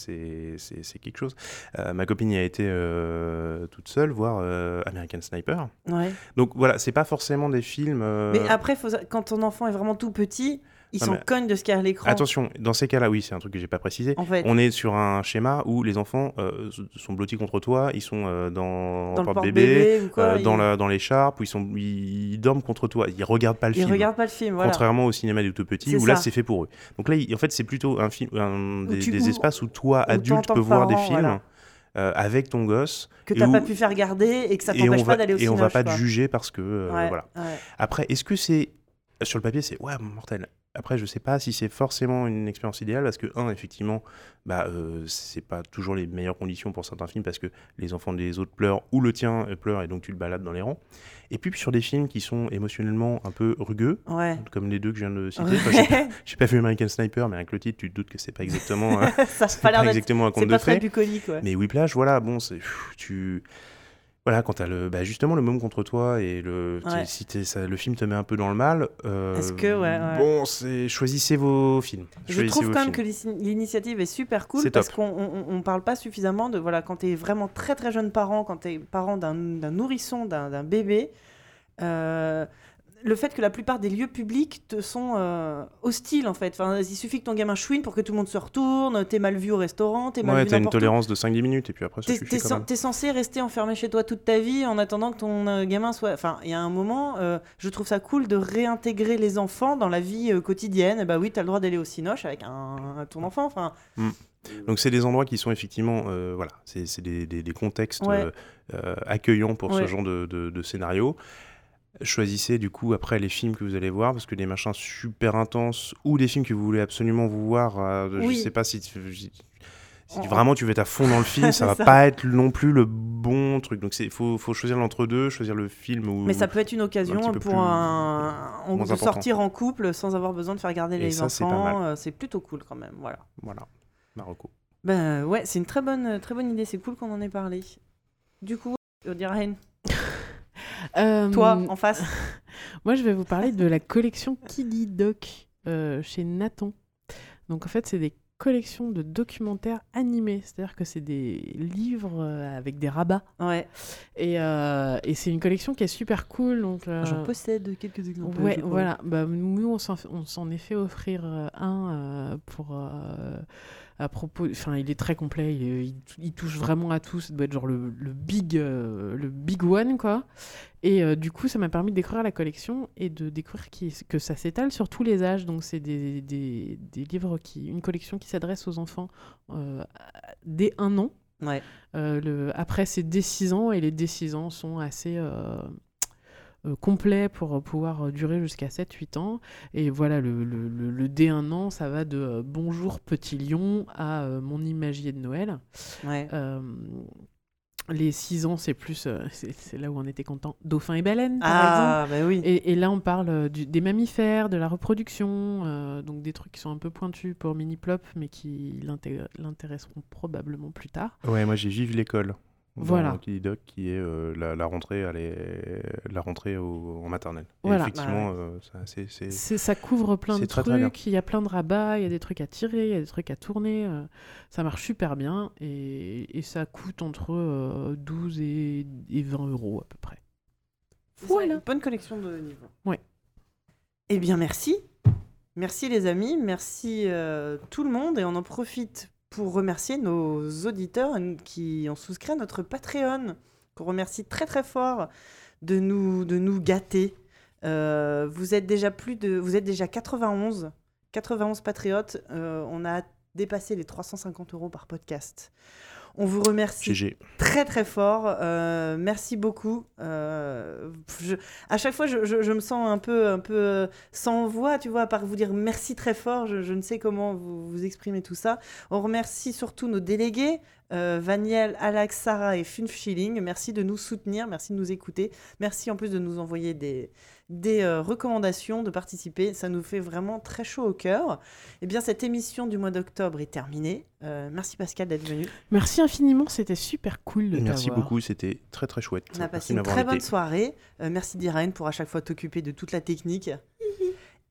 [SPEAKER 3] quelque chose. Euh, ma copine y a été euh, toute seule voir American Sniper.
[SPEAKER 1] ouais.
[SPEAKER 3] Donc voilà, c'est pas forcément des films.
[SPEAKER 1] Mais après, faut... quand ton enfant est vraiment tout petit, il
[SPEAKER 3] Non,
[SPEAKER 1] s'en
[SPEAKER 3] mais-
[SPEAKER 1] cogne de ce qu'il y a à l'écran.
[SPEAKER 3] Attention, dans ces cas-là, oui, c'est un truc que j'ai pas précisé.
[SPEAKER 1] En fait,
[SPEAKER 3] On est sur un schéma où les enfants euh, sont blottis contre toi, ils sont euh, dans,
[SPEAKER 1] dans
[SPEAKER 3] porte-bébé,
[SPEAKER 1] quoi,
[SPEAKER 3] euh, dans
[SPEAKER 1] ils...
[SPEAKER 3] la- dans l'écharpe, où ils, sont, ils, dorment contre toi, ils regardent pas le
[SPEAKER 1] ils
[SPEAKER 3] film.
[SPEAKER 1] regardent pas le film. Voilà.
[SPEAKER 3] Contrairement au cinéma des tout petits, où là c'est fait pour eux. Donc là, en fait, c'est plutôt un film, un, des, espaces où toi,
[SPEAKER 1] où
[SPEAKER 3] adulte, peux voir des films
[SPEAKER 1] voilà.
[SPEAKER 3] euh, avec ton gosse.
[SPEAKER 1] que t'as
[SPEAKER 3] où-
[SPEAKER 1] pas pu faire garder et que ça t'empêche pas d'aller au
[SPEAKER 3] et on va pas te juger parce que euh,
[SPEAKER 1] Ouais,
[SPEAKER 3] voilà.
[SPEAKER 1] ouais.
[SPEAKER 3] Après, est-ce que c'est sur le papier, c'est ouais mortel. Après, je sais pas si c'est forcément une expérience idéale parce que un, effectivement, bah euh, c'est pas toujours les meilleures conditions pour certains films parce que les enfants des autres pleurent ou le tien euh, pleure et donc tu le balades dans les rangs. Et puis sur des films qui sont émotionnellement un peu rugueux,
[SPEAKER 1] Ouais.
[SPEAKER 3] comme les deux que je viens de citer. Enfin, j'ai pas- j'ai pas vu American Sniper, mais avec le titre, tu te doutes que c'est pas exactement,
[SPEAKER 1] ça a
[SPEAKER 3] c'est
[SPEAKER 1] pas
[SPEAKER 3] exactement un conte de fées.
[SPEAKER 1] ouais.
[SPEAKER 3] Mais Whiplash, voilà, bon, c'est pff, tu voilà quand t'as le bah, justement le môme contre toi et le
[SPEAKER 1] Ouais.
[SPEAKER 3] si t'es- ça, le film te met un peu dans le mal. euh,
[SPEAKER 1] Est-ce que, ouais, ouais.
[SPEAKER 3] Bon, c'est choisissez vos films.
[SPEAKER 1] Je
[SPEAKER 3] Choisissez
[SPEAKER 1] trouve quand même que l'ini- l'initiative est super cool parce qu'on on, on parle pas suffisamment de voilà quand tu es vraiment très très jeune parent, quand tu es parent d'un nourrisson, d'un d'un bébé, euh, le fait que la plupart des lieux publics te sont euh, hostiles en fait. Enfin, il suffit que ton gamin chouine pour que tout le monde se retourne, t'es mal vu au restaurant, t'es mal
[SPEAKER 3] Ouais,
[SPEAKER 1] vu
[SPEAKER 3] t'as une
[SPEAKER 1] où.
[SPEAKER 3] tolérance de 5-10 minutes et puis après ça
[SPEAKER 1] T'es t'es
[SPEAKER 3] quand
[SPEAKER 1] sen-
[SPEAKER 3] même.
[SPEAKER 1] t'es censé rester enfermé chez toi toute ta vie en attendant que ton euh, gamin soit. Enfin, il y a un moment, euh, je trouve ça cool de réintégrer les enfants dans la vie quotidienne. Et bah oui, t'as le droit d'aller au cinoche avec un, ton enfant. Enfin,
[SPEAKER 3] Donc c'est des endroits qui sont effectivement, euh, voilà, c'est c'est des, des- des contextes
[SPEAKER 1] Ouais.
[SPEAKER 3] euh, accueillants pour ce genre de, de, de scénario. Choisissez du coup après les films que vous allez voir parce que des machins super intenses ou des films que vous voulez absolument vous voir, euh,
[SPEAKER 1] Oui.
[SPEAKER 3] je sais pas si, vraiment tu veux être à fond dans le film, ça va
[SPEAKER 1] Ça.
[SPEAKER 3] pas être non plus le bon truc. Donc il faut, faut choisir l'entre-deux, choisir le film ou
[SPEAKER 1] mais ça peut être une occasion pour un, de
[SPEAKER 3] important.
[SPEAKER 1] sortir en couple sans avoir besoin de faire garder les
[SPEAKER 3] ça,
[SPEAKER 1] enfants. euh, C'est plutôt cool quand même. Voilà.
[SPEAKER 3] voilà, Marocco.
[SPEAKER 1] Ben ouais, c'est une très bonne, très bonne idée. C'est cool qu'on en ait parlé. Du coup, Odirahen,
[SPEAKER 2] Euh,
[SPEAKER 1] toi en face.
[SPEAKER 2] Moi, je vais vous parler de la collection Kiddy Doc euh, chez Nathan. Donc, en fait, c'est des collections de documentaires animés. C'est-à-dire que c'est des livres euh, avec des rabats.
[SPEAKER 1] Ouais.
[SPEAKER 2] Et, euh, et c'est une collection qui est super cool. Donc, euh,
[SPEAKER 1] J'en possède quelques exemples.
[SPEAKER 2] Ouais, voilà. Bah, nous, on s'en, on s'en est fait offrir euh, un euh, pour. Euh, à propos. Enfin, il est très complet. Il, est- il tou- il touche vraiment à tout. Ça doit être genre le, le big, euh, le big one, quoi. Et euh, du coup, ça m'a permis de découvrir la collection et de découvrir qui- que ça s'étale sur tous les âges. Donc, c'est des, des, des livres qui. Une collection qui s'adresse aux enfants euh, dès un an.
[SPEAKER 1] Ouais.
[SPEAKER 2] Euh, le, après, c'est dès 6 ans et les dès 6 ans sont assez euh, complets pour euh, pouvoir euh, durer jusqu'à 7-8 ans. Et voilà, le, le, le, le dès 1 an, ça va de euh, Bonjour petit lion à euh, Mon imagier de Noël.
[SPEAKER 1] Ouais.
[SPEAKER 2] Euh, les 6 ans, c'est plus. euh, c'est là où on était content. Dauphin et baleine, par exemple.
[SPEAKER 1] Ah, bah oui.
[SPEAKER 2] Et, et là, on parle du- des mammifères, de la reproduction, euh, donc des trucs qui sont un peu pointus pour Mini-Plop, mais qui l'inté- l'intéresseront probablement plus tard.
[SPEAKER 3] Ouais, moi j'ai Vive l'école.
[SPEAKER 2] Voilà.
[SPEAKER 3] Doc, qui est euh, la, la rentrée, à les- la rentrée au- en maternelle. Et
[SPEAKER 2] Voilà.
[SPEAKER 3] effectivement, euh, ça- c'est- c'est
[SPEAKER 2] C'est- Ça couvre plein de
[SPEAKER 3] c'est très, très bien.
[SPEAKER 2] trucs, il y a plein de rabats, il y a des trucs à tirer, il y a des trucs à tourner. euh, ça marche super bien et, et ça coûte entre euh, 12 et, et 20 euros à peu près.
[SPEAKER 1] Voilà. Bonne collection de livres.
[SPEAKER 2] Ouais.
[SPEAKER 1] Eh bien, merci. Merci les amis, merci euh, tout le monde et on en profite pour remercier nos auditeurs qui ont souscrit à notre Patreon, qu'on remercie très très fort de nous, de nous gâter. Euh, vous êtes déjà plus de, vous êtes déjà 91, 91 patriotes. Euh, on a dépassé les 350 euros par podcast. On vous remercie
[SPEAKER 3] GG.
[SPEAKER 1] très très fort. Euh, merci beaucoup. Euh, je- à chaque fois, je, je- je me sens un peu, un peu sans voix, tu vois, à part vous dire merci très fort. Je, ne sais comment vous, vous exprimer tout ça. On remercie surtout nos délégués. euh, Vaniel, Alex, Sarah et Funf Schilling. Merci de nous soutenir, merci de nous écouter. Merci en plus de nous envoyer des, des euh, recommandations, de participer. Ça nous fait vraiment très chaud au cœur. Eh bien, cette émission du mois d'octobre est terminée. Euh, merci Pascal d'être venu.
[SPEAKER 2] Merci infiniment, c'était super cool de
[SPEAKER 3] Merci beaucoup, c'était très très chouette.
[SPEAKER 1] On a passé une très bonne soirée. Euh, merci Diraine pour à chaque fois t'occuper de toute la technique.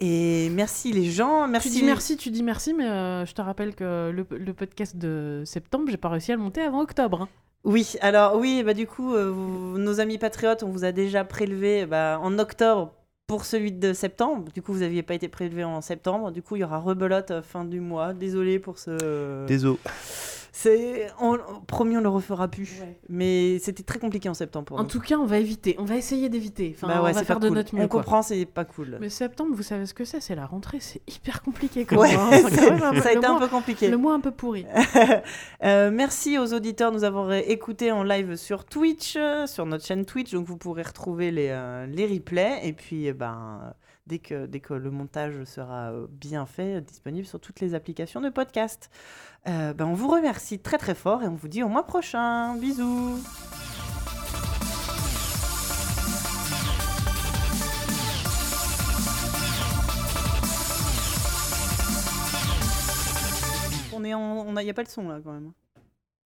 [SPEAKER 1] Et merci les gens. Merci.
[SPEAKER 2] Tu dis merci, tu dis merci, mais euh, je te rappelle que le, le podcast de septembre, j'ai pas réussi à le monter avant octobre. hein.
[SPEAKER 1] Oui, alors oui, bah du coup, euh, nos amis patriotes, on vous a déjà prélevé bah, en octobre pour celui de septembre. Du coup, vous n'aviez pas été prélevé en septembre. Du coup, il y aura rebelote euh, fin du mois. Désolé pour ce.
[SPEAKER 3] Désolé.
[SPEAKER 1] C'est on... promis, on le refera plus.
[SPEAKER 2] Ouais.
[SPEAKER 1] Mais c'était très compliqué en septembre pour
[SPEAKER 2] En
[SPEAKER 1] nous.
[SPEAKER 2] tout cas, on va éviter, on va essayer d'éviter. Enfin,
[SPEAKER 1] Bah ouais,
[SPEAKER 2] on va faire de
[SPEAKER 1] cool.
[SPEAKER 2] notre mieux.
[SPEAKER 1] On
[SPEAKER 2] quoi.
[SPEAKER 1] comprend, c'est pas cool.
[SPEAKER 2] Mais septembre, vous savez ce que c'est C'est la rentrée, c'est hyper compliqué.
[SPEAKER 1] Ouais,
[SPEAKER 2] hein. Quand peu-
[SPEAKER 1] ça a été un
[SPEAKER 2] mois-
[SPEAKER 1] peu compliqué.
[SPEAKER 2] Le mois un peu pourri.
[SPEAKER 1] Euh, merci aux auditeurs nous avoir écoutés en live sur Twitch, euh, sur notre chaîne Twitch, donc vous pourrez retrouver les, euh, les replays. Et puis, eh ben, dès, que, dès que le montage sera euh, bien fait, disponible sur toutes les applications de podcast. Euh, ben, on vous remercie très très fort et on vous dit au mois prochain. Bisous. On est en... on a... pas le son là quand même.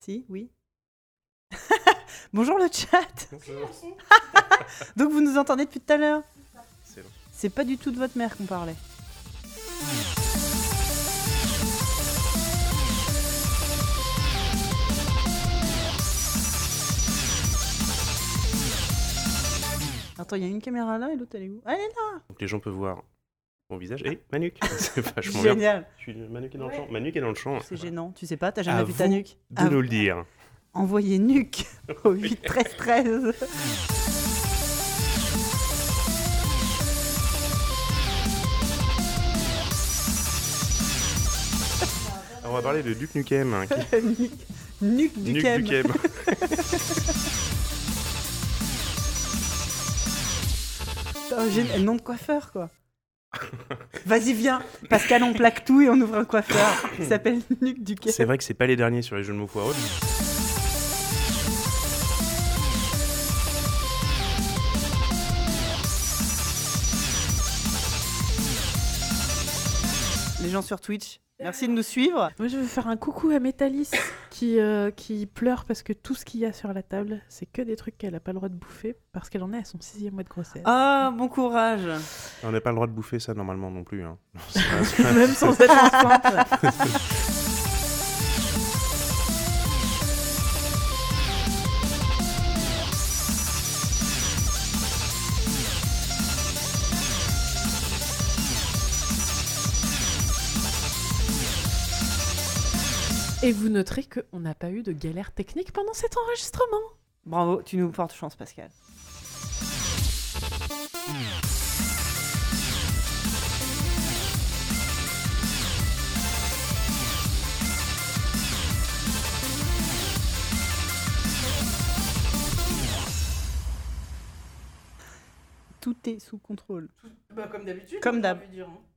[SPEAKER 1] Si, oui. Bonjour le chat. Donc vous nous entendez depuis tout à l'heure? C'est pas du tout de votre mère qu'on parlait. Attends, il y a une caméra là et l'autre elle est où? Elle est là
[SPEAKER 3] Donc les gens peuvent voir mon visage. Et Manuk, c'est vachement bien.
[SPEAKER 1] Génial
[SPEAKER 3] Je suis Manuk est dans le champ. Manuk est dans le champ.
[SPEAKER 1] C'est gênant, tu sais pas, t'as jamais
[SPEAKER 3] À
[SPEAKER 1] vu ta nuque?
[SPEAKER 3] De
[SPEAKER 1] Ah,
[SPEAKER 3] nous le dire.
[SPEAKER 1] Envoyez nuque au 8 13 13
[SPEAKER 3] on va parler de Duke Nukem. hein, qui- Nuke
[SPEAKER 1] kem.
[SPEAKER 3] Nukem.
[SPEAKER 1] Oh, j'ai- nom de coiffeur, quoi. Vas-y, viens. Pascal, on plaque tout et on ouvre un coiffeur. Il s'appelle Nuque du Quai.
[SPEAKER 3] C'est vrai que c'est pas les derniers sur les jeux de mots foireux.
[SPEAKER 1] Les gens sur Twitch, merci de nous suivre.
[SPEAKER 2] Moi, je veux faire un coucou à Métalis qui, euh, qui pleure parce que tout ce qu'il y a sur la table, c'est que des trucs qu'elle n'a pas le droit de bouffer parce qu'elle en est à son sixième mois de grossesse.
[SPEAKER 1] Ah, bon courage.
[SPEAKER 3] On n'a pas le droit de bouffer ça normalement non plus. hein.
[SPEAKER 2] Même sans être enceinte. Et vous noterez qu'on n'a pas eu de galère technique pendant cet enregistrement.
[SPEAKER 1] Bravo, tu nous portes chance, Pascal. Tout est sous contrôle.
[SPEAKER 2] Bah, comme d'habitude.
[SPEAKER 1] Comme d'hab.
[SPEAKER 2] hein.